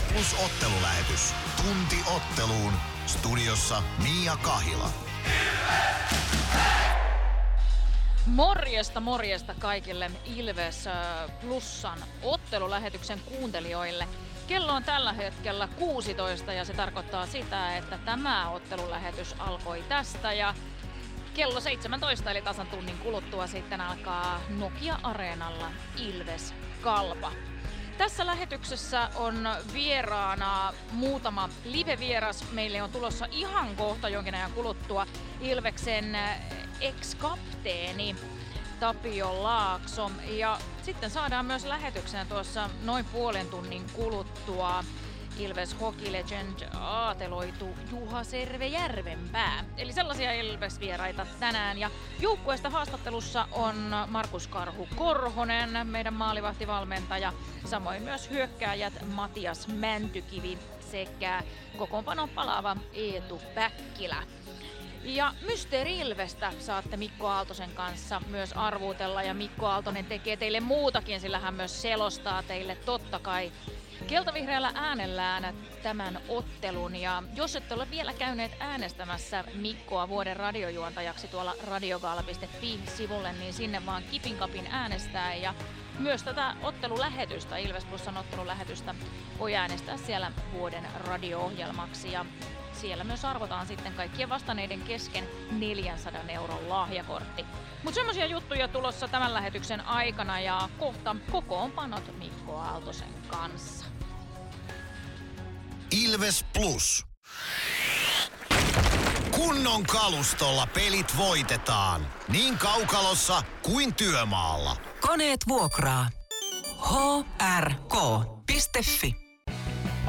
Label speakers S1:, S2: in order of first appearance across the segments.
S1: Ilves Plus ottelulähetys. Tunti otteluun. Studiossa Mia Kahila.
S2: Morjesta, morjesta kaikille Ilves Plussan ottelulähetyksen kuuntelijoille. Kello on tällä hetkellä 16 ja se tarkoittaa sitä, että tämä ottelulähetys alkoi tästä ja kello 17 eli tasan tunnin kuluttua sitten alkaa Nokia-areenalla Ilves Kalpa. Tässä lähetyksessä on vieraana muutama live-vieras. Meille on tulossa ihan kohta jonkin ajan kuluttua Ilveksen ex-kapteeni Tapio Laakso. Ja sitten saadaan myös lähetyksenä tuossa noin puolen tunnin kuluttua Ilves Hockey Legend aateloitu Juha Serve Järvenpää. Eli sellaisia Ilves-vieraita tänään. Ja joukkueesta haastattelussa on Markus Karhu Korhonen, meidän maalivahtivalmentaja. Samoin myös hyökkääjät Matias Mäntykivi sekä kokoonpanon palaava Eetu Päkkilä. Ja Mysteeri Ilvestä saatte Mikko Aaltosen kanssa myös arvuutella. Ja Mikko Aaltonen tekee teille muutakin, sillä hän myös selostaa teille totta kai keltavihreällä äänellään tämän ottelun. Ja jos ette ole vielä käyneet äänestämässä Mikkoa vuoden radiojuontajaksi tuolla radiogaala.fi-sivulle, niin sinne vaan kipinkapin äänestää. Ja myös tätä ottelulähetystä, Ilves Plusan ottelulähetystä, voi äänestää siellä vuoden radio-ohjelmaksi. Ja siellä myös arvotaan sitten kaikkien vastanneiden kesken 400 euron lahjakortti. Mutta semmoisia juttuja tulossa tämän lähetyksen aikana ja kohta kokoonpanot Mikko Aaltosen kanssa.
S1: Ilves Plus. Kunnon kalustolla pelit voitetaan. Niin kaukalossa kuin työmaalla.
S3: Koneet vuokraa. hrk.fi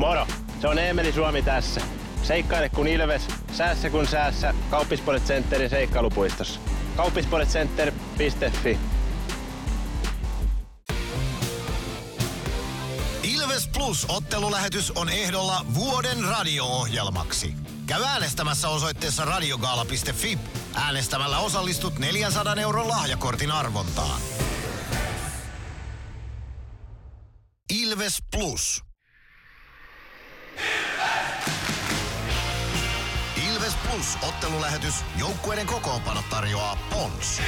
S4: Moro! Se on Eemeli Suomi tässä. Seikkaile kun Ilves, säässä kun säässä. Kauppispoilet Centerin seikkailupuistossa. Kauppispoiletcenter.fi
S1: Ilves Plus ottelulähetys on ehdolla vuoden radio-ohjelmaksi. Käy äänestämässä osoitteessa radiogaala.fi. Äänestämällä osallistut 400 euron lahjakortin arvontaan. Ilves Plus. Ilves Plus ottelulähetys. Joukkueiden kokoonpano tarjoaa Pons.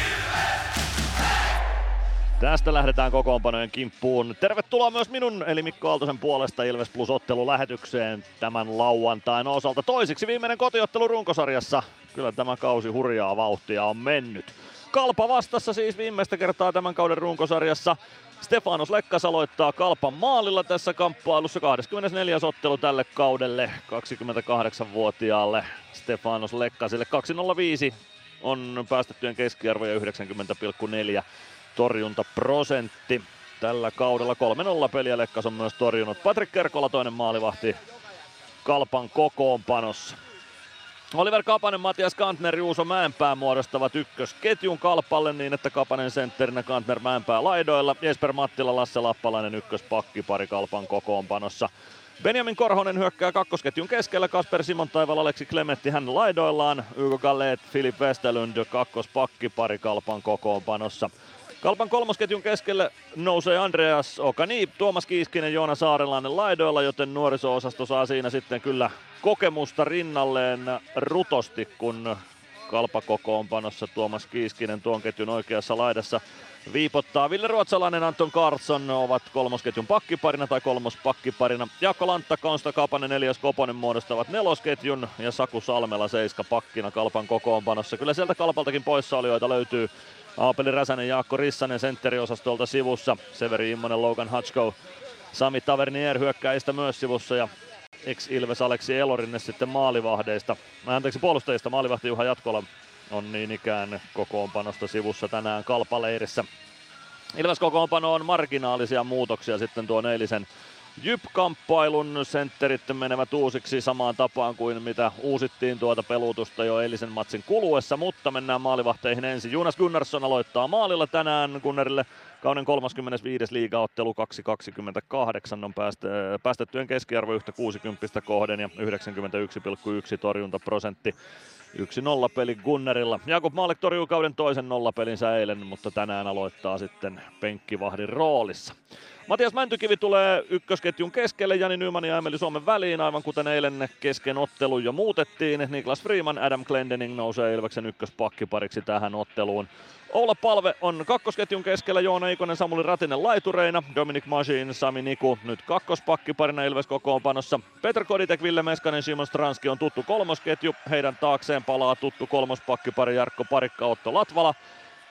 S5: Tästä lähdetään kokoonpanojen kimppuun. Tervetuloa myös minun eli Mikko Aaltosen puolesta Ilves Plus ottelulähetykseen tämän lauantain osalta. Toisiksi viimeinen kotiottelu runkosarjassa. Kyllä tämä kausi hurjaa vauhtia on mennyt. Kalpa vastassa siis viimeistä kertaa tämän kauden runkosarjassa. Stefanos Lekkas aloittaa Kalpan maalilla tässä kamppailussa 24. ottelu tälle kaudelle 28-vuotiaalle Stefanos Lekkasille 205 on päästettyjen keskiarvo ja 90,4 torjuntaprosentti. Tällä kaudella 3-0 peliä Lekkas on myös torjunut. Patrik Kerkola toinen maalivahti Kalpan kokoonpanossa. Oliver Kapanen, Matias Kantner, Juuso Mäenpää muodostavat ykkösketjun Kalpalle niin, että Kapanen sentterinä, Kantner Mäenpää laidoilla. Jesper Mattila, Lasse Lappalainen ykköspakkipari Kalpan kokoonpanossa. Benjamin Korhonen hyökkää kakkosketjun keskellä, Kasper Simon Taival, Aleksi Klemetti hän laidoillaan, Hugo Gallet, Filip Westerlund kakkospakkipari Kalpan kokoonpanossa. Kalpan kolmosketjun keskelle nousee Andreas Okani, Tuomas Kiiskinen, Joona Saarelainen laidoilla, joten nuoriso-osasto saa siinä sitten kyllä kokemusta rinnalleen rutosti, kun kalpakokoonpanossa Tuomas Kiiskinen tuon ketjun oikeassa laidassa viipottaa. Ville Ruotsalainen, Anton Carlson ovat kolmosketjun pakkiparina tai kolmospakkiparina. Jaakko Lantta, Konsta Kapanen, Elias Koponen muodostavat nelosketjun ja Saku Salmela seiska pakkina Kalpan kokoonpanossa. Kyllä sieltä Kalpaltakin poissaolijoita löytyy. Aapeli Räsänen, Jaakko Rissanen sentteriosastolta sivussa. Severi Immonen, Logan Hutchko, Sami Tavernier hyökkäistä myös sivussa ja ex-Ilves Aleksi Elorinne sitten maalivahdeista, anteeksi puolustajista maalivahti Juha Jatkola on niin ikään kokoonpanosta sivussa tänään kalpaleirissä. Ilves kokoonpano on marginaalisia muutoksia sitten tuon eilisen Jyp-kamppailun sentterit menevät uusiksi samaan tapaan kuin mitä uusittiin tuota pelutusta jo eilisen matsin kuluessa, mutta mennään maalivahteihin ensin. Jonas Gunnarsson aloittaa maalilla tänään Gunnarille kauden 35. liigaottelu 2.28 on päästä, päästettyjen keskiarvo yhtä 60 kohden ja 91,1 torjuntaprosentti. 1-0 peli Gunnarilla. Jakub Maalek torjuu kauden toisen nollapelinsä eilen, mutta tänään aloittaa sitten penkkivahdin roolissa. Matias Mäntykivi tulee ykkösketjun keskelle, Jani Nyman ja Emeli Suomen väliin, aivan kuten eilen kesken ottelun jo muutettiin. Niklas Freeman, Adam Glendening nousee Ilveksen ykköspakkipariksi tähän otteluun. Oula Palve on kakkosketjun keskellä, Joona Ikonen, Samuli Ratinen laitureina, Dominic Majin, Sami Niku nyt kakkospakkiparina Ilves kokoonpanossa. Petr Koditek, Ville Meskanen, Simon Stranski on tuttu kolmosketju, heidän taakseen palaa tuttu kolmospakkipari Jarkko Parikka, Otto Latvala.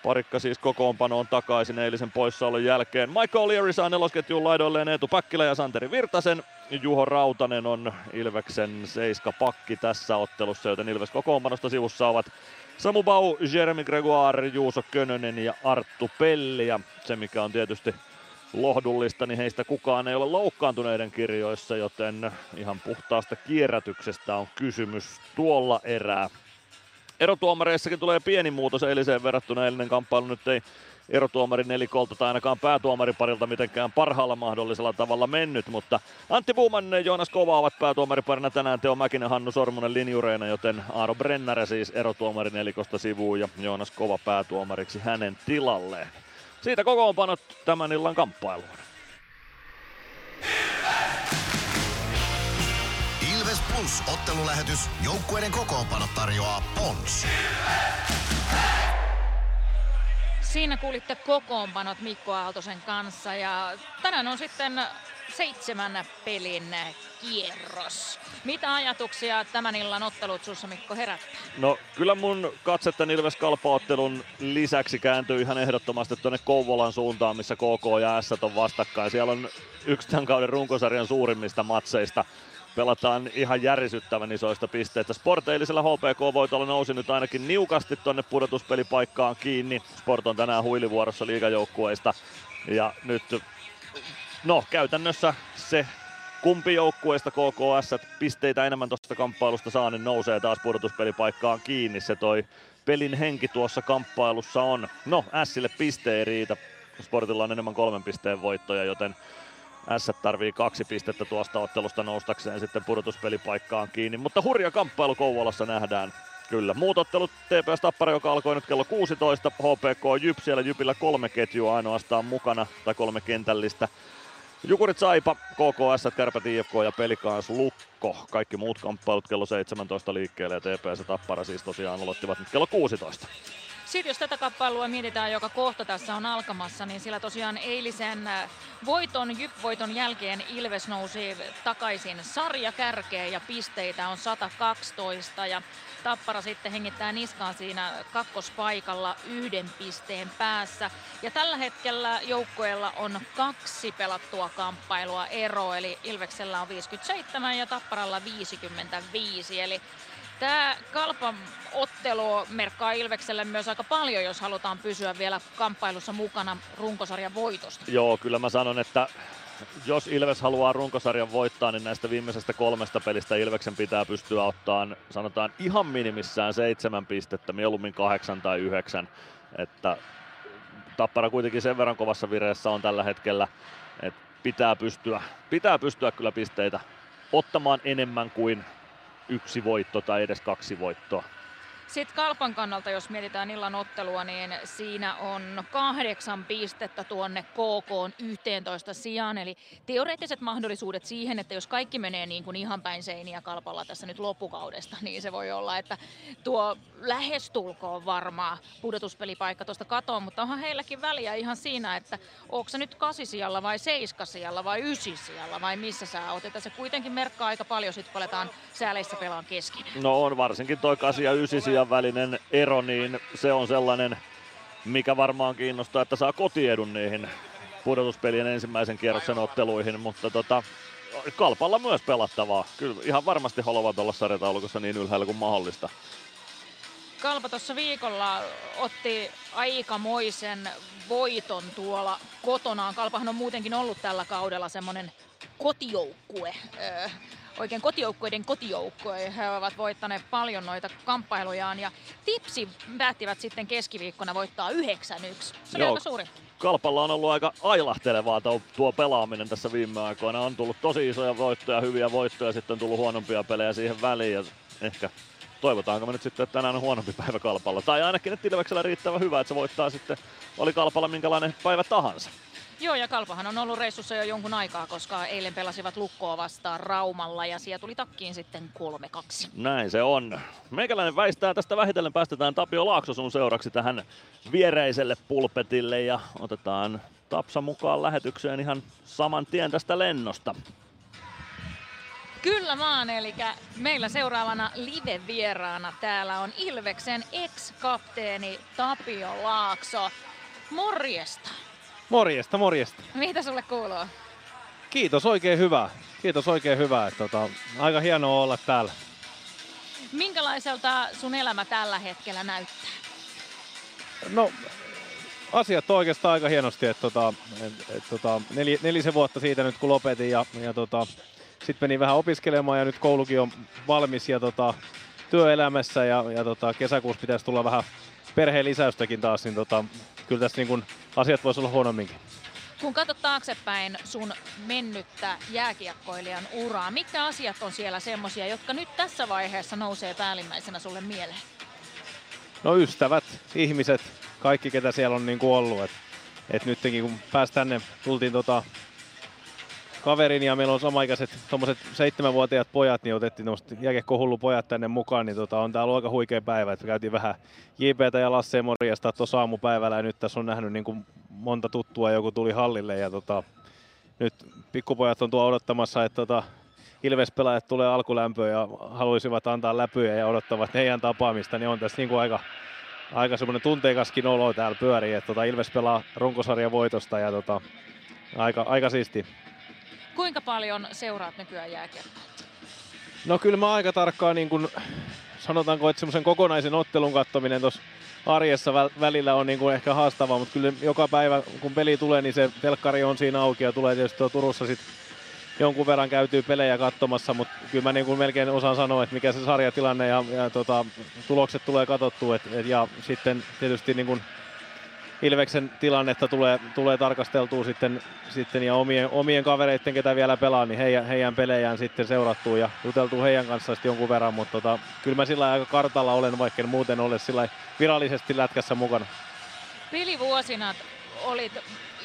S5: Parikka siis kokoonpanoon takaisin eilisen poissaolon jälkeen. Michael Leary saa nelosketjuun laidoilleen Eetu Päkkilä ja Santeri Virtasen. Juho Rautanen on Ilveksen seiska pakki tässä ottelussa, joten Ilves kokoonpanosta sivussa ovat Samu Bau, Jeremy Gregoire, Juuso Könönen ja Arttu Pelli. Ja se mikä on tietysti lohdullista, niin heistä kukaan ei ole loukkaantuneiden kirjoissa, joten ihan puhtaasta kierrätyksestä on kysymys tuolla erää. Erotuomareissakin tulee pieni muutos eiliseen verrattuna. Eilinen kamppailu nyt ei erotuomari nelikolta tai ainakaan päätuomariparilta mitenkään parhaalla mahdollisella tavalla mennyt, mutta Antti Buuman ja Joonas Kova ovat päätuomariparina tänään Teo Mäkinen, Hannu Sormunen linjureina, joten Aaro Brennare siis erotuomari nelikosta sivuun ja Joonas Kova päätuomariksi hänen tilalleen. Siitä kokoonpanot tämän illan kamppailuun.
S1: Plus ottelulähetys. Joukkueiden kokoonpano tarjoaa Pons.
S2: Siinä kuulitte kokoonpanot Mikko Aaltosen kanssa ja tänään on sitten seitsemän pelin kierros. Mitä ajatuksia tämän illan ottelut sussa Mikko herättää?
S5: No kyllä mun katsetta Ilves Kalpa-ottelun lisäksi kääntyy ihan ehdottomasti tuonne Kouvolan suuntaan, missä KK ja S on vastakkain. Siellä on yksi tämän kauden runkosarjan suurimmista matseista pelataan ihan järisyttävän isoista pisteistä. Sport eilisellä HPK-voitolla nousi nyt ainakin niukasti tonne pudotuspelipaikkaan kiinni. Sport on tänään huilivuorossa liigajoukkueista. Ja nyt, no käytännössä se kumpi joukkueesta KKS pisteitä enemmän tuosta kamppailusta saa, niin nousee taas pudotuspelipaikkaan kiinni. Se toi pelin henki tuossa kamppailussa on. No, Sille piste ei riitä. Sportilla on enemmän kolmen pisteen voittoja, joten S tarvii kaksi pistettä tuosta ottelusta noustakseen sitten pudotuspelipaikkaan kiinni, mutta hurja kamppailu Kouvolassa nähdään. Kyllä, muut ottelut TPS Tappara, joka alkoi nyt kello 16, HPK Jyp, siellä Jypillä kolme ketjua ainoastaan mukana, tai kolme kentällistä. Jukurit Saipa, KKS, Kärpät IFK ja Pelikaans Lukko. Kaikki muut kamppailut kello 17 liikkeelle ja TPS Tappara siis tosiaan aloittivat nyt kello 16.
S2: Sitten jos tätä kappalua mietitään, joka kohta tässä on alkamassa, niin sillä tosiaan eilisen äh, voiton, Jyp-voiton jälkeen Ilves nousi takaisin sarja kärkeen ja pisteitä on 112 ja Tappara sitten hengittää niskaan siinä kakkospaikalla yhden pisteen päässä. Ja tällä hetkellä joukkueella on kaksi pelattua kamppailua ero, eli Ilveksellä on 57 ja Tapparalla 55. Eli Tämä Kalpan ottelu merkkaa Ilvekselle myös aika paljon, jos halutaan pysyä vielä kamppailussa mukana runkosarjan voitosta.
S5: Joo, kyllä mä sanon, että jos Ilves haluaa runkosarjan voittaa, niin näistä viimeisestä kolmesta pelistä Ilveksen pitää pystyä ottaan, sanotaan ihan minimissään seitsemän pistettä, mieluummin kahdeksan tai yhdeksän. Että Tappara kuitenkin sen verran kovassa vireessä on tällä hetkellä, että pitää pystyä, pitää pystyä kyllä pisteitä ottamaan enemmän kuin yksi voitto tai edes kaksi voittoa.
S2: Sitten Kalpan kannalta, jos mietitään illan ottelua, niin siinä on kahdeksan pistettä tuonne KK 11 sijaan. Eli teoreettiset mahdollisuudet siihen, että jos kaikki menee niin kuin ihan päin seiniä Kalpalla tässä nyt loppukaudesta, niin se voi olla, että tuo lähestulkoon varmaa pudotuspelipaikka tuosta katoon, mutta onhan heilläkin väliä ihan siinä, että onko se nyt kasisijalla vai seiskasijalla vai ysisijalla vai missä sä oot. Että se kuitenkin merkkaa aika paljon sitten, kun aletaan sääleissä pelaan kesken.
S5: No on varsinkin toi kasi ja ysisija Italian välinen ero, niin se on sellainen, mikä varmaan kiinnostaa, että saa kotiedun niihin pudotuspelien ensimmäisen kierroksen otteluihin, mutta tota, Kalpalla myös pelattavaa. Kyllä ihan varmasti haluavat olla sarjataulukossa niin ylhäällä kuin mahdollista.
S2: Kalpa tuossa viikolla otti aikamoisen voiton tuolla kotonaan. Kalpahan on muutenkin ollut tällä kaudella semmoinen kotijoukkue. Öö, oikein kotijoukkueiden kotijoukkue. He ovat voittaneet paljon noita kamppailujaan ja Tipsi päättivät sitten keskiviikkona voittaa 9-1. Se oli
S5: Joo.
S2: aika suuri.
S5: Kalpalla on ollut aika ailahtelevaa tuo, tuo pelaaminen tässä viime aikoina. On tullut tosi isoja voittoja, hyviä voittoja, sitten on tullut huonompia pelejä siihen väliin. Ja ehkä toivotaanko me nyt sitten, että tänään on huonompi päivä Kalpalla. Tai ainakin, että Ilveksellä riittävän hyvä, että se voittaa sitten, oli Kalpalla minkälainen päivä tahansa.
S2: Joo, ja Kalpahan on ollut reissussa jo jonkun aikaa, koska eilen pelasivat Lukkoa vastaan Raumalla ja siellä tuli takkiin sitten 3-2.
S5: Näin se on. Meikäläinen väistää tästä vähitellen päästetään Tapio Laakso sun seuraksi tähän viereiselle pulpetille ja otetaan Tapsa mukaan lähetykseen ihan saman tien tästä lennosta.
S2: Kyllä maan, eli meillä seuraavana live-vieraana täällä on Ilveksen ex-kapteeni Tapio Laakso. Morjesta.
S6: Morjesta, morjesta.
S2: Mitä sulle kuuluu?
S6: Kiitos oikein hyvää. Kiitos oikein hyvää. Tota, aika hienoa olla täällä.
S2: Minkälaiselta sun elämä tällä hetkellä näyttää?
S6: No, asiat on oikeastaan aika hienosti. Että, tota, et, et, tota, nel, nelisen vuotta siitä nyt kun lopetin ja, ja tota, sitten menin vähän opiskelemaan ja nyt koulukin on valmis ja tota, työelämässä ja, ja tota, kesäkuussa pitäisi tulla vähän perheen lisäystäkin taas, niin tota, kyllä tässä niin kun, asiat voisi olla huonomminkin.
S2: Kun katsot taaksepäin sun mennyttä jääkiekkoilijan uraa, mitkä asiat on siellä semmosia, jotka nyt tässä vaiheessa nousee päällimmäisenä sulle mieleen?
S6: No ystävät, ihmiset, kaikki ketä siellä on niin kuin ollut. Et, et nytkin kun pääsi tänne, tultiin tota kaverin ja meillä on samaikäiset tommoset seitsemänvuotiaat pojat, niin otettiin tommoset jääkiekkohullu pojat tänne mukaan, niin tota, on tää ollut aika huikea päivä. Et käytiin vähän JPtä ja Lasse morjesta tuossa aamupäivällä ja nyt tässä on nähnyt niin kuin monta tuttua, joku tuli hallille ja tota, nyt pikkupojat on tuo odottamassa, että tota, Ilves-pelaajat tulee alkulämpöön ja haluaisivat antaa läpyjä ja odottavat heidän tapaamista, niin on tässä niin kuin aika, aika semmoinen tunteikaskin olo täällä pyörii, että tota Ilves pelaa runkosarjan voitosta ja tota, aika, aika siisti.
S2: Kuinka paljon seuraat nykyään jääkiekkoa?
S6: No kyllä mä aika tarkkaan niin kuin, sanotaanko, että semmoisen kokonaisen ottelun kattominen tuossa arjessa väl- välillä on niin kuin ehkä haastavaa, mutta kyllä joka päivä kun peli tulee, niin se telkkari on siinä auki ja tulee tietysti Turussa sitten jonkun verran käytyy pelejä katsomassa, mutta kyllä mä niin kuin melkein osaan sanoa, että mikä se sarjatilanne ja, ja tota, tulokset tulee katsottua. Et, et, ja sitten tietysti niin kuin Ilveksen tilannetta tulee, tulee tarkasteltua sitten, sitten ja omien, omien kavereiden, ketä vielä pelaa, niin heidän, heidän pelejään sitten seurattua ja juteltua heidän kanssaan sitten jonkun verran, mutta tota, kyllä mä sillä aika kartalla olen, vaikka en muuten ole sillä virallisesti lätkässä mukana.
S2: Pelivuosina olit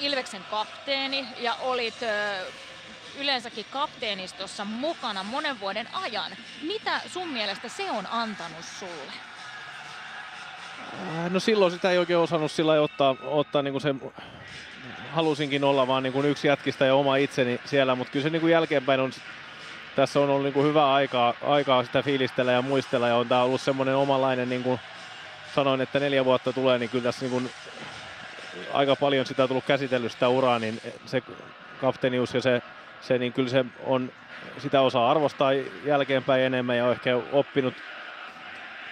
S2: Ilveksen kapteeni ja olit yleensäkin kapteenistossa mukana monen vuoden ajan. Mitä sun mielestä se on antanut sulle?
S6: Äh, No silloin sitä ei oikein osannut sillä ottaa, ottaa niin kuin se halusinkin olla vaan niin kuin yksi jätkistä ja oma itseni siellä, mutta kyllä se niin kuin jälkeenpäin on, tässä on ollut niin kuin hyvää aikaa, aikaa sitä fiilistellä ja muistella ja on tämä ollut semmoinen omanlainen, niin kuin sanoin, että neljä vuotta tulee, niin kyllä tässä niin kuin aika paljon sitä on tullut käsitellyt sitä uraa, niin se kapteenius ja se, se niin kyllä se on, sitä osaa arvostaa jälkeenpäin enemmän ja on ehkä oppinut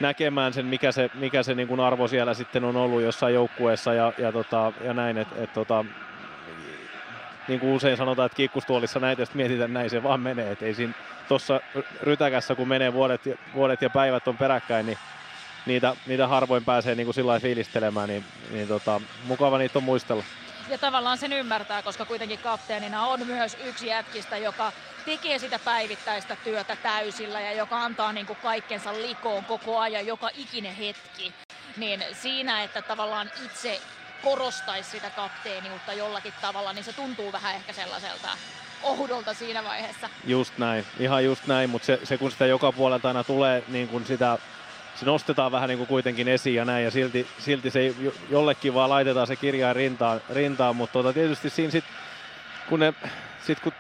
S6: näkemään sen, mikä se, mikä se niin kuin arvo siellä sitten on ollut jossain joukkueessa ja, ja, tota, ja näin, että et, tota, niin kuin usein sanotaan, että kiikkustuolissa näitä, jos mietitään näin se vaan menee, että ei siinä tuossa rytäkässä, kun menee vuodet, vuodet ja päivät on peräkkäin, niin niitä, niitä harvoin pääsee niin kuin sillä fiilistelemään, niin, niin tota, mukava niitä on muistella.
S2: Ja tavallaan sen ymmärtää, koska kuitenkin kapteenina on myös yksi jätkistä, joka tekee sitä päivittäistä työtä täysillä ja joka antaa niin kuin kaikkensa likoon koko ajan, joka ikinen hetki. Niin siinä, että tavallaan itse korostaisi sitä kapteeniutta jollakin tavalla, niin se tuntuu vähän ehkä sellaiselta oudolta siinä vaiheessa.
S6: Just näin, ihan just näin, mutta se, se kun sitä joka puolelta aina tulee, niin kun sitä, se nostetaan vähän niin kuin kuitenkin esiin ja näin, ja silti, silti se jo- jollekin vaan laitetaan se kirjain rintaan, rintaan mutta tota, tietysti siinä sit, kun ne, sit kun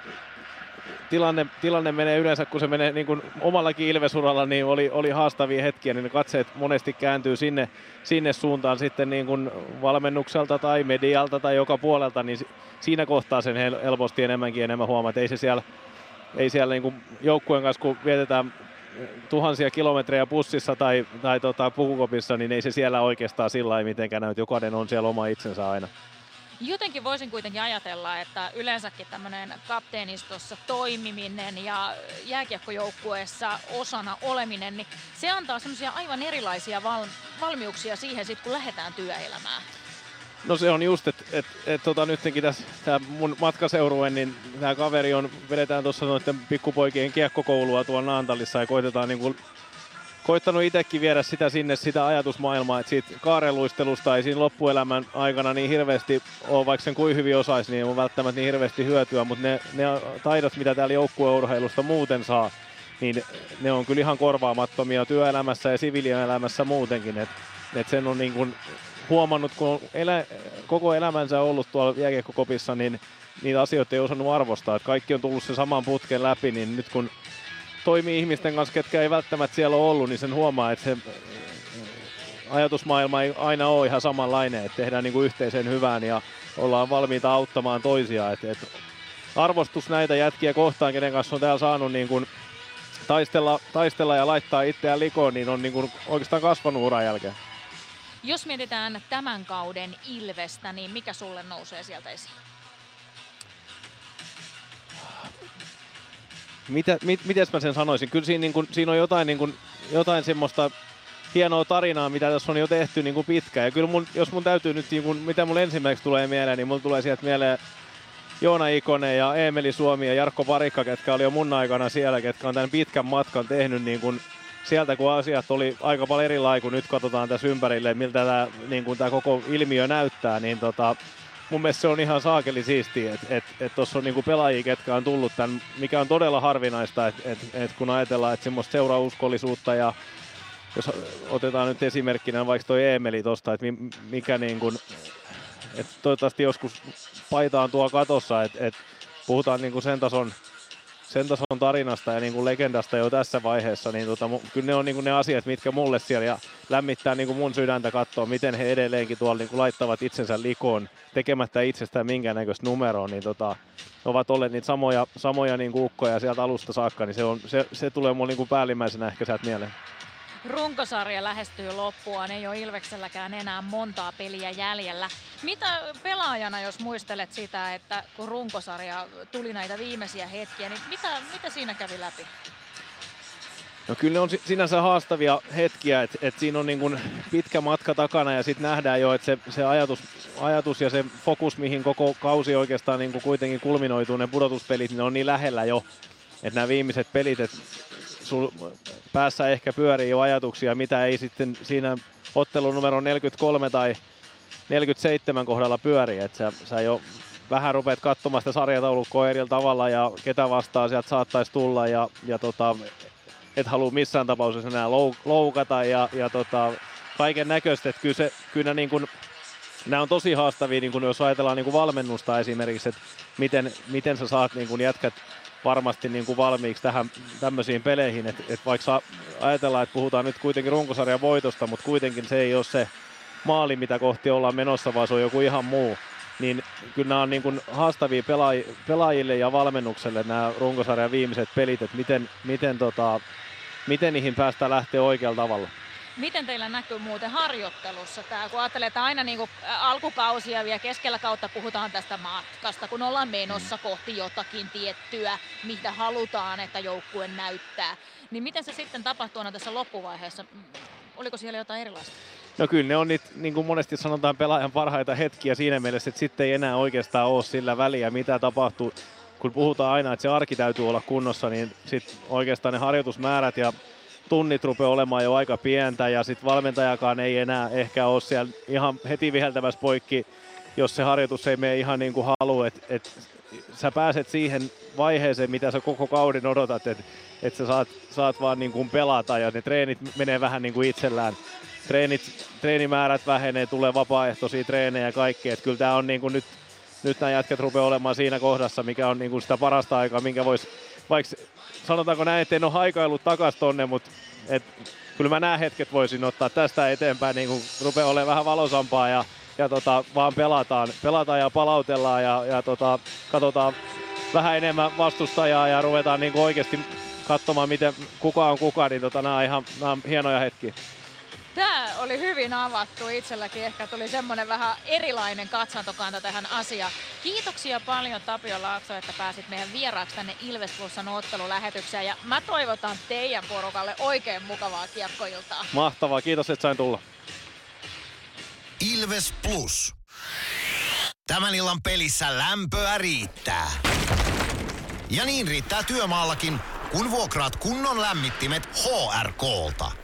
S6: tilanne, tilanne menee yleensä, kun se menee niin kuin omallakin Ilvesuralla, niin oli, oli haastavia hetkiä, niin ne katseet monesti kääntyy sinne, sinne suuntaan sitten niin kuin valmennukselta tai medialta tai joka puolelta, niin si- siinä kohtaa sen hel- helposti enemmänkin enemmän huomaa, että ei se siellä, ei siellä niin kuin joukkueen kanssa, kun vietetään tuhansia kilometrejä bussissa tai, tai tota, pukukopissa, niin ei se siellä oikeastaan sillä lailla mitenkään näy. Jokainen on siellä oma itsensä aina.
S2: Jotenkin voisin kuitenkin ajatella, että yleensäkin tämmöinen kapteenistossa toimiminen ja jääkiekkojoukkueessa osana oleminen, niin se antaa semmoisia aivan erilaisia val- valmiuksia siihen sit, kun lähdetään työelämään.
S6: No se on just, että et, et, tota, nytkin tässä tämä mun matkaseurue, niin tämä kaveri on, vedetään tuossa noiden pikkupoikien kiekkokoulua tuolla Naantalissa ja koitetaan niin kuin, koittanut itsekin viedä sitä sinne, sitä ajatusmaailmaa, että siitä kaareluistelusta ei siinä loppuelämän aikana niin hirveästi ole, vaikka sen kuin hyvin osaisi, niin on välttämättä niin hirveästi hyötyä, mutta ne, ne taidot, mitä täällä joukkueurheilusta muuten saa, niin ne on kyllä ihan korvaamattomia työelämässä ja siviilielämässä muutenkin, että et sen on niin kuin huomannut, kun on elä, koko elämänsä ollut tuolla jääkiekkokopissa, niin niitä asioita ei osannut arvostaa. Että kaikki on tullut sen saman putken läpi, niin nyt kun toimii ihmisten kanssa, ketkä ei välttämättä siellä ole ollut, niin sen huomaa, että se ajatusmaailma ei aina ole ihan samanlainen, että tehdään niin kuin yhteiseen hyvään ja ollaan valmiita auttamaan toisia. Et, et arvostus näitä jätkiä kohtaan, kenen kanssa on täällä saanut niin kuin taistella, taistella ja laittaa itseään likoon, niin on niin kuin oikeastaan kasvanut uran jälkeen.
S2: Jos mietitään tämän kauden Ilvestä, niin mikä sulle nousee sieltä esiin?
S6: Mitä, mit, miten mä sen sanoisin? Kyllä siinä, niin kuin, siinä on jotain, niin kuin, jotain semmoista hienoa tarinaa, mitä tässä on jo tehty niin kuin pitkään. Ja kyllä mun, jos mun täytyy nyt, niin kuin, mitä mun ensimmäiseksi tulee mieleen, niin mun tulee sieltä mieleen Joona Ikonen ja Emeli Suomi ja Jarkko Parikka, ketkä oli jo mun aikana siellä, ketkä on tämän pitkän matkan tehnyt niin kuin sieltä, kun asiat oli aika paljon erilaisia, kun nyt katsotaan tässä ympärille, miltä tämä, niin kuin tämä koko ilmiö näyttää, niin tota, mun mielestä se on ihan saakeli siistiä, että et, et tuossa on niinku pelaajia, ketkä on tullut tämän, mikä on todella harvinaista, että et, et kun ajatellaan, että semmoista seurauskollisuutta ja jos otetaan nyt esimerkkinä vaikka toi Eemeli tosta, että mikä niin kuin, että toivottavasti joskus paitaan tuo katossa, että et puhutaan niin kuin sen tason sen tason tarinasta ja niin kuin legendasta jo tässä vaiheessa, niin tota, kyllä ne on niin kuin ne asiat, mitkä mulle siellä ja lämmittää niin kuin mun sydäntä katsoa, miten he edelleenkin tuolla niin kuin laittavat itsensä likoon tekemättä itsestään minkäännäköistä numeroa, niin tota, ovat olleet niitä samoja, samoja niin kuin ukkoja sieltä alusta saakka, niin se, on, se, se tulee mulle niin kuin päällimmäisenä ehkä sieltä mieleen.
S2: Runkosarja lähestyy loppuaan, ei ole Ilvekselläkään enää montaa peliä jäljellä. Mitä pelaajana, jos muistelet sitä, että kun runkosarja tuli näitä viimeisiä hetkiä, niin mitä, mitä siinä kävi läpi?
S6: No kyllä ne on sinänsä haastavia hetkiä, että et siinä on niin kuin pitkä matka takana ja sitten nähdään jo, että se, se ajatus, ajatus ja se fokus, mihin koko kausi oikeastaan niin kuitenkin kulminoituu, ne pudotuspelit, ne on niin lähellä jo, että nämä viimeiset pelit, että sul päässä ehkä pyörii jo ajatuksia, mitä ei sitten siinä ottelun numero 43 tai 47 kohdalla pyöri, että sä, sä jo vähän rupeat katsomaan sitä sarjataulukkoa eri tavalla ja ketä vastaan sieltä saattaisi tulla ja, ja tota, et halua missään tapauksessa enää loukata ja, ja tota, kaiken näköistä, että kyllä, se, kyllä niin kuin, nämä on tosi haastavia, niin kuin jos ajatellaan niin kuin valmennusta esimerkiksi, että miten, miten sä saat niin kuin jätkät varmasti niin kuin valmiiksi tähän tämmöisiin peleihin, että et vaikka ajatellaan, että puhutaan nyt kuitenkin runkosarjan voitosta, mutta kuitenkin se ei ole se maali, mitä kohti ollaan menossa, vaan se on joku ihan muu. Niin kyllä nämä on niin kuin haastavia pelaajille ja valmennukselle nämä runkosarjan viimeiset pelit, että miten, miten, tota, miten niihin päästään lähteä oikealla tavalla.
S2: Miten teillä näkyy muuten harjoittelussa tämä, kun ajattelee, että aina niin alkukausia vielä keskellä kautta puhutaan tästä matkasta, kun ollaan menossa kohti jotakin tiettyä, mitä halutaan, että joukkue näyttää. Niin miten se sitten tapahtuu aina tässä loppuvaiheessa? Oliko siellä jotain erilaista?
S6: No kyllä ne on niitä, niin kuin monesti sanotaan, pelaajan parhaita hetkiä siinä mielessä, että sitten ei enää oikeastaan ole sillä väliä, mitä tapahtuu. Kun puhutaan aina, että se arki täytyy olla kunnossa, niin sitten oikeastaan ne harjoitusmäärät ja tunnit rupeaa olemaan jo aika pientä ja sitten valmentajakaan ei enää ehkä ole siellä ihan heti viheltävässä poikki, jos se harjoitus ei mene ihan niin kuin haluaa, että et sä pääset siihen vaiheeseen, mitä sä koko kauden odotat, että et sä saat, saat vaan niin kuin pelata ja ne treenit menee vähän niin kuin itsellään. Treenit, treenimäärät vähenee, tulee vapaaehtoisia treenejä ja kaikki, että kyllä tämä on niin kuin nyt, nyt nämä jätkät rupeaa olemaan siinä kohdassa, mikä on niin kuin sitä parasta aikaa, minkä voisi vaikka sanotaanko näin, että en ole haikaillut takas tonne, mutta et, kyllä mä nämä hetket voisin ottaa tästä eteenpäin, niin kun rupeaa olemaan vähän valosampaa ja, ja tota, vaan pelataan, pelataan ja palautellaan ja, ja tota, katsotaan vähän enemmän vastustajaa ja ruvetaan niin oikeasti katsomaan, miten kuka on kuka, niin tota, nämä on ihan nämä on hienoja hetkiä.
S2: Tämä oli hyvin avattu. Itselläkin ehkä tuli semmoinen vähän erilainen katsantokanta tähän asiaan. Kiitoksia paljon Tapio Laakso, että pääsit meidän vieraaksi tänne Ilves Plusan ottelulähetykseen. Ja mä toivotan teidän porukalle oikein mukavaa kiekkoiltaa.
S6: Mahtavaa, kiitos että sain tulla.
S1: Ilves Plus. Tämän illan pelissä lämpöä riittää. Ja niin riittää työmaallakin, kun vuokraat kunnon lämmittimet HRKlta.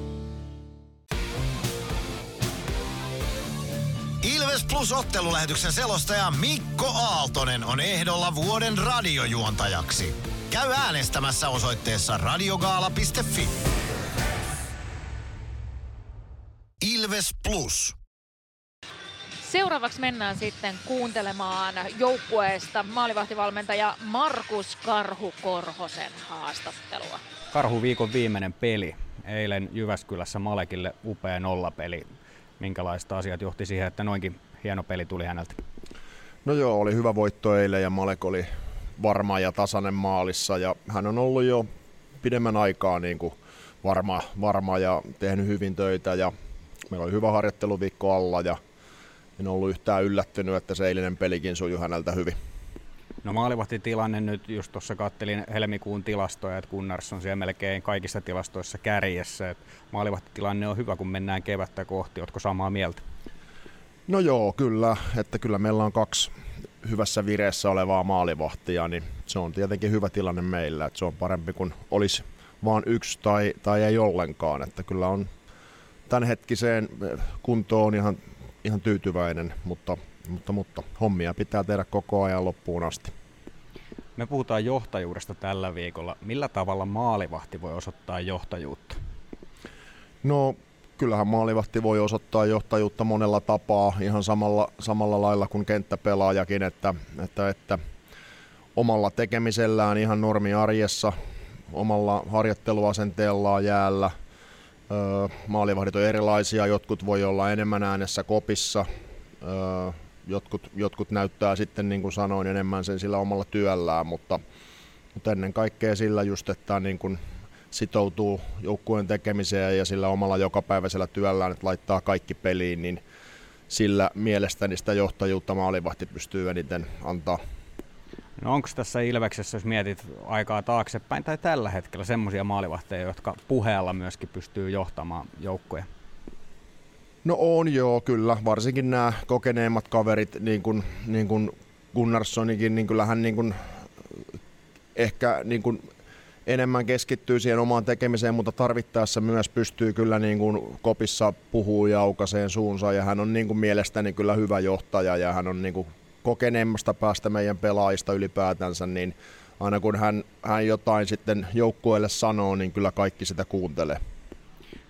S1: Ilves Plus ottelulähetyksen selostaja Mikko Aaltonen on ehdolla vuoden radiojuontajaksi. Käy äänestämässä osoitteessa radiogaala.fi. Ilves Plus.
S2: Seuraavaksi mennään sitten kuuntelemaan joukkueesta maalivahtivalmentaja Markus Karhu Korhosen haastattelua.
S7: Karhu viikon viimeinen peli. Eilen Jyväskylässä Malekille upea nollapeli. Minkälaista asiat johti siihen, että noinkin hieno peli tuli häneltä?
S8: No joo, oli hyvä voitto eilen ja Malek oli varma ja tasainen maalissa ja hän on ollut jo pidemmän aikaa niin kuin varma, varma ja tehnyt hyvin töitä ja meillä oli hyvä harjoitteluviikko alla ja en ollut yhtään yllättynyt, että se eilinen pelikin sujui häneltä hyvin.
S7: No maalivahtitilanne nyt, just tuossa kattelin helmikuun tilastoja, että Gunnars on siellä melkein kaikissa tilastoissa kärjessä. Että maalivahtitilanne on hyvä, kun mennään kevättä kohti. Oletko samaa mieltä?
S8: No joo, kyllä. Että kyllä meillä on kaksi hyvässä vireessä olevaa maalivahtia, niin se on tietenkin hyvä tilanne meillä. Että se on parempi kuin olisi vain yksi tai, tai ei ollenkaan. Että kyllä on tämänhetkiseen kuntoon ihan, ihan tyytyväinen, mutta mutta, mutta hommia pitää tehdä koko ajan loppuun asti.
S7: Me puhutaan johtajuudesta tällä viikolla. Millä tavalla maalivahti voi osoittaa johtajuutta?
S8: No kyllähän maalivahti voi osoittaa johtajuutta monella tapaa, ihan samalla, samalla lailla kuin kenttäpelaajakin, että, että, että omalla tekemisellään ihan normi arjessa, omalla harjoitteluasenteellaan jäällä. Maalivahdit on erilaisia, jotkut voi olla enemmän äänessä kopissa, jotkut, jotkut näyttää sitten, niin kuin sanoin, enemmän sen sillä omalla työllään, mutta, mutta ennen kaikkea sillä just, että niin kuin sitoutuu joukkueen tekemiseen ja sillä omalla jokapäiväisellä työllään, että laittaa kaikki peliin, niin sillä mielestäni sitä johtajuutta maalivahti pystyy eniten antaa.
S7: No onko tässä Ilveksessä, jos mietit aikaa taaksepäin tai tällä hetkellä semmoisia maalivahteja, jotka puheella myöskin pystyy johtamaan joukkoja?
S8: No on joo, kyllä. Varsinkin nämä kokeneemmat kaverit, niin kuin, niin kuin Gunnarssonikin, niin kyllähän niin kuin, ehkä niin kuin enemmän keskittyy siihen omaan tekemiseen, mutta tarvittaessa myös pystyy kyllä niin kuin kopissa puhuu ja aukaseen suunsa ja hän on niin kuin mielestäni kyllä hyvä johtaja ja hän on niin kuin kokeneemmasta päästä meidän pelaajista ylipäätänsä, niin aina kun hän, hän jotain sitten joukkueelle sanoo, niin kyllä kaikki sitä kuuntelee.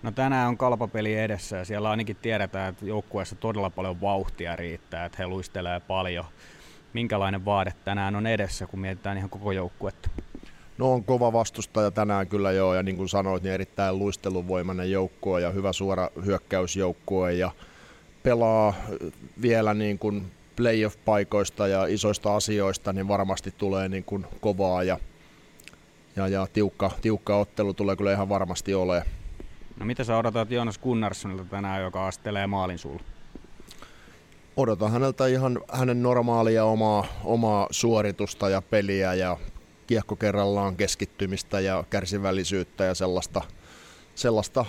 S7: No tänään on kalpapeli edessä ja siellä ainakin tiedetään, että joukkueessa todella paljon vauhtia riittää, että he luistelee paljon. Minkälainen vaade tänään on edessä, kun mietitään ihan koko joukkuetta?
S8: No on kova vastustaja tänään kyllä joo, ja niin kuin sanoit, niin erittäin luisteluvoimainen joukkue ja hyvä suora hyökkäysjoukkue ja pelaa vielä niin kuin playoff-paikoista ja isoista asioista, niin varmasti tulee niin kuin kovaa ja, ja, ja tiukka, tiukka ottelu tulee kyllä ihan varmasti olemaan.
S7: No mitä sä odotat Joonas Gunnarssonilta tänään, joka astelee maalin sulla?
S8: Odotan häneltä ihan hänen normaalia omaa, omaa suoritusta ja peliä ja kiekko kerrallaan keskittymistä ja kärsivällisyyttä ja sellaista, sellaista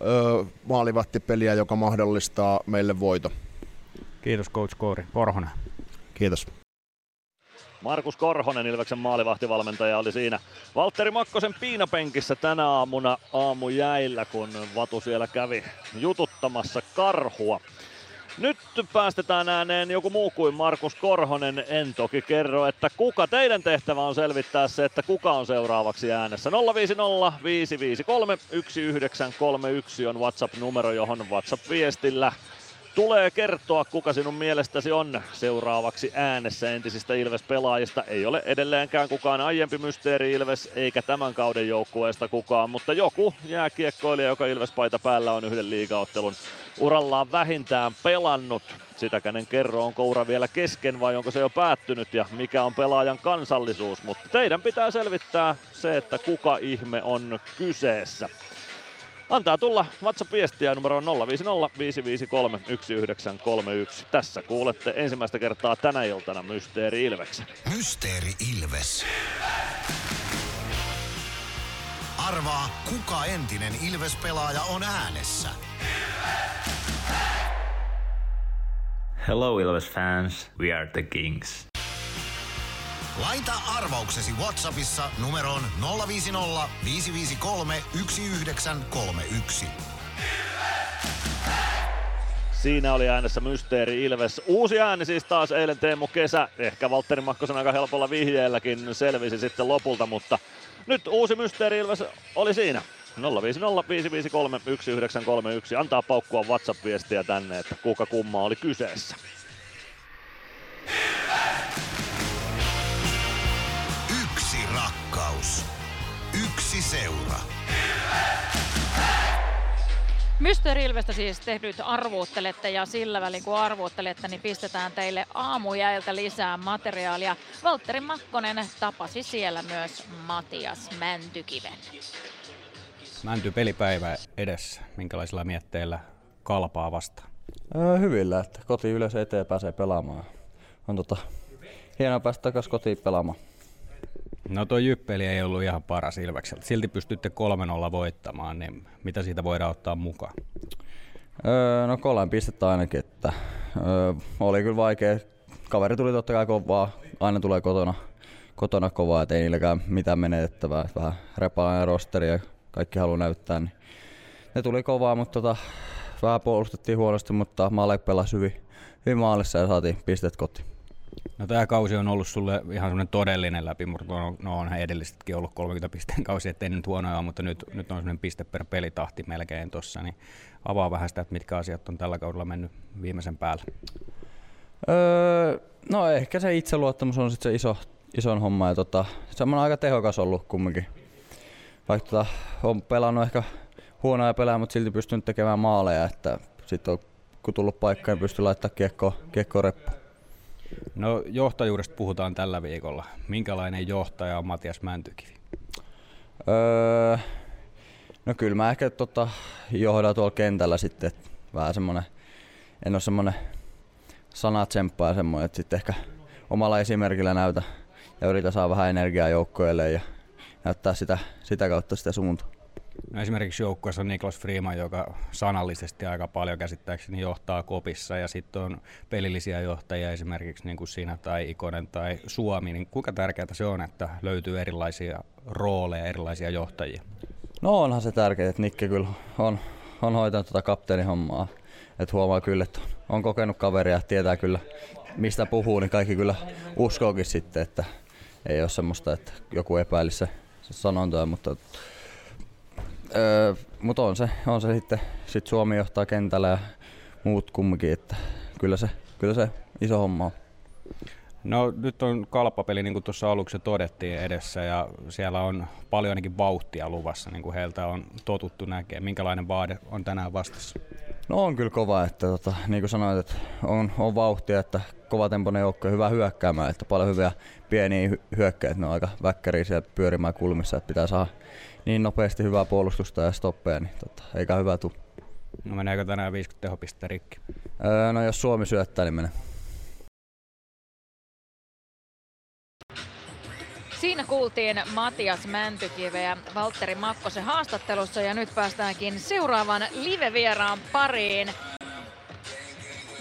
S8: öö, maalivahtipeliä, joka mahdollistaa meille voito.
S7: Kiitos coach Koori. Korhonen.
S8: Kiitos.
S5: Markus Korhonen, Ilveksen maalivahtivalmentaja, oli siinä Valtteri Makkosen piinapenkissä tänä aamuna aamujäillä, kun Vatu siellä kävi jututtamassa karhua. Nyt päästetään ääneen joku muu kuin Markus Korhonen. En toki kerro, että kuka teidän tehtävä on selvittää se, että kuka on seuraavaksi äänessä. 050 553 1931 on WhatsApp-numero, johon WhatsApp-viestillä tulee kertoa, kuka sinun mielestäsi on seuraavaksi äänessä entisistä Ilves-pelaajista. Ei ole edelleenkään kukaan aiempi mysteeri Ilves, eikä tämän kauden joukkueesta kukaan, mutta joku jääkiekkoilija, joka Ilves-paita päällä on yhden liigaottelun urallaan vähintään pelannut. Sitäkään en kerro, onko ura vielä kesken vai onko se jo päättynyt ja mikä on pelaajan kansallisuus, mutta teidän pitää selvittää se, että kuka ihme on kyseessä. Antaa tulla WhatsApp-viestiä numero 050 553 1931. Tässä kuulette ensimmäistä kertaa tänä iltana Mysteeri Ilveksen.
S1: Mysteeri Ilves. Arvaa, kuka entinen Ilves-pelaaja on äänessä.
S9: Hello Ilves fans, we are the Kings.
S1: Laita arvauksesi Whatsappissa numeroon 050 553 1931.
S5: Siinä oli äänessä Mysteeri Ilves. Uusi ääni siis taas eilen Teemu Kesä. Ehkä Valtteri Makkosen aika helpolla vihjeelläkin selvisi sitten lopulta, mutta nyt uusi Mysteeri Ilves oli siinä. 050 553 1931. Antaa paukkua WhatsApp-viestiä tänne, että kuka kumma oli kyseessä.
S1: Rakkaus. Yksi seura.
S2: Mysteeri Ilvestä siis te nyt arvuuttelette ja sillä välin kun arvuuttelette, niin pistetään teille aamujäiltä lisää materiaalia. Valtteri Makkonen tapasi siellä myös Matias Mäntykiven.
S7: Mänty pelipäivä edessä. Minkälaisilla mietteillä kalpaa vastaan?
S10: Öö, hyvillä, että koti yleensä eteen pääsee pelaamaan. On tota, hienoa päästä takaisin kotiin pelaamaan.
S7: No tuo jyppeli ei ollut ihan paras Ilvekseltä. Silti pystytte 3-0 voittamaan, niin mitä siitä voidaan ottaa mukaan?
S10: Öö, no kolme pistettä ainakin, että öö, oli kyllä vaikea. Kaveri tuli totta kai kovaa, aina tulee kotona, kotona kovaa, että ei niilläkään mitään menetettävää. Että vähän repalainen rosteri ja kaikki haluaa näyttää, niin ne tuli kovaa, mutta tota, vähän puolustettiin huonosti, mutta Malek pelasi hyvin, hyvin maalissa ja saatiin pistet kotiin.
S7: No tämä kausi on ollut sulle ihan semmoinen todellinen läpimurto. No, no onhan edellisetkin ollut 30 pisteen kausi, ettei nyt huonoja, mutta nyt, nyt on semmoinen piste per pelitahti melkein tossa. Niin avaa vähän sitä, että mitkä asiat on tällä kaudella mennyt viimeisen päällä.
S10: Öö, no ehkä se itseluottamus on sitten se iso, ison homma ja tota, semmoinen aika tehokas ollut kumminkin. Vaikka tota, on pelannut ehkä huonoja pelejä, mutta silti pystynyt tekemään maaleja, että sitten on, kun tullut paikka, niin pystyy laittamaan kiekko, kiekko reppu.
S7: No johtajuudesta puhutaan tällä viikolla. Minkälainen johtaja on Matias Mäntykivi?
S10: Öö, no kyllä mä ehkä tota, johdan tuolla kentällä sitten, vähän semmonen, en ole semmonen sanatsemppaa semmoinen, että sitten ehkä omalla esimerkillä näytä ja yritä saa vähän energiaa joukkoille ja näyttää sitä, sitä kautta sitä suuntaa.
S7: No esimerkiksi joukkueessa on Niklas Freeman, joka sanallisesti aika paljon käsittääkseni johtaa kopissa ja sitten on pelillisiä johtajia esimerkiksi niin kuin sinä tai Ikonen tai Suomi. Niin kuinka tärkeää se on, että löytyy erilaisia rooleja, erilaisia johtajia?
S10: No onhan se tärkeää, että Nikke kyllä on, on hoitanut tuota kapteenihommaa. Että huomaa kyllä, että on kokenut kaveria, tietää kyllä mistä puhuu, niin kaikki kyllä uskookin sitten, että ei ole semmoista, että joku epäilisi se, sanontoja, mutta Öö, mutta on se, on se sitten, sit Suomi johtaa kentällä ja muut kumminkin, että kyllä se, kyllä se iso homma on.
S7: No nyt on kalppapeli, niin kuin tuossa aluksi todettiin edessä, ja siellä on paljon ainakin vauhtia luvassa, niin kuin heiltä on totuttu näkemään. Minkälainen vaade on tänään vastassa?
S10: No on kyllä kova, että tota, niin kuin sanoit, että on, on vauhtia, että kova tempoinen joukko hyvä hyökkäämään, että paljon hyviä pieniä hyökkäitä, ne on aika väkkäriä siellä pyörimään kulmissa, että pitää saada niin nopeasti hyvää puolustusta ja stoppeja, niin tota, eikä hyvä tuu.
S7: No meneekö tänään 50 tehopistettä rikki?
S10: Öö, no jos Suomi syöttää, niin menee.
S2: Siinä kuultiin Matias Mäntykiveä Valtteri Makkosen haastattelussa ja nyt päästäänkin seuraavan live-vieraan pariin.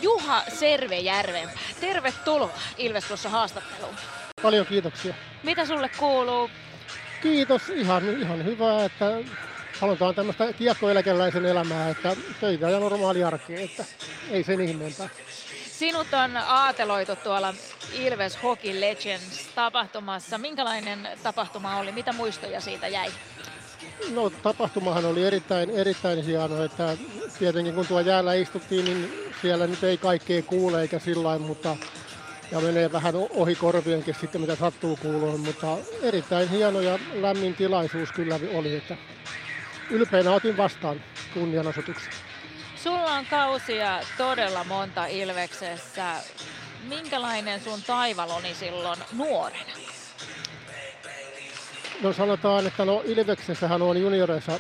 S2: Juha Servejärvenpää, tervetuloa Ilves Plussa haastatteluun.
S11: Paljon kiitoksia.
S2: Mitä sulle kuuluu?
S11: Kiitos, ihan, ihan hyvä, että halutaan tämmöistä kiekkoeläkeläisen elämää, että töitä ja normaali arkea, että ei sen ihmeempää.
S2: Sinut on aateloitu tuolla Ilves Hockey Legends tapahtumassa. Minkälainen tapahtuma oli? Mitä muistoja siitä jäi?
S11: No tapahtumahan oli erittäin, erittäin hieno, että tietenkin kun tuo jäällä istuttiin, niin siellä nyt ei kaikkea kuule eikä sillä mutta ja menee vähän ohi korvienkin sitten mitä sattuu kuulua, mutta erittäin hieno ja lämmin tilaisuus kyllä oli, että ylpeänä otin vastaan kunnianosoituksen.
S2: Sulla on kausia todella monta Ilveksessä. Minkälainen sun taival oli silloin nuorena?
S11: No sanotaan, että no Ilveksessähän on junioreissa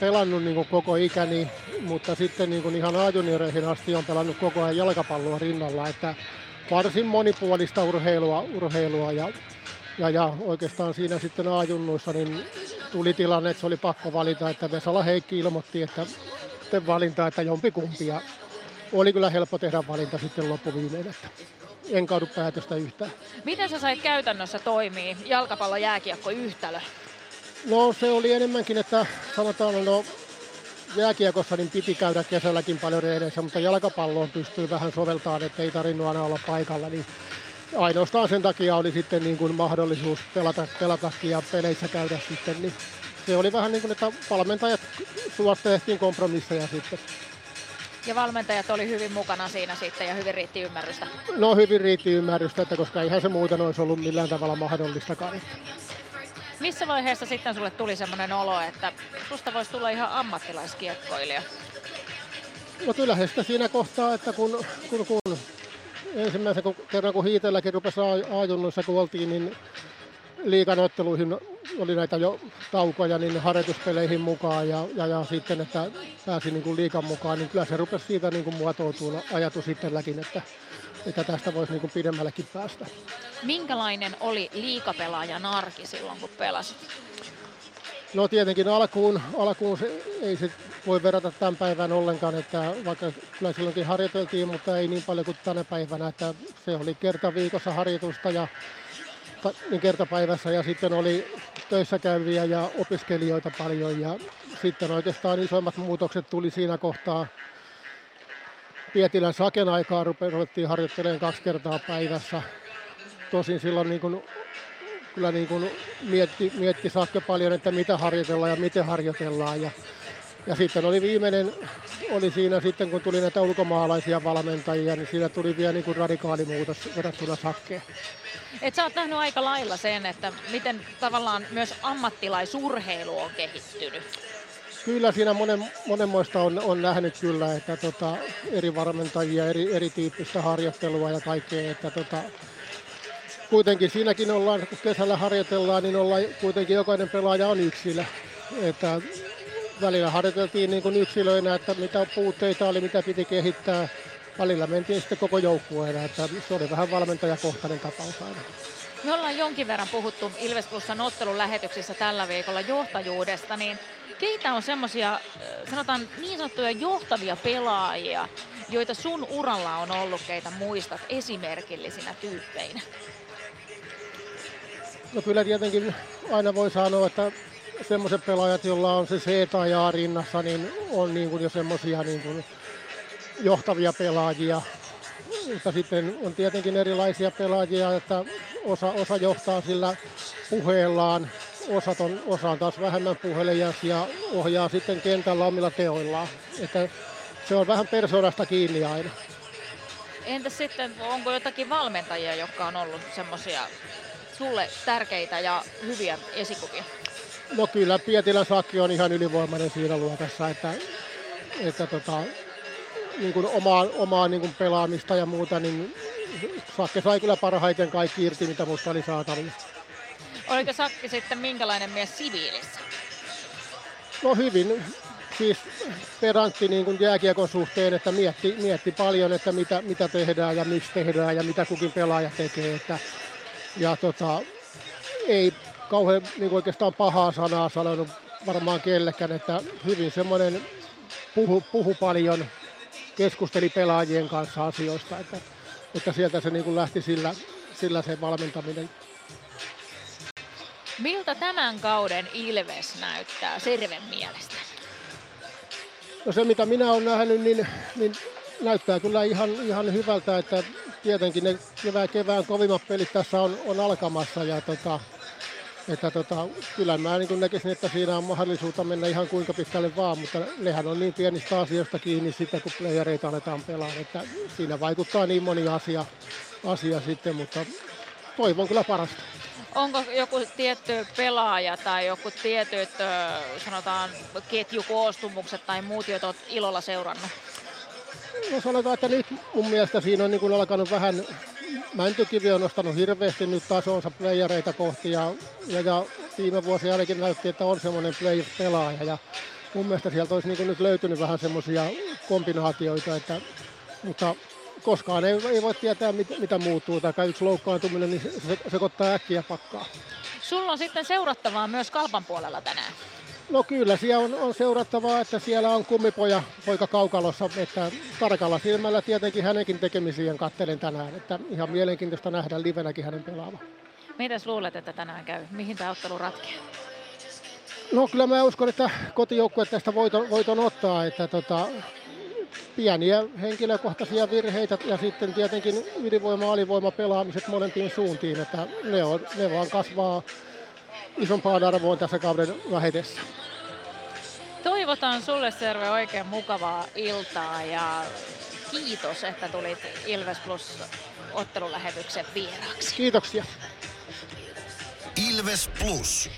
S11: pelannut niin kuin koko ikäni, mutta sitten niin kuin ihan A-junioreihin asti on pelannut koko ajan jalkapalloa rinnalla, että varsin monipuolista urheilua, urheilua ja, ja, ja oikeastaan siinä sitten A-junnuissa niin tuli tilanne, että se oli pakko valita, että Vesala Heikki ilmoitti, että sitten valinta, että jompikumpi ja oli kyllä helppo tehdä valinta sitten loppuviimein, että en kaadu päätöstä yhtään.
S2: Miten sä sait käytännössä toimii jalkapallo jääkiekko yhtälö?
S11: No se oli enemmänkin, että sanotaan, no jääkiekossa niin piti käydä kesälläkin paljon reideissä, mutta jalkapalloon pystyy vähän soveltamaan, että ei tarvinnut aina olla paikalla. Niin ainoastaan sen takia oli sitten niin kuin mahdollisuus pelata, pelatakin ja peleissä käydä sitten. Niin se oli vähän niin kuin, että valmentajat suosta tehtiin kompromisseja sitten.
S2: Ja valmentajat oli hyvin mukana siinä sitten ja hyvin riitti ymmärrystä.
S11: No hyvin riitti ymmärrystä, että koska eihän se muuten olisi ollut millään tavalla mahdollistakaan.
S2: Missä vaiheessa sitten sulle tuli semmoinen olo, että susta voisi tulla ihan ammattilaiskiekkoilija?
S11: No kyllähän sitä siinä kohtaa, että kun, kun, kun ensimmäisen kun, kerran kun hiitelläkin rupesi aajunnoissa kun oltiin, niin liikanotteluihin oli näitä jo taukoja niin harjoituspeleihin mukaan ja, ja, ja sitten, että pääsi niin liikan mukaan, niin kyllä se rupesi siitä niin kuin muotoutua ajatus itselläkin, että, että tästä voisi niin kuin pidemmällekin päästä.
S2: Minkälainen oli liikapelaajan arki silloin, kun pelasit?
S11: No tietenkin alkuun, alkuun se, ei se voi verrata tämän päivän ollenkaan, että vaikka kyllä silloinkin harjoiteltiin, mutta ei niin paljon kuin tänä päivänä, että se oli kerta viikossa harjoitusta ja niin kertapäivässä ja sitten oli töissä käyviä ja opiskelijoita paljon ja sitten oikeastaan isoimmat muutokset tuli siinä kohtaa. Pietilän saken aikaa ruvettiin harjoittelemaan kaksi kertaa päivässä. Tosin silloin niin kuin, kyllä niin kuin mietti, mietti Sakke paljon, että mitä harjoitellaan ja miten harjoitellaan. Ja, ja sitten oli viimeinen, oli siinä sitten kun tuli näitä ulkomaalaisia valmentajia, niin siinä tuli vielä niin kuin radikaali muutos verrattuna Sakkeen.
S2: Et sä oot nähnyt aika lailla sen, että miten tavallaan myös ammattilaisurheilu on kehittynyt.
S11: Kyllä siinä monen, monenmoista on, on nähnyt kyllä, että tota, eri valmentajia, eri, erityyppistä harjoittelua ja kaikkea, että tota, kuitenkin siinäkin ollaan, kun kesällä harjoitellaan, niin ollaan kuitenkin jokainen pelaaja on yksilö. Että välillä harjoiteltiin niin kuin yksilöinä, että mitä puutteita oli, mitä piti kehittää välillä mentiin sitten koko joukkueena, että se oli vähän valmentajakohtainen tapaus aina.
S2: Me ollaan jonkin verran puhuttu Ilves Plusan ottelun lähetyksissä tällä viikolla johtajuudesta, niin keitä on semmoisia, sanotaan niin sanottuja johtavia pelaajia, joita sun uralla on ollut, keitä muistat esimerkillisinä tyyppeinä?
S11: No kyllä tietenkin aina voi sanoa, että semmoiset pelaajat, joilla on se C tai A rinnassa, niin on niin kuin jo semmoisia niin johtavia pelaajia. Mutta sitten on tietenkin erilaisia pelaajia, että osa, osa johtaa sillä puheellaan, osa on, osa on taas vähemmän puhelias ja ohjaa sitten kentällä omilla teoillaan. Että se on vähän persoonasta kiinni aina.
S2: Entä sitten, onko jotakin valmentajia, jotka on ollut semmoisia sulle tärkeitä ja hyviä esikuvia?
S11: No kyllä, Pietilän Sakki on ihan ylivoimainen siinä luokassa, että, että tota, niin kuin omaa, omaa niin kuin pelaamista ja muuta, niin Sakke sai kyllä parhaiten kaikki irti, mitä minusta oli saatavilla.
S2: Oliko Sakki sitten minkälainen mies siviilissä?
S11: No hyvin, siis perantti niin kuin jääkiekon suhteen, että mietti, mietti paljon, että mitä, mitä tehdään ja miksi tehdään ja mitä kukin pelaaja tekee. Että, ja tota, ei kauhean niin kuin oikeastaan pahaa sanaa sanonut varmaan kellekään, että hyvin semmoinen puhu, puhu paljon, keskusteli pelaajien kanssa asioista, että, että sieltä se niin kuin lähti sillä, sillä se valmentaminen.
S2: Miltä tämän kauden Ilves näyttää Serven mielestä?
S11: No se mitä minä olen nähnyt, niin, niin näyttää kyllä ihan, ihan hyvältä, että tietenkin ne kevään, kevään kovimmat pelit tässä on, on alkamassa ja tota, että tota, kyllä mä niin näkisin, että siinä on mahdollisuutta mennä ihan kuinka pitkälle vaan, mutta nehän on niin pienistä asioista kiinni sitten, kun playereita aletaan pelaamaan, että siinä vaikuttaa niin moni asia, asia sitten, mutta toivon kyllä parasta.
S2: Onko joku tietty pelaaja tai joku tietyt, sanotaan, ketjukoostumukset tai muut, joita olet ilolla seurannut?
S11: No sanotaan, että nyt mun mielestä siinä on niin kuin alkanut vähän, Mäntykivi on nostanut hirveästi nyt tasonsa playereita kohti ja, ja, ja viime vuosi ainakin näytti, että on semmoinen play-pelaaja ja mun mielestä sieltä olisi niin nyt löytynyt vähän semmoisia kombinaatioita, että, mutta koskaan ei, ei voi tietää, mit, mitä muuttuu, tai yksi loukkaantuminen, niin se, se sekoittaa äkkiä pakkaa.
S2: Sulla on sitten seurattavaa myös kalpan puolella tänään.
S11: No kyllä, siellä on, on seurattavaa, että siellä on kummipoja poika kaukalossa, että tarkalla silmällä tietenkin hänenkin tekemisiään kattelen tänään, että ihan mielenkiintoista nähdä livenäkin hänen pelaava.
S2: Mitäs luulet, että tänään käy? Mihin tämä ottelu ratkeaa?
S11: No kyllä mä uskon, että kotijoukkue tästä voiton, voiton ottaa, että tota, pieniä henkilökohtaisia virheitä ja sitten tietenkin ylivoima alivoima pelaamiset molempiin suuntiin, että ne, on, ne vaan kasvaa isompaan arvoon tässä kauden vähetessä.
S2: Toivotan sulle Serve oikein mukavaa iltaa ja kiitos, että tulit Ilves Plus ottelulähetyksen vieraaksi.
S11: Kiitoksia.
S1: Ilves Plus.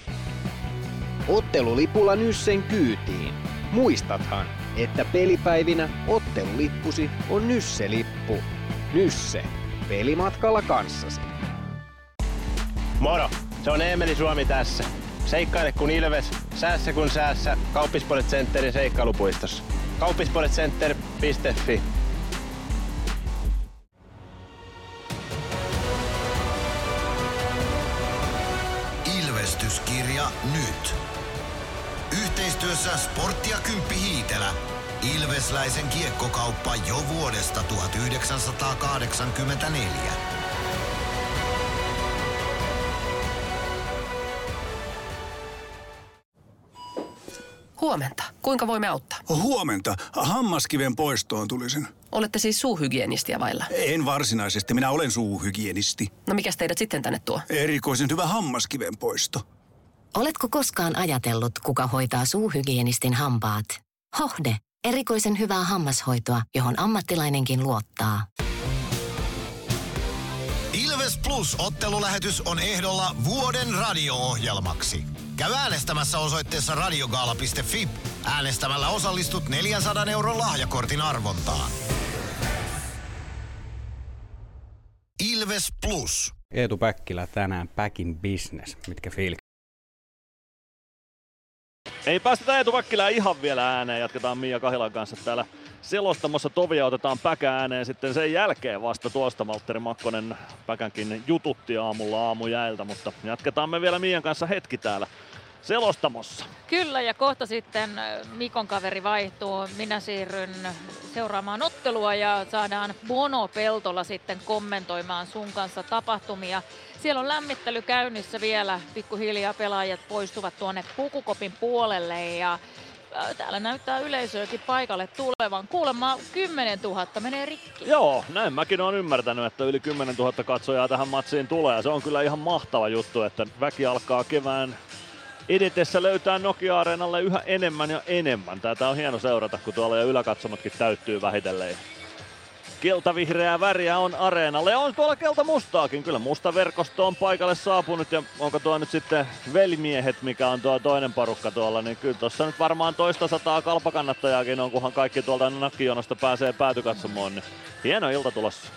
S12: Ottelulipulla Nyssen kyytiin. Muistathan, että pelipäivinä ottelulippusi on Nysse-lippu. Nysse. Pelimatkalla kanssasi.
S4: Moro! Se on Eemeli Suomi tässä. Seikkaile kun ilves, säässä kun säässä. Kauppispoilet Centerin seikkailupuistossa. Kauppispoiletcenter.fi
S1: Ilvestyskirja nyt. Yhteistyössä Sportti ja Kymppi Hiitelä. Ilvesläisen kiekkokauppa jo vuodesta 1984.
S13: Huomenta. Kuinka voimme auttaa?
S14: Huomenta. Hammaskiven poistoon tulisin.
S13: Olette siis suuhygienistia vailla?
S14: En varsinaisesti. Minä olen suuhygienisti.
S13: No mikä teidät sitten tänne tuo?
S14: Erikoisen hyvä hammaskiven poisto.
S15: Oletko koskaan ajatellut, kuka hoitaa suuhygienistin hampaat? Hohde. Erikoisen hyvää hammashoitoa, johon ammattilainenkin luottaa.
S1: Ilves Plus ottelulähetys on ehdolla vuoden radio-ohjelmaksi. Käy äänestämässä osoitteessa radiogaala.fi. Äänestämällä osallistut 400 euron lahjakortin arvontaan. Ilves Plus.
S7: Eetu Päkkilä tänään Back in Business. Mitkä fiilik?
S5: Ei päästetä Eetu Väkkilää ihan vielä ääneen. Jatketaan Mia Kahilan kanssa täällä selostamossa tovia otetaan Päkä ääneen sitten sen jälkeen vasta tuosta Maltteri Makkonen Päkänkin jututti aamulla aamujäiltä, mutta jatketaan me vielä Mian kanssa hetki täällä selostamossa.
S2: Kyllä ja kohta sitten Mikon kaveri vaihtuu. Minä siirryn seuraamaan ottelua ja saadaan Bono Peltola sitten kommentoimaan sun kanssa tapahtumia. Siellä on lämmittely käynnissä vielä. Pikkuhiljaa pelaajat poistuvat tuonne pukukopin puolelle ja täällä näyttää yleisöäkin paikalle tulevan. Kuulemma 10 000 menee rikki.
S5: Joo, näin mäkin olen ymmärtänyt, että yli 10 000 katsojaa tähän matsiin tulee. Se on kyllä ihan mahtava juttu, että väki alkaa kevään edetessä löytää Nokia-areenalle yhä enemmän ja enemmän. Tätä on hieno seurata, kun tuolla jo yläkatsomotkin täyttyy vähitellen. Keltavihreää väriä on areenalle on tuolla kelta mustaakin. Kyllä musta verkosto on paikalle saapunut ja onko tuo nyt sitten velimiehet, mikä on tuo toinen porukka tuolla, niin kyllä tuossa nyt varmaan toista sataa kalpakannattajaakin on, kunhan kaikki tuolta nakkijonosta pääsee päätykatsomoon. Niin hieno ilta tulossa.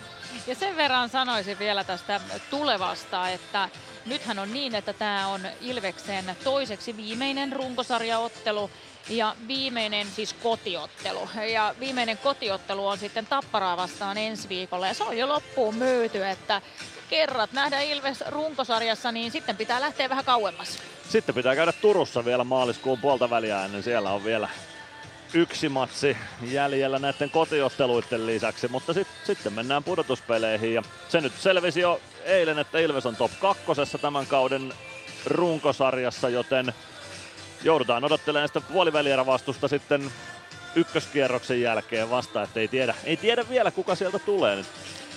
S2: Ja sen verran sanoisin vielä tästä tulevasta, että nythän on niin, että tämä on Ilveksen toiseksi viimeinen runkosarjaottelu ja viimeinen siis kotiottelu. Ja viimeinen kotiottelu on sitten Tapparaa vastaan ensi viikolla ja se on jo loppuun myyty, että kerrat nähdään Ilves runkosarjassa, niin sitten pitää lähteä vähän kauemmas.
S5: Sitten pitää käydä Turussa vielä maaliskuun puolta väliä ennen. Siellä on vielä yksi matsi jäljellä näiden kotiotteluiden lisäksi, mutta sit, sitten mennään pudotuspeleihin ja se nyt selvisi jo eilen, että Ilves on top kakkosessa tämän kauden runkosarjassa, joten joudutaan odottelemaan sitä puolivälierävastusta sitten ykköskierroksen jälkeen vasta, että ei tiedä, ei tiedä vielä kuka sieltä tulee nyt.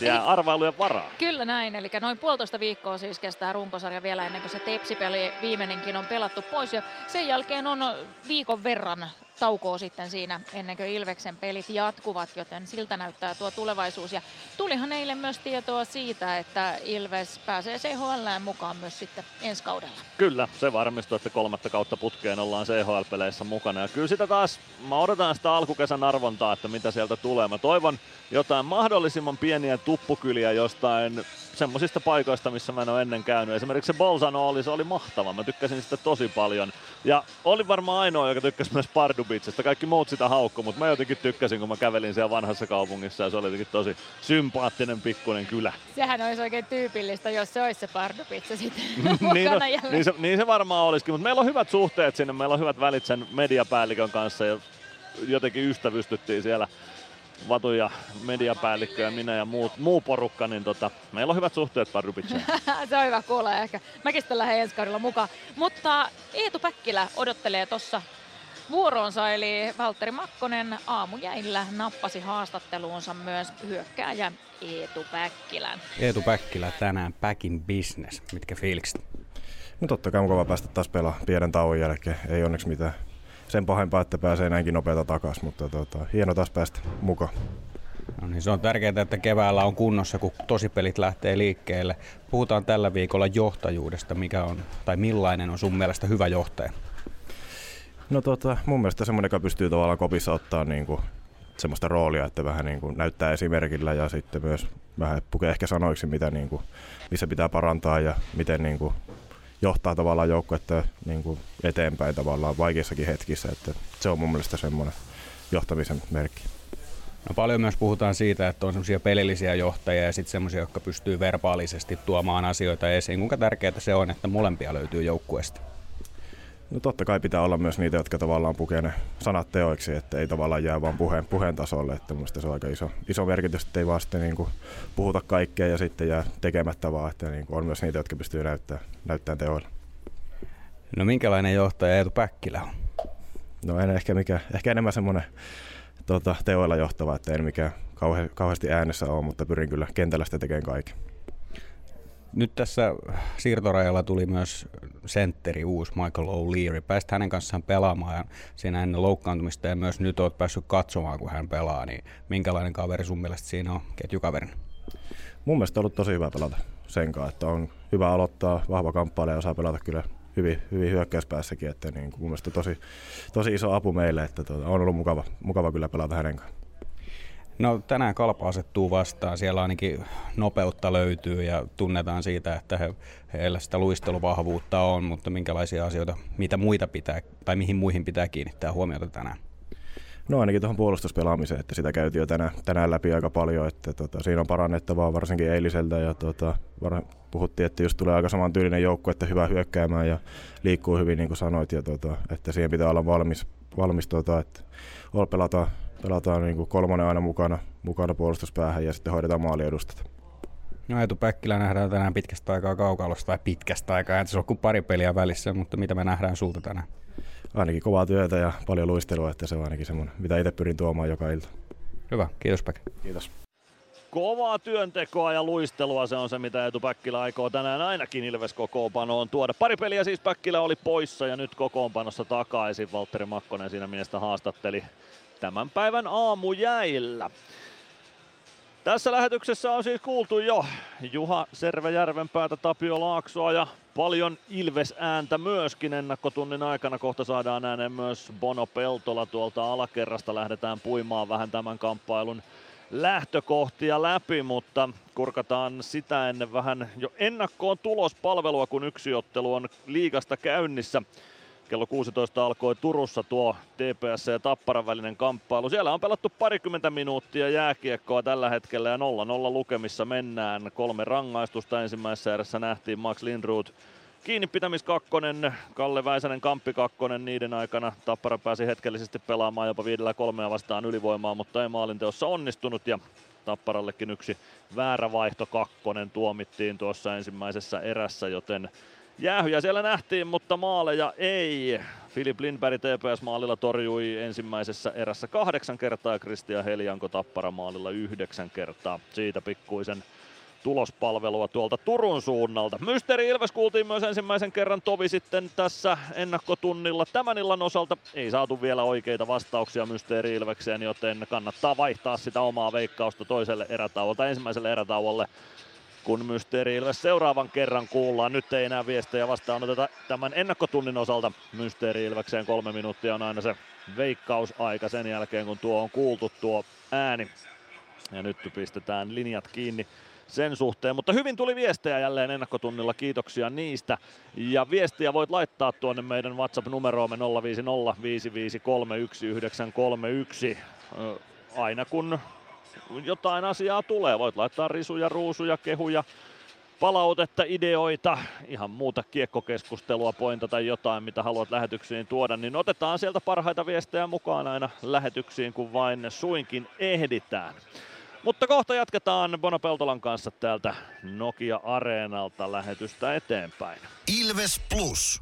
S5: Jää arvailujen varaa.
S2: Kyllä näin, eli noin puolitoista viikkoa siis kestää runkosarja vielä ennen kuin se tepsipeli viimeinenkin on pelattu pois. Ja sen jälkeen on viikon verran taukoa sitten siinä ennen kuin Ilveksen pelit jatkuvat, joten siltä näyttää tuo tulevaisuus. Ja tulihan eilen myös tietoa siitä, että Ilves pääsee CHL mukaan myös sitten ensi kaudella.
S5: Kyllä, se varmistuu, että kolmatta kautta putkeen ollaan CHL-peleissä mukana. Ja kyllä sitä taas, mä odotan sitä alkukesän arvontaa, että mitä sieltä tulee. Mä toivon jotain mahdollisimman pieniä tuppukyliä jostain semmoisista paikoista, missä mä en ole ennen käynyt. Esimerkiksi se Bolzano oli, se oli mahtava. Mä tykkäsin sitä tosi paljon. Ja oli varmaan ainoa, joka tykkäsi myös Pardubitsesta. Kaikki muut sitä haukku, mutta mä jotenkin tykkäsin, kun mä kävelin siellä vanhassa kaupungissa ja se oli jotenkin tosi sympaattinen pikkuinen kylä.
S2: Sehän olisi oikein tyypillistä, jos se olisi se Pardubitsa sitten
S5: niin, no, niin, se, niin se varmaan olisikin, mutta meillä on hyvät suhteet sinne, meillä on hyvät välit sen mediapäällikön kanssa ja jotenkin ystävystyttiin siellä Vatu ja mediapäällikkö ja minä ja muut, muu porukka, niin tota, meillä on hyvät suhteet Pardubiceen.
S2: Se on hyvä kuulla ehkä. Mäkin sitten lähden ensi kaudella mukaan. Mutta Eetu Päkkilä odottelee tuossa vuoroonsa, eli Valtteri Makkonen aamujäillä nappasi haastatteluunsa myös hyökkääjä Eetu Päkkilän.
S7: Eetu Päkkilä tänään Päkin business. Mitkä fiilikset?
S16: No totta kai mukava päästä taas pelaamaan pienen tauon jälkeen. Ei onneksi mitään sen pahempaa, että pääsee näinkin nopeata takaisin, mutta tota, hieno taas päästä mukaan.
S7: No niin, se on tärkeää, että keväällä on kunnossa, kun tosipelit lähtee liikkeelle. Puhutaan tällä viikolla johtajuudesta, mikä on, tai millainen on sun mielestä hyvä johtaja?
S16: No tota, mun mielestä semmoinen, joka pystyy tavallaan kopissa ottaa niin kuin semmoista roolia, että vähän niin kuin näyttää esimerkillä ja sitten myös vähän pukee ehkä sanoiksi, mitä niin kuin, missä pitää parantaa ja miten niin kuin johtaa tavallaan joukkuetta niin kuin eteenpäin tavallaan vaikeissakin hetkissä. Että se on mun mielestä semmoinen johtamisen merkki.
S7: No paljon myös puhutaan siitä, että on semmoisia pelillisiä johtajia ja sitten semmoisia, jotka pystyy verbaalisesti tuomaan asioita esiin. Kuinka tärkeää se on, että molempia löytyy joukkueesta?
S16: No totta kai pitää olla myös niitä, jotka tavallaan pukee ne sanat teoiksi, että ei tavallaan jää vaan puheen, puheen tasolle. Että mun se on aika iso, iso merkitys, että ei vaan sitten niin kuin puhuta kaikkea ja sitten jää tekemättä vaan, että niin kuin on myös niitä, jotka pystyy näyttämään, näyttämään teoilla.
S7: No minkälainen johtaja Eetu Päkkilä on?
S16: No en ehkä, mikä, ehkä enemmän semmoinen tota, teoilla johtava, että en mikään kauhe, kauheasti äänessä ole, mutta pyrin kyllä kentällä sitä tekemään kaiken.
S7: Nyt tässä siirtorajalla tuli myös sentteri uusi Michael O'Leary. Pääsit hänen kanssaan pelaamaan ja siinä ennen loukkaantumista ja myös nyt olet päässyt katsomaan, kun hän pelaa. Niin minkälainen kaveri sun mielestä siinä on ketjukaverin?
S16: Mun mielestä on ollut tosi hyvä pelata sen kanssa, että on hyvä aloittaa, vahva kamppailija ja osaa pelata kyllä hyvin, hyvin hyökkäyspäässäkin, että niin mun mielestä tosi, tosi iso apu meille, että tuota, on ollut mukava, mukava kyllä pelata hänen kanssaan.
S7: No tänään kalpa asettuu vastaan, siellä ainakin nopeutta löytyy ja tunnetaan siitä, että he, heillä sitä luisteluvahvuutta on, mutta minkälaisia asioita, mitä muita pitää, tai mihin muihin pitää kiinnittää huomiota tänään?
S16: No ainakin tuohon puolustuspelaamiseen, että sitä käytiin jo tänään, tänään läpi aika paljon, että tota, siinä on parannettavaa varsinkin eiliseltä ja tota, var, puhuttiin, että jos tulee aika saman tyylinen joukko, että hyvä hyökkäämään ja liikkuu hyvin niin kuin sanoit, ja tota, että siihen pitää olla valmis, valmis tota, että pelataan pelataan niin kuin kolmonen aina mukana, mukana puolustuspäähän ja sitten hoidetaan maaliedustat.
S7: No Eetu Päkkilä nähdään tänään pitkästä aikaa kaukalosta tai pitkästä aikaa, että se on kuin pari peliä välissä, mutta mitä me nähdään sulta tänään?
S16: Ainakin kovaa työtä ja paljon luistelua, että se on ainakin semmoinen, mitä itse pyrin tuomaan joka ilta.
S7: Hyvä, kiitos Päkki.
S16: Kiitos.
S5: Kovaa työntekoa ja luistelua, se on se mitä Eetu Päkkilä aikoo tänään ainakin Ilves kokoonpanoon tuoda. Pari peliä siis Päkkilä oli poissa ja nyt kokoonpanossa takaisin. Valtteri Makkonen siinä miestä haastatteli tämän päivän aamujäillä. Tässä lähetyksessä on siis kuultu jo Juha päätä Tapio Laaksoa ja paljon Ilves-ääntä myöskin ennakkotunnin aikana. Kohta saadaan ääneen myös Bono Peltola tuolta alakerrasta. Lähdetään puimaan vähän tämän kamppailun lähtökohtia läpi, mutta kurkataan sitä ennen vähän jo ennakkoon tulospalvelua, kun yksi ottelu on liigasta käynnissä. Kello 16 alkoi Turussa tuo TPS ja Tapparan välinen kamppailu. Siellä on pelattu parikymmentä minuuttia jääkiekkoa tällä hetkellä ja 0-0 lukemissa mennään. Kolme rangaistusta ensimmäisessä erässä nähtiin Max Lindroth kiinni pitämis kakkonen, Kalle Väisänen kamppi kakkonen niiden aikana. Tappara pääsi hetkellisesti pelaamaan jopa viidellä kolmea vastaan ylivoimaa, mutta ei maalinteossa onnistunut ja Tapparallekin yksi väärä vaihto kakkonen tuomittiin tuossa ensimmäisessä erässä, joten Jäähyjä siellä nähtiin, mutta maaleja ei. Filip Lindberg TPS-maalilla torjui ensimmäisessä erässä kahdeksan kertaa ja Kristian Helianko Tappara maalilla yhdeksän kertaa. Siitä pikkuisen tulospalvelua tuolta Turun suunnalta. Mysteeri Ilves kuultiin myös ensimmäisen kerran tovi sitten tässä ennakkotunnilla. Tämän illan osalta ei saatu vielä oikeita vastauksia Mysteeri Ilvekseen, joten kannattaa vaihtaa sitä omaa veikkausta toiselle erätauolle ensimmäiselle erätauolle kun Mysteeri Ilves seuraavan kerran kuullaan. Nyt ei enää viestejä vastaanoteta tämän ennakkotunnin osalta. Mysteeri Ilvekseen kolme minuuttia on aina se veikkausaika sen jälkeen, kun tuo on kuultu tuo ääni. Ja nyt pistetään linjat kiinni sen suhteen. Mutta hyvin tuli viestejä jälleen ennakkotunnilla, kiitoksia niistä. Ja viestiä voit laittaa tuonne meidän WhatsApp-numeroomme 050 553 Aina kun jotain asiaa tulee, voit laittaa risuja, ruusuja, kehuja, palautetta, ideoita, ihan muuta kiekkokeskustelua, pointata jotain, mitä haluat lähetyksiin tuoda, niin otetaan sieltä parhaita viestejä mukaan aina lähetyksiin, kun vain suinkin ehditään. Mutta kohta jatketaan Bono Peltolan kanssa täältä Nokia Areenalta lähetystä eteenpäin.
S1: Ilves Plus.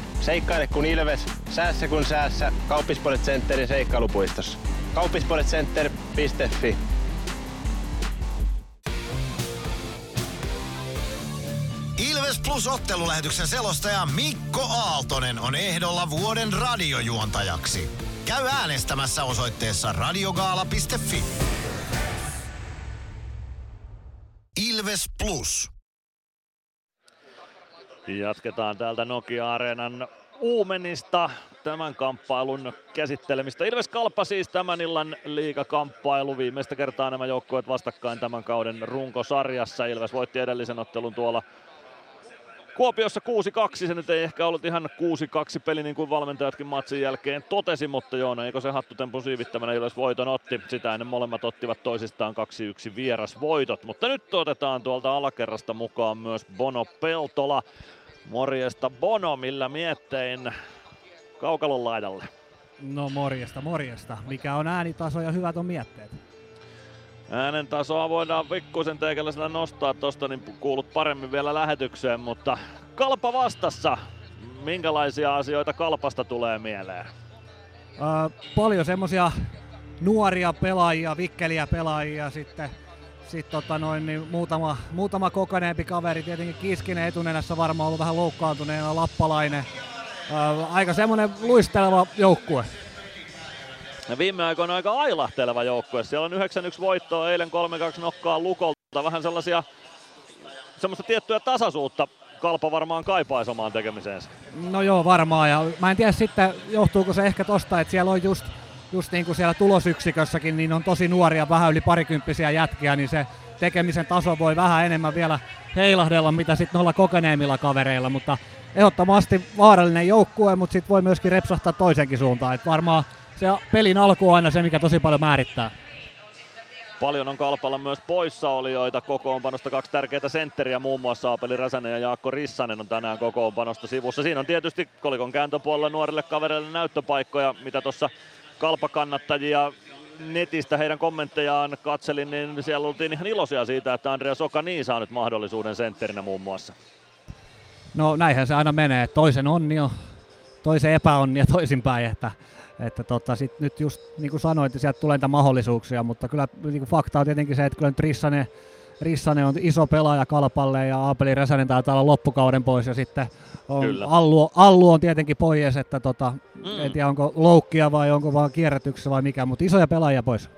S4: Seikkaile kun ilves, säässä kun säässä. Kauppispoilet Centerin seikkailupuistossa. Kauppispoiletcenter.fi
S1: Ilves Plus ottelulähetyksen selostaja Mikko Aaltonen on ehdolla vuoden radiojuontajaksi. Käy äänestämässä osoitteessa radiogaala.fi. Ilves Plus.
S5: Jatketaan täältä Nokia-areenan Uumenista tämän kamppailun käsittelemistä. Ilves Kalppa siis tämän illan liigakamppailu. Viimeistä kertaa nämä joukkueet vastakkain tämän kauden runkosarjassa. Ilves voitti edellisen ottelun tuolla Kuopiossa 6-2, se nyt ei ehkä ollut ihan 6-2 peli niin kuin valmentajatkin matsin jälkeen totesi, mutta Joona, eikö se hattutempun siivittämänä Ilves voiton otti. Sitä ennen molemmat ottivat toisistaan 2-1 vierasvoitot, mutta nyt otetaan tuolta alakerrasta mukaan myös Bono Peltola. Morjesta Bono, millä miettein kaukalon laidalle?
S17: No morjesta, morjesta. Mikä on äänitaso ja hyvät on mietteet?
S5: Äänen tasoa voidaan pikkuisen teikäläisellä nostaa tosta, niin kuulut paremmin vielä lähetykseen, mutta kalpa vastassa. Minkälaisia asioita kalpasta tulee mieleen?
S17: Öö, paljon semmosia nuoria pelaajia, vikkeliä pelaajia sitten sit tota noin, niin muutama, muutama kokeneempi kaveri, tietenkin Kiskinen etunenässä varmaan ollut vähän loukkaantuneena, Lappalainen. Öö, aika semmonen luisteleva joukkue.
S5: Ja viime aikoina aika ailahteleva joukkue. Siellä on 9-1 voittoa, eilen 3-2 nokkaa Lukolta. Vähän sellaisia, semmoista tiettyä tasaisuutta Kalpa varmaan kaipaisi omaan tekemiseensä.
S17: No joo, varmaan. Ja mä en tiedä sitten, johtuuko se ehkä tosta, että siellä on just, just niin kuin siellä tulosyksikössäkin, niin on tosi nuoria, vähän yli parikymppisiä jätkiä, niin se tekemisen taso voi vähän enemmän vielä heilahdella, mitä sitten noilla kokeneemmilla kavereilla, mutta ehdottomasti vaarallinen joukkue, mutta sitten voi myöskin repsahtaa toisenkin suuntaan. Et varmaan se pelin alku on aina se, mikä tosi paljon määrittää.
S5: Paljon on Kalpalla myös poissaolijoita kokoonpanosta. Kaksi tärkeää sentteriä, muun muassa Aapeli Räsänen ja Jaakko Rissanen on tänään kokoonpanosta sivussa. Siinä on tietysti kolikon kääntöpuolella nuorille kavereille näyttöpaikkoja, mitä tuossa Kalpa-kannattajia netistä heidän kommenttejaan katselin, niin siellä oltiin ihan iloisia siitä, että Andreas Okani saa nyt mahdollisuuden sentterinä muun muassa.
S17: No näinhän se aina menee. Toisen onni on toisen epäonni ja toisinpäin, että että tota, sit nyt just niin kuin että sieltä tulee niitä mahdollisuuksia, mutta kyllä niin kuin fakta on tietenkin se, että kyllä nyt Rissanen, Rissanen on iso pelaaja Kalpalle ja Aapeli Räsänen taitaa olla loppukauden pois ja sitten on Allu, Allu, on tietenkin pois, että tota, mm. en tiedä onko loukkia vai onko vaan kierrätyksessä vai mikä, mutta isoja pelaajia pois.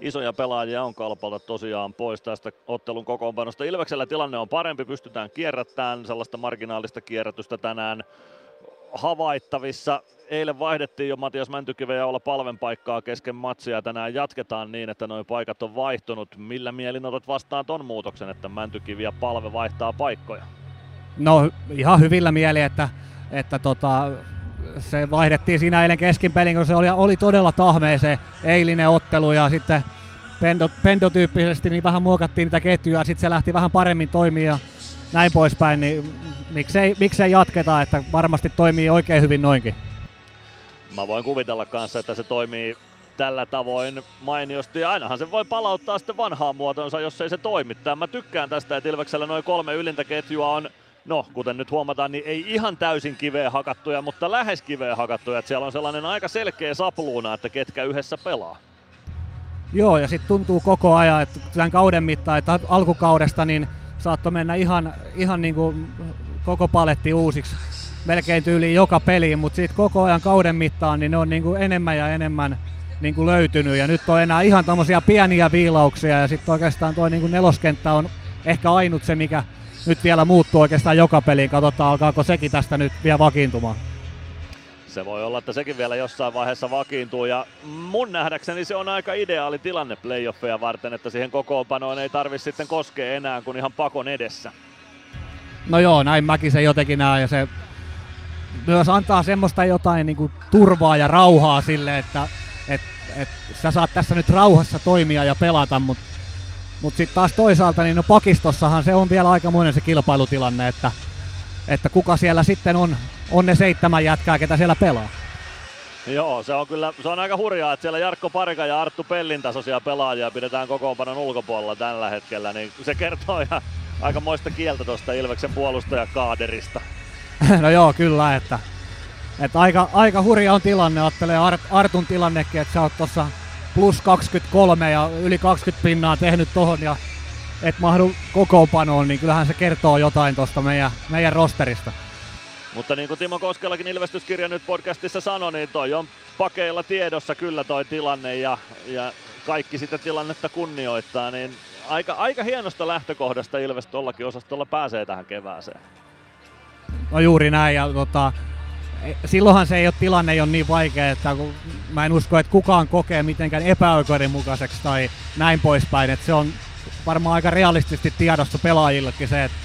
S5: Isoja pelaajia on Kalpalta tosiaan pois tästä ottelun kokoonpanosta. Ilveksellä tilanne on parempi, pystytään kierrättämään sellaista marginaalista kierrätystä tänään havaittavissa eilen vaihdettiin jo Matias Mäntykiven ja olla palven paikkaa kesken matsia. Tänään jatketaan niin, että noin paikat on vaihtunut. Millä mielin otat vastaan ton muutoksen, että Mäntykivi ja palve vaihtaa paikkoja?
S17: No ihan hyvillä mieli, että, että tota, se vaihdettiin siinä eilen keskinpelin, kun se oli, oli todella tahmea se eilinen ottelu ja sitten pendo, pendotyyppisesti niin vähän muokattiin niitä ketjuja ja sitten se lähti vähän paremmin toimia ja näin poispäin, niin miksei, miksei jatketa, että varmasti toimii oikein hyvin noinkin.
S5: Mä voin kuvitella kanssa, että se toimii tällä tavoin mainiosti. Ainahan se voi palauttaa sitten vanhaan muotonsa, jos ei se toimi. Mä tykkään tästä, että Ilveksellä noin kolme ylintä ketjua on no kuten nyt huomataan, niin ei ihan täysin kiveen hakattuja, mutta lähes kiveen hakattuja. Että siellä on sellainen aika selkeä sapluuna, että ketkä yhdessä pelaa.
S17: Joo, ja sitten tuntuu koko ajan, että tämän kauden mittaan, että alkukaudesta niin saattoi mennä ihan, ihan niin kuin koko paletti uusiksi melkein tyyliin joka peliin, mutta sitten koko ajan kauden mittaan niin ne on niin kuin enemmän ja enemmän niin kuin löytynyt ja nyt on enää ihan tämmöisiä pieniä viilauksia ja sitten oikeastaan tuo niin kuin neloskenttä on ehkä ainut se, mikä nyt vielä muuttuu oikeastaan joka peliin. Katsotaan, alkaako sekin tästä nyt vielä vakiintumaan.
S5: Se voi olla, että sekin vielä jossain vaiheessa vakiintuu ja mun nähdäkseni se on aika ideaali tilanne playoffeja varten, että siihen kokoonpanoon ei tarvi sitten koskea enää kuin ihan pakon edessä.
S17: No joo, näin mäkin se jotenkin näen ja se myös antaa semmoista jotain niin kuin turvaa ja rauhaa sille, että et, et, sä saat tässä nyt rauhassa toimia ja pelata, mutta mutta sitten taas toisaalta, niin no pakistossahan se on vielä aikamoinen se kilpailutilanne, että, että kuka siellä sitten on, on ne seitsemän jätkää, ketä siellä pelaa.
S5: Joo, se on kyllä se on aika hurjaa, että siellä Jarkko Parika ja Arttu Pellin tasoisia pelaajia pidetään kokoonpanon ulkopuolella tällä hetkellä, niin se kertoo ihan aikamoista kieltä tuosta Ilveksen puolustajakaaderista.
S17: no joo, kyllä, että, että aika, aika hurja on tilanne, ajattelee Art, Artun tilannekin, että sä oot tuossa plus 23 ja yli 20 pinnaa tehnyt tohon ja et mahdu kokoonpanoon, niin kyllähän se kertoo jotain tuosta meidän, meidän rosterista.
S5: Mutta niin kuin Timo Koskelakin ilmestyskirja nyt podcastissa sanoi, niin toi on pakeilla tiedossa kyllä toi tilanne ja, ja kaikki sitä tilannetta kunnioittaa, niin aika, aika hienosta lähtökohdasta Ilves tuollakin osastolla pääsee tähän kevääseen.
S17: No juuri näin ja tota, silloinhan se ei ole tilanne ei ole niin vaikea, että kun mä en usko, että kukaan kokee mitenkään epäoikeudenmukaiseksi tai näin poispäin. Että se on varmaan aika realistisesti tiedossa pelaajillekin se, että,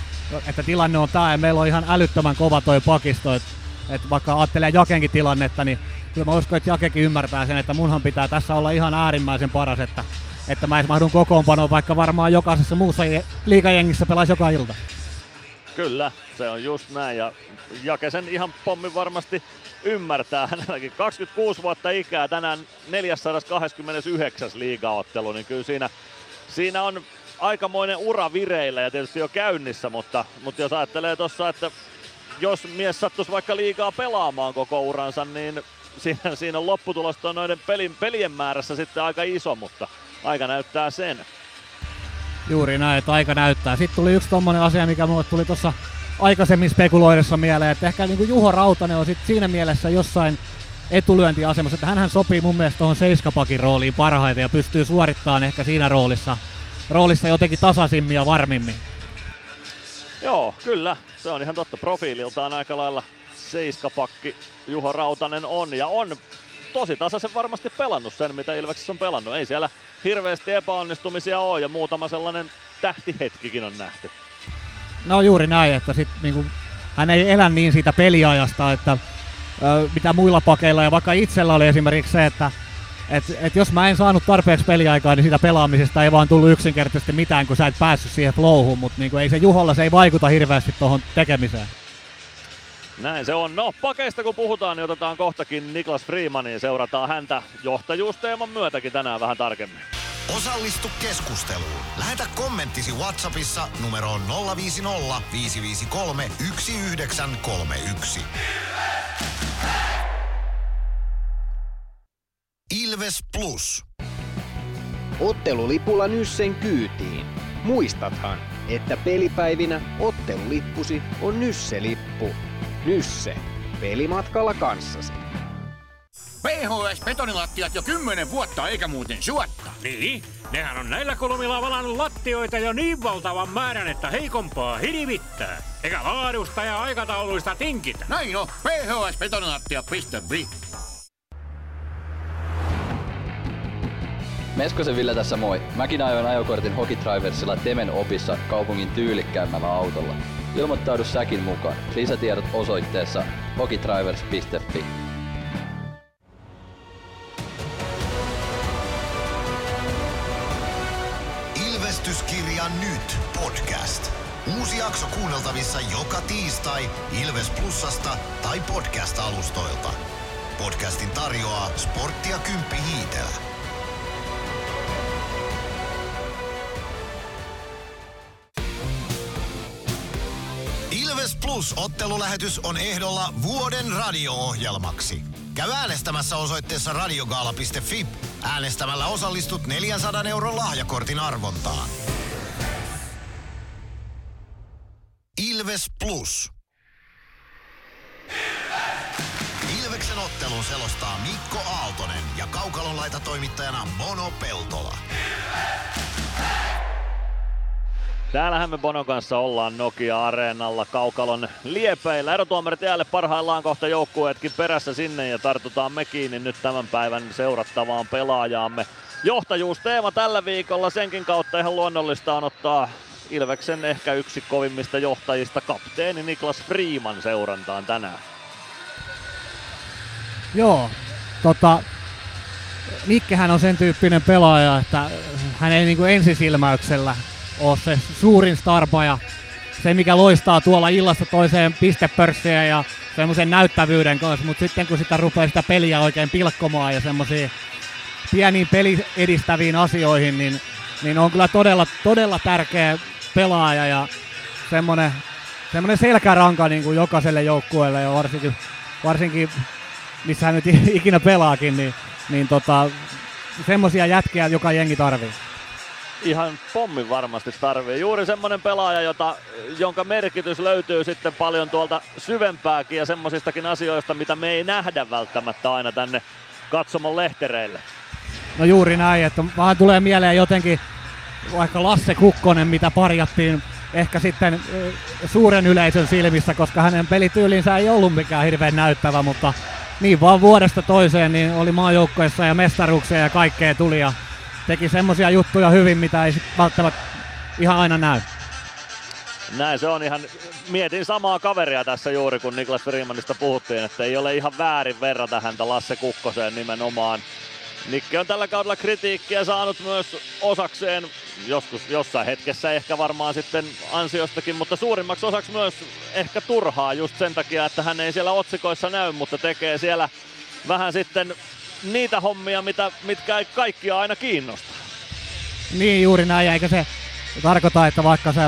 S17: että tilanne on tämä ja meillä on ihan älyttömän kova toi pakisto. Että, että vaikka ajattelee Jakenkin tilannetta, niin kyllä mä uskon, että Jakekin ymmärtää sen, että munhan pitää tässä olla ihan äärimmäisen paras, että, että mä mahdun kokoonpanoon, vaikka varmaan jokaisessa muussa liikajengissä pelaisi joka ilta.
S5: Kyllä, se on just näin ja Jake sen ihan pommin varmasti ymmärtää. Hänelläkin 26 vuotta ikää, tänään 429 liigaottelu, niin kyllä siinä, siinä on aikamoinen ura vireillä ja tietysti jo käynnissä, mutta, mutta jos ajattelee tuossa, että jos mies sattuisi vaikka liigaa pelaamaan koko uransa, niin siinä, siinä on lopputulos noiden pelin, pelien määrässä sitten aika iso, mutta aika näyttää sen.
S17: Juuri näin, että aika näyttää. Sitten tuli yksi tommonen asia, mikä mulle tuli tuossa aikaisemmin spekuloidessa mieleen, että ehkä niin kuin Juho Rautanen on sit siinä mielessä jossain etulyöntiasemassa, että hän sopii mun mielestä tuohon seiskapakin rooliin parhaiten ja pystyy suorittamaan ehkä siinä roolissa, roolissa jotenkin tasaisimmin ja varmimmin.
S5: Joo, kyllä. Se on ihan totta. Profiililtaan aika lailla seiskapakki Juho Rautanen on ja on tosi tasaisen varmasti pelannut sen, mitä Ilveksessä on pelannut. Ei siellä hirveästi epäonnistumisia ole ja muutama sellainen tähtihetkikin on nähty.
S17: No juuri näin, että sit, niinku, hän ei elä niin siitä peliajasta, että ö, mitä muilla pakeilla ja vaikka itsellä oli esimerkiksi se, että et, et jos mä en saanut tarpeeksi peliaikaa, niin siitä pelaamisesta ei vaan tullut yksinkertaisesti mitään, kun sä et päässyt siihen flowhun, mutta niinku, ei se Juholla se ei vaikuta hirveästi tuohon tekemiseen.
S5: Näin se on. No, pakeista kun puhutaan, niin otetaan kohtakin Niklas Freemanin. Seurataan häntä johtajuusteeman myötäkin tänään vähän tarkemmin.
S1: Osallistu keskusteluun. Lähetä kommenttisi Whatsappissa numeroon 050 553 1931. Ilves Plus.
S12: Ottelulipulla Nyssen kyytiin. Muistathan, että pelipäivinä ottelulippusi on Nysse-lippu. Nysse. Pelimatkalla kanssasi.
S18: PHS-betonilattiat jo kymmenen vuotta eikä muuten suotta.
S19: Niin, nehän on näillä kolmilla valannut lattioita jo niin valtavan määrän, että heikompaa hirvittää. Eikä laadusta ja aikatauluista tinkitä.
S18: Näin on, phsbetonilattia.fi.
S20: Meskosen Ville tässä moi. Mäkin ajoin ajokortin Hokitriversilla Temen opissa kaupungin tyylikkäämmällä autolla. Ilmoittaudu säkin mukaan. Lisätiedot osoitteessa hokitrivers.fi.
S1: Ilvestyskirja nyt podcast. Uusi jakso kuunneltavissa joka tiistai Ilves Plusasta tai podcast-alustoilta. Podcastin tarjoaa sporttia Kymppi Hiitelä. Ilves Plus ottelulähetys on ehdolla vuoden radio-ohjelmaksi. Käy äänestämässä osoitteessa radiogaala.fi. Äänestämällä osallistut 400 euron lahjakortin arvontaan. Ilves Plus. Ilveksen ottelun selostaa Mikko Aaltonen ja Kaukalon laitatoimittajana Mono Peltola.
S5: Täällähän me Bonon kanssa ollaan Nokia-areenalla Kaukalon liepeillä. Erotuomarit jäälle parhaillaan kohta joukkueetkin perässä sinne ja tartutaan me kiinni nyt tämän päivän seurattavaan pelaajaamme. Johtajuusteema tällä viikolla senkin kautta ihan luonnollista on ottaa Ilveksen ehkä yksi kovimmista johtajista, kapteeni Niklas Freeman seurantaan tänään.
S17: Joo, tota, Nikkehän on sen tyyppinen pelaaja, että hän ei niinku ensisilmäyksellä ole se suurin starpa ja se mikä loistaa tuolla illasta toiseen pistepörssiä ja semmoisen näyttävyyden kanssa, mutta sitten kun sitä rupeaa sitä peliä oikein pilkkomaan ja semmoisiin pieniin peli edistäviin asioihin, niin, niin on kyllä todella, todella tärkeä pelaaja ja semmoinen, semmoinen selkäranka niin kuin jokaiselle joukkueelle ja varsinkin, varsinkin missä hän nyt ikinä pelaakin, niin, niin tota, semmoisia jätkiä joka jengi tarvii
S5: ihan pommin varmasti tarvii. Juuri semmonen pelaaja, jota, jonka merkitys löytyy sitten paljon tuolta syvempääkin ja semmosistakin asioista, mitä me ei nähdä välttämättä aina tänne katsomon lehtereille.
S17: No juuri näin, että vaan tulee mieleen jotenkin vaikka Lasse Kukkonen, mitä parjattiin ehkä sitten suuren yleisön silmissä, koska hänen pelityylinsä ei ollut mikään hirveän näyttävä, mutta niin vaan vuodesta toiseen niin oli maajoukkoissa ja mestaruuksia ja kaikkea tuli ja teki semmosia juttuja hyvin, mitä ei välttämättä ihan aina näy.
S5: Näin se on ihan, mietin samaa kaveria tässä juuri kun Niklas Freemanista puhuttiin, että ei ole ihan väärin verrata häntä Lasse Kukkoseen nimenomaan. Nikke on tällä kaudella kritiikkiä saanut myös osakseen, joskus jossain hetkessä ehkä varmaan sitten ansiostakin, mutta suurimmaksi osaksi myös ehkä turhaa just sen takia, että hän ei siellä otsikoissa näy, mutta tekee siellä vähän sitten niitä hommia, mitä, mitkä ei kaikkia aina kiinnosta.
S17: Niin juuri näin, eikä se tarkoita, että vaikka se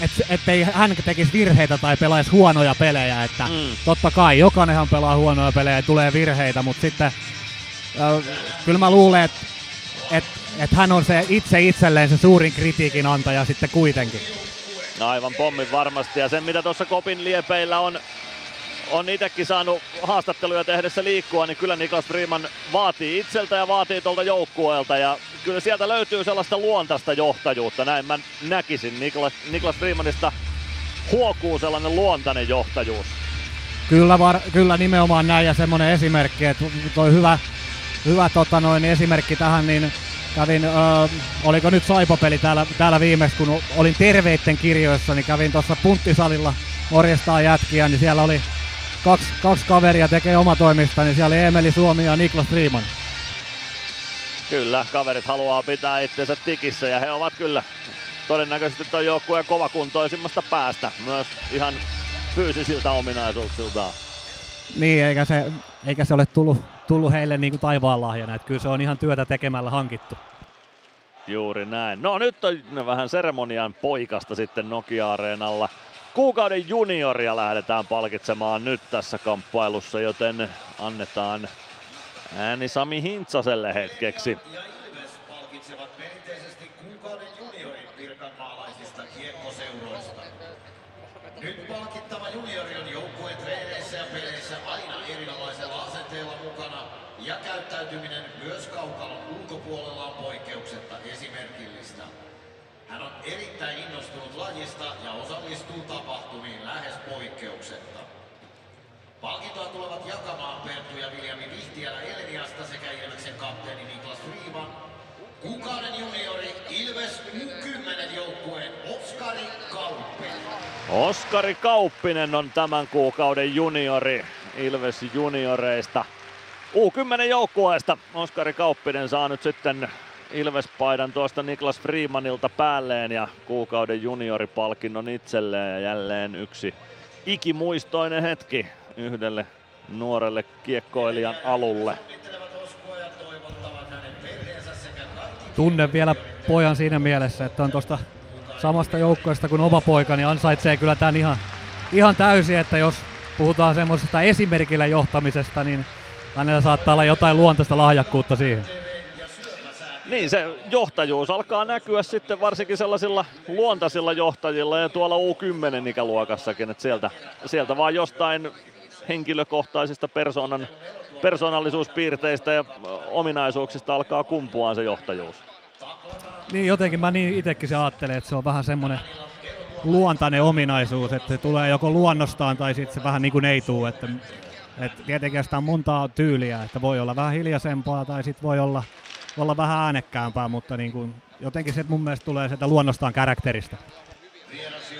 S17: et, ettei hän tekisi virheitä tai pelaisi huonoja pelejä, että mm. totta kai jokainenhan pelaa huonoja pelejä ja tulee virheitä, mutta sitten kyllä mä luulen, että et, et hän on se itse itselleen se suurin kritiikin antaja sitten kuitenkin.
S5: Aivan pommin varmasti ja sen mitä tuossa Kopin liepeillä on on itsekin saanut haastatteluja tehdessä liikkua, niin kyllä Niklas Freeman vaatii itseltä ja vaatii tuolta joukkueelta. Ja kyllä sieltä löytyy sellaista luontaista johtajuutta, näin mä näkisin. Niklas, Niklas Freemanista huokuu sellainen luontainen johtajuus.
S17: Kyllä, var, kyllä nimenomaan näin ja semmoinen esimerkki, että toi hyvä, hyvä tota noin, esimerkki tähän, niin kävin, ö, oliko nyt Saipapeli täällä, täällä viimeksi, kun olin terveitten kirjoissa, niin kävin tuossa punttisalilla morjestaan jätkiä, niin siellä oli kaksi, kaksi kaveria tekee omatoimista, niin siellä oli Emeli Suomi ja Niklas Freeman.
S5: Kyllä, kaverit haluaa pitää itsensä tikissä ja he ovat kyllä todennäköisesti tuon joukkueen kovakuntoisimmasta päästä myös ihan fyysisiltä ominaisuuksiltaan.
S17: Niin, eikä se, eikä se ole tullut, tullut heille niin kuin taivaan lahjana, että kyllä se on ihan työtä tekemällä hankittu.
S5: Juuri näin. No nyt on vähän seremonian poikasta sitten Nokia-areenalla kuukauden junioria lähdetään palkitsemaan nyt tässä kamppailussa, joten annetaan ääni Sami Hintsaselle hetkeksi. Nyt palkittava juniori on joukkueen treeneissä ja peleissä aina erinomaisella asenteella
S1: ja käyttäytyminen myös kaukalon ulkopuolella on poikkeuksetta esimerkillistä. Hän on erittäin innostunut lajista ja osallistuu tapahtumiin lähes poikkeuksetta. Palkintoa tulevat jakamaan Perttu ja Viljami Vihtiälä Eleniasta sekä Ilveksen kapteeni Niklas Freeman. Kuukauden juniori Ilves U10 joukkueen Oskari Kauppinen.
S5: Oskari Kauppinen on tämän kuukauden juniori Ilves junioreista. U10 joukkueesta Oskari Kauppinen saa nyt sitten Ilves-paidan tuosta Niklas Freemanilta päälleen ja kuukauden junioripalkinnon itselleen ja jälleen yksi ikimuistoinen hetki yhdelle nuorelle kiekkoilijan alulle.
S17: Tunne vielä pojan siinä mielessä, että on tuosta samasta joukkoista kuin oma poika, niin ansaitsee kyllä tämän ihan, ihan täysin, että jos puhutaan semmoisesta esimerkillä johtamisesta, niin hänellä saattaa olla jotain luontaista lahjakkuutta siihen.
S5: Niin, se johtajuus alkaa näkyä sitten varsinkin sellaisilla luontaisilla johtajilla ja tuolla U10 ikäluokassakin, että sieltä, sieltä vaan jostain henkilökohtaisista persoonan, persoonallisuuspiirteistä ja ominaisuuksista alkaa kumpuaan se johtajuus.
S17: Niin jotenkin mä niin itsekin se ajattelen, että se on vähän semmoinen luontainen ominaisuus, että se tulee joko luonnostaan tai sitten se vähän niin kuin ei tuu. Että, että tietenkin sitä on montaa tyyliä, että voi olla vähän hiljaisempaa tai sitten voi olla, olla vähän äänekkäämpää, mutta niin kuin, jotenkin se mun mielestä tulee sieltä luonnostaan karakterista.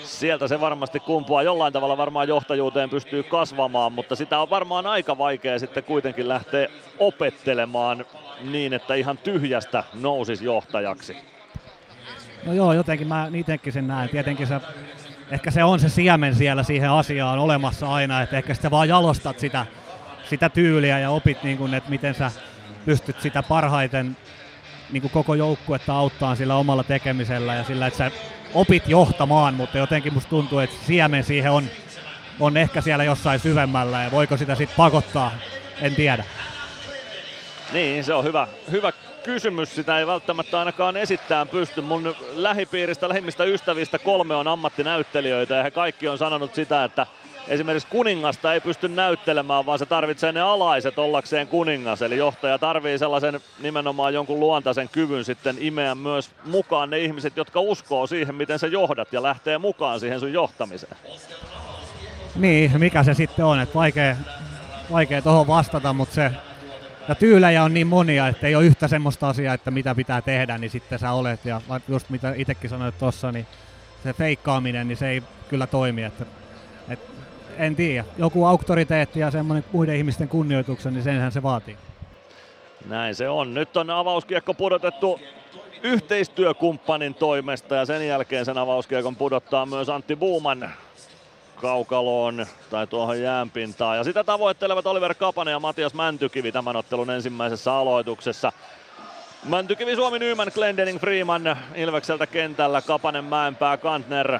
S5: Sieltä se varmasti kumpuaa. Jollain tavalla varmaan johtajuuteen pystyy kasvamaan, mutta sitä on varmaan aika vaikea sitten kuitenkin lähteä opettelemaan niin, että ihan tyhjästä nousisi johtajaksi.
S17: No joo, jotenkin mä itsekin sen näen. Tietenkin se, ehkä se on se siemen siellä siihen asiaan olemassa aina, että ehkä sitä vaan jalostat sitä, sitä tyyliä ja opit, niin kuin, että miten sä pystyt sitä parhaiten niin kuin koko joukkuetta auttaa sillä omalla tekemisellä ja sillä, että sä opit johtamaan, mutta jotenkin musta tuntuu, että siemen siihen on, on ehkä siellä jossain syvemmällä ja voiko sitä sitten pakottaa, en tiedä.
S5: Niin, se on hyvä, hyvä kysymys. Sitä ei välttämättä ainakaan esittää pysty. Mun lähipiiristä, lähimmistä ystävistä kolme on ammattinäyttelijöitä ja he kaikki on sanonut sitä, että esimerkiksi kuningasta ei pysty näyttelemään, vaan se tarvitsee ne alaiset ollakseen kuningas. Eli johtaja tarvii sellaisen nimenomaan jonkun luontaisen kyvyn sitten imeä myös mukaan ne ihmiset, jotka uskoo siihen, miten sä johdat ja lähtee mukaan siihen sun johtamiseen.
S17: Niin, mikä se sitten on, että vaikea, vaikea tuohon vastata, mutta se ja tyylejä on niin monia, että ei ole yhtä semmoista asiaa, että mitä pitää tehdä, niin sitten sä olet. Ja just mitä itsekin sanoit tuossa, niin se feikkaaminen, niin se ei kyllä toimi. Että, et, en tiedä, joku auktoriteetti ja semmoinen muiden ihmisten kunnioituksen, niin senhän se vaatii.
S5: Näin se on. Nyt on avauskiekko pudotettu yhteistyökumppanin toimesta ja sen jälkeen sen avauskiekon pudottaa myös Antti Buuman kaukaloon tai tuohon jäänpintaan. Ja sitä tavoittelevat Oliver Kapanen ja Matias Mäntykivi tämän ottelun ensimmäisessä aloituksessa. Mäntykivi, Suomi, Nyman, Glendening, Freeman Ilvekseltä kentällä, Kapanen, Mäenpää, Kantner,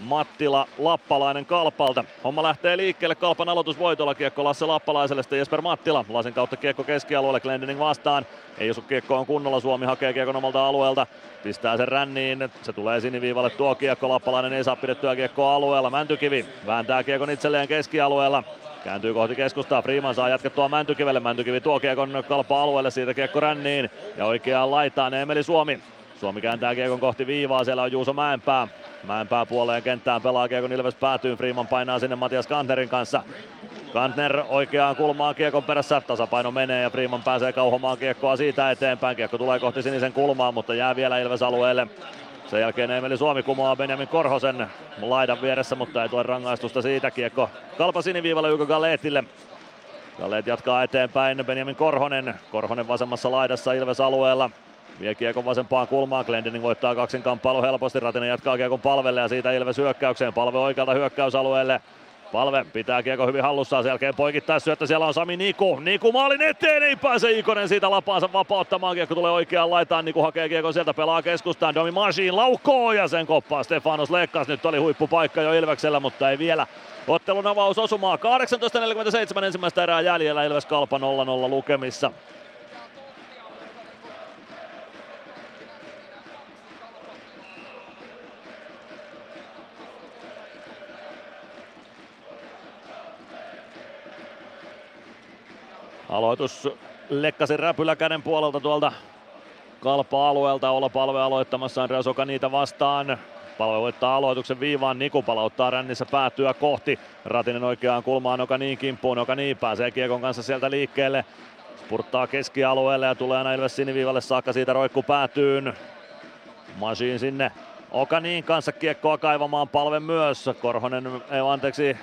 S5: Mattila, Lappalainen Kalpalta. Homma lähtee liikkeelle, Kalpan aloitusvoitolla kiekko Lasse Lappalaiselle, sitten Jesper Mattila. Lasin kautta kiekko keskialueelle, Glendening vastaan. Ei osu kiekkoon kunnolla, Suomi hakee kiekon omalta alueelta. Pistää sen ränniin, se tulee siniviivalle tuo kiekko, Lappalainen ei saa pidettyä kiekkoa alueella. Mäntykivi vääntää kiekon itselleen keskialueella. Kääntyy kohti keskustaa, Freeman saa jatkettua Mäntykivelle, Mäntykivi tuo kiekon kalpa alueelle, siitä kiekko ränniin ja oikeaan laitaan Emeli Suomi. Suomi kääntää kiekon kohti viivaa, siellä on Juuso Mäenpää. Mäenpää puoleen kenttään pelaa kiekon Ilves päätyy, Freeman painaa sinne Matias Kantnerin kanssa. Kantner oikeaan kulmaan kiekon perässä, tasapaino menee ja Freeman pääsee kauhomaan kiekkoa siitä eteenpäin. Kiekko tulee kohti sinisen kulmaa, mutta jää vielä Ilves alueelle. Sen jälkeen Emeli Suomi kumoaa Benjamin Korhosen laidan vieressä, mutta ei tule rangaistusta siitä. Kiekko kalpa siniviivalla Juko Galletille. Gallet jatkaa eteenpäin, Benjamin Korhonen. Korhonen vasemmassa laidassa Ilves alueella. Vie kiekon vasempaan kulmaan, Glendening voittaa kaksin kamppailu helposti, Ratinen jatkaa kiekon palvelle ja siitä Ilves hyökkäykseen, palve oikealta hyökkäysalueelle. Palve pitää kiekko hyvin hallussaan, sen jälkeen poikittaa syöttö, siellä on Sami Niku. Niku maalin eteen, ei pääse Ikonen siitä lapaansa vapauttamaan. Kiekko tulee oikeaan laitaan, Niku hakee kiekon sieltä, pelaa keskustaan. Domi Machine laukoo ja sen koppaa Stefanos Lekkas. Nyt oli huippupaikka jo Ilveksellä, mutta ei vielä ottelun avaus osumaa. 18.47 ensimmäistä erää jäljellä Ilves Kalpa 0-0 lukemissa. Aloitus Lekkasin räpylä käden puolelta tuolta kalpa-alueelta. Olla palve aloittamassa Andreas Oka niitä vastaan. Palve voittaa aloituksen viivaan, Niku palauttaa rännissä päätyä kohti. Ratinen oikeaan kulmaan, Oka niin kimppuun, Oka niin pääsee Kiekon kanssa sieltä liikkeelle. Spurttaa keskialueelle ja tulee aina Ilves siniviivalle saakka siitä roikku päätyyn. Masiin sinne Okanin kanssa kiekkoa kaivamaan palve myös. Korhonen, ei anteeksi,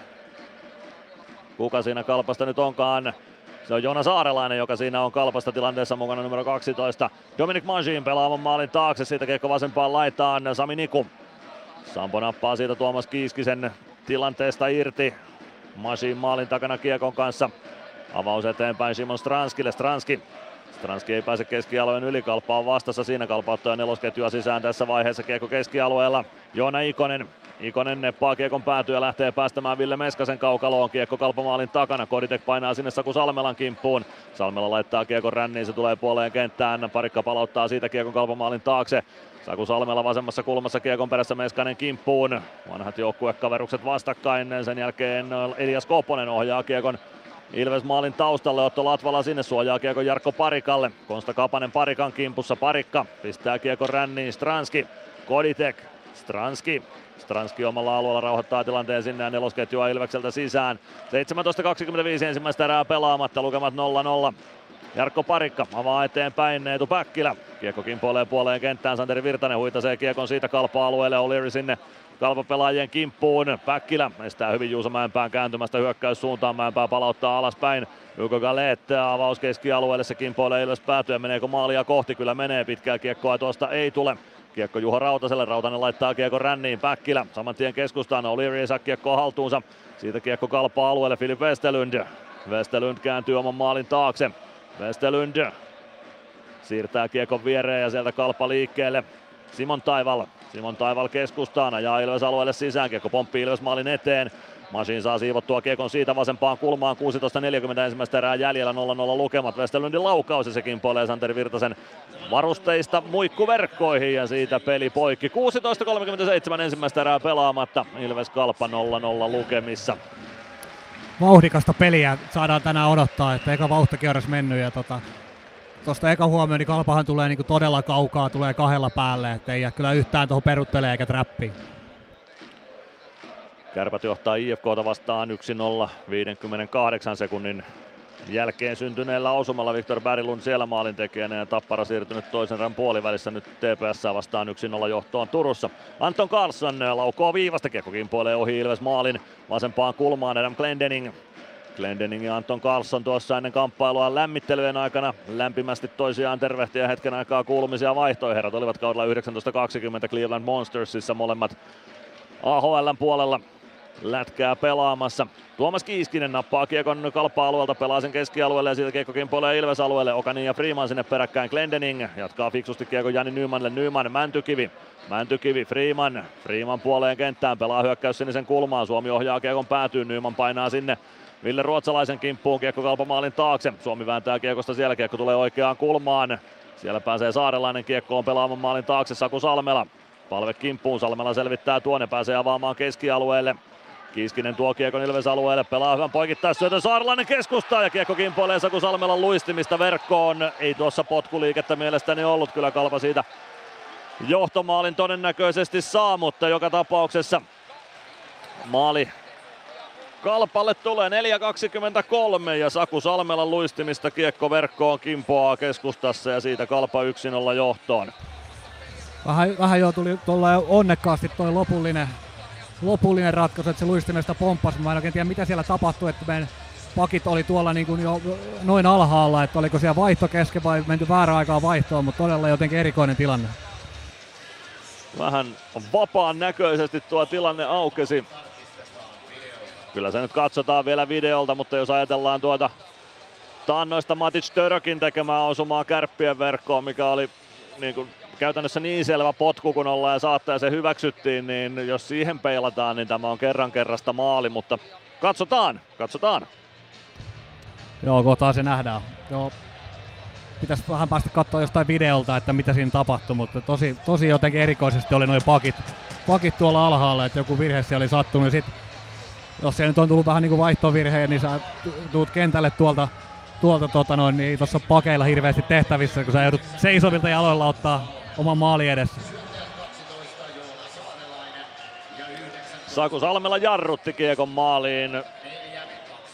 S5: kuka siinä kalpasta nyt onkaan. Se on Joona Saarelainen, joka siinä on kalpasta tilanteessa mukana numero 12. Dominic Mangin pelaavan maalin taakse, siitä kiekko vasempaan laitaan Sami Niku. Sampo nappaa siitä Tuomas Kiiskisen tilanteesta irti. Mangin maalin takana kiekon kanssa. Avaus eteenpäin Simon Stranskille. Stranski Stranski ei pääse keskialueen yli, Kalpa on vastassa siinä, Kalpa ottaa nelosketjua sisään tässä vaiheessa, kiekko keskialueella, Joona Ikonen, Ikonen neppaa kiekon päätyä ja lähtee päästämään Ville Meskasen kaukaloon. Kiekko kalpamaalin takana. Koditek painaa sinne Saku Salmelan kimppuun. Salmela laittaa kiekon ränniin. Se tulee puoleen kenttään. Parikka palauttaa siitä kiekon kalpamaalin taakse. Saku Salmela vasemmassa kulmassa kiekon perässä Meskanen kimppuun. Vanhat joukkuekaverukset vastakkain. Sen jälkeen Elias Koponen ohjaa kiekon Ilves maalin taustalle, Otto Latvala sinne suojaa kiekon Jarkko Parikalle. Konsta Kapanen Parikan kimpussa, Parikka pistää kiekon ränniin, Stranski, Koditek, Stranski Stranski omalla alueella rauhoittaa tilanteen sinne ja nelosketjua Ilvekseltä sisään. 17.25 ensimmäistä erää pelaamatta, lukemat 0-0. Jarkko Parikka avaa eteenpäin, Eetu Päkkilä. Kiekko kimpoilee puoleen kenttään, Santeri Virtanen huitasee kiekon siitä kalpa-alueelle, O'Leary sinne kalpapelaajien kimppuun. Päkkilä estää hyvin Juuso Mäenpään kääntymästä hyökkäyssuuntaan. Mäenpää palauttaa alaspäin. Juko Galet avaus keskialueelle, se kimpoilee Ilves päätyä. Meneekö maalia kohti? Kyllä menee pitkää kiekkoa tuosta ei tule. Kiekko Juho Rautaselle, Rautanen laittaa kiekko ränniin, Päkkilä saman tien keskustaan, O'Leary saa kiekkoa haltuunsa. Siitä kiekko kalpaa alueelle, Filip Westerlund. Westerlund kääntyy oman maalin taakse. Westerlund siirtää kiekon viereen ja sieltä kalpa liikkeelle. Simon Taival. Simon Taival keskustaan ajaa Ilves alueelle sisään. Kiekko pomppii Ilves maalin eteen. Masin saa siivottua kiekon siitä vasempaan kulmaan. 16.40 ensimmäistä erää jäljellä 0-0 lukemat. Westerlundin laukaus ja sekin polee Santeri Virtasen varusteista muikkuverkkoihin ja siitä peli poikki. 16.37 ensimmäistä erää pelaamatta. Ilves Kalpa 0-0 lukemissa.
S17: Vauhdikasta peliä saadaan tänään odottaa, että eka vauhtakierros mennyt ja tota, tuosta eka huomioon, niin Kalpahan tulee niin todella kaukaa, tulee kahdella päälle, että ei jää kyllä yhtään tuohon peruttelee eikä trappiin.
S5: Kärpät johtaa IFKta vastaan 1-0 58 sekunnin jälkeen syntyneellä osumalla Viktor Berglund siellä maalintekijänä ja Tappara siirtynyt toisen rän puolivälissä nyt TPS vastaan 1-0 johtoon Turussa. Anton Carlson laukoo viivasta, kiekko kimpoilee ohi Ilves maalin vasempaan kulmaan Adam Glendening. Glendening ja Anton Carlson tuossa ennen kamppailua lämmittelyjen aikana lämpimästi toisiaan tervehtiä hetken aikaa kuulumisia vaihtoehdot olivat kaudella 1920 Cleveland Monstersissa molemmat AHLn puolella lätkää pelaamassa. Tuomas Kiiskinen nappaa kiekon kalpa-alueelta, pelaa sen keskialueelle ja siitä kiekko kimpoilee Ilves-alueelle. Okani ja Freeman sinne peräkkäin. Glendening jatkaa fiksusti kiekon Jani Nymanille. Nyman, Mäntykivi. Mäntykivi, Freeman. Freeman puoleen kenttään, pelaa hyökkäys sinisen kulmaan. Suomi ohjaa kiekon päätyyn, Nyman painaa sinne Ville Ruotsalaisen kimppuun kiekko kalpamaalin taakse. Suomi vääntää kiekosta siellä, kiekko tulee oikeaan kulmaan. Siellä pääsee Saarelainen kiekkoon pelaamaan maalin taakse Saku Salmela. Palve kimppuun, Salmela selvittää tuonne, pääsee avaamaan keskialueelle. Kiiskinen tuo kiekon Ilves alueelle, pelaa hyvän poikittaisyötön Saarelainen keskustaa ja kiekko kimpoilee Saku Salmelan luistimista verkkoon. Ei tuossa potkuliikettä mielestäni ollut, kyllä kalpa siitä johtomaalin todennäköisesti saa, mutta joka tapauksessa maali Kalpalle tulee 4.23 ja Saku Salmelan luistimista kiekko verkkoon kimpoaa keskustassa ja siitä Kalpa 1-0 johtoon.
S17: Vähän, vähän jo tuli tuolla onnekkaasti toi lopullinen lopullinen ratkaisu, että se luistimesta pomppasi. Mä en oikein tiedä, mitä siellä tapahtui, että meidän pakit oli tuolla niin kuin jo noin alhaalla, että oliko siellä vaihto kesken vai menty väärään aikaan vaihtoon, mutta todella jotenkin erikoinen tilanne.
S5: Vähän vapaan näköisesti tuo tilanne aukesi. Kyllä se nyt katsotaan vielä videolta, mutta jos ajatellaan tuota taannoista Matic Törökin tekemää osumaa kärppien verkkoon, mikä oli niin kuin käytännössä niin selvä potku kun ollaan ja saattaa se hyväksyttiin, niin jos siihen peilataan, niin tämä on kerran kerrasta maali, mutta katsotaan, katsotaan.
S17: Joo, kohtaa se nähdään. Joo, pitäisi vähän päästä katsoa jostain videolta, että mitä siinä tapahtui, mutta tosi, tosi jotenkin erikoisesti oli noin pakit, pakit tuolla alhaalla, että joku virhe siellä oli sattunut. Ja sit, jos se nyt on tullut vähän niin kuin niin sä tuut kentälle tuolta tuolta tota noin, niin tuossa pakeilla hirveästi tehtävissä, kun sä joudut seisovilta jaloilla ottaa oman maali edessä.
S5: Saku Salmela jarrutti kiekon maaliin.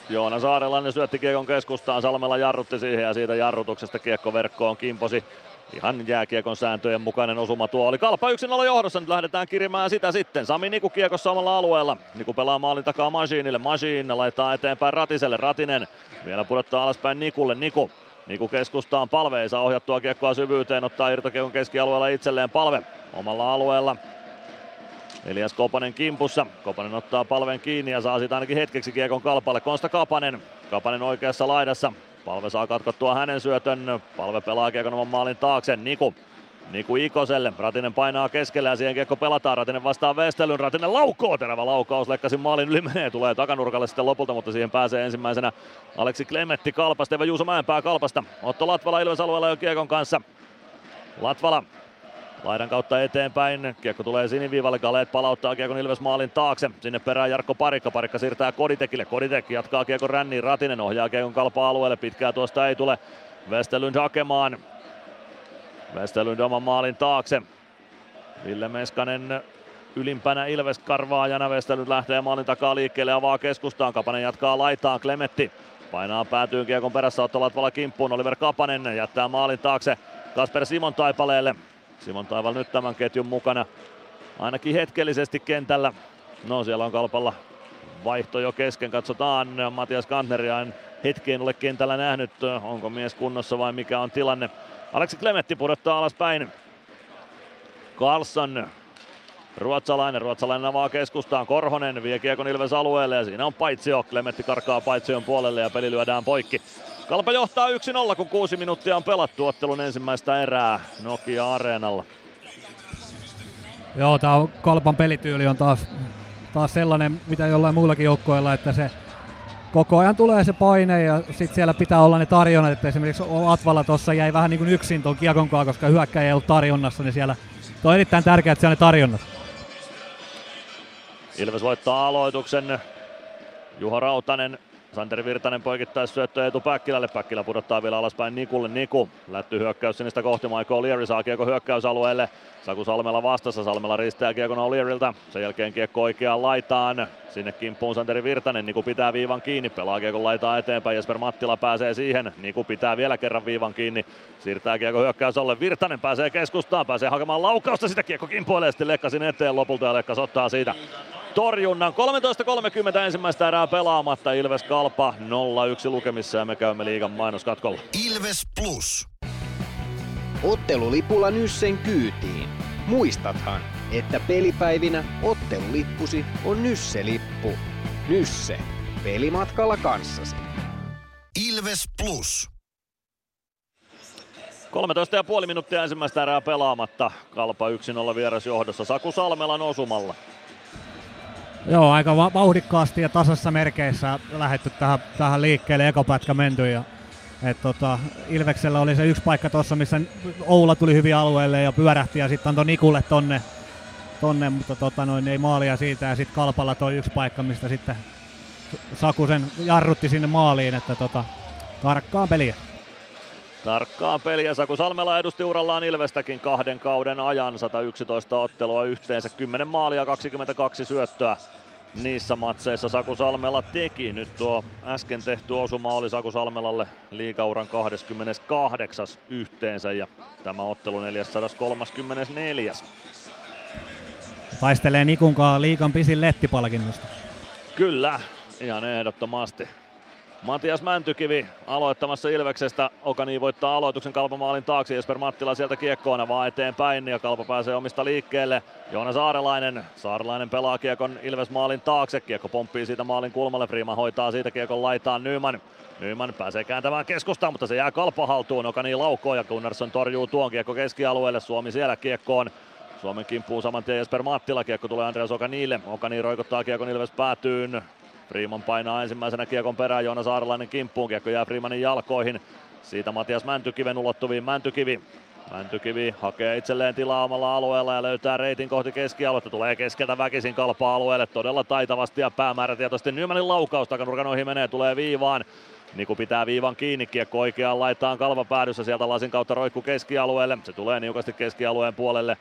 S5: Joona Saarelainen syötti kiekon keskustaan, Salmela jarrutti siihen ja siitä jarrutuksesta kiekko verkkoon kimposi. Ihan jääkiekon sääntöjen mukainen osuma tuo oli. Kalpa 1-0 johdossa, nyt lähdetään kirimään sitä sitten. Sami Niku kiekossa omalla alueella. Niku pelaa maalin takaa Masiinille. Masiin laittaa eteenpäin Ratiselle. Ratinen vielä pudottaa alaspäin Nikulle. Niku Niku keskustaan palve, ei saa ohjattua kiekkoa syvyyteen, ottaa irtokiekon keskialueella itselleen palve omalla alueella. Elias Kopanen kimpussa. Kopanen ottaa palven kiinni ja saa siitä ainakin hetkeksi kiekon kalpalle. Konsta Kapanen. Kapanen oikeassa laidassa. Palve saa katkottua hänen syötön. Palve pelaa kiekon oman maalin taakse. Niku. Niku Ikoselle. Ratinen painaa keskellä ja siihen kiekko pelataan. Ratinen vastaa Vestelyn. Ratinen laukoo. Terävä laukaus. Lekkasin maalin yli menee. Tulee takanurkalle sitten lopulta, mutta siihen pääsee ensimmäisenä Aleksi Klemetti Kalpasta. Eva Juuso Mäenpää Kalpasta. Otto Latvala Ilves alueella jo kiekon kanssa. Latvala Laidan kautta eteenpäin. Kiekko tulee siniviivalle. Galeet palauttaa Kiekon Ilves maalin taakse. Sinne perään Jarkko Parikka. Parikka siirtää Koditekille. Koditek jatkaa Kiekon ränniin. Ratinen ohjaa Kiekon kalpa alueelle. Pitkää tuosta ei tule. Westerlund hakemaan. Westerlund oman maalin taakse. Ville Meskanen ylimpänä Ilves karvaajana. Westerlund lähtee maalin takaa liikkeelle ja avaa keskustaan. Kapanen jatkaa laitaan. Klemetti painaa päätyy Kiekon perässä. Otto Latvala kimppuun. Oliver Kapanen jättää maalin taakse. Kasper Simon Taipaleelle. Simon Taival nyt tämän ketjun mukana ainakin hetkellisesti kentällä. No siellä on kalpalla vaihto jo kesken. Katsotaan Matias Kantneria en hetkeen ole kentällä nähnyt. Onko mies kunnossa vai mikä on tilanne. Aleksi Klemetti pudottaa alaspäin. Karlsson Ruotsalainen, ruotsalainen avaa keskustaan, Korhonen vie Kiekon Ilves alueelle ja siinä on Paitsio. Klemetti karkaa Paitsion puolelle ja peli lyödään poikki. Kalpa johtaa 1-0, kun kuusi minuuttia on pelattu ottelun ensimmäistä erää Nokia Areenalla.
S17: Joo, tämä Kalpan pelityyli on taas, taas sellainen, mitä jollain muullakin joukkoilla, että se koko ajan tulee se paine ja sitten siellä pitää olla ne tarjonnat, että esimerkiksi Atvala tuossa jäi vähän niin kuin yksin tuon kiekon koska hyökkäjä ei ollut tarjonnassa, niin siellä on erittäin tärkeää, että siellä on ne tarjonnat.
S5: Ilves voittaa aloituksen. Juha Rautanen Santeri Virtanen poikittais syöttö Eetu Päkkilälle. Päkkilä pudottaa vielä alaspäin Nikulle. Niku lätty hyökkäys sinistä kohti. Michael Leary saa kiekko hyökkäysalueelle. Saku Salmela vastassa. Salmela ristää kiekon O'Learyltä. Sen jälkeen kiekko oikeaan laitaan. Sinne kimppuun Santeri Virtanen. Niku pitää viivan kiinni. Pelaa kiekon laitaa eteenpäin. Jesper Mattila pääsee siihen. Niku pitää vielä kerran viivan kiinni. Siirtää kiekko hyökkäysalle. Virtanen pääsee keskustaan. Pääsee hakemaan laukausta. Sitä kiekko kimpoilee sitten Lekkasin eteen lopulta ja Lekkas ottaa siitä torjunnan. 13.30 ensimmäistä erää pelaamatta. Ilves Kalpa 0-1 lukemissa ja me käymme liigan mainoskatkolla.
S14: Ilves Plus.
S12: Ottelulipulla Nyssen kyytiin. Muistathan, että pelipäivinä ottelulippusi on Nysse-lippu. Nysse. Pelimatkalla kanssasi.
S14: Ilves Plus.
S5: 13,5 minuuttia ensimmäistä erää pelaamatta. Kalpa 1-0 vieras johdossa Saku Salmelan osumalla.
S17: Joo, aika vauhdikkaasti ja tasassa merkeissä lähetty tähän, tähän liikkeelle, ekopätkä menty. Ja, et tota, Ilveksellä oli se yksi paikka tuossa, missä Oula tuli hyvin alueelle ja pyörähti ja sitten antoi Nikulle tonne, tonne mutta tota, noin, ei maalia siitä ja sitten Kalpalla toi yksi paikka, mistä sitten Sakusen jarrutti sinne maaliin, että tota, tarkkaa peliä.
S5: Tarkkaa peliä. Saku Salmela edusti urallaan Ilvestäkin kahden kauden ajan. 111 ottelua yhteensä, 10 maalia, 22 syöttöä. Niissä matseissa Saku Salmela teki. Nyt tuo äsken tehty osuma oli Saku Salmelalle liikauran 28. yhteensä ja tämä ottelu 434.
S17: Taistelee Nikunkaan liikan pisin lettipalkinnosta.
S5: Kyllä, ihan ehdottomasti. Matias Mäntykivi aloittamassa Ilveksestä. Okani voittaa aloituksen Kalpamaalin taakse. Jesper Mattila sieltä kiekkoona vaan eteenpäin ja Kalpa pääsee omista liikkeelle. Joona Saarelainen. Saarelainen pelaa kiekon Ilves maalin taakse. Kiekko pomppii siitä maalin kulmalle. Prima hoitaa siitä kiekon laitaan Nyman. Nyman pääsee kääntämään keskustaan, mutta se jää Kalpa haltuun. Okani laukoo ja Gunnarsson torjuu tuon kiekko keskialueelle. Suomi siellä kiekkoon. Suomen kimppuun saman tien Jesper Mattila. Kiekko tulee Andreas Okanille. Okani roikottaa kiekon Ilves päätyyn. Freeman painaa ensimmäisenä kiekon perään, Joona Saarelainen kimppuun, kiekko jää Freemanin jalkoihin. Siitä Matias Mäntykiven ulottuviin Mäntykivi. Mäntykivi hakee itselleen tilaa omalla alueella ja löytää reitin kohti keskialuetta. Tulee keskeltä väkisin kalpaa alueelle todella taitavasti ja päämäärätietoisesti. Nymanin laukaus takanurkan ohi menee, tulee viivaan. Niku pitää viivan kiinni, kiekko oikeaan laitaan kalvapäädyssä, sieltä lasin kautta roikku keskialueelle. Se tulee niukasti keskialueen puolelle.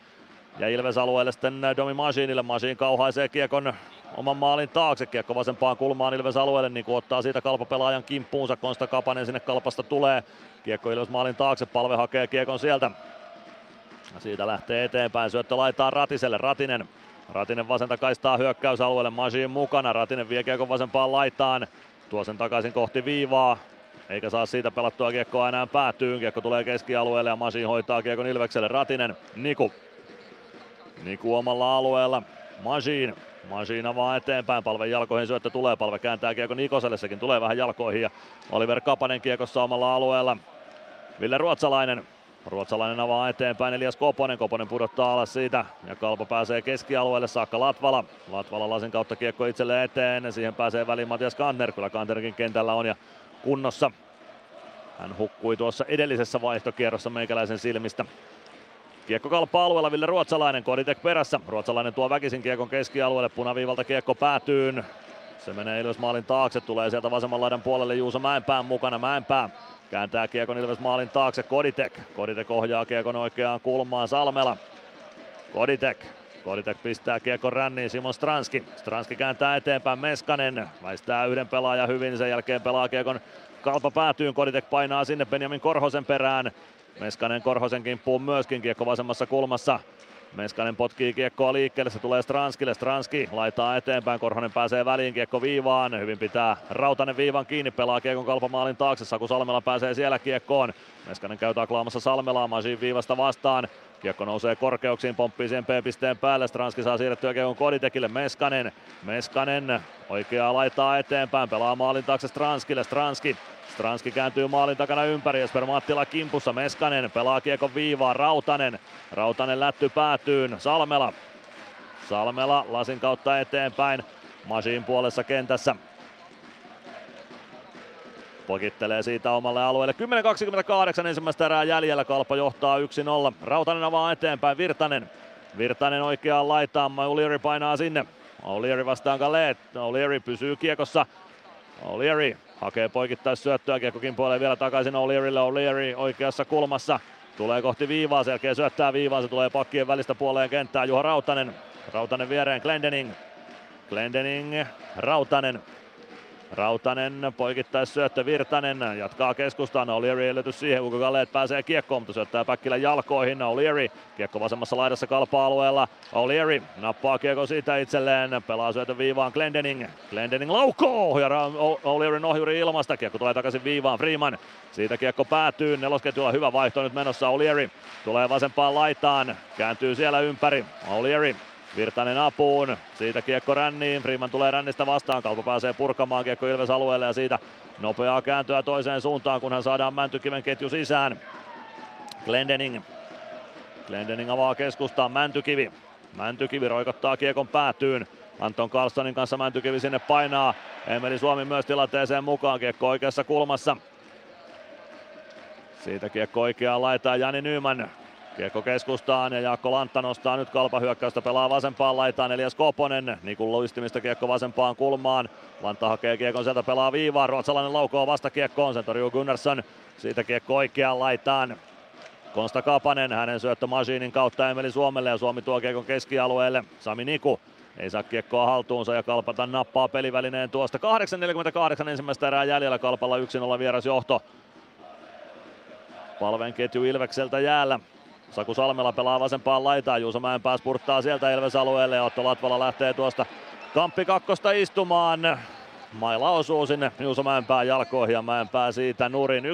S5: Ja Ilves alueelle sitten Domi Masiinille. Masiin kauhaisee kiekon oman maalin taakse. Kiekko vasempaan kulmaan Ilves alueelle, niin kuin ottaa siitä kalpapelaajan kimppuunsa. Konsta Kapanen sinne kalpasta tulee. Kiekko Ilves maalin taakse, palve hakee kiekon sieltä. Siitä lähtee eteenpäin, syöttö laittaa Ratiselle, Ratinen. Ratinen vasenta kaistaa hyökkäysalueelle, Masiin mukana, Ratinen vie kiekon vasempaan laitaan. Tuo sen takaisin kohti viivaa, eikä saa siitä pelattua kiekkoa enää päätyyn. Kiekko tulee keskialueelle ja Masiin hoitaa kiekon Ilvekselle. Ratinen, Niku. Niku omalla alueella. Masiin. Masiin avaa eteenpäin, palve jalkoihin syöttö tulee, palve kääntää kiekko Nikoselle, sekin tulee vähän jalkoihin ja Oliver Kapanen kiekossa omalla alueella. Ville Ruotsalainen Ruotsalainen avaa eteenpäin Elias Koponen. Koponen pudottaa alas siitä ja Kalpa pääsee keskialueelle saakka Latvala. Latvala lasin kautta kiekko itselle eteen. Siihen pääsee väliin Matias Kantner. Kyllä Kantnerkin kentällä on ja kunnossa. Hän hukkui tuossa edellisessä vaihtokierrossa meikäläisen silmistä. Kiekko kalpaa alueella Ville Ruotsalainen, Koditek perässä. Ruotsalainen tuo väkisin kiekon keskialueelle, punaviivalta kiekko päätyyn. Se menee Ilves maalin taakse, tulee sieltä vasemman laidan puolelle Juuso Mäenpään mukana. Mäenpää Kääntää Kiekon Ilves maalin taakse Koditek. Koditek ohjaa Kiekon oikeaan kulmaan Salmela. Koditek. Koditek pistää Kiekon ränniin Simon Stranski. Stranski kääntää eteenpäin Meskanen. Väistää yhden pelaajan hyvin, sen jälkeen pelaa Kiekon kalpa päätyyn. Koditek painaa sinne Benjamin Korhosen perään. Meskanen Korhosen kimppuun myöskin kiekko vasemmassa kulmassa. Meskanen potkii kiekkoa liikkeelle, se tulee Stranskille, Stranski laittaa eteenpäin, Korhonen pääsee väliin, kiekko viivaan, hyvin pitää Rautanen viivan kiinni, pelaa kiekon kalpamaalin taakse, Saku Salmela pääsee siellä kiekkoon. Meskanen käy taklaamassa Salmelaa, Masin viivasta vastaan, Kiekko nousee korkeuksiin, pomppii siihen P-pisteen päälle. Stranski saa siirrettyä kiekon Koditekille. Meskanen. Meskanen oikeaa laittaa eteenpäin. Pelaa maalin taakse Stranskille. Stranski. Stranski kääntyy maalin takana ympäri. Jesper Mattila kimpussa. Meskanen pelaa kiekon viivaa. Rautanen. Rautanen lätty päätyyn. Salmela. Salmela lasin kautta eteenpäin. Masin puolessa kentässä. Pokittelee siitä omalle alueelle. 10.28 ensimmäistä erää jäljellä. Kalpa johtaa 1-0. Rautanen avaa eteenpäin. Virtanen. Virtanen oikeaan laitaan. O'Leary painaa sinne. O'Leary vastaan Galet. O'Leary pysyy kiekossa. O'Leary hakee poikittais syöttöä. Kiekkokin puoleen vielä takaisin O'Learylle. O'Leary oikeassa kulmassa. Tulee kohti viivaa, selkeä syöttää viivaan, se tulee pakkien välistä puoleen kenttää. Juha Rautanen, Rautanen viereen Glendening. Glendening, Rautanen, Rautanen poikittais syöttö Virtanen jatkaa keskustaan. O'Leary yllätys siihen, kun Galleet pääsee kiekkoon, mutta syöttää Päkkilän jalkoihin. O'Leary kiekko vasemmassa laidassa kalpa-alueella. O'Leary nappaa kiekko siitä itselleen. Pelaa syötö viivaan Glendening. Glendening laukoo ja O'Learyn ohjuri ilmasta. Kiekko tulee takaisin viivaan. Freeman. Siitä kiekko päätyy. Nelosketjulla hyvä vaihto nyt menossa. O'Leary tulee vasempaan laitaan. Kääntyy siellä ympäri. O'Leary Virtanen apuun, siitä kiekko ränniin, Freeman tulee rännistä vastaan, Kalpa pääsee purkamaan kiekko Ilves alueelle ja siitä nopeaa kääntöä toiseen suuntaan, kunhan saadaan Mäntykiven ketju sisään. Glendening. Glendening avaa keskustaan, Mäntykivi. Mäntykivi roikottaa kiekon päätyyn. Anton Carlsonin kanssa Mäntykivi sinne painaa. Emeli Suomi myös tilanteeseen mukaan, kiekko oikeassa kulmassa. Siitä kiekko oikeaan laitaa Jani Nyman. Kiekko keskustaan ja Jaakko Lantta nostaa nyt kalpa hyökkäystä, pelaa vasempaan laitaan Elias Koponen. Nikun luistimista kiekko vasempaan kulmaan. Lantta hakee kiekon sieltä, pelaa viivaan. Ruotsalainen laukoo vasta kiekkoon, sen torjuu Gunnarsson. Siitä kiekko oikeaan laitaan. Konsta Kapanen, hänen syöttö Masiinin kautta Emeli Suomelle ja Suomi tuo kiekon keskialueelle. Sami Niku ei saa kiekkoa haltuunsa ja Kalpata nappaa pelivälineen tuosta. 8.48 ensimmäistä erää jäljellä Kalpalla 1-0 vierasjohto. Palven ketju Ilvekseltä jäällä. Saku Salmela pelaa vasempaan laitaan, Juuso Mäenpää spurttaa sieltä Ilves alueelle ja Otto Latvala lähtee tuosta Kamppi kakkosta istumaan. Maila osuu sinne Juuso Mäenpään jalkoihin ja Mäenpää siitä nurin. 11.24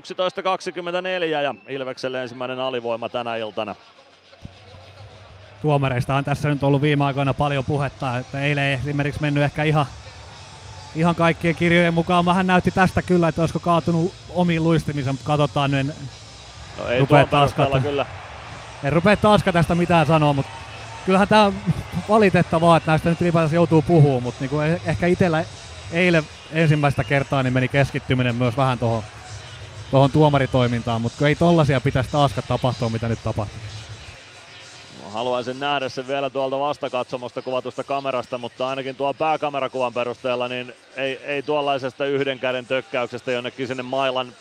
S5: ja Ilvekselle ensimmäinen alivoima tänä iltana.
S17: Tuomareista on tässä nyt ollut viime aikoina paljon puhetta, että eilen ei esimerkiksi mennyt ehkä ihan, ihan kaikkien kirjojen mukaan. Vähän näytti tästä kyllä, että olisiko kaatunut omiin luistimisen, mutta katsotaan nyt.
S5: No ei tuon perusteella kyllä
S17: en rupea taaskaan tästä mitään sanoa, mutta kyllähän tämä on valitettavaa, että näistä nyt ylipäätänsä joutuu puhumaan, mutta niinku ehkä itsellä eilen ensimmäistä kertaa niin meni keskittyminen myös vähän tuohon tohon tuomaritoimintaan, mutta ei tollasia pitäisi taaskaan tapahtua, mitä nyt tapahtuu.
S5: haluaisin nähdä sen vielä tuolta vastakatsomosta kuvatusta kamerasta, mutta ainakin tuo pääkamerakuvan perusteella niin ei, ei tuollaisesta yhden käden tökkäyksestä jonnekin sinne mailan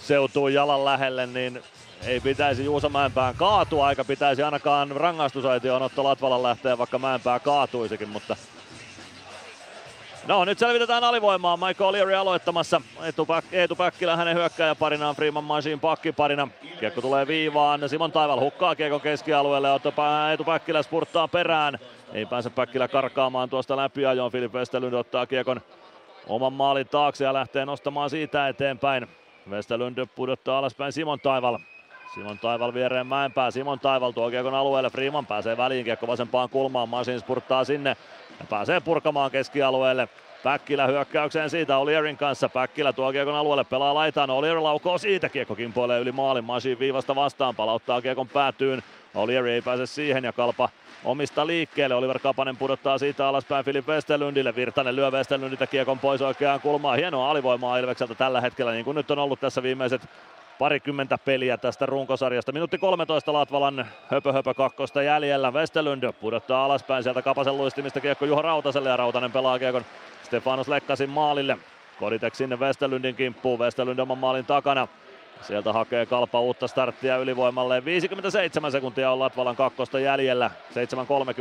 S5: seutuun jalan lähelle, niin ei pitäisi Juuso Mäenpään kaatua, eikä pitäisi ainakaan rangaistusaitioon Otto Latvalan lähteä, vaikka Mäenpää kaatuisikin, mutta No nyt selvitetään alivoimaa. Michael O'Leary aloittamassa. Eetu, Päk- Eetu Päkkilä hänen hyökkääjäparinaan. Freeman Machine pakkiparina. Kiekko tulee viivaan. Simon Taival hukkaa kiekon keskialueelle. Eetu Päkkilä spurttaa perään. Ei pääse Päkkilä karkaamaan tuosta läpi ajoon. Filip Westerlund ottaa kiekon oman maalin taakse ja lähtee nostamaan siitä eteenpäin. Westerlund pudottaa alaspäin Simon Taival. Simon Taival viereen Mäenpää. Simon Taival tuo kiekon alueelle. Freeman pääsee väliin. Kiekko vasempaan kulmaan. Masin spurttaa sinne. Ja pääsee purkamaan keskialueelle. Päkkilä hyökkäykseen siitä Olierin kanssa. Päkkilä tuo kiekon alueelle, pelaa laitaan. Olier laukoo siitä. Kiekko kimpoilee yli maalin. Masin viivasta vastaan, palauttaa kiekon päätyyn. Olier ei pääse siihen ja Kalpa omista liikkeelle. Oliver Kapanen pudottaa siitä alaspäin Filip Westerlundille. Virtanen lyö Westerlundilta kiekon pois oikeaan kulmaan. Hienoa alivoimaa Ilvekseltä tällä hetkellä, niin kuin nyt on ollut tässä viimeiset parikymmentä peliä tästä runkosarjasta. Minuutti 13 Latvalan höpö höpö kakkosta jäljellä. Westerlund pudottaa alaspäin sieltä Kapasen luistimista kiekko Juho Rautaselle ja Rautanen pelaa kiekon Stefanos Lekkasin maalille. Koditek sinne Westerlundin kimppuun. Westerlund oman maalin takana. Sieltä hakee Kalpa uutta starttia ylivoimalle. 57 sekuntia on Latvalan kakkosta jäljellä.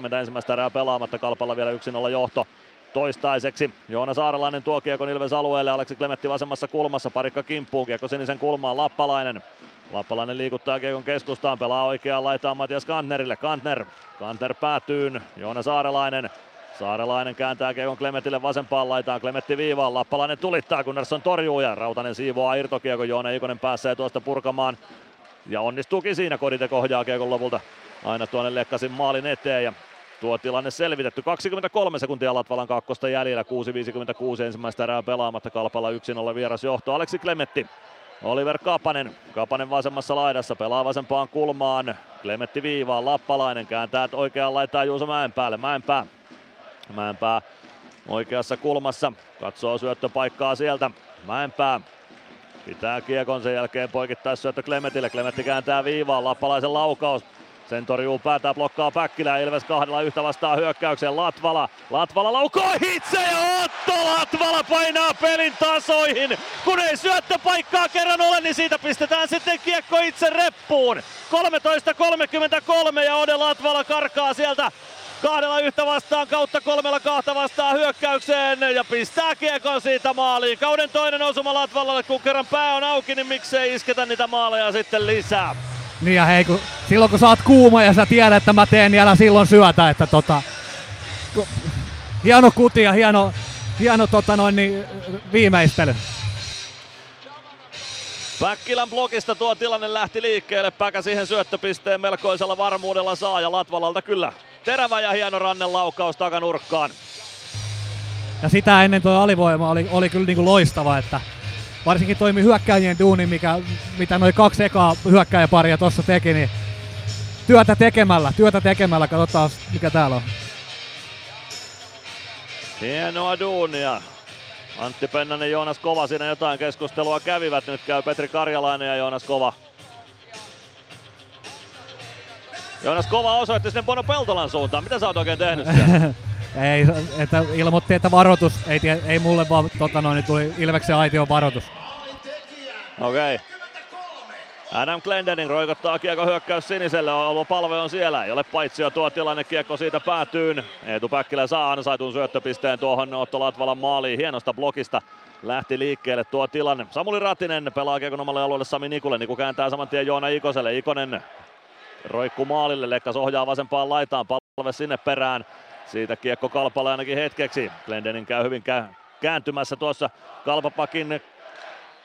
S5: 7.30 ensimmäistä erää pelaamatta. Kalpalla vielä 1-0 johto toistaiseksi. Joona Saarelainen tuo kiekon Ilves alueelle. Aleksi Klemetti vasemmassa kulmassa. Parikka kimppuun. Kiekko sinisen kulmaan. Lappalainen. Lappalainen liikuttaa kiekon keskustaan. Pelaa oikeaan laitaan Matias Kantnerille. Kantner. Kantner päätyyn. Joona Saarelainen. Saarelainen kääntää Kiekon Klemetille vasempaan laitaan, Klemetti viivaan, Lappalainen tulittaa, Gunnarsson torjuu ja Rautanen siivoaa irtokiekon, Joona Ikonen pääsee tuosta purkamaan ja onnistuukin siinä, Kodite kohjaa Kiekon lopulta aina tuonne Lekkasin maalin eteen ja tuo tilanne selvitetty. 23 sekuntia Latvalan kakkosta jäljellä, 6.56 ensimmäistä erää pelaamatta, Kalpalla 1-0 vieras johto, Aleksi Klemetti Oliver Kapanen, Kapanen vasemmassa laidassa, pelaa vasempaan kulmaan, Klemetti viivaan, Lappalainen kääntää oikeaan laitaan Juuso Mäenpäälle, Mäenpää Mäenpää oikeassa kulmassa. Katsoo syöttöpaikkaa sieltä. Mäenpää pitää kiekon sen jälkeen poikittaa syöttö Klemetille. Klemetti kääntää viivaan. Lappalaisen laukaus. Sen torjuu päätä, blokkaa Päkkilä Ilves kahdella yhtä vastaan hyökkäykseen. Latvala. Latvala laukoo itse ja Otto Latvala painaa pelin tasoihin. Kun ei syöttöpaikkaa kerran ole, niin siitä pistetään sitten kiekko itse reppuun. 13.33 ja Ode Latvala karkaa sieltä kahdella yhtä vastaan kautta kolmella kahta vastaan hyökkäykseen ja pistää kiekon siitä maaliin. Kauden toinen osuma Latvalalle, kun kerran pää on auki, niin miksei isketä niitä maaleja sitten lisää.
S17: Niin ja hei, kun, silloin kun sä oot kuuma ja sä tiedät, että mä teen, niin älä silloin syötä, että tota, hieno kuti ja hieno, hieno tota noin, niin, viimeistely.
S5: Päkkilän blokista tuo tilanne lähti liikkeelle. Päkä siihen syöttöpisteen melkoisella varmuudella saa ja Latvalalta kyllä terävä ja hieno rannen laukaus takanurkkaan.
S17: Ja sitä ennen tuo alivoima oli, oli kyllä niin kuin loistava, että varsinkin toimi hyökkäjien duuni, mikä, mitä noin kaksi ekaa hyökkäjäparia tuossa teki, niin työtä tekemällä, työtä tekemällä, katsotaan mikä täällä on.
S5: Hienoa duunia. Antti Pennanen, Joonas Kova siinä jotain keskustelua kävivät. Nyt käy Petri Karjalainen ja Joonas Kova. Joonas Kova osoitti sinne Bono Peltolan suuntaan. Mitä sä oot oikein tehnyt siellä?
S17: ei, että ilmoitti, että varoitus. Ei, tie, ei mulle vaan tota noin, niin tuli Ilveksen aition varoitus.
S5: Okei. Okay. Adam Glendening roikottaa kiekko hyökkäys siniselle, ollut palve on siellä, ei ole paitsi jo tuo tilanne, kiekko siitä päätyyn. Eetu Päkkilä saa ansaitun syöttöpisteen tuohon Otto Latvalan maaliin, hienosta blokista lähti liikkeelle tuo tilanne. Samuli Ratinen pelaa kiekon omalle alueelle Sami Nikulle, Niku kääntää saman tien Joona Ikoselle, Ikonen roikku maalille, Lekkas ohjaa vasempaan laitaan, palve sinne perään. Siitä kiekko Kalpalle ainakin hetkeksi. Glendening käy hyvin kääntymässä tuossa Kalpapakin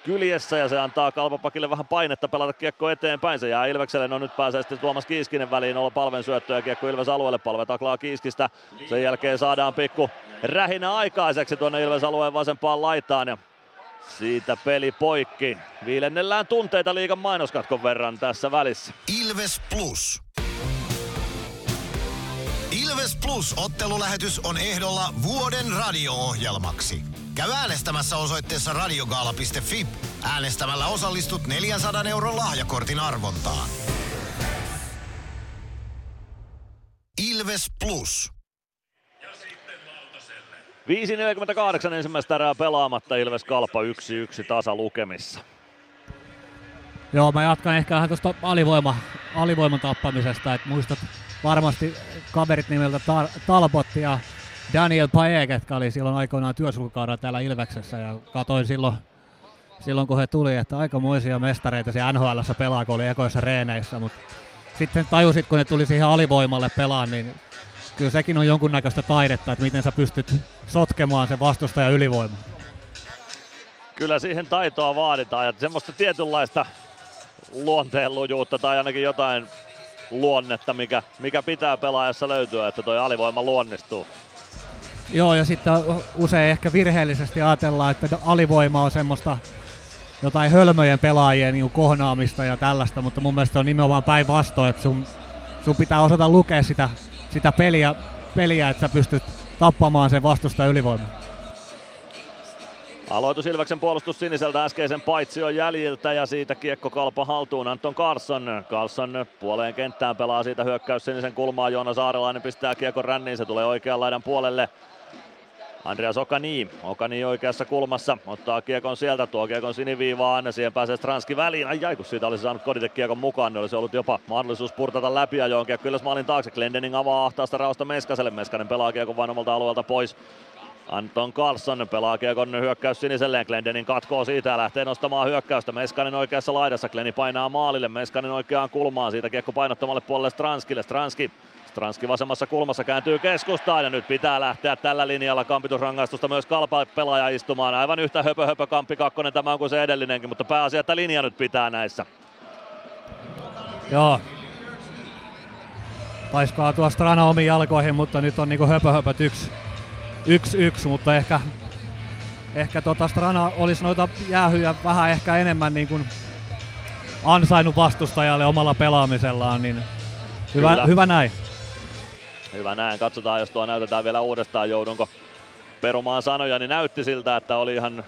S5: kyljessä ja se antaa Kalpapakille vähän painetta pelata kiekko eteenpäin. Se jää Ilvekselle, no nyt pääsee sitten Tuomas Kiiskinen väliin olla palven syöttö ja kiekko Ilves alueelle, palve taklaa Kiiskistä. Sen jälkeen saadaan pikku rähinä aikaiseksi tuonne Ilves alueen vasempaan laitaan ja siitä peli poikki. Viilennellään tunteita liigan mainoskatkon verran tässä välissä.
S14: Ilves Plus. Ilves Plus ottelulähetys on ehdolla vuoden radio-ohjelmaksi. Käy äänestämässä osoitteessa radiogaala.fi. Äänestämällä osallistut 400 euron lahjakortin arvontaan. Ilves Plus.
S5: 5.48 ensimmäistä erää pelaamatta Ilves Kalpa 1-1 tasa lukemissa.
S17: Joo, mä jatkan ehkä vähän tuosta alivoima, alivoiman tappamisesta, että muistat varmasti kaverit nimeltä Tar- Talbot ja Daniel Pae, jotka oli silloin aikoinaan työsulkukaudella täällä Ilveksessä ja katoin silloin, silloin kun he tuli, että aikamoisia mestareita siellä nhl pelaa, kun oli ekoissa reeneissä, mutta sitten tajusit, kun ne tuli siihen alivoimalle pelaan, niin kyllä sekin on jonkunnäköistä taidetta, että miten sä pystyt sotkemaan sen vastustajan ylivoiman.
S5: Kyllä siihen taitoa vaaditaan ja semmoista tietynlaista luonteenlujuutta tai ainakin jotain luonnetta, mikä, mikä pitää pelaajassa löytyä, että toi alivoima luonnistuu.
S17: Joo, ja sitten usein ehkä virheellisesti ajatellaan, että alivoima on semmoista jotain hölmöjen pelaajien niin kohnaamista ja tällaista, mutta mun mielestä on nimenomaan päinvastoin, että sun, sun pitää osata lukea sitä, sitä peliä, peliä, että sä pystyt tappamaan sen vastusta ylivoimaa.
S5: Aloitus Ilveksen puolustus siniseltä äskeisen paitsion jäljiltä ja siitä kiekko kalpa haltuun. Anton Carlson. Carlson puoleen kenttään pelaa siitä hyökkäys sinisen kulmaa. Joona Saarelainen pistää kiekon ränniin, se tulee oikean laidan puolelle. Andreas Okani, Okani oikeassa kulmassa, ottaa kiekon sieltä, tuo kiekon siniviivaan, siihen pääsee Stranski väliin, ai ai kun siitä olisi saanut Kodite kiekon mukaan, niin olisi ollut jopa mahdollisuus purtata läpi ja johon kiekko ylös maalin taakse, Glendening avaa ahtaasta rausta Meskaselle, Meskanen pelaa kiekon vain omalta alueelta pois, Anton Carlson pelaa kiekon hyökkäys siniselleen. Glendenin katkoo siitä ja lähtee nostamaan hyökkäystä. Meskanen oikeassa laidassa. Gleni painaa maalille. Meskanen oikeaan kulmaan. Siitä kiekko painottomalle puolelle Stranskille. Stranski Stranski vasemmassa kulmassa kääntyy keskustaan ja nyt pitää lähteä tällä linjalla kampitusrangaistusta myös kalpa pelaaja istumaan. Aivan yhtä höpö höpö kamppi kakkonen tämä on kuin se edellinenkin, mutta pääasia, että linja nyt pitää näissä.
S17: Joo. Taiskaa tuosta Strana omiin jalkoihin, mutta nyt on niinku höpö höpöt yksi, yksi, yksi, mutta ehkä, ehkä tota Strana olisi noita jäähyjä vähän ehkä enemmän niin kuin ansainnut vastustajalle omalla pelaamisellaan, niin hyvä, hyvä näin.
S5: Hyvä näin. Katsotaan, jos tuo näytetään vielä uudestaan. Joudunko perumaan sanoja, niin näytti siltä, että oli ihan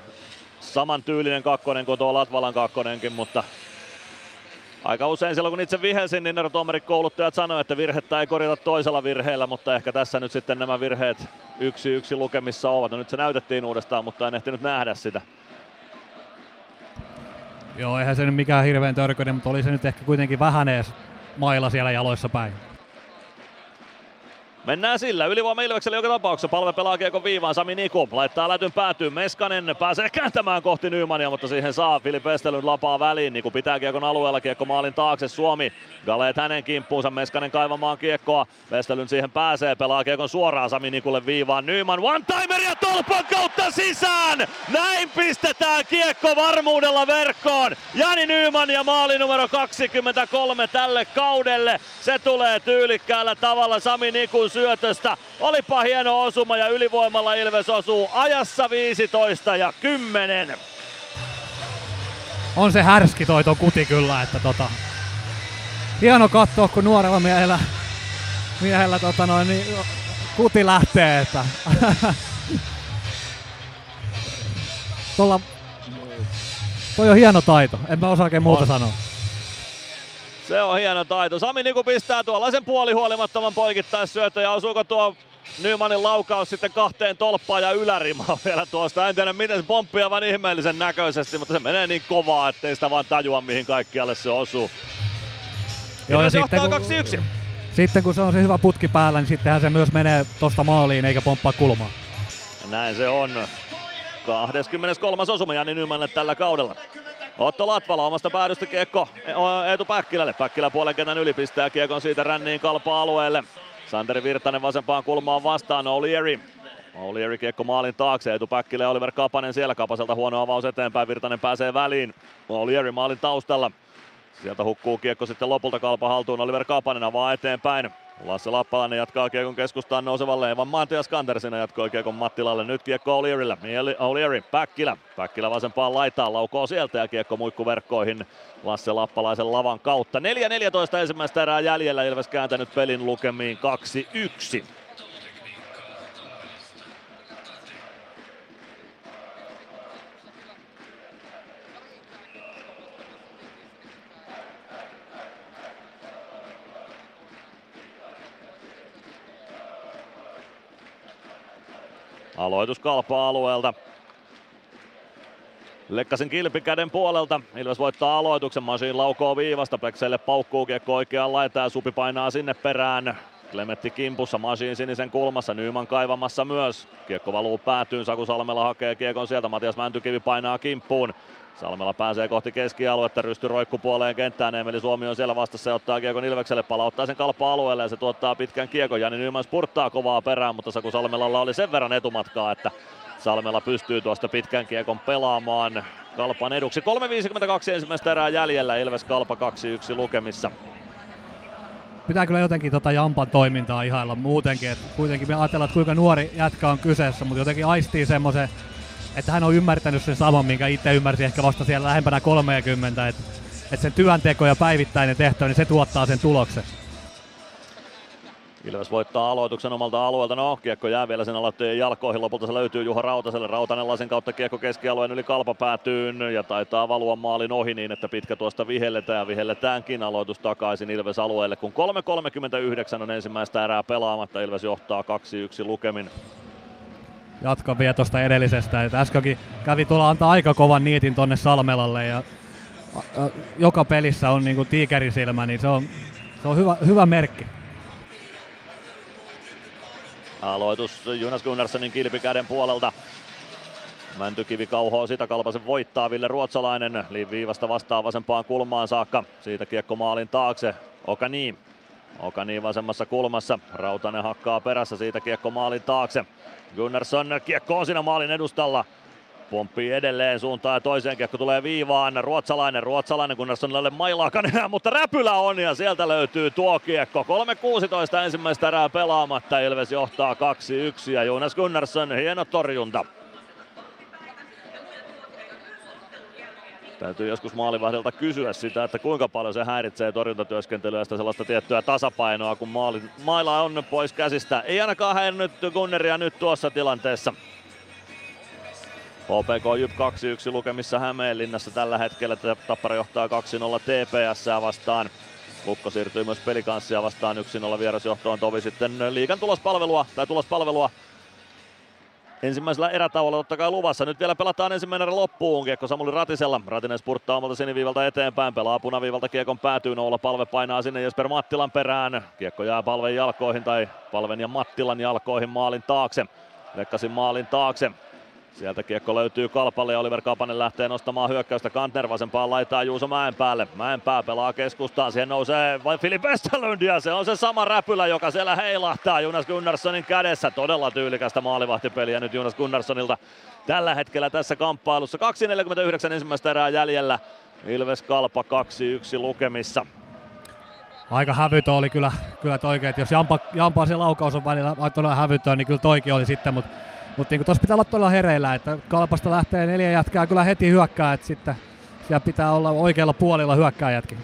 S5: saman tyylinen kakkonen kuin tuo Latvalan kakkonenkin, mutta aika usein silloin kun itse vihelsin, niin tuomarit kouluttajat sanoivat, että virhettä ei korjata toisella virheellä, mutta ehkä tässä nyt sitten nämä virheet yksi yksi lukemissa ovat. No nyt se näytettiin uudestaan, mutta en ehtinyt nähdä sitä.
S17: Joo, eihän se nyt mikään hirveän törköinen, mutta oli se nyt ehkä kuitenkin vähän edes mailla siellä jaloissa päin.
S5: Mennään sillä. Ylivoima Ilvekselle joka tapauksessa. Palve pelaa kiekon viivaan. Sami Niku laittaa lätyn päätyyn. Meskanen pääsee kääntämään kohti Nymania, mutta siihen saa Filip Estelyn lapaa väliin. Niku pitää kiekon alueella. Kiekko maalin taakse. Suomi. Galeet hänen kimppuunsa. Meskanen kaivamaan kiekkoa. Vestelyn siihen pääsee. Pelaa kiekon suoraan Sami Nikulle viivaan. Nyman one timer ja tolpan kautta sisään. Näin pistetään kiekko varmuudella verkkoon. Jani Nyman ja maali numero 23 tälle kaudelle. Se tulee tyylikkäällä tavalla Sami Nikun syötöstä. Olipa hieno osuma ja ylivoimalla Ilves osuu ajassa 15 ja 10.
S17: On se härski toi ton kuti kyllä, että tota, hieno katsoa, kun nuorella miehellä, miehellä tota noin, niin kuti lähtee, että Tuolla, toi on hieno taito, en mä osaa oikein muuta on. sanoa.
S5: Se on hieno taito. Sami Niku pistää tuollaisen puolihuolimattoman poikittaisyötö ja osuuko tuo Nymanin laukaus sitten kahteen tolppaan ja ylärimaan vielä tuosta. En tiedä miten se pomppii aivan ihmeellisen näköisesti, mutta se menee niin kovaa, ettei sitä vaan tajua mihin kaikkialle se osuu.
S17: Joo, ja sitten kun, sitten kun se on se hyvä putki päällä, niin sittenhän se myös menee tosta maaliin eikä pomppaa kulmaa.
S5: Näin se on. 23. osuma Jani Nymanille tällä kaudella. Otto Latvala omasta päädystä kiekko Eetu Päkkilälle. Päkkilä puolen kentän yli pistää kiekon siitä ränniin kalpa-alueelle. Santeri Virtanen vasempaan kulmaan vastaan Olieri. Olieri kiekko maalin taakse, Eetu Päkkilä Oliver Kapanen siellä. Kapaselta huono avaus eteenpäin, Virtanen pääsee väliin. Olieri maalin taustalla. Sieltä hukkuu kiekko sitten lopulta kalpa haltuun, Oliver Kapanen avaa eteenpäin. Lasse Lappalainen jatkaa kiekon keskustaan nousevalle Evan Mantias Kantersina jatkoi kiekon Mattilalle. Nyt kiekko O'Learyllä. O'Leary, Päkkilä. Päkkilä vasempaan laitaan, laukoo sieltä ja kiekko muikkuverkkoihin Lasse Lappalaisen lavan kautta. 4-14 ensimmäistä erää jäljellä. Ilves kääntänyt pelin lukemiin 2-1. Aloitus kalpaa alueelta. Lekkasen kilpikäden puolelta. Ilves voittaa aloituksen. Masin laukoo viivasta. Plexelle paukkuu kiekko oikeaan laitaan. Supi painaa sinne perään. Klemetti kimpussa, Masin sinisen kulmassa, Nyman kaivamassa myös. Kiekko valuu päätyyn, Saku Salmela hakee kiekon sieltä, Matias Mäntykivi painaa kimppuun. Salmela pääsee kohti keskialuetta, rysty roikku puoleen kenttään, Emeli Suomi on siellä vastassa ja ottaa kiekon Ilvekselle, palauttaa sen kalpa-alueelle ja se tuottaa pitkän kiekon. Jani Nyman spurttaa kovaa perään, mutta Saku Salmelalla oli sen verran etumatkaa, että Salmela pystyy tuosta pitkän kiekon pelaamaan Kalpan eduksi. 3.52 ensimmäistä erää jäljellä, Ilves Kalpa 2-1 lukemissa
S17: pitää kyllä jotenkin tota Jampan toimintaa ihailla muutenkin. Et kuitenkin me ajatellaan, että kuinka nuori jätkä on kyseessä, mutta jotenkin aistii semmoisen, että hän on ymmärtänyt sen saman, minkä itse ymmärsi ehkä vasta siellä lähempänä 30, että et sen työnteko ja päivittäinen tehtävä, niin se tuottaa sen tuloksen.
S5: Ilves voittaa aloituksen omalta alueelta. No, kiekko jää vielä sen aloitteen jalkoihin. Lopulta se löytyy Juha Rautaselle. Rautanen lasin kautta kiekko keskialueen yli kalpapäätyyn ja taitaa valua maalin ohi niin, että pitkä tuosta vihelletään ja vihelletäänkin aloitus takaisin Ilves alueelle. Kun 3.39 on ensimmäistä erää pelaamatta, Ilves johtaa 2-1 lukemin.
S17: Jatkan vielä tuosta edellisestä. Että äskenkin kävi tuolla antaa aika kovan niitin tonne Salmelalle ja joka pelissä on niin tiikerisilmä, niin se on, se on hyvä, hyvä merkki.
S5: Aloitus Jonas Gunnarssonin kilpikäden puolelta. Mäntykivi kauhoo sitä, Kalpasen voittaa Ville Ruotsalainen. Viivasta vastaa vasempaan kulmaan saakka. Siitä kiekko maalin taakse. Okani. Okani vasemmassa kulmassa. Rautanen hakkaa perässä, siitä kiekko maalin taakse. Gunnarsson kiekko on siinä maalin edustalla. Pomppii edelleen suuntaan ja toiseen kiekko tulee viivaan. Ruotsalainen, ruotsalainen Gunnarssonille mailaakaan enää, mutta räpylä on ja sieltä löytyy tuo kiekko. 3.16 ensimmäistä erää pelaamatta. Ilves johtaa 2-1 ja Jonas Gunnarsson hieno torjunta. Täytyy joskus maalivahdilta kysyä sitä, että kuinka paljon se häiritsee torjuntatyöskentelyä ja sitä sellaista tiettyä tasapainoa, kun maali, maila on pois käsistä. Ei ainakaan häirinnyt Gunneria nyt tuossa tilanteessa. HPK Jyp 2-1 lukemissa Hämeenlinnassa tällä hetkellä. Tappara johtaa 2-0 TPS vastaan. Lukko siirtyy myös pelikanssia vastaan 1-0 vierasjohtoon. Tovi sitten liikan tulospalvelua, tai tulospalvelua ensimmäisellä erätauolla totta kai luvassa. Nyt vielä pelataan ensimmäinen erä loppuun. Kiekko Samuli Ratisella. Ratinen spurttaa omalta siniviivalta eteenpäin. Pelaa punaviivalta kiekon päätyy. Noula palve painaa sinne Jesper Mattilan perään. Kiekko jää palven jalkoihin tai palven ja Mattilan jalkoihin maalin taakse. Lekkasin maalin taakse. Sieltä kiekko löytyy Kalpalle ja Oliver Kapanen lähtee nostamaan hyökkäystä Kantner vasempaan laitaa Juuso Mäenpäälle. Mäenpää pelaa keskustaan, siihen nousee vai Filip Westerlund ja se on se sama räpylä, joka siellä heilahtaa Jonas Gunnarssonin kädessä. Todella tyylikästä maalivahtipeliä nyt Jonas Gunnarssonilta tällä hetkellä tässä kamppailussa. 2.49 ensimmäistä erää jäljellä. Ilves Kalpa 2-1 lukemissa.
S17: Aika hävytön oli kyllä, kyllä toikin, että jos Jampa, Jampa se laukaus on välillä todella hävytön, niin kyllä toikin oli sitten, mutta mutta niin tuossa pitää olla todella hereillä, että kalpasta lähtee neljä jätkää kyllä heti hyökkää, että sitten siellä pitää olla oikealla puolilla hyökkääjätkin.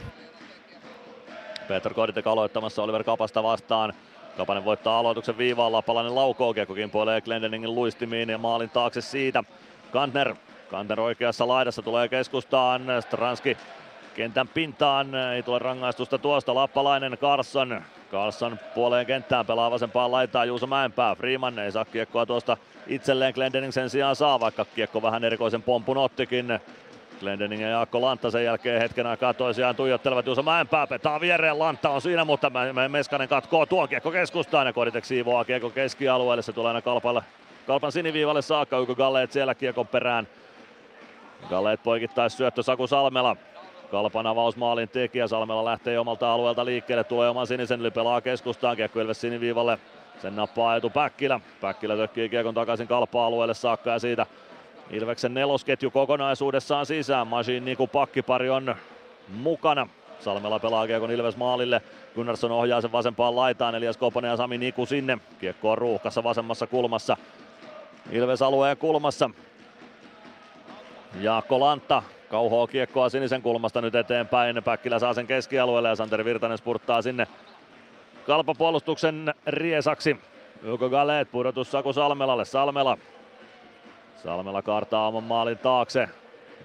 S5: Peter Koditek aloittamassa Oliver Kapasta vastaan. Kapanen voittaa aloituksen viivalla, palanen laukoo, kiekko kimpoilee Glendeningin luistimiin ja maalin taakse siitä. Kantner, Kantner oikeassa laidassa tulee keskustaan, Stranski kentän pintaan, ei tule rangaistusta tuosta, Lappalainen, Carson, Carlson puoleen kenttään pelaa vasempaan laitaa Juuso Mäenpää. Freeman ei saa kiekkoa tuosta itselleen. Glendening sen sijaan saa, vaikka kiekko vähän erikoisen pompun ottikin. Glendening ja Jaakko Lantta sen jälkeen hetken aikaa toisiaan tuijottelevat. Juuso Mäenpää petaa viereen, Lantta on siinä, mutta Meskanen katkoo tuon kiekko keskustaan ja Koditek siivoaa kiekko keskialueelle. Se tulee aina kalpalle, kalpan siniviivalle saakka. Uko Galleet siellä kiekon perään. Galleet poikittais syöttö Saku Salmela. Kalpan avausmaalin tekijä Salmela lähtee omalta alueelta liikkeelle, tulee oman sinisen yli, pelaa keskustaan, kiekko Ilves siniviivalle. Sen nappaa etu Päkkilä. Päkkilä tökkii kiekon takaisin kalpa-alueelle saakka ja siitä Ilveksen nelosketju kokonaisuudessaan sisään. Masin Niku pakkipari on mukana. Salmela pelaa kiekon Ilves maalille. Gunnarsson ohjaa sen vasempaan laitaan. Elias Koponen ja Sami Niku sinne. Kiekko on ruuhkassa vasemmassa kulmassa. Ilves alueen kulmassa. Jaakko Lantta Kauhoa kiekkoa sinisen kulmasta nyt eteenpäin. Päkkilä saa sen keskialueelle ja Santeri Virtanen spurttaa sinne kalpapuolustuksen riesaksi. Joko Galet pudotus Saku Salmelalle. Salmela. Salmela kaartaa oman maalin taakse.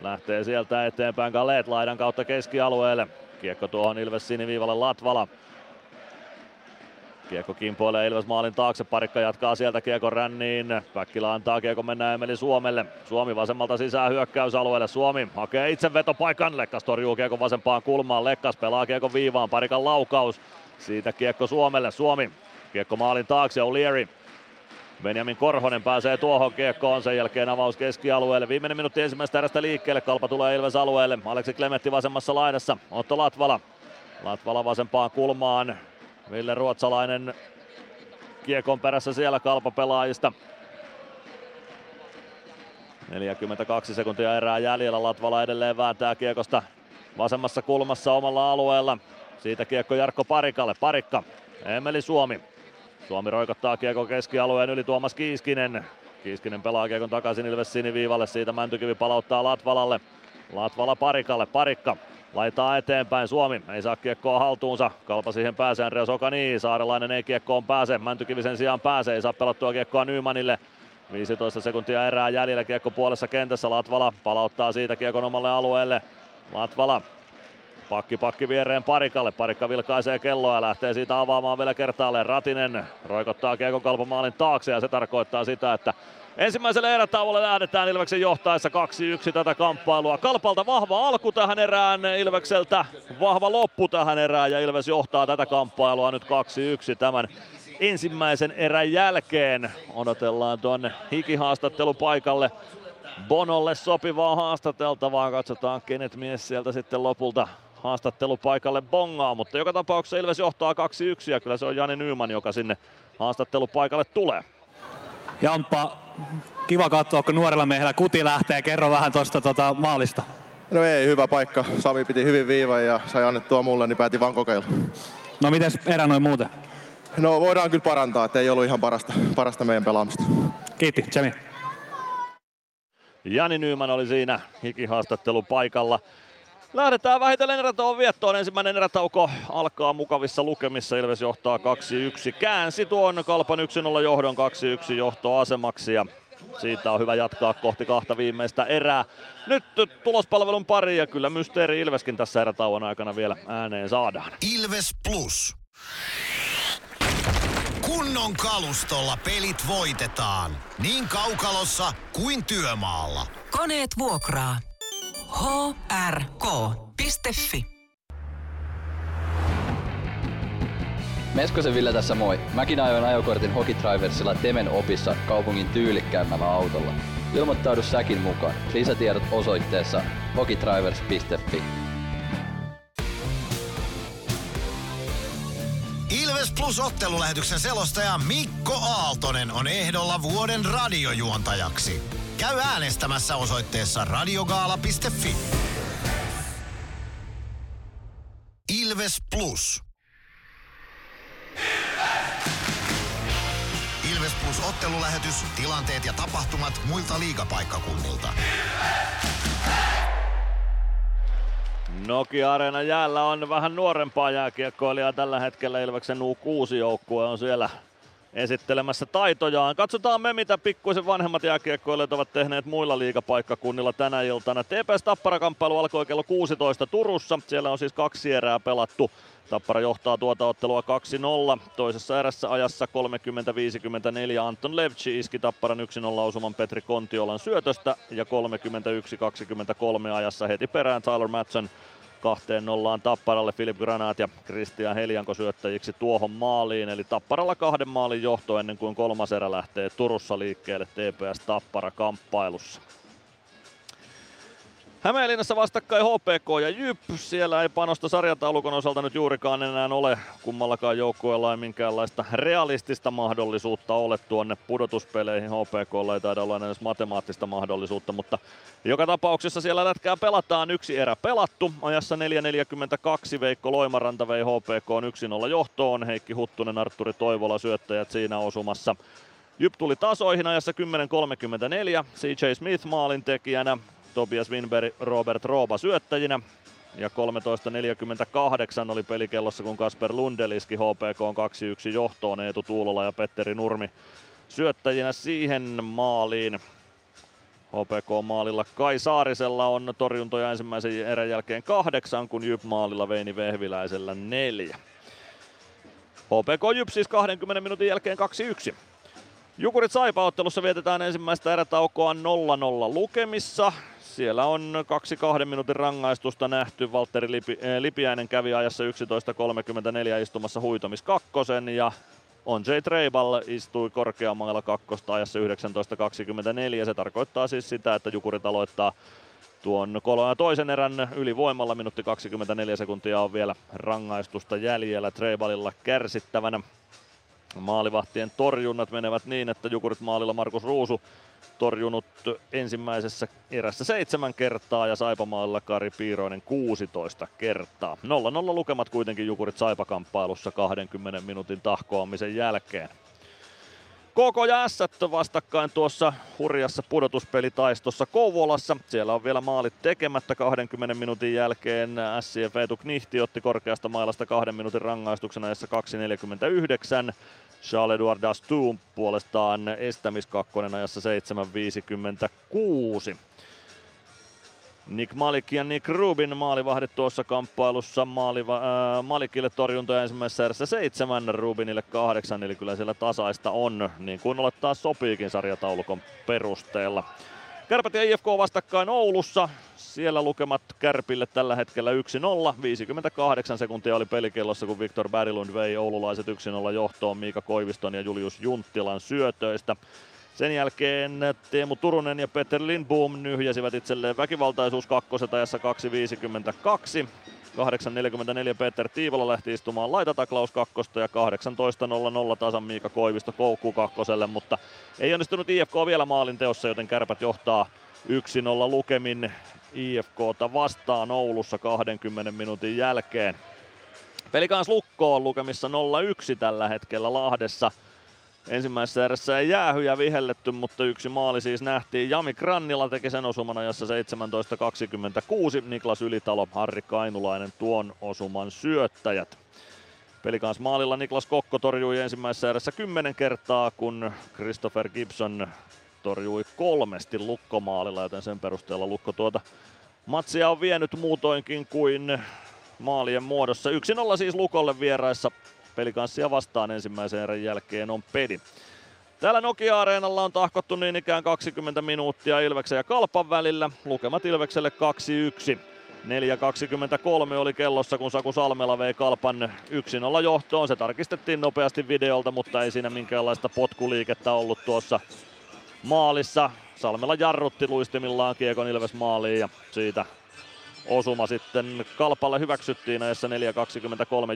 S5: Lähtee sieltä eteenpäin Galet laidan kautta keskialueelle. Kiekko tuohon Ilves siniviivalle Latvala. Kiekko kimpoilee Ilves maalin taakse, parikka jatkaa sieltä kiekon ränniin. Päkkilä antaa kiekko mennä Emeli Suomelle. Suomi vasemmalta sisään hyökkäysalueelle. Suomi hakee itse vetopaikan. Lekkas torjuu kiekon vasempaan kulmaan. Lekkas pelaa kiekon viivaan. Parikan laukaus. Siitä kiekko Suomelle. Suomi. Kiekko maalin taakse. O'Leary. Benjamin Korhonen pääsee tuohon kiekkoon, sen jälkeen avaus keskialueelle. Viimeinen minuutti ensimmäistä erästä liikkeelle, kalpa tulee Ilves alueelle. Aleksi Klemetti vasemmassa laidassa, Otto Latvala. Latvala vasempaan kulmaan, Ville Ruotsalainen kiekon perässä siellä kalpapelaajista. 42 sekuntia erää jäljellä, Latvala edelleen vääntää kiekosta vasemmassa kulmassa omalla alueella. Siitä kiekko Jarkko Parikalle, Parikka, Emeli Suomi. Suomi roikottaa kiekko keskialueen yli Tuomas Kiiskinen. Kiiskinen pelaa kiekon takaisin Ilves siniviivalle, siitä Mäntykivi palauttaa Latvalalle. Latvala Parikalle, Parikka Laitaa eteenpäin Suomi, ei saa kiekkoa haltuunsa. Kalpa siihen pääsee Andreas Okani, Saarelainen ei kiekkoon pääse, Mäntykivi sen sijaan pääsee, ei saa pelattua kiekkoa Nymanille. 15 sekuntia erää jäljellä kiekko puolessa kentässä, Latvala palauttaa siitä kiekon omalle alueelle. Latvala Pakki pakki viereen Parikalle. Parikka vilkaisee kelloa ja lähtee siitä avaamaan vielä kertaalleen. Ratinen roikottaa kiekon kalpamaalin taakse ja se tarkoittaa sitä, että Ensimmäiselle erätauolle lähdetään Ilveksen johtaessa 2-1 tätä kamppailua. Kalpalta vahva alku tähän erään, Ilvekseltä vahva loppu tähän erään ja Ilves johtaa tätä kamppailua nyt 2-1 tämän ensimmäisen erän jälkeen. Odotellaan tuonne hikihaastattelupaikalle Bonolle sopivaa haastateltavaa. Katsotaan kenet mies sieltä sitten lopulta haastattelupaikalle bongaa, mutta joka tapauksessa Ilves johtaa 2-1 ja kyllä se on Jani Nyman, joka sinne haastattelupaikalle tulee.
S17: Jamppa, kiva katsoa, kun nuorella miehellä kuti lähtee. Kerro vähän tuosta tota, maalista.
S21: No ei, hyvä paikka. Sami piti hyvin viivan ja sai annettua mulle, niin päätin vaan kokeilla.
S17: No miten erä noin muuten?
S21: No voidaan kyllä parantaa, että ei ollut ihan parasta, parasta meidän pelaamista.
S17: Kiitti, Jemi.
S5: Jani Nyyman oli siinä hikihaastattelu paikalla. Lähdetään vähitellen erätauon viettoon. Ensimmäinen erätauko alkaa mukavissa lukemissa. Ilves johtaa 2-1. Käänsi tuon Kalpan 1-0 johdon 2-1 johtoasemaksi ja siitä on hyvä jatkaa kohti kahta viimeistä erää. Nyt tulospalvelun pari ja kyllä Mysteeri Ilveskin tässä erätauon aikana vielä ääneen saadaan.
S14: Ilves Plus. Kunnon kalustolla pelit voitetaan. Niin kaukalossa kuin työmaalla.
S3: Koneet vuokraa. hrk.fi
S20: Meskosen Ville tässä moi. Mäkin ajoin ajokortin Hokitriversilla Temen opissa kaupungin tyylikkäämmällä autolla. Ilmoittaudu säkin mukaan. Lisätiedot osoitteessa hokitrivers.fi.
S14: Ilves Plus ottelulähetyksen selostaja Mikko Aaltonen on ehdolla vuoden radiojuontajaksi. Käy äänestämässä osoitteessa radiogaala.fi. Ilves Plus. Ilves Plus ottelulähetys, tilanteet ja tapahtumat muilta liigapaikkakunnilta.
S5: Nokia Areena jäällä on vähän nuorempaa jääkiekkoilijaa tällä hetkellä. Ilveksen U6-joukkue on siellä esittelemässä taitojaan. Katsotaan me, mitä pikkuisen vanhemmat jääkiekkoilijat ovat tehneet muilla liigapaikkakunnilla tänä iltana. TPS Tappara-kamppailu alkoi kello 16 Turussa. Siellä on siis kaksi erää pelattu. Tappara johtaa tuota ottelua 2-0. Toisessa erässä ajassa 30-54 Anton Levci iski Tapparan 1-0 osuman Petri Kontiolan syötöstä ja 31-23 ajassa heti perään Tyler Matson kahteen nollaan Tapparalle Filip Granat ja Christian Helianko syöttäjiksi tuohon maaliin. Eli Tapparalla kahden maalin johto ennen kuin kolmas erä lähtee Turussa liikkeelle TPS Tappara kamppailussa. Hämeenlinnassa vastakkain HPK ja Jyp. Siellä ei panosta sarjataulukon osalta nyt juurikaan enää ole. Kummallakaan joukkueella ei minkäänlaista realistista mahdollisuutta ole tuonne pudotuspeleihin. HPK ei taida olla edes matemaattista mahdollisuutta, mutta joka tapauksessa siellä lätkää pelataan. Yksi erä pelattu. Ajassa 4.42 Veikko Loimaranta vei HPK 1-0 johtoon. Heikki Huttunen, Arturi Toivola syöttäjät siinä osumassa. Jyp tuli tasoihin ajassa 10.34. CJ Smith maalin tekijänä. Tobias Winberg, Robert Rooba syöttäjinä. Ja 13.48 oli pelikellossa, kun Kasper Lundell iski HPK 2-1 johtoon. Eetu Tuulola ja Petteri Nurmi syöttäjinä siihen maaliin. HPK-maalilla Kai Saarisella on torjuntoja ensimmäisen erän jälkeen kahdeksan, kun Jyp maalilla Veini Vehviläisellä neljä. HPK Jyp siis 20 minuutin jälkeen 2-1. Jukurit Saipa-ottelussa vietetään ensimmäistä erätaukoa 0-0 lukemissa. Siellä on kaksi kahden minuutin rangaistusta nähty. Valtteri Lipi, äh, Lipiäinen kävi ajassa 11.34 istumassa huitomis kakkosen ja on J. Treibal istui korkeammalla kakkosta ajassa 19.24. Se tarkoittaa siis sitä, että Jukurit aloittaa tuon toisen erän ylivoimalla. Minuutti 24 sekuntia on vielä rangaistusta jäljellä Treibalilla kärsittävänä. Maalivahtien torjunnat menevät niin, että Jukurit maalilla Markus Ruusu torjunut ensimmäisessä erässä seitsemän kertaa ja Saipamaalilla Kari Piiroinen 16 kertaa. 0-0 lukemat kuitenkin Jukurit Saipakamppailussa 20 minuutin tahkoamisen jälkeen. KK ja S vastakkain tuossa hurjassa pudotuspelitaistossa Kouvolassa. Siellä on vielä maalit tekemättä 20 minuutin jälkeen. SCF Eetu Knihti otti korkeasta mailasta kahden minuutin rangaistuksen ajassa 2.49. Charles-Edouard Dastum puolestaan estämiskakkonen ajassa 7.56. Nick Malik ja Nick Rubin maalivahdit tuossa kamppailussa. Maaliva, äh, Malikille torjuntoja ensimmäisessä erässä seitsemän, Rubinille kahdeksan, eli kyllä siellä tasaista on, niin kuin olettaa sopiikin sarjataulukon perusteella. Kärpät ja IFK vastakkain Oulussa. Siellä lukemat Kärpille tällä hetkellä 1-0. 58 sekuntia oli pelikellossa, kun Viktor Berglund vei oululaiset 1-0 johtoon Miika Koiviston ja Julius Junttilan syötöistä. Sen jälkeen Teemu Turunen ja Peter Lindboom nyhjäsivät itselleen väkivaltaisuus kakkoset ajassa 2.52. 8.44 Peter Tiivola lähti istumaan laitataklaus kakkosta ja 18.00 tasan Miika Koivisto koukkuu kakkoselle, mutta ei onnistunut IFK vielä maalin teossa, joten kärpät johtaa 1-0 lukemin IFKta vastaan Oulussa 20 minuutin jälkeen. Pelikans Lukko on lukemissa 0-1 tällä hetkellä Lahdessa. Ensimmäisessä erässä ei jäähyjä vihelletty, mutta yksi maali siis nähtiin. Jami Krannila teki sen osuman ajassa 17.26. Niklas Ylitalo, Harri Kainulainen tuon osuman syöttäjät. Pelikans maalilla Niklas Kokko torjui ensimmäisessä erässä 10 kertaa, kun Christopher Gibson torjui kolmesti lukkomaalilla, joten sen perusteella lukko tuota matsia on vienyt muutoinkin kuin maalien muodossa. 1-0 siis Lukolle vieraissa pelikanssia vastaan ensimmäisen erän jälkeen on pedi. Täällä Nokia-areenalla on tahkottu niin ikään 20 minuuttia Ilveksen ja Kalpan välillä. Lukemat Ilvekselle 2-1. 4.23 oli kellossa, kun Saku Salmela vei Kalpan 1-0 johtoon. Se tarkistettiin nopeasti videolta, mutta ei siinä minkäänlaista potkuliikettä ollut tuossa maalissa. Salmela jarrutti luistimillaan Kiekon Ilves maaliin ja siitä osuma sitten Kalpalle hyväksyttiin ajassa 4.23.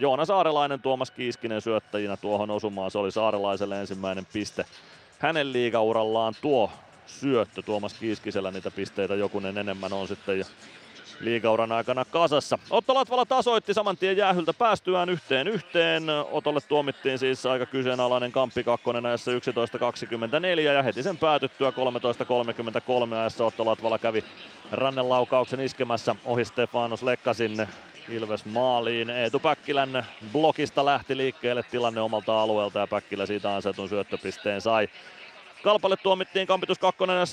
S5: Joona Saarelainen, Tuomas Kiiskinen syöttäjinä tuohon osumaan. Se oli Saarelaiselle ensimmäinen piste hänen liigaurallaan tuo syöttö. Tuomas Kiiskisellä niitä pisteitä jokunen enemmän on sitten liigauran aikana kasassa. Otto Latvala tasoitti saman tien jäähyltä päästyään yhteen yhteen. Otolle tuomittiin siis aika kyseenalainen kamppi kakkonen ajassa 11.24 ja heti sen päätyttyä 13.33 ajassa Otto Latvala kävi rannelaukauksen iskemässä ohi Stefanos Lekkasin Ilves maaliin. Eetu Päkkilän blokista lähti liikkeelle tilanne omalta alueelta ja Päkkilä siitä ansaitun syöttöpisteen sai. Kalpalle tuomittiin kampitus kakkonen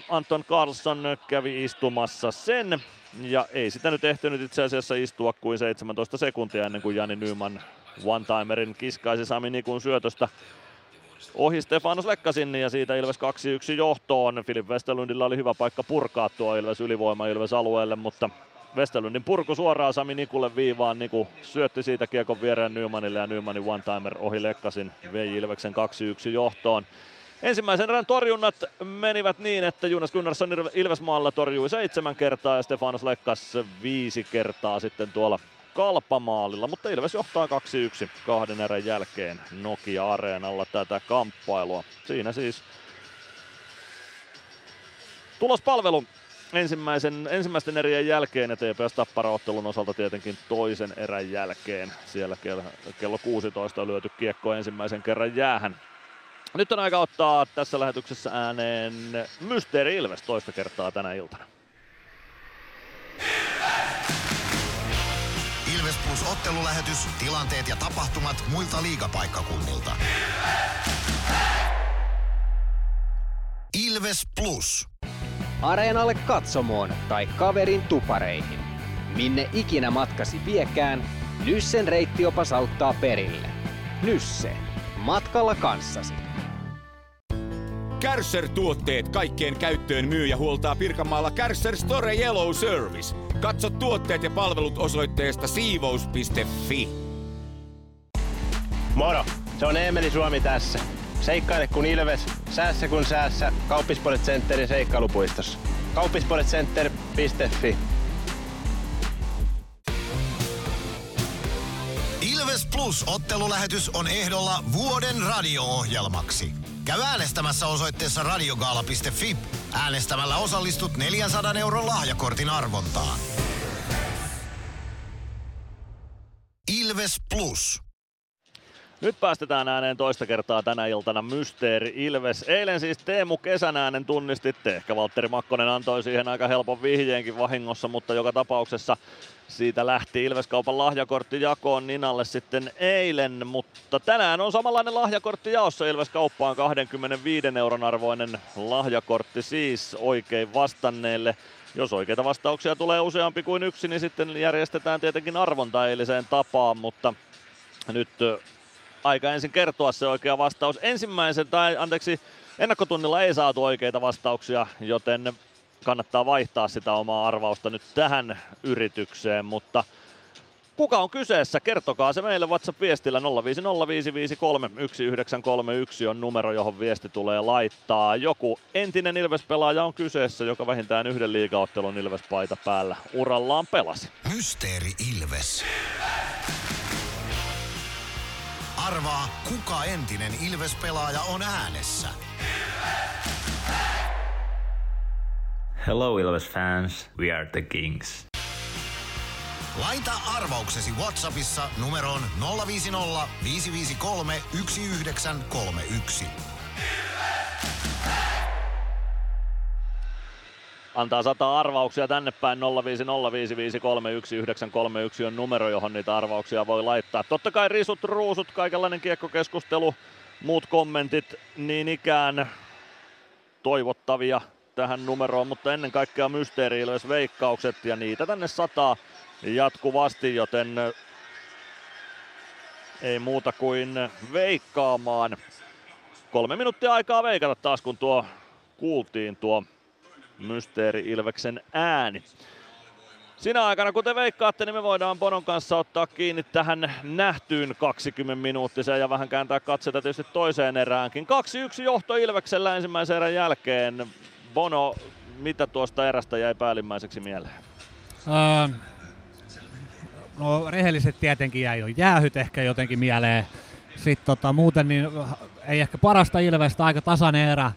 S5: 14.53. Anton Carlson kävi istumassa sen. Ja ei sitä nyt ehtinyt itse asiassa istua kuin 17 sekuntia ennen kuin Jani Nyman one-timerin kiskaisi Sami Nikun syötöstä ohi Stefanos Lekkasin ja siitä Ilves 2-1 johtoon. Filip Westerlundilla oli hyvä paikka purkaa tuo Ilves ylivoima Ilves alueelle, mutta Westerlundin purku suoraan Sami Nikulle viivaan. Niku syötti siitä kiekon viereen Nymanille ja Nymanin one-timer ohi Lekkasin vei Ilveksen 2-1 johtoon. Ensimmäisen erän torjunnat menivät niin, että Jonas Gunnarsson Ilvesmaalla torjui seitsemän kertaa ja Stefanos Lekkas viisi kertaa sitten tuolla kalpamaalilla, mutta Ilves johtaa 2-1 kahden erän jälkeen Nokia-areenalla tätä kamppailua. Siinä siis tulospalvelu ensimmäisen, ensimmäisten erien jälkeen ja TPS Tappara-ottelun osalta tietenkin toisen erän jälkeen. Siellä kello, kello 16 on lyöty kiekko ensimmäisen kerran jäähän. Nyt on aika ottaa tässä lähetyksessä ääneen Mysteeri Ilves toista kertaa tänä iltana.
S14: Ilves Plus ottelulähetys, tilanteet ja tapahtumat muilta liigapaikkakunnilta. Ilves Plus.
S12: Areenalle katsomoon tai kaverin tupareihin. Minne ikinä matkasi viekään, Nyssen reittiopas auttaa perille. Nysse. Matkalla kanssasi.
S18: Kärsser-tuotteet kaikkeen käyttöön myy ja huoltaa Pirkanmaalla Kärsser Store Yellow Service. Katso tuotteet ja palvelut osoitteesta siivous.fi.
S4: Moro! Se on Eemeli Suomi tässä. Seikkaile kun ilves, säässä kun säässä. Kauppispoilet Centerin seikkailupuistossa. Kauppispoiletcenter.fi
S14: Ilves Plus ottelulähetys on ehdolla vuoden radio-ohjelmaksi. Käy äänestämässä osoitteessa radiogaala.fi. Äänestämällä osallistut 400 euron lahjakortin arvontaan. Ilves Plus.
S5: Nyt päästetään ääneen toista kertaa tänä iltana Mysteeri Ilves. Eilen siis Teemu Kesän äänen tunnistitte. Ehkä Valtteri Makkonen antoi siihen aika helpon vihjeenkin vahingossa, mutta joka tapauksessa siitä lähti Ilveskaupan lahjakortti jakoon Ninalle sitten eilen, mutta tänään on samanlainen lahjakortti jaossa Ilveskauppaan 25 euron arvoinen lahjakortti siis oikein vastanneelle. Jos oikeita vastauksia tulee useampi kuin yksi, niin sitten järjestetään tietenkin arvonta eiliseen tapaan, mutta nyt aika ensin kertoa se oikea vastaus. Ensimmäisen, tai anteeksi, ennakkotunnilla ei saatu oikeita vastauksia, joten kannattaa vaihtaa sitä omaa arvausta nyt tähän yritykseen, mutta kuka on kyseessä? Kertokaa se meille WhatsApp-viestillä 0505531 on numero, johon viesti tulee laittaa. Joku entinen Ilves-pelaaja on kyseessä, joka vähintään yhden liigaottelun Ilves-paita päällä urallaan pelasi.
S14: Mysteeri Ilves. Arvaa, kuka entinen Ilves-pelaaja on äänessä.
S9: Hello Ilves fans, we are the Kings.
S14: Laita arvauksesi Whatsappissa numeroon 050 553 1931.
S5: Antaa sata arvauksia tänne päin 05055311931 on numero, johon niitä arvauksia voi laittaa. Totta kai risut, ruusut, kaikenlainen kiekkokeskustelu, muut kommentit niin ikään toivottavia tähän numeroon, mutta ennen kaikkea Mysteeri veikkaukset ja niitä tänne sataa jatkuvasti, joten ei muuta kuin veikkaamaan. Kolme minuuttia aikaa veikata taas, kun tuo kuultiin tuo Mysteeri Ilveksen ääni. Sinä aikana, kun te veikkaatte, niin me voidaan Bonon kanssa ottaa kiinni tähän nähtyyn 20 minuuttiseen ja vähän kääntää katseita tietysti toiseen eräänkin. 2-1 johto Ilveksellä ensimmäisen erän jälkeen. Bono, mitä tuosta erästä jäi päällimmäiseksi mieleen?
S17: Öö, no rehelliset tietenkin jäi jo jäähyt ehkä jotenkin mieleen. Sitten tota, muuten niin ei ehkä parasta Ilvestä, aika tasainen erä,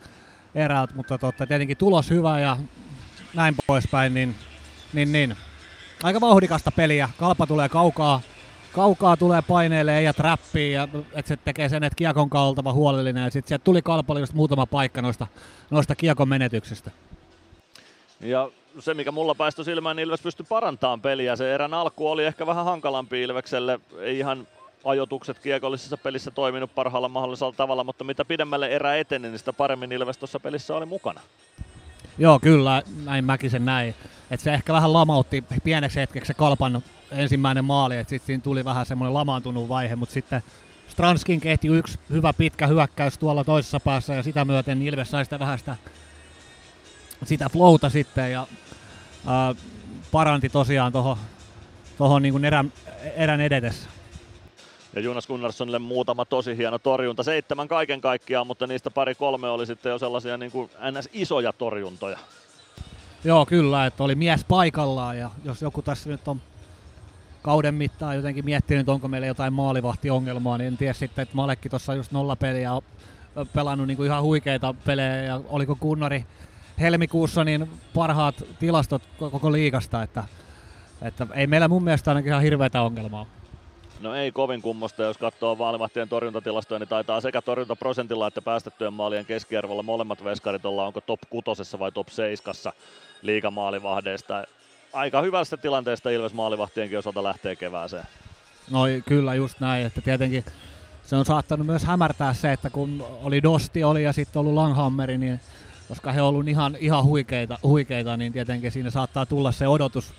S17: erät, mutta tota, tietenkin tulos hyvä ja näin poispäin, niin, niin, niin. aika vauhdikasta peliä. Kalpa tulee kaukaa, kaukaa tulee paineelle ja trappiin, ja että se tekee sen, että kiekon oltava huolellinen, ja sitten sieltä tuli Kalpalle just muutama paikka noista, noista kiekon menetyksistä.
S5: Ja se, mikä mulla päästö silmään, niin Ilves pystyi parantamaan peliä. Se erän alku oli ehkä vähän hankalampi Ilvekselle. Ei ihan ajotukset kiekollisessa pelissä toiminut parhaalla mahdollisella tavalla, mutta mitä pidemmälle erä eteni, niin sitä paremmin Ilves tuossa pelissä oli mukana.
S17: Joo, kyllä, näin mäkin sen näin. Et se ehkä vähän lamautti pieneksi hetkeksi se kalpan ensimmäinen maali, että sitten siinä tuli vähän semmoinen lamaantunut vaihe, mutta sitten Stranskin kehti yksi hyvä pitkä hyökkäys tuolla toisessa päässä ja sitä myöten Ilves sai sitä vähän sitä, sitä flowta sitten ja ää, paranti tosiaan tuohon toho niin erän, erän edetessä.
S5: Ja Jonas Gunnarssonille muutama tosi hieno torjunta. Seitsemän kaiken kaikkiaan, mutta niistä pari kolme oli sitten jo sellaisia niin kuin ns. isoja torjuntoja.
S17: Joo, kyllä, että oli mies paikallaan ja jos joku tässä nyt on kauden mittaan jotenkin miettinyt, onko meillä jotain maalivahtiongelmaa, niin en tiedä sitten, että Malekki tuossa just nolla peliä on pelannut niin kuin ihan huikeita pelejä ja oliko Gunnari helmikuussa niin parhaat tilastot koko liigasta, että, että ei meillä mun mielestä ainakin ihan hirveätä ongelmaa.
S5: No ei kovin kummosta, jos katsoo maalivahtien torjuntatilastoja, niin taitaa sekä torjuntaprosentilla että päästettyjen maalien keskiarvolla molemmat veskarit olla onko top kutosessa vai top seiskassa liigamaalivahdeista. Aika hyvästä tilanteesta Ilves maalivahtienkin osalta lähtee kevääseen.
S17: No kyllä just näin, että tietenkin se on saattanut myös hämärtää se, että kun oli Dosti oli ja sitten ollut Langhammeri, niin koska he ovat ihan, ihan huikeita, huikeita, niin tietenkin siinä saattaa tulla se odotus,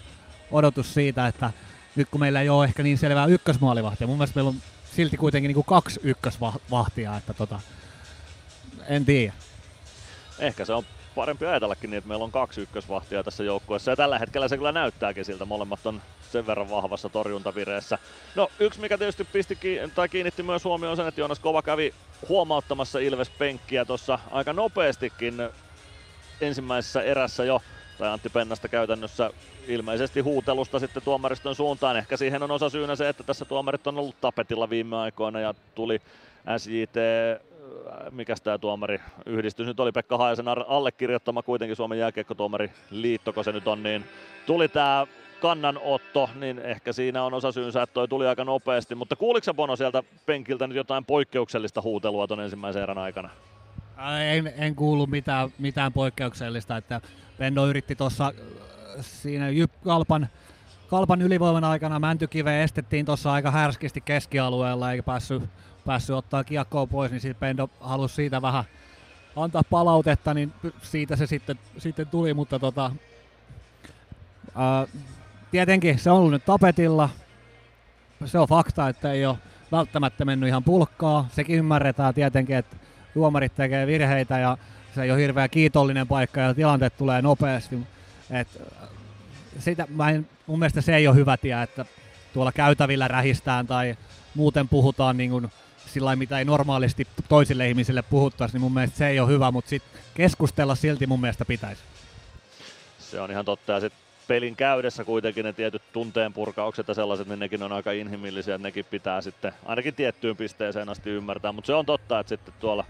S17: odotus siitä, että nyt kun meillä ei ole ehkä niin selvää ykkösmaalivahtia, mun mielestä meillä on silti kuitenkin niin kuin kaksi ykkösvahtia, että tota, en tiedä.
S5: Ehkä se on parempi ajatellakin niin, että meillä on kaksi ykkösvahtia tässä joukkueessa. Ja tällä hetkellä se kyllä näyttääkin siltä. Molemmat on sen verran vahvassa torjuntavireessä. No yksi, mikä tietysti pisti tai kiinnitti myös huomioon sen, että Joonas Kova kävi huomauttamassa Ilves penkkiä tuossa aika nopeastikin ensimmäisessä erässä jo tai Antti Pennasta käytännössä ilmeisesti huutelusta sitten tuomariston suuntaan. Ehkä siihen on osa syynä se, että tässä tuomarit on ollut tapetilla viime aikoina ja tuli SJT mikä tämä tuomari yhdistys nyt oli Pekka Haajasen allekirjoittama kuitenkin Suomen jääkiekkotuomari liitto, se nyt on, niin tuli tämä kannanotto, niin ehkä siinä on osa syynsä, että toi tuli aika nopeasti. Mutta kuuliko Bono sieltä penkiltä nyt jotain poikkeuksellista huutelua tuon ensimmäisen erän aikana?
S17: En, en kuulu mitään, mitään poikkeuksellista, että Pendo yritti tuossa siinä Jyp Kalpan, Kalpan ylivoiman aikana Mäntykive estettiin tuossa aika härskisti keskialueella eikä päässyt päässyt ottaa kiekkoa pois, niin sitten Pendo halusi siitä vähän antaa palautetta, niin siitä se sitten, sitten tuli, mutta tota, ää, tietenkin se on ollut nyt tapetilla. Se on fakta, että ei ole välttämättä mennyt ihan pulkkaa. Sekin ymmärretään tietenkin, että tuomarit tekee virheitä ja se ei ole hirveän kiitollinen paikka ja tilanteet tulee nopeasti. Et, sitä, mä en, mun mielestä se ei ole hyvä tie, että tuolla käytävillä rähistään tai muuten puhutaan niin kuin sillä mitä ei normaalisti toisille ihmisille puhuttaisi, niin mun mielestä se ei ole hyvä, mutta sit keskustella silti mun mielestä pitäisi.
S5: Se on ihan totta, ja sitten pelin käydessä kuitenkin ne tietyt tunteen purkaukset ja sellaiset, niin nekin on aika inhimillisiä, että nekin pitää sitten ainakin tiettyyn pisteeseen asti ymmärtää, mutta se on totta, että sitten tuolla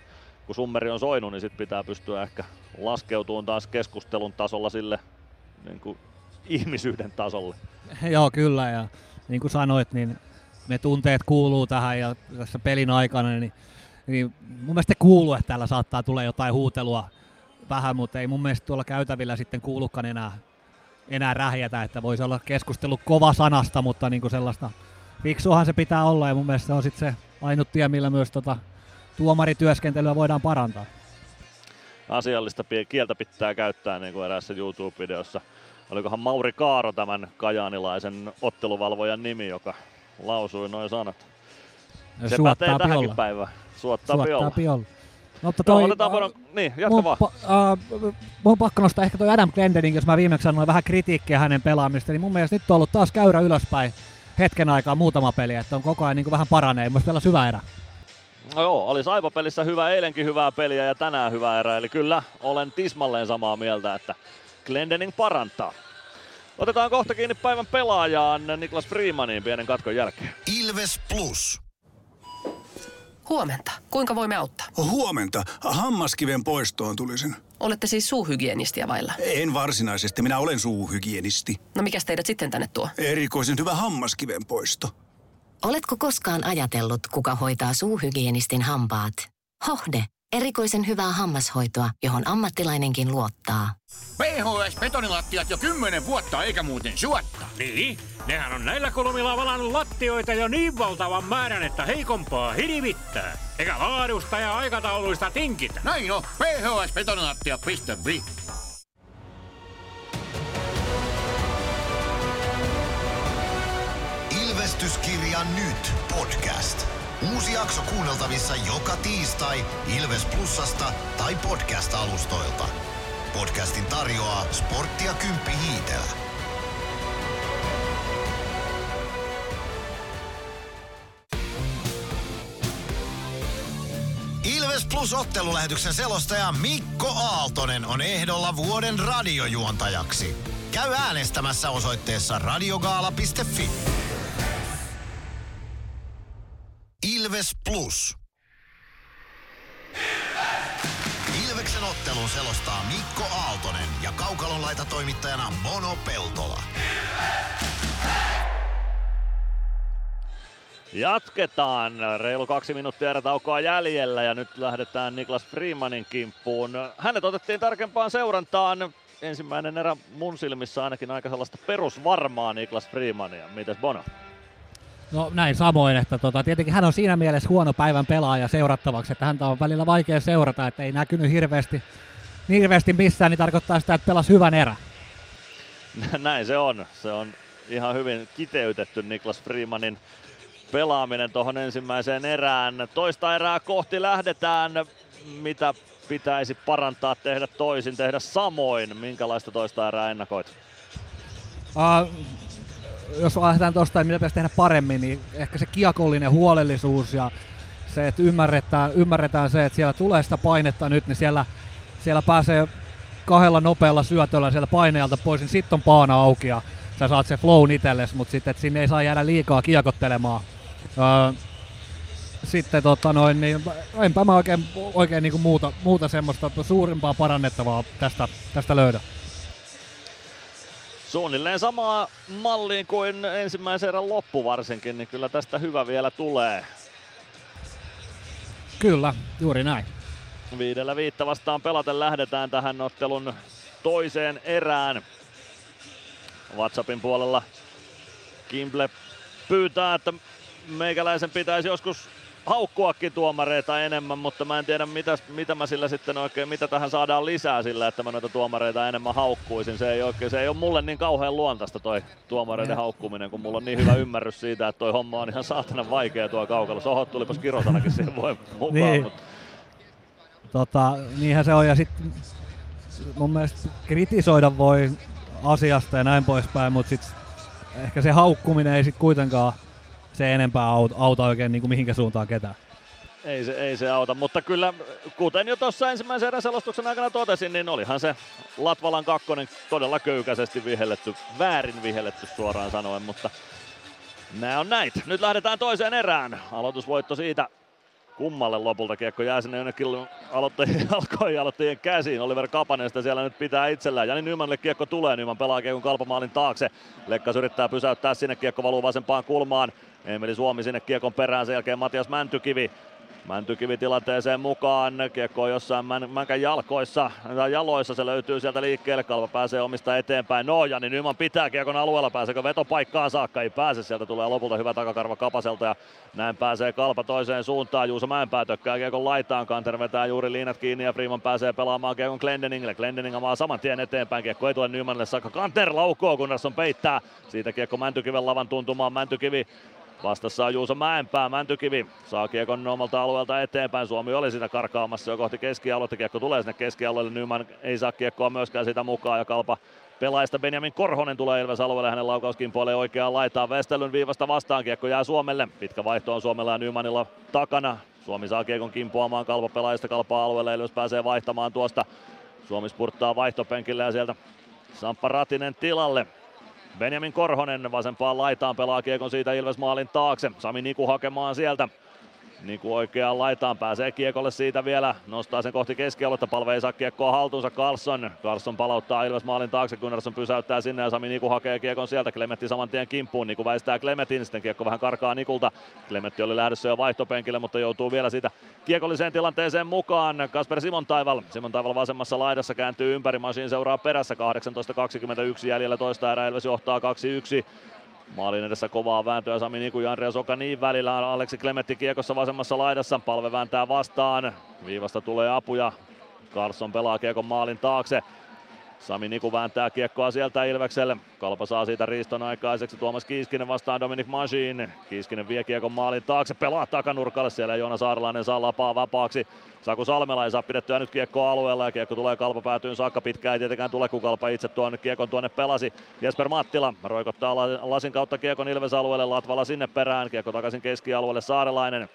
S5: kun summeri on soinut, niin sitten pitää pystyä ehkä laskeutumaan taas keskustelun tasolla sille niin kuin ihmisyyden tasolle.
S17: Joo, kyllä, ja niin kuin sanoit, niin ne tunteet kuuluu tähän ja tässä pelin aikana, niin, niin mun mielestä kuuluu, että täällä saattaa tulla jotain huutelua vähän, mutta ei mun mielestä tuolla käytävillä sitten kuulukaan enää, enää rähjätä, että voisi olla keskustelu kova sanasta, mutta niin kuin sellaista fiksuahan se pitää olla ja mun mielestä se on sitten se ainut tie, millä myös tota tuomarityöskentelyä voidaan parantaa.
S5: Asiallista kieltä pitää käyttää niin kuin eräässä YouTube-videossa. Olikohan Mauri Kaaro tämän kajaanilaisen otteluvalvojan nimi, joka lausui noin sanat. Se pätee tähänkin olla. päivään. Suottaa, Suottaa olla.
S17: Piolla. No, mutta toi,
S5: no, otetaan uh, niin, jatka mun, vaan.
S17: Uh, mun on pakko nostaa ehkä toi Adam Glendening, jos mä viimeksi sanoin vähän kritiikkiä hänen pelaamista, niin mun mielestä nyt on ollut taas käyrä ylöspäin hetken aikaa muutama peli, että on koko ajan niin vähän paranee. Mun mielestä hyvä erä.
S5: No joo, oli Saipa-pelissä hyvä, eilenkin hyvää peliä ja tänään hyvä erä. Eli kyllä olen tismalleen samaa mieltä, että Glendening parantaa. Otetaan kohta kiinni päivän pelaajaan Niklas Freemaniin pienen katkon jälkeen.
S14: Ilves Plus.
S13: Huomenta. Kuinka voimme auttaa?
S22: Huomenta. Hammaskiven poistoon tulisin.
S13: Olette siis suuhygienistia vailla?
S22: En varsinaisesti. Minä olen suuhygienisti.
S13: No mikä teidät sitten tänne tuo?
S22: Erikoisen hyvä hammaskiven poisto.
S15: Oletko koskaan ajatellut, kuka hoitaa suuhygienistin hampaat? Hohde Erikoisen hyvää hammashoitoa, johon ammattilainenkin luottaa.
S23: PHS betonilattiat jo kymmenen vuotta eikä muuten suotta.
S19: Niin, nehän on näillä kolmilla valannut lattioita jo niin valtavan määrän, että heikompaa hirvittää. Eikä laadusta ja aikatauluista tinkitä.
S23: Näin on, phsbetonilattia.fi.
S14: Ilvestyskirja nyt podcast. Uusi jakso kuunneltavissa joka tiistai Ilves Plusasta tai podcast-alustoilta. Podcastin tarjoaa sporttia Kymppi Hiitellä. Ilves Plus ottelulähetyksen selostaja Mikko Aaltonen on ehdolla vuoden radiojuontajaksi. Käy äänestämässä osoitteessa radiogaala.fi. Ilves Plus. Ilves! Ilveksen ottelun selostaa Mikko Aaltonen ja Kaukalon laita toimittajana Mono Peltola.
S5: Jatketaan. Reilu kaksi minuuttia erätaukoa jäljellä ja nyt lähdetään Niklas Freemanin kimppuun. Hänet otettiin tarkempaan seurantaan. Ensimmäinen erä mun silmissä ainakin aika sellaista perusvarmaa Niklas Freemania. Mites Bono?
S17: No näin samoin, että tota, tietenkin hän on siinä mielessä huono päivän pelaaja seurattavaksi, että häntä on välillä vaikea seurata, että ei näkynyt hirveästi, hirveästi missään, niin tarkoittaa sitä, että pelasi hyvän erä.
S5: Näin se on. Se on ihan hyvin kiteytetty Niklas Freemanin pelaaminen tuohon ensimmäiseen erään. Toista erää kohti lähdetään. Mitä pitäisi parantaa, tehdä toisin, tehdä samoin? Minkälaista toista erää ennakoit?
S17: Uh, jos lähdetään tuosta, mitä pitäisi tehdä paremmin, niin ehkä se kiekollinen huolellisuus ja se, että ymmärretään, ymmärretään se, että siellä tulee sitä painetta nyt, niin siellä, siellä pääsee kahdella nopealla syötöllä sieltä paineelta pois, niin sitten on paana auki ja sä saat se flow itsellesi, mutta sitten sinne ei saa jäädä liikaa kiekottelemaan. Öö, sitten tota noin, niin enpä mä oikein, oikein niin muuta, muuta semmoista suurimpaa parannettavaa tästä, tästä löydä.
S5: Suunnilleen samaa malliin kuin ensimmäisen erän loppu varsinkin, niin kyllä tästä hyvä vielä tulee.
S17: Kyllä, juuri näin.
S5: Viidellä viittä vastaan pelaten lähdetään tähän ottelun toiseen erään. WhatsAppin puolella Kimble pyytää, että meikäläisen pitäisi joskus haukkuakin tuomareita enemmän, mutta mä en tiedä mitä, mitä mä sillä sitten oikein, mitä tähän saadaan lisää sillä, että mä noita tuomareita enemmän haukkuisin. Se ei, oikein, se ei ole mulle niin kauhean luontaista toi tuomareiden ne. haukkuminen, kun mulla on niin hyvä ymmärrys siitä, että toi homma on ihan saatana vaikea tuo kaukalla. Sohot tulipas kirosanakin siihen voi mukaan.
S17: Niin.
S5: Mutta...
S17: Tota, niinhän se on ja sitten mun mielestä kritisoida voi asiasta ja näin poispäin, mutta sitten ehkä se haukkuminen ei sitten kuitenkaan se enempää auta, auta oikein niin kuin mihinkä suuntaan ketään.
S5: Ei se, ei se auta, mutta kyllä kuten jo tuossa ensimmäisen erän selostuksen aikana totesin, niin olihan se Latvalan kakkonen todella köykäisesti vihelletty, väärin vihelletty suoraan sanoen, mutta nämä on näitä. Nyt lähdetään toiseen erään. Aloitusvoitto siitä kummalle lopulta kiekko jää sinne jonnekin aloittajien, alkojen aloittajien käsiin. Oliver Kapanen sitä siellä nyt pitää itsellään. Jani Nymanille kiekko tulee. Nyman pelaa kiekon kalpamaalin taakse. Lekkas yrittää pysäyttää sinne. Kiekko valuu vasempaan kulmaan. Emeli Suomi sinne kiekon perään, sen jälkeen Matias Mäntykivi. Mäntykivi tilanteeseen mukaan, kiekko on jossain Mänkän jalkoissa, jaloissa, se löytyy sieltä liikkeelle, Kalpa pääsee omista eteenpäin. No, Jani Nyman pitää kiekon alueella, pääseekö vetopaikkaan saakka, ei pääse, sieltä tulee lopulta hyvä takakarva Kapaselta ja näin pääsee Kalpa toiseen suuntaan. Juuso Mäenpää tökkää kiekon laitaan, Kanter vetää juuri liinat kiinni ja Freeman pääsee pelaamaan kiekon Glendeningille. Glendening avaa saman tien eteenpäin, kiekko ei tule Nymanille saakka. Kanter laukoo, Gunnarsson peittää. Siitä kiekko Mäntykiven lavan tuntumaan. Mäntykivi Vastassa on Juuso Mäenpää, Mäntykivi saa kiekon omalta alueelta eteenpäin. Suomi oli sitä karkaamassa jo kohti keskialuetta. Kiekko tulee sinne keskialueelle. Nyman ei saa kiekkoa myöskään sitä mukaan ja Kalpa pelaajista Benjamin Korhonen tulee Ilves alueelle. Hänen laukauskin puoleen oikeaan laitaan. Vestelyn viivasta vastaan kiekko jää Suomelle. Pitkä vaihto on Suomella ja Nymanilla takana. Suomi saa kiekon kimpoamaan Kalpa pelaajista Kalpa alueelle. Ilves pääsee vaihtamaan tuosta. Suomi spurttaa vaihtopenkille ja sieltä Samppa Ratinen tilalle. Benjamin Korhonen vasempaan laitaan pelaa kiekon siitä Ilves maalin taakse. Sami Niku hakemaan sieltä. Niku oikeaan laitaan pääsee kiekolle siitä vielä. Nostaa sen kohti keskialuetta. Palve ei saa kiekkoa haltuunsa Carlson. Carlson palauttaa Ilves maalin taakse. Gunnarsson pysäyttää sinne ja Sami Niku hakee kiekon sieltä. Klemetti saman tien kimppuun. Niku väistää Klemetin. Sitten kiekko vähän karkaa Nikulta. Klemetti oli lähdössä jo vaihtopenkille, mutta joutuu vielä siitä kiekolliseen tilanteeseen mukaan. Kasper Simon Taival. Simon Taival vasemmassa laidassa kääntyy ympäri. Masin seuraa perässä. 18-21 jäljellä toista erää. Ilves johtaa 2-1. Maalin edessä kovaa vääntöä Sami Niku ja Andreas niin välillä. Aleksi Klemetti kiekossa vasemmassa laidassa. Palve vääntää vastaan. Viivasta tulee apuja. Carlson pelaa kiekon maalin taakse. Sami Niku vääntää kiekkoa sieltä Ilvekselle. Kalpa saa siitä riiston aikaiseksi. Tuomas Kiiskinen vastaan Dominic Majin. Kiiskinen vie kiekon maalin taakse. Pelaa takanurkalle siellä. Joona Saarelainen saa lapaa vapaaksi. Saku Salmela ei saa pidettyä nyt kiekkoa alueella ja kiekko tulee Kalpa päätyyn saakka. Pitkään ei tietenkään tule, kun Kalpa itse tuon kiekon tuonne pelasi. Jesper Mattila roikottaa lasin kautta kiekon Ilves alueelle. Latvala sinne perään. Kiekko takaisin keskialueelle Saarelainen.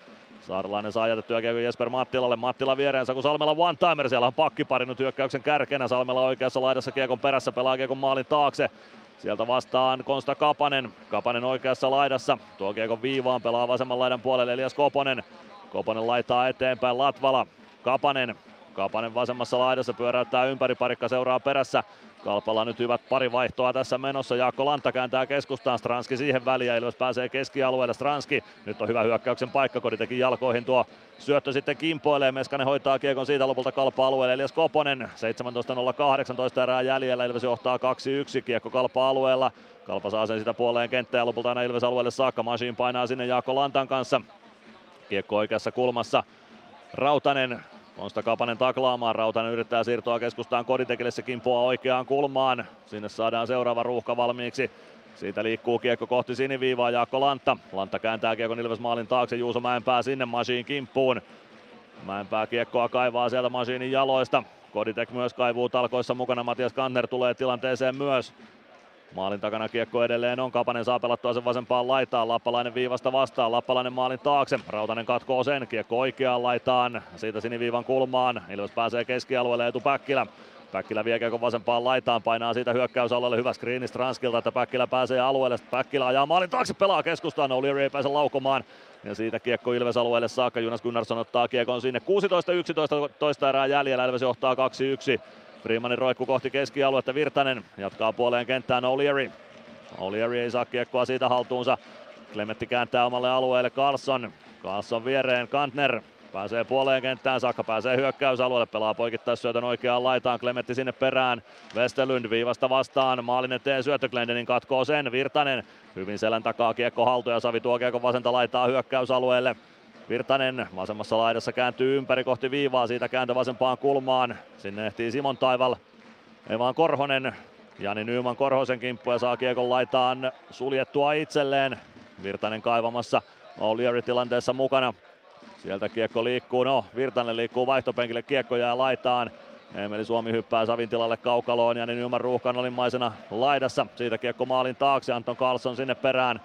S5: Saarelainen saa jätettyä kiekko Jesper Mattilalle. Mattila viereen, kun Salmela one timer. Siellä on pakkipari nyt hyökkäyksen kärkenä. Salmela oikeassa laidassa kiekon perässä pelaa kiekon maalin taakse. Sieltä vastaan Konsta Kapanen. Kapanen oikeassa laidassa. Tuo kiekon viivaan pelaa vasemman laidan puolelle Elias Koponen. Koponen laittaa eteenpäin Latvala. Kapanen. Kapanen vasemmassa laidassa pyöräyttää ympäri, parikka seuraa perässä. Kalpalla nyt hyvät pari vaihtoa tässä menossa. Jaakko Lanta kääntää keskustaan, Stranski siihen väliin ja Ilves pääsee keskialueelle. Stranski, nyt on hyvä hyökkäyksen paikka, Kodi teki jalkoihin tuo syöttö sitten kimpoilee. Meskanen hoitaa kiekon siitä lopulta kalpa alueelle. Elias Koponen, 17.018 erää jäljellä. Ilves johtaa 2-1, kiekko kalpa alueella. Kalpa saa sen sitä puoleen kenttään ja lopulta aina Ilves alueelle saakka. Masiin painaa sinne Jaakko Lantan kanssa. Kiekko oikeassa kulmassa. Rautanen Konsta Kapanen taklaamaan, Rautanen yrittää siirtoa keskustaan Koditekille, se kimpoaa oikeaan kulmaan. Sinne saadaan seuraava ruuhka valmiiksi. Siitä liikkuu kiekko kohti siniviivaa Jaakko Lantta. Lantta kääntää kiekon Ilves maalin taakse. Juuso Mäenpää sinne Masiin kimppuun. Mäenpää kiekkoa kaivaa sieltä Masiinin jaloista. Koditek myös kaivuu talkoissa mukana. Matias Kanner tulee tilanteeseen myös. Maalin takana kiekko edelleen on. Kapanen saa pelattua sen vasempaan laitaan. Lappalainen viivasta vastaan. Lappalainen maalin taakse. Rautanen katkoo sen. Kiekko oikeaan laitaan. Siitä siniviivan kulmaan. Ilves pääsee keskialueelle Etu Päkkilä. Päkkilä vie kiekko vasempaan laitaan, painaa siitä hyökkäysalueelle hyvä screeni Stranskilta, että Päkkilä pääsee alueelle. Päkkilä ajaa maalin taakse, pelaa keskustaan, O'Leary ei pääse laukomaan. Ja siitä kiekko Ilves alueelle saakka, Jonas Gunnarsson ottaa kiekon sinne. 16-11 toista erää jäljellä, Ilves johtaa 2-1. Freemanin roikku kohti keskialuetta, Virtanen jatkaa puoleen kenttään O'Leary. O'Leary ei saa kiekkoa siitä haltuunsa. Klemetti kääntää omalle alueelle Carlson. Carlson viereen Kantner. Pääsee puoleen kenttään saakka, pääsee hyökkäysalueelle, pelaa poikittaisyötön oikeaan laitaan, Klemetti sinne perään, Westerlund viivasta vastaan, maalin eteen syöttö, Glendening katkoo sen, Virtanen hyvin selän takaa kiekko haltu ja Savi tuo kiekko vasenta laitaa hyökkäysalueelle. Virtanen vasemmassa laidassa kääntyy ympäri kohti viivaa, siitä kääntö vasempaan kulmaan, sinne ehtii Simon Taival, ei vaan Korhonen, Jani Nyyman Korhosen kimppu ja saa kiekon laitaan suljettua itselleen. Virtanen kaivamassa O'Leary tilanteessa mukana. Sieltä kiekko liikkuu, no Virtanen liikkuu vaihtopenkille, kiekko jää laitaan. Emeli Suomi hyppää Savin tilalle kaukaloon ja niin Nyman ruuhkan olimmaisena laidassa. Siitä kiekko maalin taakse, Anton Carlson sinne perään.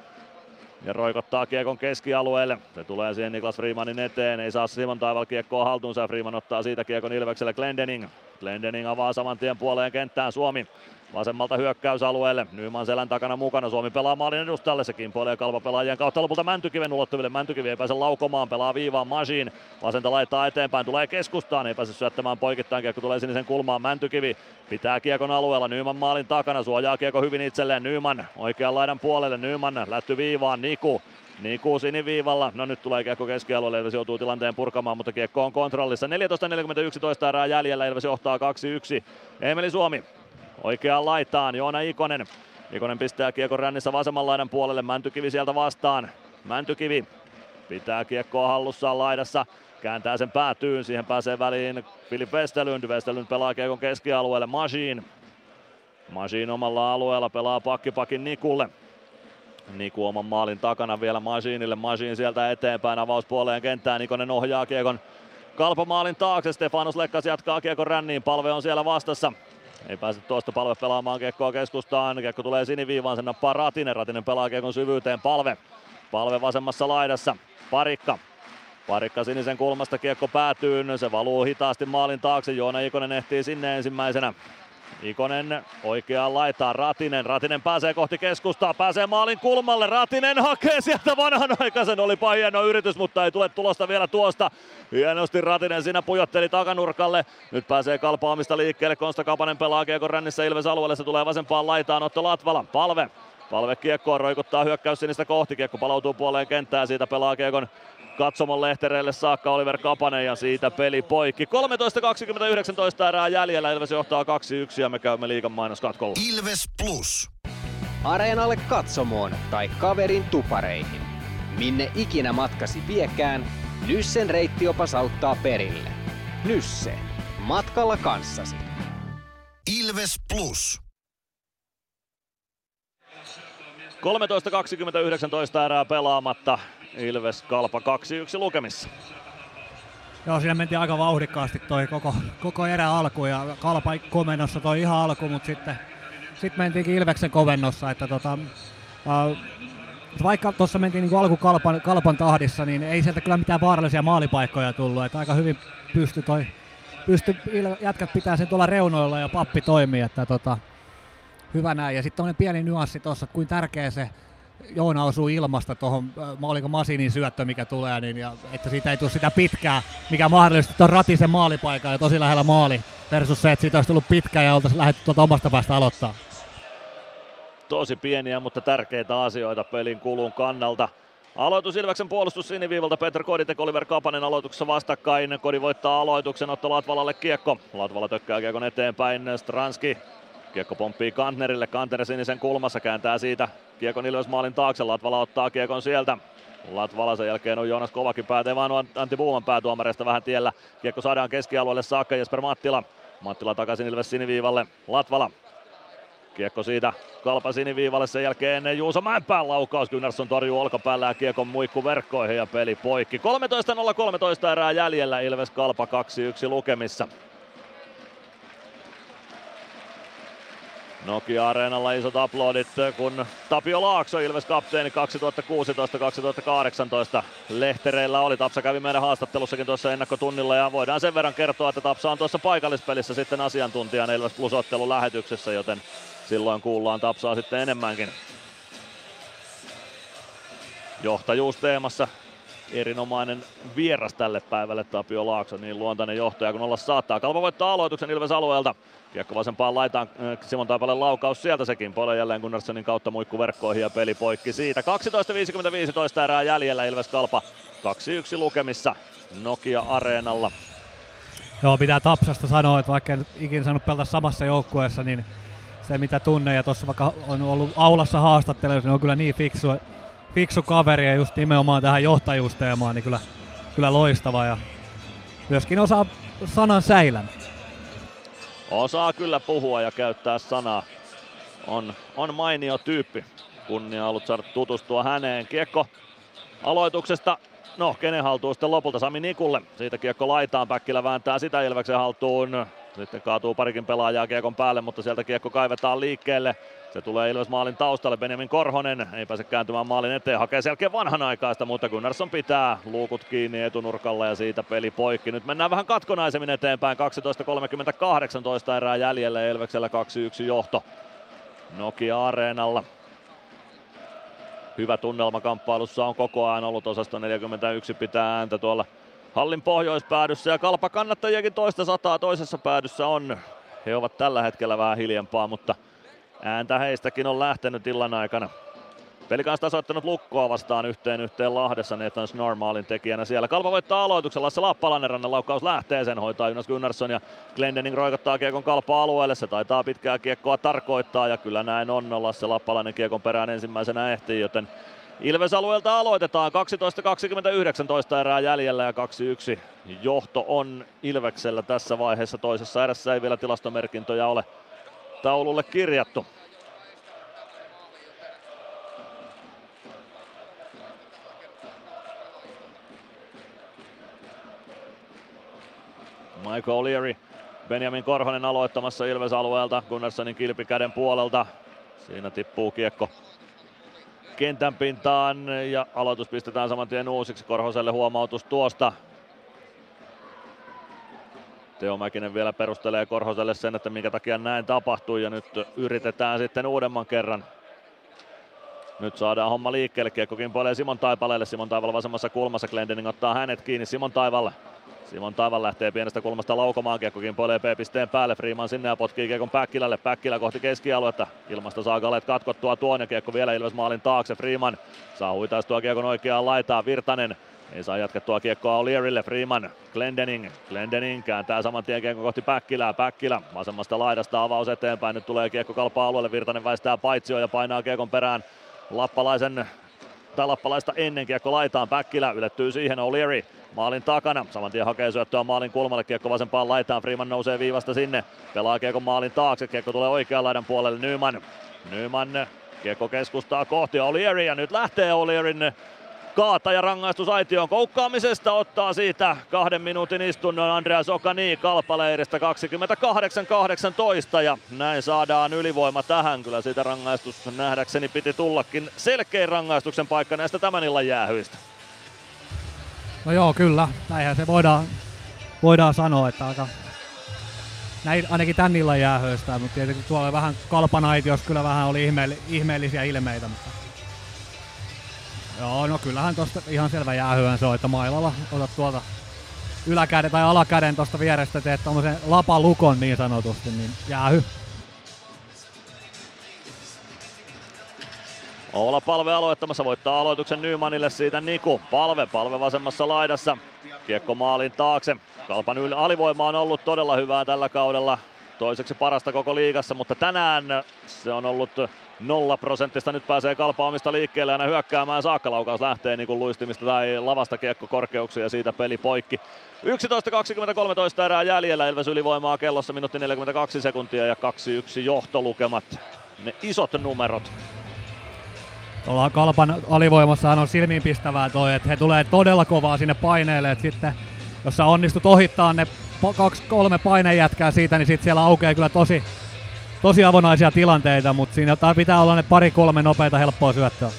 S5: Ja roikottaa kiekon keskialueelle. Se tulee siihen Niklas Freemanin eteen. Ei saa Simon Taival kiekkoa haltuunsa Freeman ottaa siitä kiekon Ilvekselle Glendening. Glendening avaa saman tien puoleen kenttään Suomi. Vasemmalta hyökkäysalueelle. Nyman selän takana mukana. Suomi pelaa maalin edustalle. Se kimpoilee kalpapelaajien kautta lopulta Mäntykiven ulottuville. Mäntykivi ei pääse laukomaan. Pelaa viivaan Masiin. Vasenta laittaa eteenpäin. Tulee keskustaan. Ei pääse syöttämään poikittain. Kiekko tulee sinisen kulmaan. Mäntykivi pitää kiekon alueella. Nyman maalin takana. Suojaa kiekko hyvin itselleen. Nyman oikean laidan puolelle. Nyman lätty viivaan. Niku Niku siniviivalla. No nyt tulee kiekko keskialueelle, Ilves joutuu tilanteen purkamaan, mutta kiekko on kontrollissa. 14.41 erää jäljellä, Ilves johtaa 2-1. Emeli Suomi oikeaan laitaan, Joona Ikonen. Ikonen pistää kiekon rännissä vasemman laidan puolelle, Mäntykivi sieltä vastaan. Mäntykivi pitää kiekkoa hallussaan laidassa, kääntää sen päätyyn, siihen pääsee väliin Filip Westerlund. Westerlund pelaa kiekon keskialueelle, Machine. Machine omalla alueella pelaa pakkipakin Nikulle. Niku oman maalin takana vielä Masinille. Masin sieltä eteenpäin avauspuoleen kenttään. Nikonen ohjaa kiekon kalpamaalin taakse. Stefanos Lekkas jatkaa kiekon ränniin. Palve on siellä vastassa. Ei pääse tuosta palve pelaamaan kiekkoa keskustaan. Kiekko tulee siniviivaan, sen nappaa Ratinen. Ratinen pelaa kiekon syvyyteen. Palve. Palve vasemmassa laidassa. Parikka. Parikka sinisen kulmasta kiekko päätyy. Se valuu hitaasti maalin taakse. Joona Ikonen ehtii sinne ensimmäisenä. Ikonen oikeaan laitaan Ratinen. Ratinen pääsee kohti keskustaa, pääsee maalin kulmalle. Ratinen hakee sieltä vanhanaikaisen. Olipa hieno yritys, mutta ei tule tulosta vielä tuosta. Hienosti Ratinen siinä pujotteli takanurkalle. Nyt pääsee kalpaamista liikkeelle. Konsta Kapanen pelaa kiekon rännissä Ilves alueelle. Se tulee vasempaan laitaan. Otto Latvala. Palve. Palve kiekkoa roikuttaa hyökkäys sinistä kohti. Kiekko palautuu puoleen kenttään. Siitä pelaa kiekon katsomon lehtereille saakka Oliver Kapanen ja siitä peli poikki. 13.20-19 erää jäljellä, Ilves johtaa 2-1 ja me käymme liigan mainoskatkolla.
S14: Ilves Plus.
S12: Areenalle katsomoon tai kaverin tupareihin. Minne ikinä matkasi viekään, Nyssen reittiopas auttaa perille. Nysse. Matkalla kanssasi.
S14: Ilves Plus.
S5: 13.20-19 erää pelaamatta. Ilves Kalpa 2-1 lukemissa.
S17: Joo, siinä mentiin aika vauhdikkaasti toi koko, koko erä alku ja Kalpa komennossa toi ihan alku, mutta sitten sit mentiinkin Ilveksen kovennossa, että tota, äh, vaikka tuossa mentiin niin alku kalpan, kalpan, tahdissa, niin ei sieltä kyllä mitään vaarallisia maalipaikkoja tullut, että aika hyvin pysty toi, pysty jätkät pitää sen tuolla reunoilla ja pappi toimii, että tota, hyvä näin. Ja sitten pieni nyanssi tuossa, kuin tärkeä se Joona osuu ilmasta tuohon, oliko Masinin syöttö, mikä tulee, niin, ja, että siitä ei tule sitä pitkää, mikä mahdollisesti tuon ratisen maalipaikan ja tosi lähellä maali, versus se, että siitä olisi tullut pitkä ja oltaisiin lähdetty tuolta omasta päästä aloittaa.
S5: Tosi pieniä, mutta tärkeitä asioita pelin kulun kannalta. Aloitus Ilveksen puolustus siniviivalta. Peter Koditek, Oliver Kapanen aloituksessa vastakkain. Kodi voittaa aloituksen, Otto Latvalalle kiekko. Latvala tökkää kiekon eteenpäin. Stranski Kiekko pomppii Kantnerille, Kantner sinisen kulmassa kääntää siitä Kiekon Ilves maalin taakse, Latvala ottaa Kiekon sieltä. Latvala sen jälkeen on Joonas Kovakin päätä, vaan on Antti Buuman päätuomareista vähän tiellä. Kiekko saadaan keskialueelle saakka Jesper Mattila. Mattila takaisin Ilves siniviivalle. Latvala Kiekko siitä kalpa siniviivalle sen jälkeen Juuso Mäenpään laukaus. Gunnarsson torjuu olkapäällä ja kiekon muikku verkkoihin ja peli poikki. 13.013 erää jäljellä Ilves kalpa 2-1 lukemissa. Nokia-areenalla isot aplodit, kun Tapio Laakso, Ilves kapteeni 2016-2018 lehtereillä oli. Tapsa kävi meidän haastattelussakin tuossa ennakkotunnilla ja voidaan sen verran kertoa, että Tapsa on tuossa paikallispelissä sitten asiantuntijana Ilves Plus lähetyksessä, joten silloin kuullaan Tapsaa sitten enemmänkin. Johtajuusteemassa erinomainen vieras tälle päivälle Tapio Laakso, niin luontainen johtaja kun olla saattaa. Kalpa voittaa aloituksen Ilves alueelta. Kiekko vasempaan laitaan äh, Simon Taipalle laukaus sieltä sekin. Pole jälleen Gunnarssonin kautta muikku verkkoihin ja peli poikki siitä. 12.55 erää jäljellä Ilves Kalpa 2-1 lukemissa Nokia Areenalla.
S17: Joo, pitää Tapsasta sanoa, että vaikka en ikinä saanut pelata samassa joukkueessa, niin se mitä tunne ja tuossa vaikka on ollut aulassa haastattelussa, niin on kyllä niin fiksu, fiksu kaveri ja just nimenomaan tähän johtajuusteemaan, niin kyllä, kyllä loistava ja myöskin osaa sanan säilän.
S5: Osaa kyllä puhua ja käyttää sanaa. On, on mainio tyyppi. Kunnia ollut saada tutustua häneen. Kiekko aloituksesta No, kenen haltuun sitten lopulta Sami Nikulle. Siitä kiekko laitaan, Päkkilä vääntää sitä Ilveksen haltuun. Sitten kaatuu parikin pelaajaa kiekon päälle, mutta sieltä kiekko kaivetaan liikkeelle. Se tulee Ilves maalin taustalle, Benjamin Korhonen ei pääse kääntymään maalin eteen, hakee selkeä vanhanaikaista, mutta Gunnarsson pitää luukut kiinni etunurkalla ja siitä peli poikki. Nyt mennään vähän katkonaisemmin eteenpäin, 12.30-18 erää jäljellä Ilveksellä 2-1 johto Nokia Areenalla. Hyvä tunnelma kamppailussa on koko ajan ollut osasto 41 pitää ääntä tuolla hallin pohjoispäädyssä ja kalpa kannattajiakin toista sataa toisessa päädyssä on. He ovat tällä hetkellä vähän hiljempaa, mutta ääntä heistäkin on lähtenyt illan aikana. Peli kanssa tasoittanut lukkoa vastaan yhteen yhteen Lahdessa, Nathan normaalin tekijänä siellä. Kalpa voittaa aloituksella, Lasse Lappalainen laukaus lähtee, sen hoitaa Jonas Gunnarsson ja Glendening roikottaa kiekon Kalpa alueelle, se taitaa pitkää kiekkoa tarkoittaa ja kyllä näin on, Lasse Lappalainen kiekon perään ensimmäisenä ehtii, joten Ilves alueelta aloitetaan 12.29 erää jäljellä ja 2-1 johto on Ilveksellä tässä vaiheessa. Toisessa erässä ei vielä tilastomerkintöjä ole taululle kirjattu. Michael O'Leary, Benjamin Korhonen aloittamassa Ilves alueelta Gunnarssonin kilpikäden puolelta. Siinä tippuu kiekko kentän pintaan ja aloitus pistetään saman tien uusiksi. Korhoselle huomautus tuosta. Teo Mäkinen vielä perustelee Korhoselle sen, että minkä takia näin tapahtui ja nyt yritetään sitten uudemman kerran. Nyt saadaan homma liikkeelle, kiekko kimpoilee Simon Taipaleelle, Simon Taival vasemmassa kulmassa, Glendening ottaa hänet kiinni Simon Taivalle. Simon Taival lähtee pienestä kulmasta laukomaan, kiekko kimpoilee P-pisteen päälle, Freeman sinne ja potkii kiekon Päkkilälle, Päkkilä kohti keskialuetta, ilmasta saa Galet katkottua tuon ja kiekko vielä Ilves maalin taakse, Freeman saa huitaistua kiekon oikeaan laitaan, Virtanen ei saa jatkettua kiekkoa O'Learylle, Freeman, Glendening, Glendening kääntää saman tien kiekko kohti Päkkilää, Päkkilä vasemmasta laidasta avaus eteenpäin, nyt tulee kiekko kalpaa alueelle, Virtanen väistää paitsio ja painaa kiekon perään Lappalaisen tai Lappalaista ennen kiekko laitaan, Päkkilä ylettyy siihen, O'Leary maalin takana. Saman tien hakee syöttöä maalin kulmalle, kiekko vasempaan laitaan, Freeman nousee viivasta sinne, pelaa kiekko maalin taakse, kiekko tulee oikean laidan puolelle, Nyman. Nyman, kiekko keskustaa kohti O'Leary ja nyt lähtee O'Learyn kaataja rangaistus aitioon koukkaamisesta ottaa siitä kahden minuutin istunnon Andreas Okani kalpaleiristä 28-18 ja näin saadaan ylivoima tähän. Kyllä siitä rangaistus nähdäkseni piti tullakin selkeä rangaistuksen paikka näistä tämän illan jäähyistä.
S17: No joo, kyllä. Näinhän se voidaan, voidaan sanoa, että aika näin ainakin tän illan jäähöistä, mutta tietenkin tuolla vähän kalpanaitios kyllä vähän oli ihmeelli, ihmeellisiä ilmeitä, mutta Joo, no kyllähän tosta ihan selvä jäähyön se on, että mailalla otat tuolta yläkäden tai alakäden tuosta vierestä, teet tommosen lapalukon niin sanotusti, niin jäähy.
S5: Oula Palve aloittamassa, voittaa aloituksen Nymanille siitä Niku. Palve, Palve vasemmassa laidassa. Kiekko maalin taakse. Kalpan yl- alivoima on ollut todella hyvää tällä kaudella. Toiseksi parasta koko liigassa, mutta tänään se on ollut nolla prosenttista. Nyt pääsee Kalpa omista liikkeelle aina hyökkäämään saakka. Laukaus lähtee niin kuin luistimista tai lavasta kiekko korkeuksia ja siitä peli poikki. 11.20-13 erää jäljellä. Ilves ylivoimaa kellossa minuutti 42 sekuntia ja 2-1 johtolukemat. ne isot numerot.
S17: Tuolla Kalpan alivoimassahan on silmiinpistävää toi, että he tulee todella kovaa sinne paineelle, että sitten jos sä onnistut ohittaa ne kaksi, kolme painejätkää siitä, niin sitten siellä aukeaa kyllä tosi, tosi avonaisia tilanteita, mutta siinä pitää olla ne pari kolme nopeita helppoa syöttöä.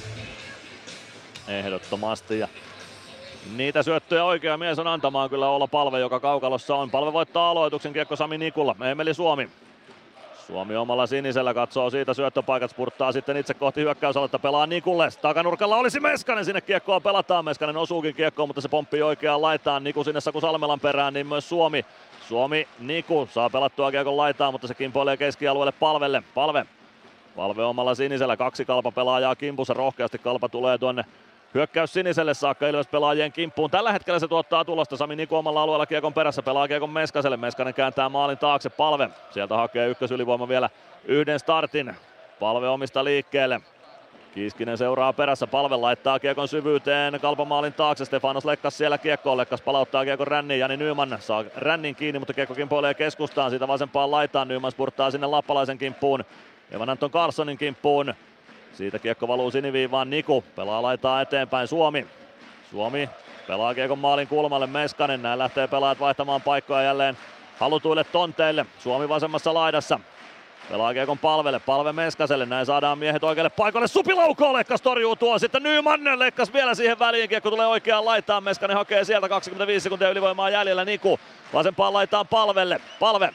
S5: Ehdottomasti. Ja niitä syöttöjä oikea mies on antamaan kyllä olla palve, joka kaukalossa on. Palve voittaa aloituksen kiekko Sami Nikulla. Emeli Suomi. Suomi omalla sinisellä katsoo siitä syöttöpaikat, spurttaa sitten itse kohti hyökkäysaluetta, pelaa Nikulle. Takanurkalla olisi Meskanen, sinne kiekkoa pelataan. Meskanen osuukin kiekkoon, mutta se pomppii oikeaan laitaan. Niku sinne Saku Salmelan perään, niin myös Suomi. Suomi, Niku saa pelattua kiekon laitaan, mutta se kimpoilee keskialueelle palvelle. Palve Palve omalla sinisellä, kaksi kalpa pelaajaa kimpussa, rohkeasti kalpa tulee tuonne Hyökkäys siniselle saakka Ilves pelaajien kimppuun. Tällä hetkellä se tuottaa tulosta. Sami Niku omalla alueella kiekon perässä pelaa kiekon Meskaselle. Meskanen kääntää maalin taakse. Palve. Sieltä hakee ykkösylivoima vielä yhden startin. Palve omista liikkeelle. Kiiskinen seuraa perässä, palve laittaa kiekon syvyyteen, kalpamaalin taakse, Stefanos Lekkas siellä kiekkoon, Lekkas palauttaa kiekon ränniin, Jani Nyman saa rännin kiinni, mutta kiekko kimpoilee keskustaan, siitä vasempaan laitaan, Nyman spurttaa sinne Lappalaisen kimppuun, Evan Anton Carlsonin kimppuun, siitä kiekko valuu siniviivaan Niku, pelaa laitaa eteenpäin Suomi. Suomi pelaa kiekon maalin kulmalle Meskanen, näin lähtee pelaajat vaihtamaan paikkoja jälleen halutuille tonteille. Suomi vasemmassa laidassa. Pelaa kiekon palvelle, palve Meskaselle, näin saadaan miehet oikealle paikalle. Supilauko, Lekkas torjuu tuon, sitten Nyman, Lekkas vielä siihen väliin, kiekko tulee oikeaan laitaan, Meskanen hakee sieltä 25 sekuntia ylivoimaa jäljellä, Niku vasempaan laitaan palvelle, palve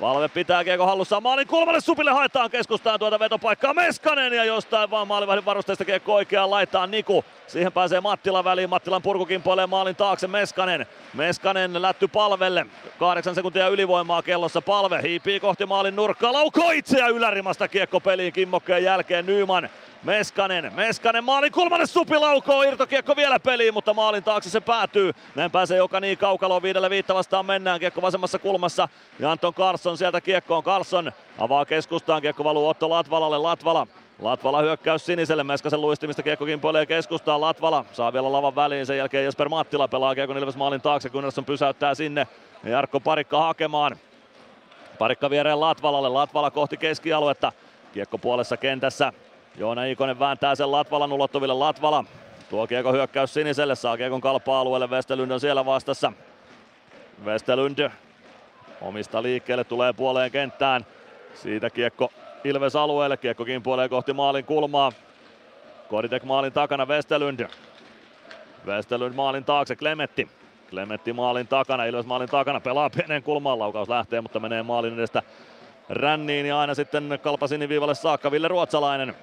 S5: Palve pitää kiekko hallussaan maalin kulmalle, Supille haetaan keskustaan tuota vetopaikkaa Meskanen ja jostain vaan maalivahdin varusteista kiekko oikeaan laitaan Niku. Siihen pääsee Mattila väliin, Mattilan purku kimpoilee maalin taakse Meskanen. Meskanen lätty palvelle, kahdeksan sekuntia ylivoimaa kellossa palve, hiipii kohti maalin nurkkaa, laukoo itseä ylärimasta kiekko peliin kimmokkeen jälkeen Nyman. Meskanen, Meskanen maalin kulmalle Supi laukoo, irtokiekko vielä peliin, mutta maalin taakse se päätyy. Näin pääsee joka niin kaukaloon, viidelle viitta vastaan mennään, kiekko vasemmassa kulmassa. Ja Anton Carlson sieltä kiekkoon, Carlson avaa keskustaan, kiekko valuu Otto Latvalalle, Latvala Latvala hyökkäys siniselle, Meskasen luistimista kiekko kimpoilee keskustaan, Latvala saa vielä lavan väliin, sen jälkeen Jesper Mattila pelaa kiekko Ilves maalin taakse, Gunnarsson pysäyttää sinne ja Jarkko Parikka hakemaan. Parikka viereen Latvalalle, Latvala kohti keskialuetta, kiekko puolessa kentässä, Joona Ikonen vääntää sen Latvalan ulottuville. Latvala tuo kiekko hyökkäys siniselle, saa kiekon kalpa-alueelle. Westerlund on siellä vastassa. Westerlund omista liikkeelle tulee puoleen kenttään. Siitä kiekko Ilves alueelle, kiekko kimpuilee kohti maalin kulmaa. Koditek maalin takana Westerlund. Westerlund maalin taakse, Klemetti. Klemetti maalin takana, Ilves maalin takana, pelaa pienen kulmaan, laukaus lähtee, mutta menee maalin edestä ränniin ja aina sitten kalpa siniviivalle saakka Ville Ruotsalainen.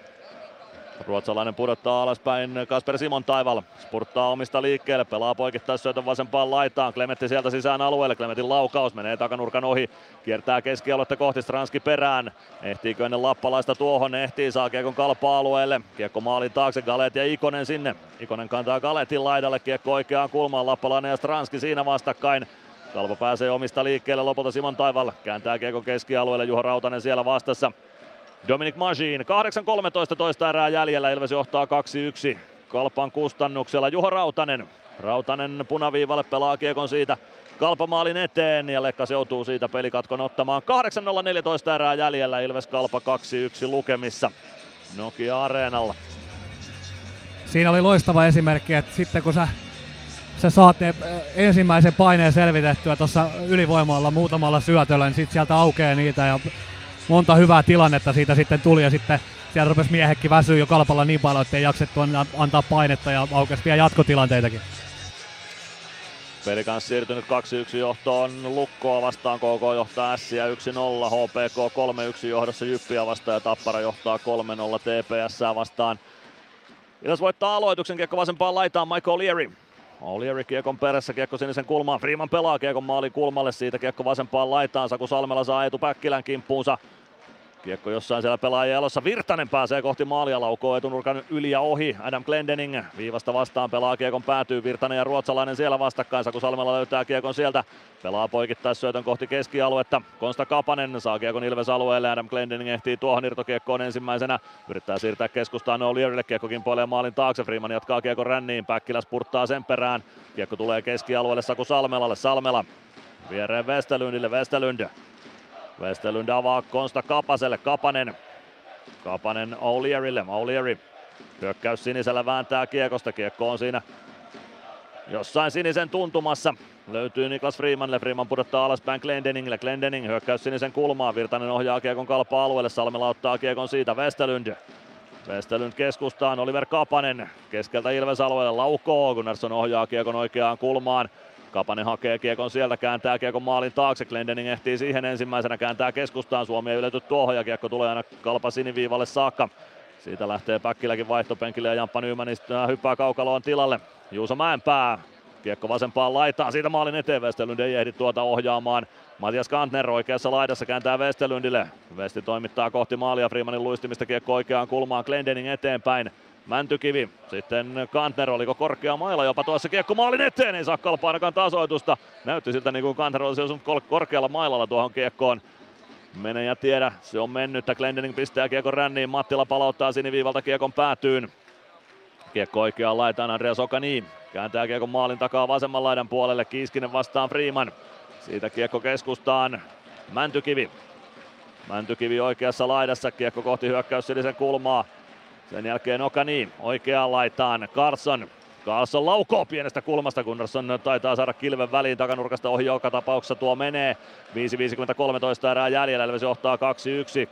S5: Ruotsalainen pudottaa alaspäin Kasper Simon Taival. Spurttaa omista liikkeelle, pelaa poikittaisyötön vasempaan laitaan. Klemetti sieltä sisään alueelle. Klemetin laukaus menee takanurkan ohi. Kiertää keskialuetta kohti Stranski perään. Ehtiikö ennen lappalaista tuohon? Ehtii, saa kiekon kalpa-alueelle. Kiekko maalin taakse, Galet ja Ikonen sinne. Ikonen kantaa Galetin laidalle, kiekko oikeaan kulmaan. Lappalainen ja Stranski siinä vastakkain. Kalpa pääsee omista liikkeelle lopulta Simon Taival. Kääntää kiekko keskialueelle, Juha Rautanen siellä vastassa. Dominic Majin, 8.13 toista erää jäljellä, Ilves johtaa 2-1 Kalpan kustannuksella. Juha Rautanen, Rautanen punaviivalle pelaa kiekon siitä Kalpamaalin eteen ja Lekkas joutuu siitä pelikatkon ottamaan. 8.014 erää jäljellä, Ilves Kalpa 2-1 lukemissa Nokia-areenalla.
S17: Siinä oli loistava esimerkki, että sitten kun sä, sä saat ne ensimmäisen paineen selvitettyä tuossa ylivoimalla muutamalla syötöllä, niin sitten sieltä aukeaa niitä ja monta hyvää tilannetta siitä sitten tuli ja sitten siellä rupesi miehekin väsyä jo kalpalla niin paljon, että ei jaksettu antaa painetta ja aukesi vielä jatkotilanteitakin.
S5: Peli kanssa siirtynyt 2-1 johtoon Lukkoa vastaan, KK johtaa Ässiä 1-0, HPK 3-1 johdossa Jyppiä vastaan ja Tappara johtaa 3-0 TPS vastaan. Ilves voittaa aloituksen, kiekko vasempaan laitaan Michael Leary. O'Leary kiekon perässä, kiekko sinisen kulmaan. Freeman pelaa kiekon maalin kulmalle, siitä kiekko vasempaan laitaan. Saku Salmela saa Eetu Päkkilän kimppuunsa. Kiekko jossain siellä pelaajien elossa. Virtanen pääsee kohti maalia, laukoo etunurkan yli ja ohi. Adam Glendening viivasta vastaan pelaa kiekon päätyy. Virtanen ja ruotsalainen siellä vastakkain. Saku Salmela löytää kiekon sieltä. Pelaa syötön kohti keskialuetta. Konsta Kapanen saa kiekon Ilves alueelle. Adam Glendening ehtii tuohon irtokiekkoon ensimmäisenä. Yrittää siirtää keskustaan O'Learylle. Kiekko kimpoilee maalin taakse. Freeman jatkaa kiekon ränniin. Päkkilä spurttaa sen perään. Kiekko tulee keskialueelle Saku Salmelalle. Salmela viereen Westerlundille. Westerlund Westerlund avaa Konsta Kapaselle. Kapanen Kapanen O'Learylle. O'Leary hyökkäys sinisellä vääntää kiekosta. Kiekko on siinä jossain sinisen tuntumassa. Löytyy Niklas Freemanille, Freeman pudottaa alaspäin Glendeningille, Glendening hyökkäys sinisen kulmaan, Virtanen ohjaa kiekon kalpa alueelle, Salmela ottaa kiekon siitä, Westerlund. Westerlund keskustaan, Oliver Kapanen keskeltä Ilves alueelle laukoo, Gunnarsson ohjaa kiekon oikeaan kulmaan. Kapanen hakee kiekon sieltä, kääntää kiekon maalin taakse, Glendening ehtii siihen ensimmäisenä, kääntää keskustaan, Suomi ei ylety tuohon ja kiekko tulee aina kalpa siniviivalle saakka. Siitä lähtee Päkkiläkin vaihtopenkille ja Jamppa Nymanista hyppää kaukaloon tilalle. Juuso Mäenpää Kiekko vasempaan laitaan, siitä maalin eteen Westerlund ei ehdi tuota ohjaamaan. Matias Kantner oikeassa laidassa kääntää Westerlundille. Vesti toimittaa kohti maalia Freemanin luistimista kiekko oikeaan kulmaan Glendening eteenpäin. Mäntykivi, sitten Kantner, oliko korkea maila jopa tuossa kiekko maalin eteen, ei saa kalpaa ainakaan tasoitusta. Näytti siltä niin kuin Kantner olisi osunut korkealla mailalla tuohon kiekkoon. Mene ja tiedä, se on mennyt. Glendening pistää kiekon ränniin, Mattila palauttaa siniviivalta kiekon päätyyn. Kiekko oikeaan laitaan Andreas Okani. Kääntää kiekko maalin takaa vasemman laidan puolelle. Kiiskinen vastaan Freeman. Siitä kiekko keskustaan. Mäntykivi. Mäntykivi oikeassa laidassa. Kiekko kohti hyökkäys kulmaa. Sen jälkeen Okani oikeaan laitaan. Carson Carlson laukoo pienestä kulmasta, Gunnarsson taitaa saada kilven väliin takanurkasta ohi joka tapauksessa tuo menee. 5.53 erää jäljellä, Ilves johtaa 2-1.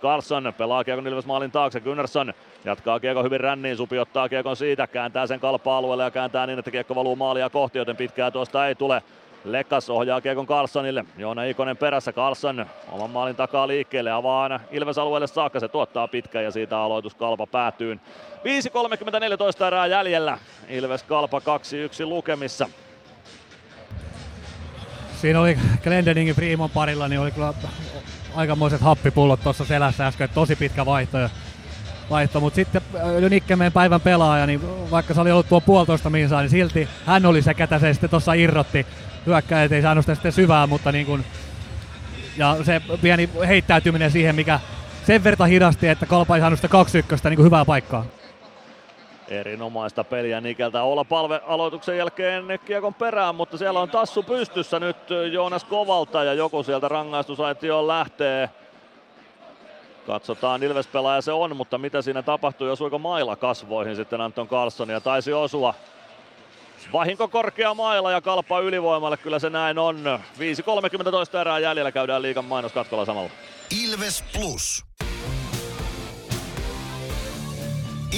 S5: Carlson pelaa kiekon Ilves maalin taakse, Gunnarsson jatkaa kiekon hyvin ränniin, Supi ottaa kiekon siitä, kääntää sen kalpa-alueelle ja kääntää niin, että kiekko valuu maalia kohti, joten pitkää tuosta ei tule. Lekas ohjaa kiekon Carlsonille. Joona Ikonen perässä. Carlson oman maalin takaa liikkeelle. Avaa aina Ilves alueelle saakka. Se tuottaa pitkän ja siitä aloitus Kalpa päätyy. 5.30-14 erää jäljellä. Ilves Kalpa 2-1 lukemissa.
S17: Siinä oli Glendeningin Freeman parilla, niin oli kyllä aikamoiset happipullot tuossa selässä äsken. Tosi pitkä vaihto. vaihto. Mutta sitten Nikkemeen päivän pelaaja, niin vaikka se oli ollut tuo puolitoista minsaa, niin silti hän oli se, ketä se sitten tuossa irrotti hyökkäjät ei saanut sitä sitten syvää, mutta niin kuin, ja se pieni heittäytyminen siihen, mikä sen verran hidasti, että Kalpa ei saanut sitä 2 niin kuin hyvää paikkaa.
S5: Erinomaista peliä Nikeltä. Olla palve aloituksen jälkeen kiekon perään, mutta siellä on tassu pystyssä nyt Joonas Kovalta ja joku sieltä rangaistusaitioon lähtee. Katsotaan, Ilves-pelaaja se on, mutta mitä siinä tapahtui, osuiko maila kasvoihin sitten Anton Carlson ja taisi osua. Vahinko korkea mailla ja kalpa ylivoimalle, kyllä se näin on. 5.30 erää jäljellä käydään liikan mainoskatkolla samalla.
S14: Ilves Plus.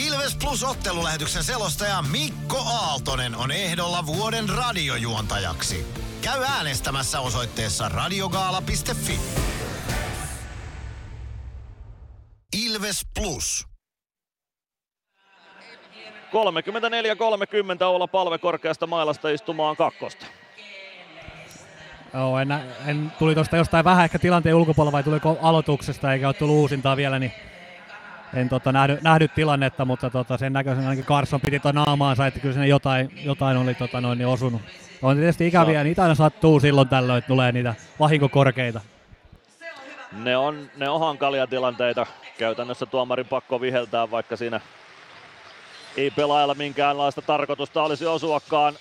S14: Ilves Plus ottelulähetyksen selostaja Mikko Aaltonen on ehdolla vuoden radiojuontajaksi. Käy äänestämässä osoitteessa radiogaala.fi. Ilves Plus.
S5: 34-30 olla palve korkeasta mailasta istumaan kakkosta.
S17: Joo, en, en tuli tuosta jostain vähän ehkä tilanteen ulkopuolella vai tuliko aloituksesta eikä ole tullut uusintaa vielä, niin en tota, nähdy, nähdy, tilannetta, mutta tota, sen näköisen ainakin Carson piti tuon naamaansa, että kyllä sinne jotain, jotain oli tota, noin, niin osunut. On tietysti ikäviä, no. niitä aina sattuu silloin tällöin, että tulee niitä vahinkokorkeita.
S5: Ne on, ne on hankalia tilanteita. Käytännössä tuomarin pakko viheltää, vaikka siinä ei pelaajalla minkäänlaista tarkoitusta olisi osuakaan.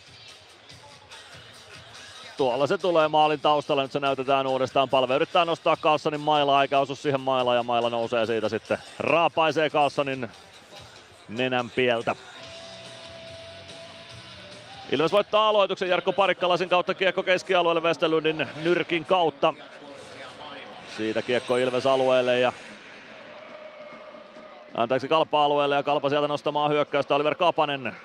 S5: Tuolla se tulee maalin taustalla, nyt se näytetään uudestaan. Palve yrittää nostaa Carlsonin mailaa, eikä osu siihen mailaan ja maila nousee siitä sitten. Raapaisee Carlsonin nenän pieltä. Ilves voittaa aloituksen Jarkko Parikkalasin kautta kiekko keskialueelle Westerlundin nyrkin kautta. Siitä kiekko Ilves alueelle ja anteeksi Kalpa-alueelle ja Kalpa sieltä nostamaan hyökkäystä Oliver Kapanen.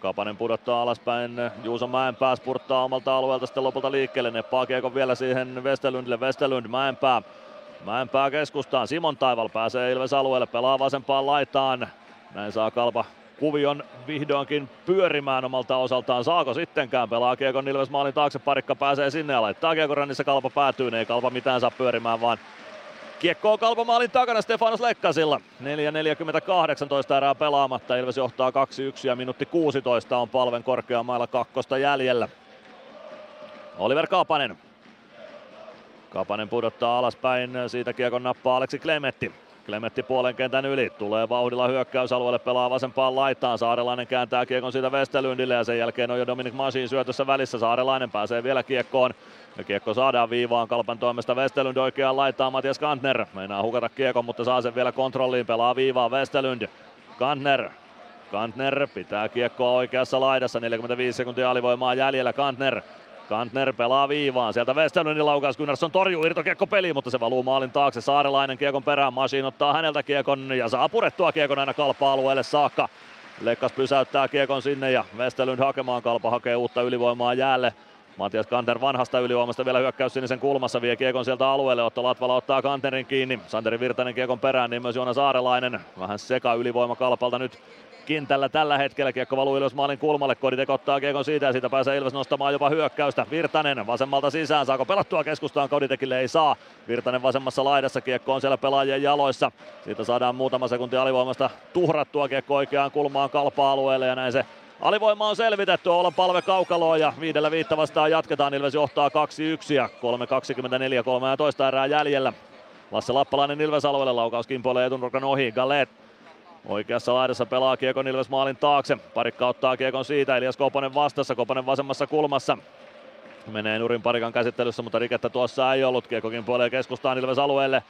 S5: Kapanen pudottaa alaspäin, Juuso Mäenpää spurttaa omalta alueelta sitten lopulta liikkeelle, neppaa kiekon vielä siihen Westerlundille, Westerlund Mäenpää. Mäenpää keskustaan, Simon Taival pääsee Ilves alueelle, pelaa vasempaan laitaan. Näin saa Kalpa kuvion vihdoinkin pyörimään omalta osaltaan. Saako sittenkään? Pelaa Kiekon Ilves maalin taakse, parikka pääsee sinne ja laittaa Kiekon rannissa Kalpa päätyy, ei Kalpa mitään saa pyörimään vaan Kiekko on Kalpamaalin takana Stefanos Lekkasilla. 4.48 erää pelaamatta. Ilves johtaa 2-1 ja minuutti 16 on palven korkeamailla kakkosta jäljellä. Oliver Kaapanen. Kaapanen pudottaa alaspäin. Siitä kiekon nappaa Aleksi Klemetti. Klemetti puolen kentän yli, tulee vauhdilla hyökkäysalueelle, pelaa vasempaan laitaan. Saarelainen kääntää kiekon siitä Westerlundille ja sen jälkeen on jo Dominic Masin syötössä välissä. Saarelainen pääsee vielä kiekkoon Ja kiekko saadaan viivaan Kalpan toimesta Westerlund oikeaan laitaan Matias Kantner. Meinaa hukata kiekon, mutta saa sen vielä kontrolliin. Pelaa viivaan Westerlund. Kantner. Kantner pitää kiekkoa oikeassa laidassa. 45 sekuntia alivoimaa jäljellä. Kantner. Kantner pelaa viivaan. Sieltä Westerlundin laukaus Gunnarsson torjuu irtokiekko peliin, mutta se valuu maalin taakse. Saarelainen kiekon perään. Masin ottaa häneltä kiekon ja saa purettua kiekon aina kalpa-alueelle saakka. Lekkas pysäyttää kiekon sinne ja Westerlund hakemaan. Kalpa hakee uutta ylivoimaa jäälle. Matias Kanter vanhasta ylivoimasta vielä hyökkäys sinisen kulmassa, vie kiekon sieltä alueelle, Otto Latvala ottaa Kanterin kiinni, Santeri Virtanen kiekon perään, niin myös Joona Saarelainen, vähän seka ylivoima Kalpalta nyt kentällä tällä hetkellä. Kiekko valuu Ilves maalin kulmalle, Koditek ottaa kiekon siitä ja siitä pääsee Ilves nostamaan jopa hyökkäystä. Virtanen vasemmalta sisään, saako pelattua keskustaan, Koditekille ei saa. Virtanen vasemmassa laidassa, kiekko on siellä pelaajien jaloissa. Siitä saadaan muutama sekunti alivoimasta tuhrattua kiekko oikeaan kulmaan kalpa-alueelle ja näin se Alivoima on selvitetty, olla palve kaukaloon ja viidellä viittä vastaan jatketaan. Ilves johtaa 2-1 ja 3.24, 13 erää jäljellä. Lasse Lappalainen Ilves alueelle, laukaus kimpoilee etunurkan ohi. Gallet Oikeassa laidassa pelaa Kiekon Ilves maalin taakse. Parikka ottaa Kiekon siitä, Elias Koponen vastassa, Koponen vasemmassa kulmassa. Menee nurin parikan käsittelyssä, mutta rikettä tuossa ei ollut. Kiekko kimpoilee keskustaan Ilves alueelle.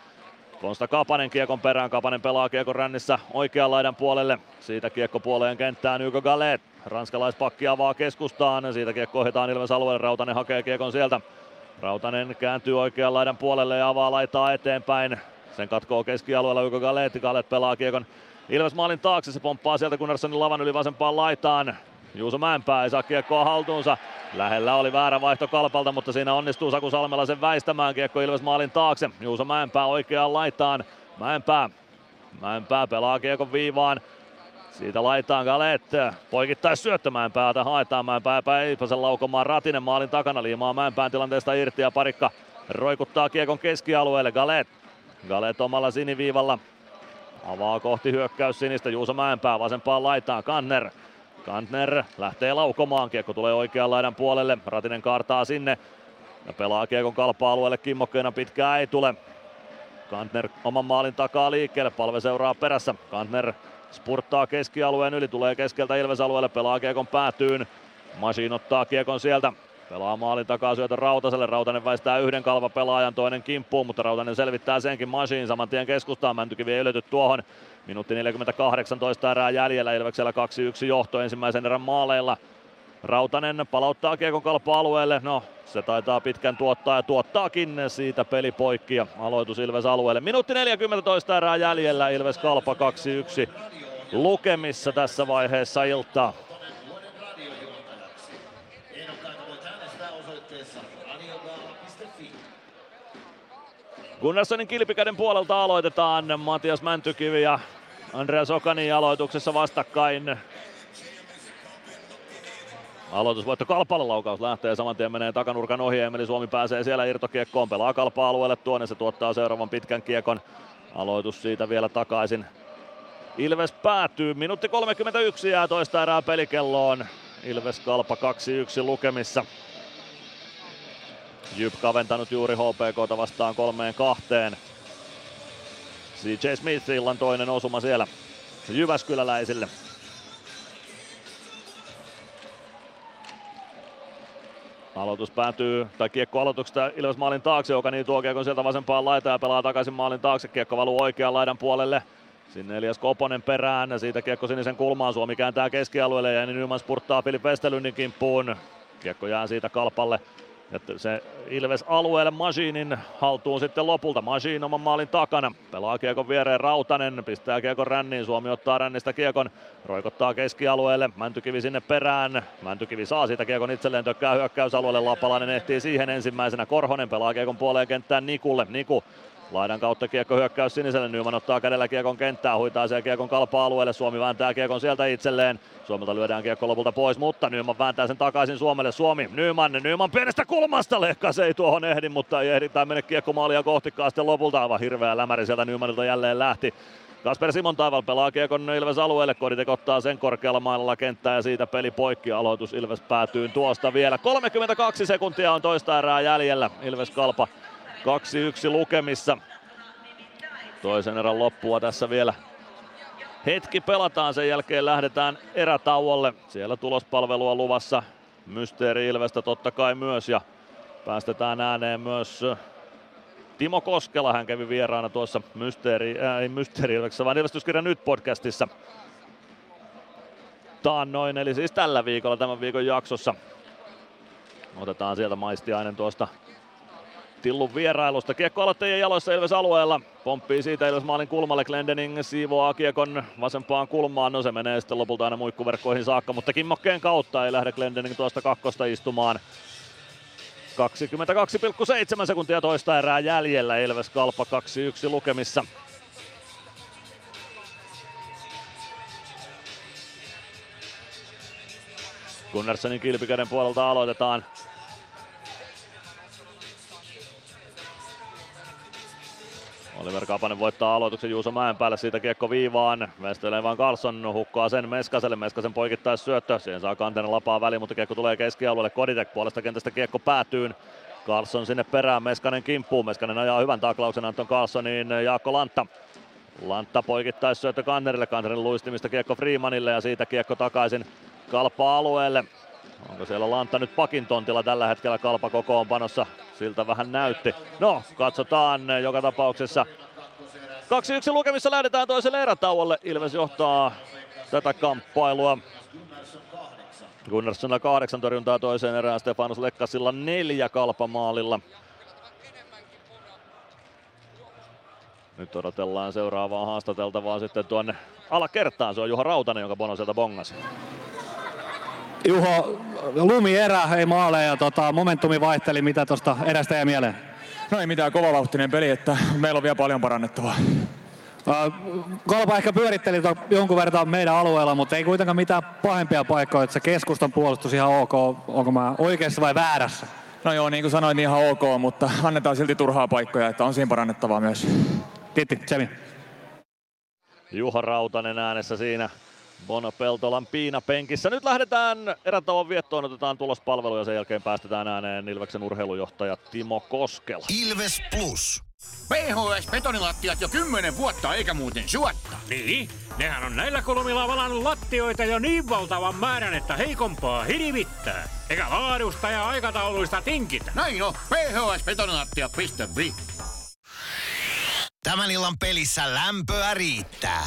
S5: Konsta Kapanen kiekon perään. Kapanen pelaa kiekon rännissä oikean laidan puolelle. Siitä kiekko puoleen kenttään Hugo Gallet. Ranskalaispakki avaa keskustaan. Siitä kiekko ohjataan Ilves alueelle. Rautanen hakee kiekon sieltä. Rautanen kääntyy oikean laidan puolelle ja avaa laitaa eteenpäin. Sen katkoo keskialueella Hugo Gallet. Gallet pelaa kiekon Ilves maalin taakse. Se pomppaa sieltä Gunnarssonin lavan yli vasempaan laitaan. Juuso Mäenpää ei saa kiekkoa haltuunsa. Lähellä oli väärä vaihto Kalpalta, mutta siinä onnistuu Saku Salmela sen väistämään. Kiekko Ilves maalin taakse. Juuso Mäenpää oikeaan laitaan. Mäenpää. Mäenpää pelaa kiekon viivaan. Siitä laitaan Galet. Poikittais syöttämään päätä haetaan Mäenpää ei sen laukomaan Ratinen maalin takana liimaa Mäenpään tilanteesta irti ja parikka roikuttaa kiekon keskialueelle. Galet. Galet omalla siniviivalla. Avaa kohti hyökkäys sinistä. Juuso Mäenpää vasempaan laitaan. Kanner Kantner lähtee laukomaan, kiekko tulee oikean laidan puolelle, Ratinen kaartaa sinne. Ja pelaa kiekon kalpa-alueelle. Kimmokkeena, pitkää ei tule. Kantner oman maalin takaa liikkeelle, palve seuraa perässä. Kantner spurttaa keskialueen yli, tulee keskeltä Ilves-alueelle, pelaa kiekon päätyyn. Masin ottaa kiekon sieltä, Pelaa maalin takaa syötä Rautaselle. Rautanen väistää yhden kalva pelaajan, toinen kimppuun, mutta Rautanen selvittää senkin Masiin. Saman tien keskustaan Mäntykivi ei löyty tuohon. Minuutti 48 erää jäljellä. Ilveksellä 2-1 johto ensimmäisen erän maaleilla. Rautanen palauttaa kiekon kalpa-alueelle. No, se taitaa pitkän tuottaa ja tuottaakin siitä peli poikki ja aloitus Ilves alueelle. Minuutti 40 erää jäljellä. Ilves kalpa 2-1 lukemissa tässä vaiheessa iltaa. Gunnarssonin kilpikäden puolelta aloitetaan. Matias Mäntykivi ja Andreas Okani aloituksessa vastakkain. Aloitusvoitto Kalpalle laukaus lähtee saman tien menee takanurkan ohi. Emeli Suomi pääsee siellä irtokiekkoon, pelaa Kalpa-alueelle tuonne, se tuottaa seuraavan pitkän kiekon. Aloitus siitä vielä takaisin. Ilves päätyy, minuutti 31 jää toista erää pelikelloon. Ilves Kalpa 2-1 lukemissa. Jyp kaventanut juuri HPKta vastaan kolmeen kahteen. CJ Smith illan toinen osuma siellä Jyväskyläläisille. Aloitus päätyy, tai kiekko aloituksesta Ilves maalin taakse, joka niin tuo kiekon sieltä vasempaan laitaan ja pelaa takaisin maalin taakse. Kiekko valuu oikean laidan puolelle. Sinne Elias Koponen perään, siitä kiekko sinisen kulmaan, Suomi kääntää keskialueelle ja Nyman spurttaa Filip Westerlundin kimppuun. Kiekko jää siitä kalpalle ja se Ilves alueelle Masinin haltuun sitten lopulta. Masin oman maalin takana. Pelaa kiekon viereen Rautanen. Pistää kiekon ränniin. Suomi ottaa rännistä kiekon. Roikottaa keskialueelle. Mäntykivi sinne perään. Mäntykivi saa siitä kiekon itselleen. Tökkää hyökkäysalueelle. Lapalainen ehtii siihen ensimmäisenä. Korhonen pelaa kiekon puoleen kenttään Nikulle. Niku Laidan kautta kiekko hyökkäys siniselle. Nyman ottaa kädellä kiekon kenttää, huitaa siellä kiekon kalpa-alueelle. Suomi vääntää kiekon sieltä itselleen. Suomelta lyödään kiekko lopulta pois, mutta Nyman vääntää sen takaisin Suomelle. Suomi, Nyman, Nyman pienestä kulmasta. Lehkas ei tuohon ehdi, mutta ei ehditään mennä kiekko maalia kohti sitten lopulta. Aivan hirveä lämäri sieltä Nymanilta jälleen lähti. Kasper Simon Taival pelaa kiekon Ilves alueelle, Koditek ottaa sen korkealla mailalla kenttää ja siitä peli poikki. Aloitus Ilves päätyy tuosta vielä. 32 sekuntia on toista erää jäljellä. Ilves Kalpa 2-1 lukemissa. Toisen erän loppua tässä vielä hetki pelataan, sen jälkeen lähdetään erätauolle. Siellä tulospalvelua luvassa Mysteeri Ilvestä totta kai myös ja Päästetään ääneen myös Timo Koskela, hän kävi vieraana tuossa Mysteeri, äh, ei Mysteeri Ilveksessä, vaan Ilvestyskirja nyt podcastissa taannoin, eli siis tällä viikolla tämän viikon jaksossa. Otetaan sieltä maistiainen tuosta Tillun vierailusta. Kiekko aloittajien jaloissa Ilves alueella. Pomppii siitä Ilves maalin kulmalle. Glendening siivoaa kiekon vasempaan kulmaan. No se menee sitten lopulta aina muikkuverkkoihin saakka, mutta kimmokkeen kautta ei lähde Glendening tuosta kakkosta istumaan. 22,7 sekuntia toista erää jäljellä. Ilves Kalpa 2-1 lukemissa. Gunnarssonin kilpikäden puolelta aloitetaan. Oliver Kapanen voittaa aloituksen Juuso Mäenpäälle siitä kiekko viivaan. Vestelee vaan Carlson hukkaa sen Meskaselle. Meskasen poikittais syöttö. Siihen saa kanteen lapaa väliin, mutta kiekko tulee keskialueelle. Koditek puolesta kentästä kiekko päätyy. Carlson sinne perään, Meskanen kimppuu. Meskanen ajaa hyvän taklauksen Anton Carlsonin Jaakko Lantta. Lantta poikittais syöttö Kannerille. Kannerin luistimista kiekko Freemanille ja siitä kiekko takaisin Kalpa-alueelle. Onko siellä Lantta nyt pakin tontilla tällä hetkellä Kalpa kokoonpanossa? Siltä vähän näytti. No, katsotaan joka tapauksessa. 2-1 lukemissa lähdetään toiselle erätauolle. Ilves johtaa tätä kamppailua. Gunnarssonilla kahdeksan torjuntaa toiseen erään, Stefanus Lekkasilla neljä kalpamaalilla. Nyt odotellaan seuraavaa haastateltavaa sitten tuonne alakertaan. Se on Juha Rautanen, jonka Bono sieltä bongasi.
S17: Juho, lumi erä, ei maaleja, tota, momentumi vaihteli, mitä tuosta erästä jäi mieleen?
S24: No ei mitään kovavauhtinen peli, että meillä on vielä paljon parannettavaa.
S17: Kalpa ehkä pyöritteli jonkun verran meidän alueella, mutta ei kuitenkaan mitään pahempia paikkoja, että se keskustan puolustus ihan ok. Onko mä oikeassa vai väärässä?
S24: No joo, niin kuin sanoin, niin ihan ok, mutta annetaan silti turhaa paikkoja, että on siinä parannettavaa myös.
S17: Kiitti, Tsemi.
S5: Juha Rautanen äänessä siinä. Bono Peltolan Piina penkissä. Nyt lähdetään erätauon viettoon, otetaan tulospalvelu ja sen jälkeen päästetään ääneen Ilveksen urheilujohtaja Timo Koskela.
S14: Ilves Plus.
S23: PHS-betonilattiat jo kymmenen vuotta eikä muuten suotta.
S19: Niin, nehän on näillä kolmilla valannut lattioita jo niin valtavan määrän, että heikompaa hirvittää. Eikä laadusta ja aikatauluista tinkitä.
S23: Näin on, phsbetonilattia.fi.
S14: Tämän illan pelissä lämpöä riittää.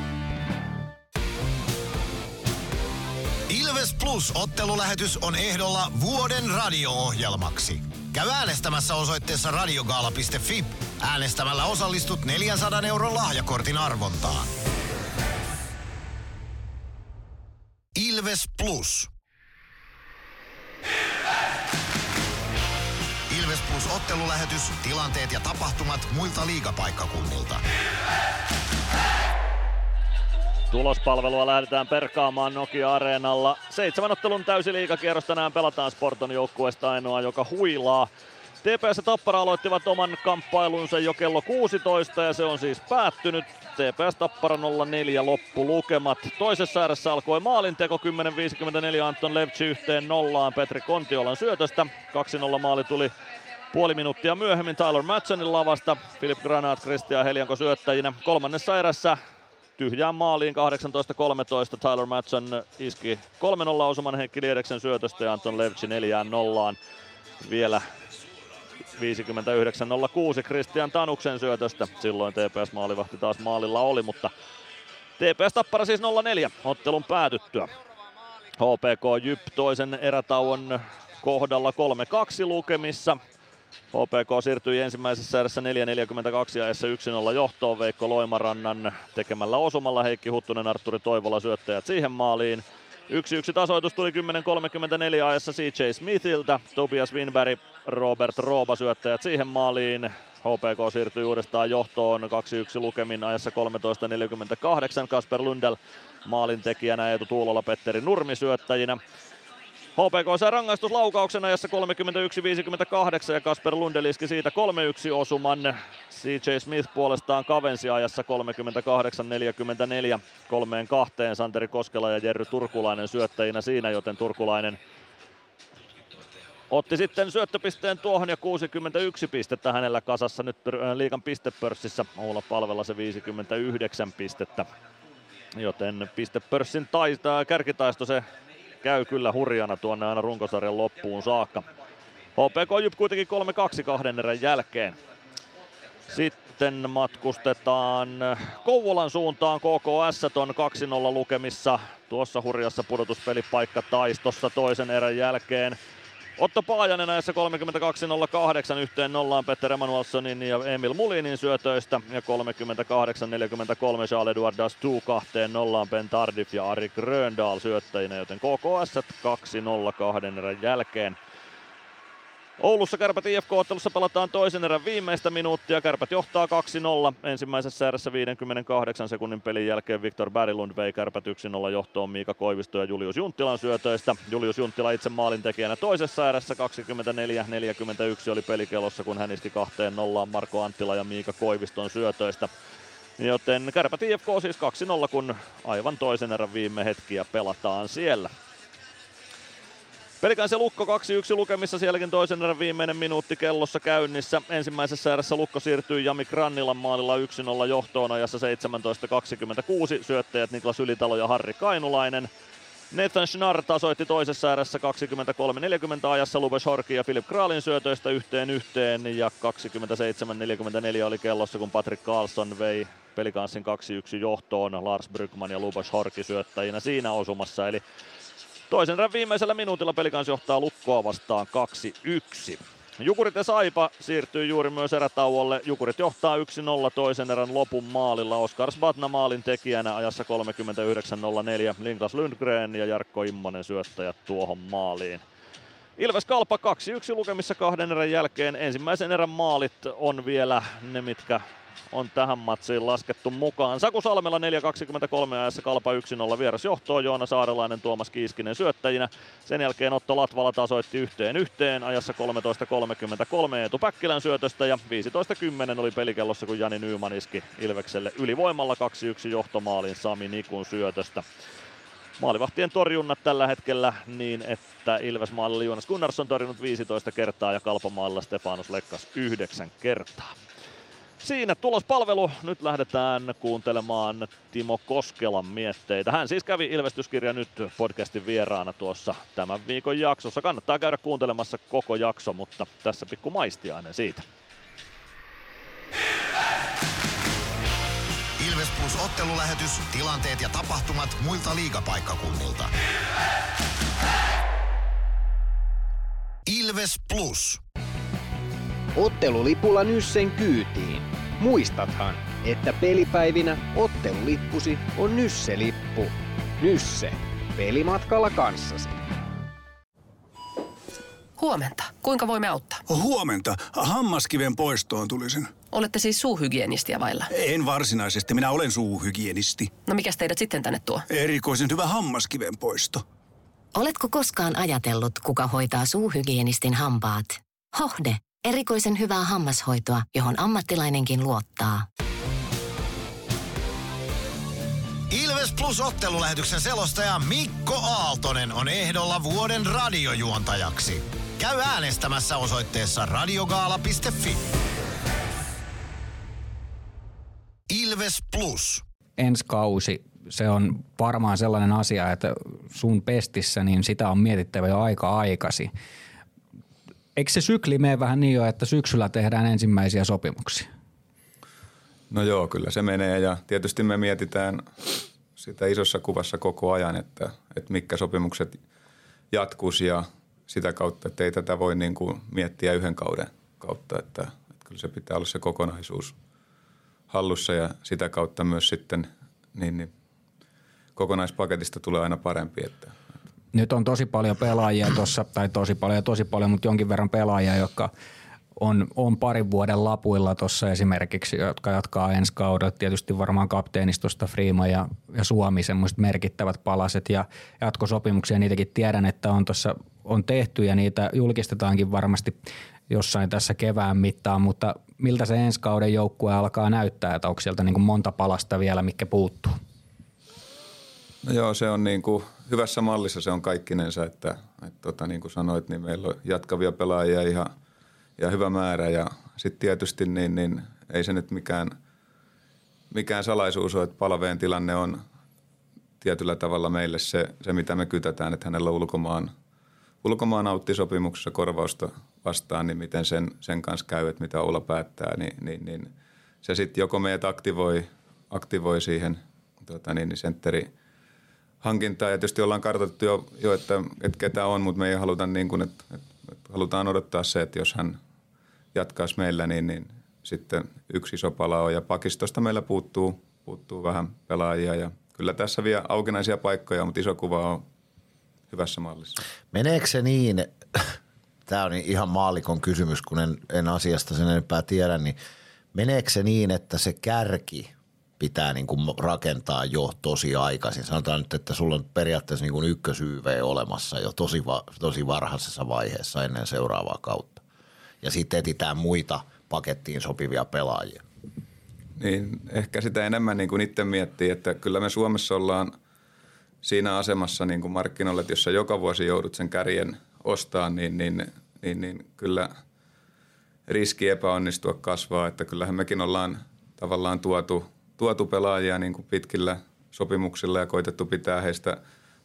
S14: Plus ottelulähetys on ehdolla vuoden radio-ohjelmaksi. Käy äänestämässä osoitteessa radiogaala.fi. Äänestämällä osallistut 400 euron lahjakortin arvontaan. Ilves Plus. Ilves Plus ottelulähetys, tilanteet ja tapahtumat muilta liigapaikkakunnilta.
S5: Tulospalvelua lähdetään perkaamaan Nokia-areenalla. Seitsemän ottelun täysi liigakierros tänään pelataan Sporton joukkueesta ainoa, joka huilaa. TPS ja Tappara aloittivat oman kamppailunsa jo kello 16 ja se on siis päättynyt. TPS Tappara 0-4 loppulukemat. Toisessa ääressä alkoi maalinteko 10.54 Anton Levci yhteen nollaan Petri Kontiolan syötöstä. 2-0 maali tuli puoli minuuttia myöhemmin Tyler Matsonin lavasta. Philip Granat, Christian Helianko syöttäjinä. Kolmannessa erässä tyhjään maaliin 18-13 Tyler Matson iski 3-0 osuman Heikki Liedeksen syötöstä ja Anton Levci 4-0 vielä 59-06 Christian Tanuksen syötöstä. Silloin TPS maalivahti taas maalilla oli, mutta TPS Tappara siis 0-4 ottelun päätyttyä. HPK Jyp toisen erätauon kohdalla 3-2 lukemissa. HPK siirtyi ensimmäisessä erässä 4.42 ajassa 1-0 johtoon Veikko Loimarannan tekemällä osumalla Heikki Huttunen, Arturi Toivola syöttäjät siihen maaliin. 1-1 tasoitus tuli 10.34 ajassa CJ Smithiltä, Tobias Winberg, Robert Rooba syöttäjät siihen maaliin. HPK siirtyi uudestaan johtoon 2-1 lukemin ajassa 13.48. Kasper Lundell maalintekijänä, Eetu Tuulola, Petteri Nurmi syöttäjinä. HPK sai rangaistuslaukauksen ajassa 31-58 ja Kasper Lundeliski siitä 3-1 osuman. CJ Smith puolestaan kavensi ajassa 38-44 kolmeen kahteen Santeri Koskela ja Jerry Turkulainen syöttäjinä siinä, joten Turkulainen otti sitten syöttöpisteen tuohon ja 61 pistettä hänellä kasassa nyt äh, liikan pistepörssissä. Oula Palvella se 59 pistettä. Joten pistepörssin taistaa, kärkitaisto se käy kyllä hurjana tuonne aina runkosarjan loppuun saakka. HPK Jyp kuitenkin 3-2 kahden erän jälkeen. Sitten matkustetaan Kouvolan suuntaan KKS on 2-0 lukemissa tuossa hurjassa pudotuspelipaikka taistossa toisen erän jälkeen. Otto Paajanen näissä 32.08 yhteen nollaan Petter Emanuelssonin ja Emil Mulinin syötöistä ja 38.43 Charles-Edouard Dastu kahteen nollaan Ben Tardif ja Ari Gröndal syöttäjinä, joten KKS 2-0 kahden erän jälkeen. Oulussa Kärpät IFK-ottelussa pelataan toisen erän viimeistä minuuttia. Kärpät johtaa 2-0. Ensimmäisessä erässä 58 sekunnin pelin jälkeen Viktor Berglund vei Kärpät 1-0 johtoon Miika Koivisto ja Julius Junttilan syötöistä. Julius Junttila itse maalintekijänä toisessa erässä 24-41 oli pelikellossa, kun hän iski kahteen nollaan Marko Anttila ja Miika Koiviston syötöistä. Joten Kärpät IFK siis 2-0, kun aivan toisen erän viime hetkiä pelataan siellä. Pelikansi Lukko 2-1 lukemissa sielläkin toisen erän viimeinen minuutti kellossa käynnissä. Ensimmäisessä erässä Lukko siirtyy Jami Krannilan maalilla 1-0 johtoon ajassa 17.26. Syöttäjät Niklas Ylitalo ja Harri Kainulainen. Nathan Schnarr tasoitti toisessa erässä 23.40 ajassa Lubes Horki ja Philip Kraalin syötöistä yhteen yhteen ja 27.44 oli kellossa kun Patrick Carlson vei pelikanssin 2-1 johtoon Lars Brygman ja Lubes Horki syöttäjinä siinä osumassa eli Toisen erän viimeisellä minuutilla pelikans johtaa Lukkoa vastaan 2-1. Jukurit ja Saipa siirtyy juuri myös erätauolle. Jukurit johtaa 1-0 toisen erän lopun maalilla. Oskar Sbatna maalin tekijänä ajassa 39.04. Linklas Lundgren ja Jarkko Immonen syöttäjät tuohon maaliin. Ilves Kalpa 2-1 lukemissa kahden erän jälkeen. Ensimmäisen erän maalit on vielä ne, mitkä on tähän matsiin laskettu mukaan. Saku Salmela 4.23 ajassa Kalpa 1-0 vieras johtoa, Joona Saarelainen, Tuomas Kiiskinen syöttäjinä. Sen jälkeen Otto Latvala tasoitti yhteen yhteen ajassa 13.33 Eetu Päkkilän syötöstä ja 15.10 oli pelikellossa, kun Jani Nyyman iski Ilvekselle ylivoimalla 2-1 johtomaalin Sami Nikun syötöstä maalivahtien torjunnat tällä hetkellä niin, että Ilves maalilla Jonas Gunnarsson torjunut 15 kertaa ja Kalpamaalla Stefanos Lekkas 9 kertaa. Siinä tulospalvelu. Nyt lähdetään kuuntelemaan Timo Koskelan mietteitä. Hän siis kävi Ilvestyskirja nyt podcastin vieraana tuossa tämän viikon jaksossa. Kannattaa käydä kuuntelemassa koko jakso, mutta tässä pikku maistiainen siitä.
S14: Ilves Plus ottelulähetys, tilanteet ja tapahtumat muilta liigapaikkakunnilta. Ilves Plus.
S12: Ottelulipulla Nyssen kyytiin. Muistathan, että pelipäivinä ottelulippusi on Nysse-lippu. Nysse. Pelimatkalla kanssasi.
S13: Huomenta. Kuinka voimme auttaa?
S22: Huomenta. Hammaskiven poistoon tulisin.
S13: Olette siis suuhygienistiä vailla?
S22: En varsinaisesti. Minä olen suuhygienisti.
S13: No mikä teidät sitten tänne tuo?
S22: Erikoisen hyvä hammaskiven poisto.
S15: Oletko koskaan ajatellut, kuka hoitaa suuhygienistin hampaat? Hohde. Erikoisen hyvää hammashoitoa, johon ammattilainenkin luottaa.
S14: Ilves Plus ottelulähetyksen selostaja Mikko Aaltonen on ehdolla vuoden radiojuontajaksi. Käy äänestämässä osoitteessa radiogaala.fi. Ilves Plus.
S7: ensi kausi, se on varmaan sellainen asia, että sun pestissä, niin sitä on mietittävä jo aika aikasi. Eikö se sykli mene vähän niin jo, että syksyllä tehdään ensimmäisiä sopimuksia?
S25: No joo, kyllä se menee ja tietysti me mietitään sitä isossa kuvassa koko ajan, että, että mitkä sopimukset jatkuisi ja sitä kautta, että ei tätä voi niin kuin miettiä yhden kauden kautta, että, että kyllä se pitää olla se kokonaisuus hallussa ja sitä kautta myös sitten niin, niin kokonaispaketista tulee aina parempi, että
S7: Nyt on tosi paljon pelaajia tuossa, tai tosi paljon tosi paljon, mutta jonkin verran pelaajia, jotka
S26: on, on parin vuoden lapuilla tuossa esimerkiksi, jotka jatkaa ensi kaudella. Tietysti varmaan kapteenistosta Freema ja, ja Suomi semmoiset merkittävät palaset ja jatkosopimuksia. Niitäkin tiedän, että on tuossa on tehty ja niitä julkistetaankin varmasti jossain tässä kevään mittaan, mutta miltä se ensi kauden joukkue alkaa näyttää, että onko sieltä niin monta palasta vielä, mikä puuttuu?
S25: No joo, se on niin kuin hyvässä mallissa se on kaikkinensa, että, että tota, niin kuin sanoit, niin meillä on jatkavia pelaajia ihan ja hyvä määrä ja sitten tietysti niin, niin ei se nyt mikään, mikään salaisuus ole, että palveen tilanne on tietyllä tavalla meille se, se mitä me kytätään, että hänellä ulkomaan, ulkomaan auttisopimuksessa korvausta vastaan, niin miten sen, sen kanssa käy, että mitä Oula päättää, niin, niin, niin se sitten joko meidät aktivoi, aktivoi siihen tota niin, niin sentteri hankintaa. Ja tietysti ollaan kartoitettu jo, jo että, että ketä on, mutta me ei haluta niin kuin, että, että, halutaan odottaa se, että jos hän jatkaisi meillä, niin, niin sitten yksi iso pala on. Ja pakistosta meillä puuttuu, puuttuu vähän pelaajia ja kyllä tässä vielä aukenaisia paikkoja, mutta iso kuva on hyvässä mallissa.
S14: Meneekö se niin, tämä on ihan maalikon kysymys, kun en, en asiasta sen enempää tiedä, niin meneekö se niin, että se kärki pitää niin kuin rakentaa jo tosi aikaisin? Sanotaan nyt, että sulla on periaatteessa niin kuin olemassa jo tosi, va, tosi varhaisessa vaiheessa ennen seuraavaa kautta. Ja sitten etitään muita pakettiin sopivia pelaajia.
S25: Niin, ehkä sitä enemmän niin kuin itse miettii, että kyllä me Suomessa ollaan siinä asemassa niin kuin markkinoille, että jos sä joka vuosi joudut sen kärjen ostamaan, niin, niin, niin, niin kyllä riski epäonnistua kasvaa, että kyllähän mekin ollaan tavallaan tuotu, tuotu pelaajia niin kuin pitkillä sopimuksilla ja koitettu pitää heistä,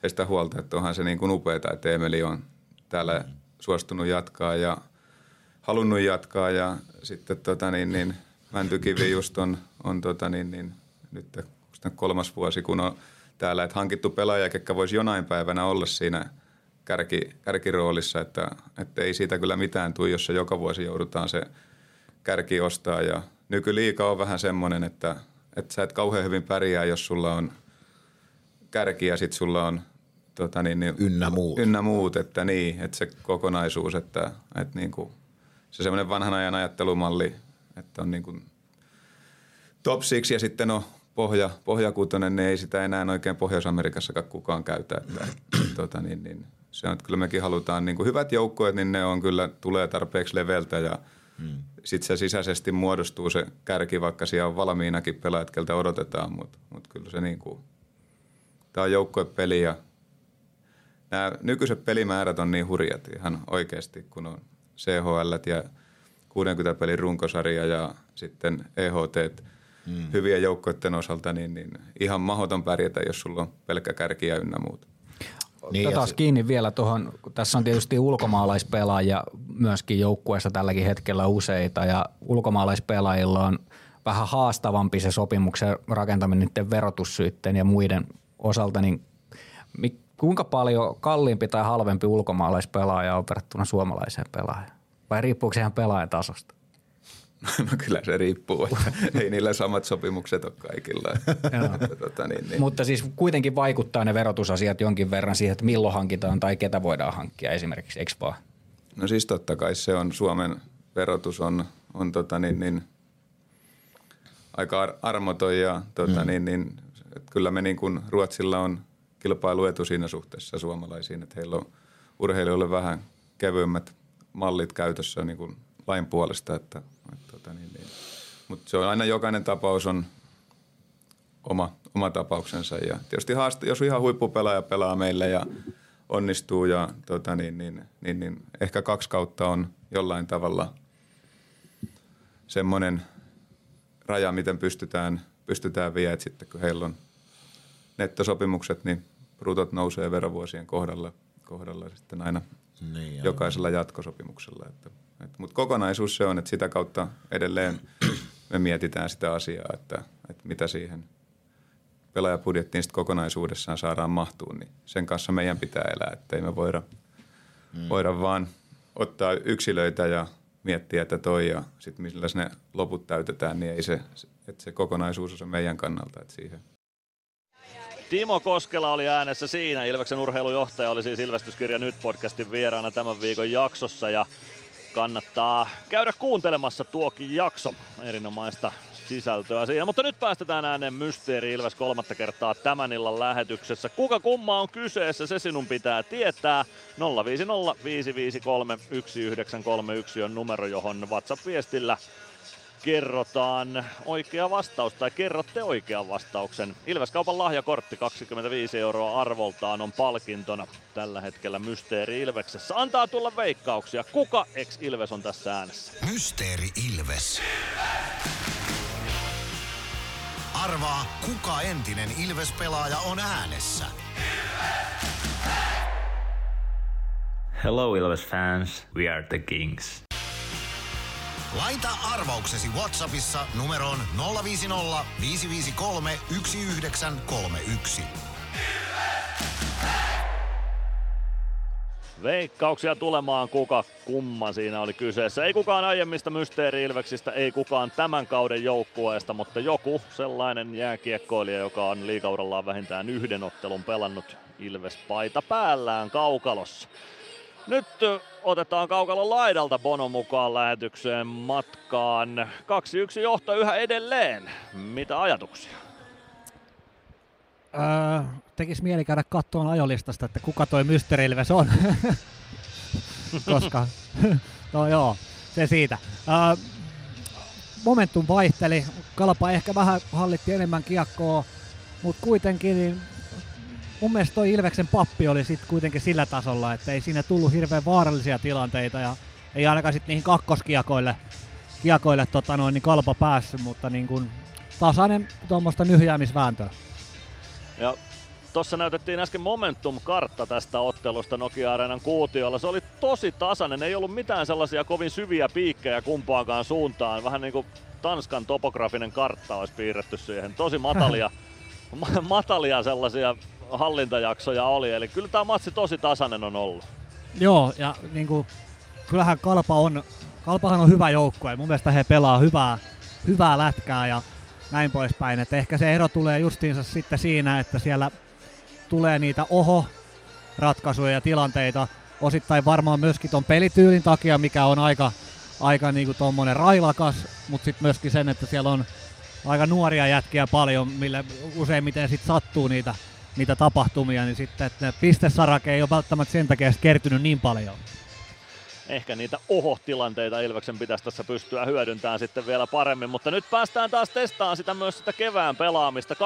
S25: heistä huolta, että onhan se niin kuin upeaa, että Emeli on täällä suostunut jatkaa ja halunnut jatkaa ja sitten tota niin, niin Mäntykivi just on, on tota niin, niin, nyt kolmas vuosi, kun on täällä, että hankittu pelaaja, ketkä voisi jonain päivänä olla siinä kärki, kärkiroolissa, että, että ei siitä kyllä mitään tule, jos joka vuosi joudutaan se kärki ostaa. Ja nykyliika on vähän semmoinen, että, että sä et kauhean hyvin pärjää, jos sulla on kärki ja sitten sulla on tota niin, niin,
S14: ynnä muut.
S25: Ynnä muut, että niin, että se kokonaisuus, että, että niin kuin, se semmoinen vanhan ajan ajattelumalli, että on niin kuin top six ja sitten on pohja, pohjakuutonen, niin ei sitä enää oikein Pohjois-Amerikassakaan kukaan käytä. Että, tota, niin, niin, se on, että kyllä mekin halutaan niin kuin hyvät joukkueet, niin ne on kyllä, tulee tarpeeksi leveltä ja sitten se sisäisesti muodostuu se kärki, vaikka siellä on valmiinakin pelaajat, keltä odotetaan, mutta mut kyllä se niin kuin, tämä on joukkuepeli ja nämä nykyiset pelimäärät on niin hurjat ihan oikeasti, kun on CHL ja 60 pelin runkosarja ja sitten EHT – mm. hyviä joukkoiden osalta, niin, niin ihan mahdoton pärjätä, jos sulla on pelkkä kärki ja ynnä muuta.
S26: Niin Otetaan se... kiinni vielä tuohon, tässä on tietysti ulkomaalaispelaajia myöskin joukkueessa tälläkin hetkellä useita ja ulkomaalaispelaajilla on vähän haastavampi se sopimuksen rakentaminen niiden verotussyytteen ja muiden osalta, niin kuinka paljon kalliimpi tai halvempi ulkomaalaispelaaja on verrattuna suomalaiseen pelaajaan? Vai riippuuko se ihan pelaajan tasosta?
S25: No kyllä se riippuu, että ei niillä samat sopimukset ole kaikilla.
S26: tota, niin, niin. Mutta siis kuitenkin vaikuttaa ne verotusasiat jonkin verran siihen, että milloin hankitaan tai ketä voidaan hankkia esimerkiksi, eikö vaan?
S25: No siis totta kai se on, Suomen verotus on, on tota niin, niin, aika armoton ja tota mm. niin, niin, että kyllä me niin kuin Ruotsilla on kilpailuetu siinä suhteessa suomalaisiin, että heillä on urheilijoille vähän kevyemmät mallit käytössä niin kuin lain puolesta, että – Tota, niin, niin. Mutta se on aina jokainen tapaus on oma, oma tapauksensa. Ja tietysti haaste, jos ihan huippupelaaja pelaa meille ja onnistuu ja tota, niin, niin, niin, niin, ehkä kaksi kautta on jollain tavalla semmoinen raja, miten pystytään, pystytään viemään. Sitten kun heillä on nettosopimukset, niin brutot nousee verovuosien kohdalla, kohdalla sitten aina niin, jokaisella jatkosopimuksella. Että mutta kokonaisuus se on, että sitä kautta edelleen me mietitään sitä asiaa, että, että mitä siihen pelaajapudjettiin sitten kokonaisuudessaan saadaan mahtuu, niin sen kanssa meidän pitää elää, ettei me voida, hmm. voida vaan ottaa yksilöitä ja miettiä, että toi ja sitten millä ne loput täytetään, niin ei se, että se kokonaisuus on meidän kannalta, että siihen
S5: Timo Koskela oli äänessä siinä. Ilveksen urheilujohtaja oli siis Ilvestyskirja Nyt podcastin vieraana tämän viikon jaksossa. Ja kannattaa käydä kuuntelemassa tuokin jakso. Erinomaista sisältöä siinä. Mutta nyt päästetään ääneen Mysteeri Ilves kolmatta kertaa tämän illan lähetyksessä. Kuka kumma on kyseessä, se sinun pitää tietää. 050 553 1931 on numero, johon WhatsApp-viestillä kerrotaan oikea vastaus tai kerrotte oikean vastauksen. Ilveskaupan lahjakortti 25 euroa arvoltaan on palkintona tällä hetkellä Mysteeri Ilveksessä. Antaa tulla veikkauksia. Kuka ex Ilves on tässä äänessä?
S14: Mysteeri Ilves. Arvaa, kuka entinen Ilves-pelaaja on äänessä.
S9: Hello Ilves fans, we are the Kings.
S14: Laita arvauksesi Whatsappissa numeroon 050 553 1931.
S5: Veikkauksia tulemaan kuka kumma siinä oli kyseessä. Ei kukaan aiemmista Mysteeri ei kukaan tämän kauden joukkueesta, mutta joku sellainen jääkiekkoilija, joka on liikaurallaan vähintään yhden ottelun pelannut Ilves-paita päällään kaukalossa. Nyt otetaan kaukalon laidalta Bono mukaan lähetykseen matkaan. 2-1 johto yhä edelleen. Mitä ajatuksia?
S17: Öö, tekis mieli käydä kattoon ajolistasta, että kuka toi Mystery Ilves on. Koska, no joo, se siitä. Öö, momentum vaihteli, Kalpa ehkä vähän hallitti enemmän kiekkoa, mutta kuitenkin niin mun mielestä toi Ilveksen pappi oli sitten kuitenkin sillä tasolla, että ei siinä tullut hirveän vaarallisia tilanteita ja ei ainakaan sitten niihin kakkoskiakoille kiakoille tota noin, niin kalpa päässyt, mutta niin kuin tasainen tuommoista nyhjäämisvääntöä.
S5: Ja Tuossa näytettiin äsken Momentum-kartta tästä ottelusta Nokia-areenan kuutiolla. Se oli tosi tasainen, ei ollut mitään sellaisia kovin syviä piikkejä kumpaankaan suuntaan. Vähän niin kuin Tanskan topografinen kartta olisi piirretty siihen. Tosi matalia, matalia sellaisia hallintajaksoja oli, eli kyllä tämä matsi tosi tasainen on ollut.
S17: Joo, ja niin kuin, kyllähän Kalpa on, Kalpahan on hyvä joukkue, mun mielestä he pelaa hyvää, hyvää lätkää ja näin poispäin. Et ehkä se ero tulee justiinsa sitten siinä, että siellä tulee niitä oho-ratkaisuja ja tilanteita, osittain varmaan myöskin ton pelityylin takia, mikä on aika, aika niinku tommonen railakas, mutta sitten myöskin sen, että siellä on aika nuoria jätkiä paljon, millä useimmiten sitten sattuu niitä niitä tapahtumia, niin sitten että pistesarake ei ole välttämättä sen takia kertynyt niin paljon.
S5: Ehkä niitä oho-tilanteita Ilveksen pitäisi tässä pystyä hyödyntämään sitten vielä paremmin, mutta nyt päästään taas testaamaan sitä myös sitä kevään pelaamista. 2-1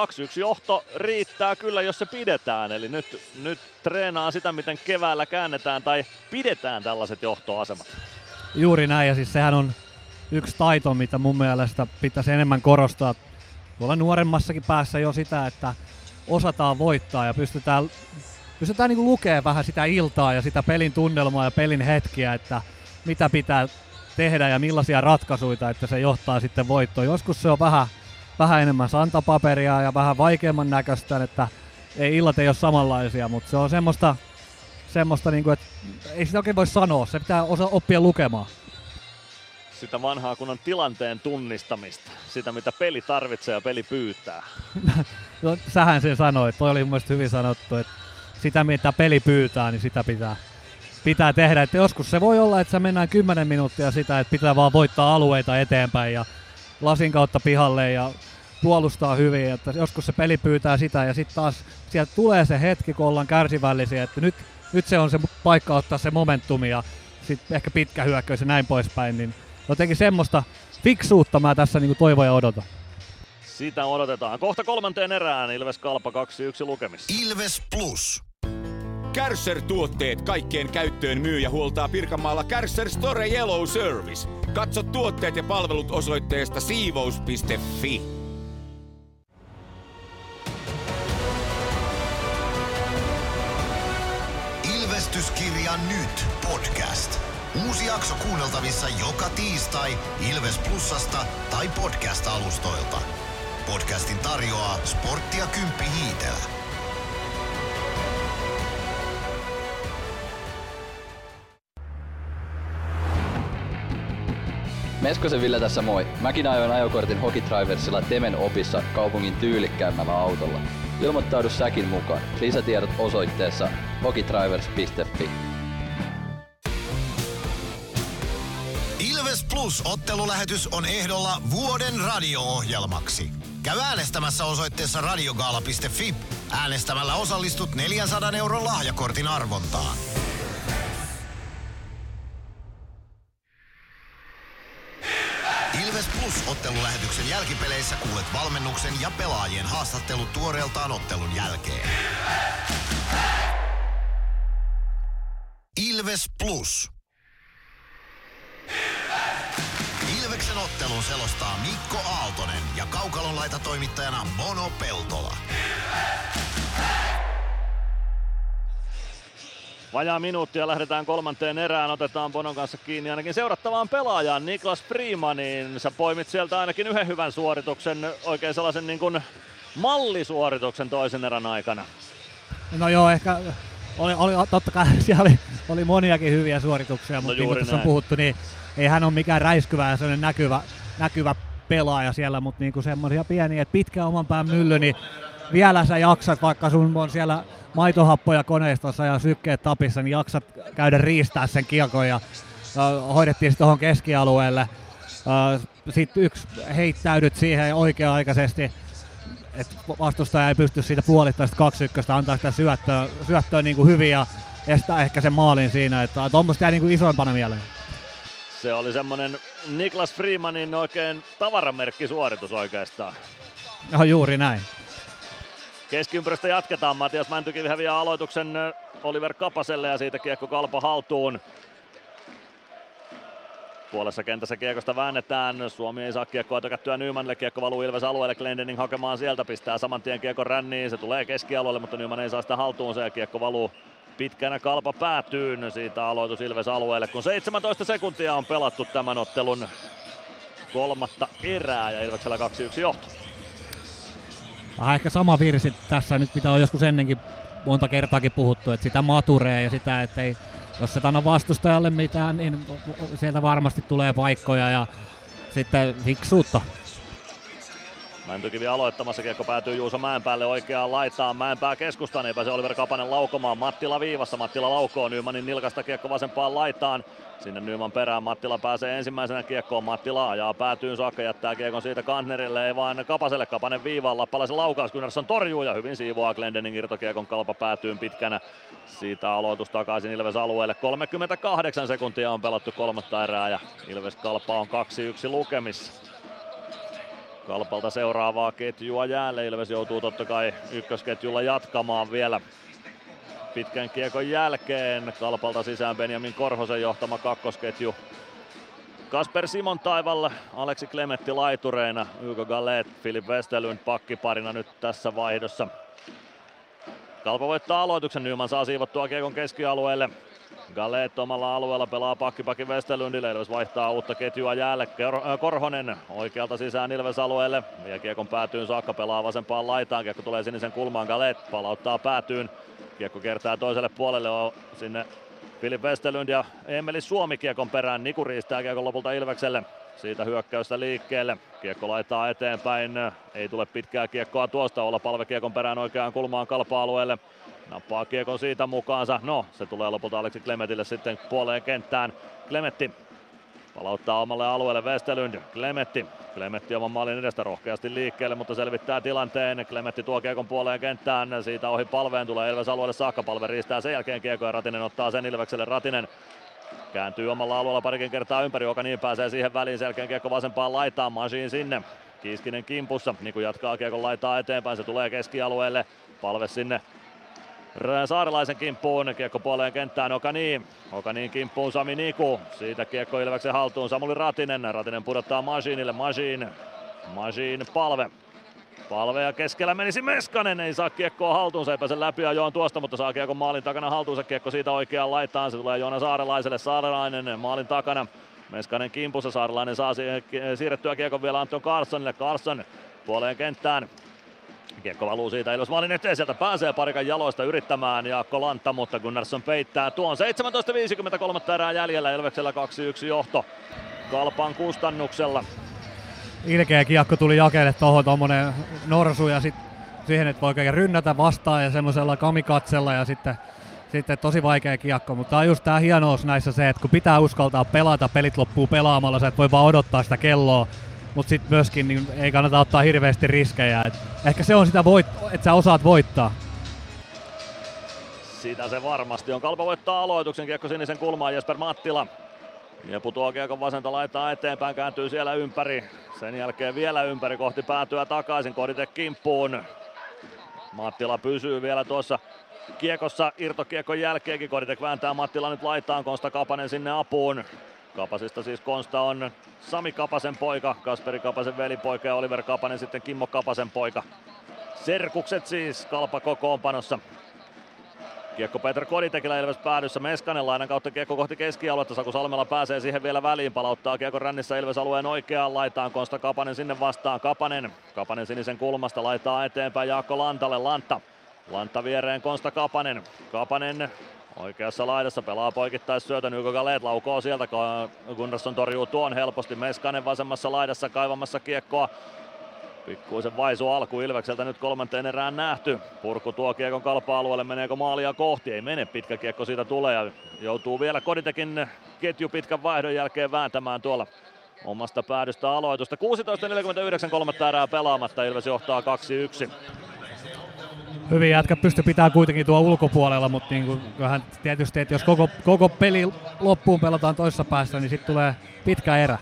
S5: johto riittää kyllä, jos se pidetään, eli nyt, nyt treenaa sitä, miten keväällä käännetään tai pidetään tällaiset johtoasemat.
S17: Juuri näin, ja siis sehän on yksi taito, mitä mun mielestä pitäisi enemmän korostaa tuolla nuoremmassakin päässä jo sitä, että osataan voittaa ja pystytään, pystytään niin lukemaan vähän sitä iltaa ja sitä pelin tunnelmaa ja pelin hetkiä, että mitä pitää tehdä ja millaisia ratkaisuja, että se johtaa sitten voittoon. Joskus se on vähän, vähän enemmän santapaperia ja vähän vaikeamman näköistä, että ei illat ei ole samanlaisia, mutta se on semmoista, semmoista niin kuin, että ei sitä oikein voi sanoa, se pitää osa oppia lukemaan
S5: sitä vanhaa kunnon tilanteen tunnistamista, sitä mitä peli tarvitsee ja peli pyytää.
S17: no, sähän sen sanoit, toi oli mun hyvin sanottu, että sitä mitä peli pyytää, niin sitä pitää, pitää tehdä. Et joskus se voi olla, että se mennään 10 minuuttia sitä, että pitää vaan voittaa alueita eteenpäin ja lasin kautta pihalle ja puolustaa hyvin. Että joskus se peli pyytää sitä ja sitten taas sieltä tulee se hetki, kun ollaan kärsivällisiä, että nyt, nyt se on se paikka ottaa se momentumi ja sitten ehkä pitkä hyökkäys ja näin poispäin, niin jotenkin semmoista fiksuutta mä tässä niinku toivon ja odotan.
S5: Sitä odotetaan. Kohta kolmanteen erään Ilves Kalpa 2-1 lukemissa.
S14: Ilves Plus.
S18: Kärsser-tuotteet kaikkeen käyttöön myy ja huoltaa Pirkanmaalla Kärsser Store Yellow Service. Katso tuotteet ja palvelut osoitteesta siivous.fi.
S14: Ilvestyskirja nyt podcast. Uusi jakso kuunneltavissa joka tiistai Ilves Plusasta tai podcast-alustoilta. Podcastin tarjoaa sporttia Kymppi Hiitellä.
S20: Meskosen Ville tässä moi. Mäkin ajoin ajokortin Hokitriversilla Temen opissa kaupungin tyylikkäämmällä autolla. Ilmoittaudu säkin mukaan. Lisätiedot osoitteessa hokitrivers.fi.
S14: Plus ottelulähetys on ehdolla vuoden radio-ohjelmaksi. Käy äänestämässä osoitteessa radiogaala.fi. Äänestämällä osallistut 400 euron lahjakortin arvontaan. Ilves Plus ottelulähetyksen jälkipeleissä kuulet valmennuksen ja pelaajien haastattelut tuoreeltaan ottelun jälkeen. Ilves Plus. Ilveksen ottelun selostaa Mikko Aaltonen ja Kaukalon laita toimittajana Mono Peltola.
S5: Vajaa minuuttia lähdetään kolmanteen erään, otetaan Bonon kanssa kiinni ainakin seurattavaan pelaajaan Niklas Freemanin. Sä poimit sieltä ainakin yhden hyvän suorituksen, oikein sellaisen niin kuin mallisuorituksen toisen erän aikana.
S17: No joo, ehkä oli, oli, totta kai siellä oli, oli moniakin hyviä suorituksia, mutta niin kuin
S5: juuri
S17: tässä on puhuttu, niin ei hän ole mikään räiskyvä ja sellainen näkyvä, näkyvä pelaaja siellä, mutta niin semmoisia pieniä, että pitkä oman pään mylly, niin vielä sä jaksat, vaikka sun on siellä maitohappoja koneistossa ja sykkeet tapissa, niin jaksat käydä riistää sen kiekon ja hoidettiin se tuohon keskialueelle. Sitten yksi heittäydyt siihen oikea-aikaisesti, että vastustaja ei pysty siitä puolittaista kaksi ykköstä antaa sitä syöttöä, syöttöä niin kuin hyvin ja estää ehkä sen maalin siinä, että tuommoista jää niin kuin isoimpana mieleen.
S5: Se oli semmonen Niklas Freemanin oikein tavaramerkkisuoritus oikeastaan.
S17: No juuri näin.
S5: Keskiympyrästä jatketaan. Matias Mäntykivi häviää aloituksen Oliver Kapaselle ja siitä kiekko kalpa haltuun. Puolessa kentässä kiekosta väännetään. Suomi ei saa kiekkoa tökättyä Nymanille. Kiekko valuu Ilves alueelle. Glendening hakemaan sieltä. Pistää saman tien kiekko ränniin. Se tulee keskialueelle, mutta Nyman ei saa sitä haltuunsa ja kiekko valuu pitkänä kalpa päätyyn. Siitä aloitus Ilves alueelle, kun 17 sekuntia on pelattu tämän ottelun kolmatta erää ja Ilveksellä 2-1 johto.
S17: Vähän ehkä sama virsi tässä nyt, mitä on joskus ennenkin monta kertaakin puhuttu, että sitä maturea ja sitä, että ei, jos et anna vastustajalle mitään, niin sieltä varmasti tulee paikkoja ja sitten fiksuutta.
S5: Mäntykivi aloittamassa, kiekko päätyy Juuso Mäenpäälle oikeaan laitaan. Mäenpää keskustaan, ei pääse Oliver Kapanen laukomaan. Mattila viivassa, Mattila laukoo Nymanin nilkasta kiekko vasempaan laitaan. Sinne Nyman perään, Mattila pääsee ensimmäisenä kiekkoon. Mattila ajaa päätyyn saakka, jättää kiekon siitä Kantnerille, ei vaan Kapaselle. Kapanen viivaan, lappalaisen laukaus, Gunnarsson torjuu ja hyvin siivoaa Glendening irtokiekon kalpa päätyyn pitkänä. Siitä aloitus takaisin Ilves alueelle. 38 sekuntia on pelattu kolmatta erää ja Ilves kalpa on 2-1 lukemissa. Kalpalta seuraavaa ketjua jäälle. Ilves joutuu totta kai ykkösketjulla jatkamaan vielä pitkän kiekon jälkeen. Kalpalta sisään Benjamin Korhosen johtama kakkosketju. Kasper Simon taivalla, Aleksi Klemetti laitureina, Hugo Gallet, Filip Westerlund pakkiparina nyt tässä vaihdossa. Kalpa voittaa aloituksen, Nyman saa siivottua kiekon keskialueelle. Gallet omalla alueella pelaa pakkipaki Westerlundille, Ilves vaihtaa uutta ketjua jäälle. Äh, Korhonen oikealta sisään Ilves alueelle. Vie kiekon päätyyn saakka, pelaa vasempaan laitaan. Kiekko tulee sinisen kulmaan, Gallet palauttaa päätyyn. Kiekko kertaa toiselle puolelle on sinne Filip Westerlund ja Emeli Suomi kiekon perään. Niku riistää kiekon lopulta Ilvekselle. Siitä hyökkäystä liikkeelle. Kiekko laittaa eteenpäin. Ei tule pitkää kiekkoa tuosta. Olla palve kiekon perään oikeaan kulmaan kalpa-alueelle. Nappaa kiekon siitä mukaansa. No, se tulee lopulta Aleksi Klemetille sitten puoleen kenttään. Klemetti palauttaa omalle alueelle Westerlund. Klemetti. Klemetti oman maalin edestä rohkeasti liikkeelle, mutta selvittää tilanteen. Klemetti tuo kiekon puoleen kenttään. Siitä ohi palveen tulee Ilves alueelle saakka. Palve riistää sen jälkeen kiekko ja Ratinen ottaa sen Ilvekselle. Ratinen kääntyy omalla alueella parikin kertaa ympäri, joka niin pääsee siihen väliin. Sen jälkeen kiekko vasempaan laitaan. Masiin sinne. Kiiskinen kimpussa. Niku jatkaa kiekon laitaa eteenpäin. Se tulee keskialueelle. Palve sinne Saarelaisen kimppuun, kiekko puoleen kenttään Okani. Okaniin kimppuun Sami Niku. Siitä kiekko Ilveksen haltuun Samuli Ratinen. Ratinen pudottaa Masiinille. Masiin. Masiin palve. Palve ja keskellä menisi Meskanen, ei saa kiekkoa haltuunsa, ei pääse läpi ajoon tuosta, mutta saa kiekon maalin takana haltuunsa, kiekko siitä oikeaan laitaan, se tulee Joona Saarelaiselle, Saarelainen maalin takana, Meskanen kimpussa, Saarelainen saa siirrettyä kiekon vielä Anton Carlsonille, Carlson puoleen kenttään, Kiekko valuu siitä Ilves maalin eteen, sieltä pääsee parikan jaloista yrittämään Jaakko Lantta, mutta Gunnarsson peittää. Tuon 17.53 erää jäljellä, Ilveksellä 2-1 johto Kalpan kustannuksella.
S17: Ilkeä kiekko tuli jakelle tuohon tuommoinen norsu ja sitten siihen, että voi oikein rynnätä vastaan ja semmoisella kamikatsella ja sitten sitten tosi vaikea kiekko, mutta tämä on just tämä hienous näissä se, että kun pitää uskaltaa pelata, pelit loppuu pelaamalla, sä et voi vaan odottaa sitä kelloa, mutta sitten myöskin niin ei kannata ottaa hirveästi riskejä. Et ehkä se on sitä, voit, että sä osaat voittaa.
S5: Sitä se varmasti on. Kalpa voittaa aloituksen kiekko sinisen kulmaan Jesper Mattila. Ja putoaa kiekon vasenta laittaa eteenpäin, kääntyy siellä ympäri. Sen jälkeen vielä ympäri kohti päätyä takaisin Kodite kimppuun. Mattila pysyy vielä tuossa kiekossa irtokiekon jälkeenkin. Koditek vääntää Mattila nyt laitaan, Konsta Kapanen sinne apuun. Kapasista siis Konsta on Sami Kapasen poika, Kasperi Kapasen velipoika ja Oliver Kapanen sitten Kimmo Kapasen poika. Serkukset siis Kalpa kokoonpanossa. Kiekko Peter Koditekillä Ilves päädyssä. Meskanen lainan kautta kiekko kohti keskialuetta. Saku Salmela pääsee siihen vielä väliin. Palauttaa kiekko rännissä Ilves alueen oikeaan laitaan. Konsta Kapanen sinne vastaan. Kapanen. Kapanen sinisen kulmasta laittaa eteenpäin Jaakko Lantalle. Lantta. Lantta viereen Konsta Kapanen. Kapanen oikeassa laidassa pelaa poikittais syötön. Hugo Galet laukoo sieltä. Gunnarsson torjuu tuon helposti. Meskanen vasemmassa laidassa kaivamassa kiekkoa Pikkuisen vaisu alku Ilvekseltä nyt kolmanteen erään nähty. Purku tuo kiekon kalpa-alueelle, meneekö maalia kohti? Ei mene, pitkä kiekko siitä tulee ja joutuu vielä Koditekin ketju pitkän vaihdon jälkeen vääntämään tuolla omasta päädystä aloitusta. 16.49 kolmatta erää pelaamatta, Ilves johtaa 2-1.
S17: Hyvin jätkä pysty pitää kuitenkin tuo ulkopuolella, mutta niin kuin, kyllähän tietysti, että jos koko, koko peli loppuun pelataan toisessa päässä, niin sitten tulee pitkä erä.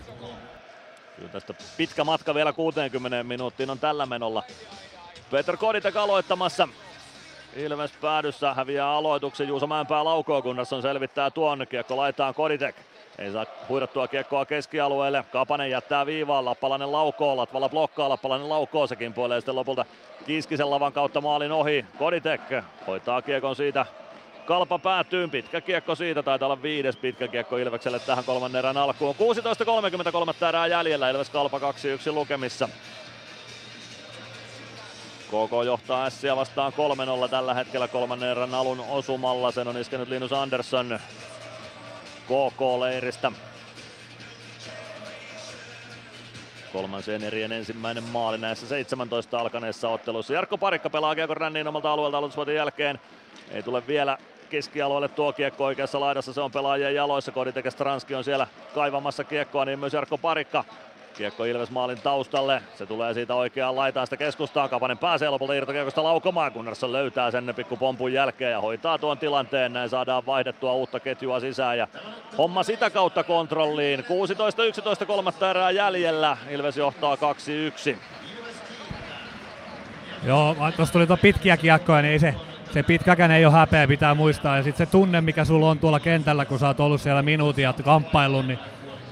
S5: Kyllä tästä pitkä matka vielä 60 minuuttiin on tällä menolla. Peter Koditek aloittamassa. Ilves päädyssä häviää aloituksen. Juuso Mäenpää laukoo, Gunnarsson selvittää tuon. Kiekko laitaan Koditek. Ei saa huidottua kiekkoa keskialueelle. Kapanen jättää viivaan. Lappalainen laukoo. Latvala blokkaa. Lappalainen laukoo. Sekin puolee sitten lopulta Kiiskisen lavan kautta maalin ohi. Koditek hoitaa kiekon siitä Kalpa päätyy, pitkä kiekko siitä, taitaa olla viides pitkä kiekko Ilvekselle tähän kolmannen erän alkuun. 16.33 erää jäljellä, Ilves Kalpa 2-1 lukemissa. KK johtaa Sia vastaan 3-0 tällä hetkellä kolmannen erän alun osumalla. Sen on iskenyt Linus Andersson KK-leiristä. Kolmansien erien ensimmäinen maali näissä 17 alkaneissa otteluissa. Jarkko Parikka pelaa kiekon omalta alueelta aloitusvuoten jälkeen. Ei tule vielä keskialueelle tuo kiekko oikeassa laidassa, se on pelaajien jaloissa. Koditekes Transki on siellä kaivamassa kiekkoa, niin myös Jarkko Parikka. Kiekko Ilves maalin taustalle, se tulee siitä oikeaan laitaan sitä keskustaa. Kapanen pääsee lopulta irtokiekosta laukomaan, Gunnarsson löytää sen pikku pompun jälkeen ja hoitaa tuon tilanteen. Näin saadaan vaihdettua uutta ketjua sisään ja homma sitä kautta kontrolliin. 16-11 kolmatta erää jäljellä, Ilves johtaa 2-1.
S17: Joo, tuossa tuli pitkiä kiekkoja, niin ei se se pitkäkään ei ole häpeä, pitää muistaa. Ja sitten se tunne, mikä sulla on tuolla kentällä, kun sä oot ollut siellä minuutin ja kamppailun, niin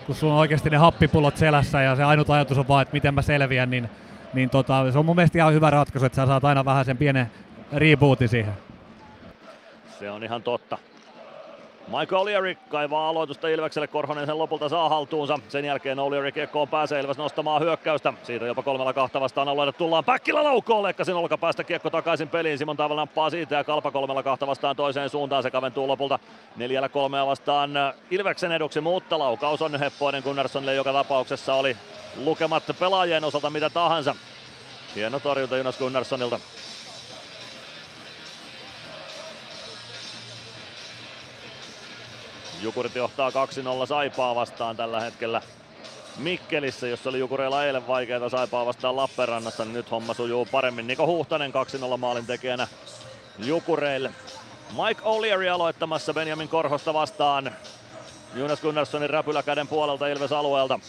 S17: kun sulla on oikeasti ne happipullot selässä ja se ainut ajatus on vaan, että miten mä selviän, niin, niin tota, se on mun mielestä ihan hyvä ratkaisu, että sä saat aina vähän sen pienen rebootin siihen.
S5: Se on ihan totta. Michael O'Leary kaivaa aloitusta Ilvekselle, Korhonen sen lopulta saa haltuunsa. Sen jälkeen O'Leary kiekkoon pääsee Ilves nostamaan hyökkäystä. Siitä jopa kolmella kahta vastaan alueelle tullaan. Päkkilä laukoo Lekkasin olkapäästä kiekko takaisin peliin. Simon Taival nappaa siitä ja Kalpa kolmella kahta vastaan toiseen suuntaan. Se kaventuu lopulta neljällä kolmea vastaan Ilveksen eduksi, mutta laukaus on Heppoinen Gunnarssonille joka tapauksessa oli lukemat pelaajien osalta mitä tahansa. Hieno torjunta Jonas Gunnarssonilta. Jukurit johtaa 2-0 Saipaa vastaan tällä hetkellä Mikkelissä, jossa oli Jukureilla eilen vaikeita Saipaa vastaan Lappeenrannassa, niin nyt homma sujuu paremmin. Niko Huhtanen 2-0 maalin tekijänä Jukureille. Mike O'Leary aloittamassa Benjamin Korhosta vastaan. Jonas Gunnarssonin räpyläkäden puolelta Ilves alueelta.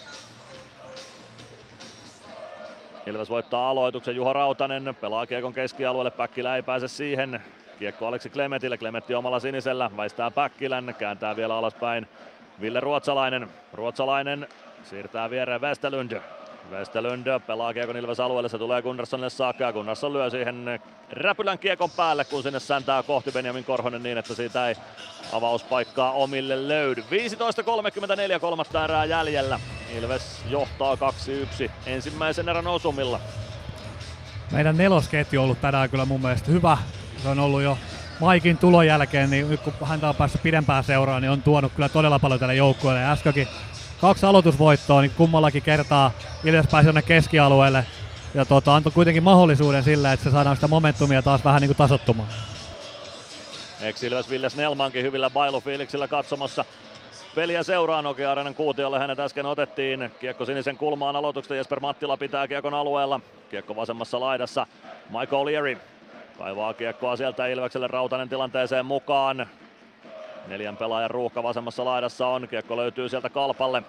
S5: Ilves voittaa aloituksen. Juho Rautanen pelaa kiekon keskialueelle. Päkkilä ei pääse siihen. Kiekko Aleksi Klemetille, Klemetti omalla sinisellä, väistää Päkkilän, kääntää vielä alaspäin Ville Ruotsalainen. Ruotsalainen siirtää viereen Westerlund. Westerlund pelaa kiekon Ilves alueelle, se tulee Gunnarssonille saakka ja Gunnarsson lyö siihen räpylän kiekon päälle, kun sinne säntää kohti Benjamin Korhonen niin, että siitä ei avauspaikkaa omille löydy. 15.34 kolmatta erää jäljellä. Ilves johtaa 2-1 ensimmäisen erän osumilla.
S17: Meidän nelosketju on ollut tänään kyllä mun mielestä hyvä se on ollut jo Maikin tulon jälkeen, niin nyt kun häntä on päässyt pidempään seuraan, niin on tuonut kyllä todella paljon tälle joukkueelle. Äskenkin kaksi aloitusvoittoa, niin kummallakin kertaa Ilves pääsi jonne keskialueelle ja tota, antoi kuitenkin mahdollisuuden sille, että se saadaan sitä momentumia taas vähän niin kuin tasottumaan.
S5: Ex-Ilves Ville Snellmankin hyvillä bailufiiliksillä katsomassa peliä seuraa Nokia Arenan kuutiolle. Hänet äsken otettiin. Kiekko sinisen kulmaan aloituksesta. Jesper Mattila pitää kiekon alueella. Kiekko vasemmassa laidassa. Michael Leary kaivaa kiekkoa sieltä Ilvekselle Rautanen tilanteeseen mukaan. Neljän pelaajan ruuhka vasemmassa laidassa on. Kiekko löytyy sieltä kalpalle.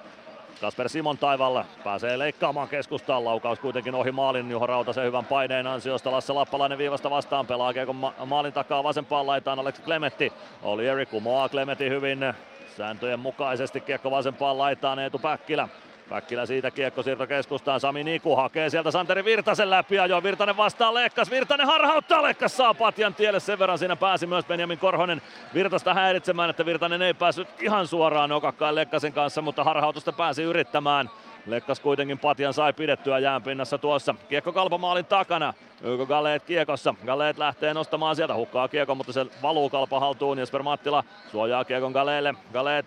S5: Kasper Simon taivalla pääsee leikkaamaan keskustaan. Laukaus kuitenkin ohi maalin. Juho Rautasen hyvän paineen ansiosta. Lasse Lappalainen viivasta vastaan pelaa kiekon ma- maalin takaa vasempaan laitaan Aleksi Klemetti. Oli Eri kumoaa Klemetti hyvin sääntöjen mukaisesti. Kiekko vasempaan laitaan Eetu Päkkilä. Päkkilä siitä kiekko siirto keskustaan. Sami Niku hakee sieltä Santeri Virtasen läpi ja Virtanen vastaa Lekkas. Virtanen harhauttaa Lekkas saa patjan tielle. Sen verran siinä pääsi myös Benjamin Korhonen Virtasta häiritsemään, että Virtanen ei päässyt ihan suoraan nokakkaan Lekkasen kanssa, mutta harhautusta pääsi yrittämään. Lekkas kuitenkin patjan sai pidettyä jäänpinnassa tuossa. Kiekko kalpamaalin takana. Yko Galeet kiekossa. Galeet lähtee nostamaan sieltä. Hukkaa kiekko, mutta se valuu kalpa haltuun. Jesper Mattila suojaa kiekon Galeelle. Galeet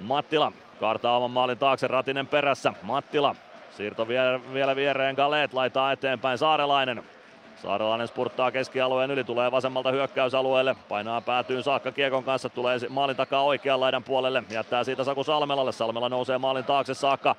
S5: Mattila kaartaa oman maalin taakse. Ratinen perässä. Mattila siirto vie, vielä viereen. Galeet laitaa eteenpäin. Saarelainen Saarelainen spurttaa keskialueen yli, tulee vasemmalta hyökkäysalueelle, painaa päätyyn saakka kiekon kanssa, tulee maalin takaa oikean laidan puolelle, jättää siitä Saku Salmelalle, Salmela nousee maalin taakse saakka,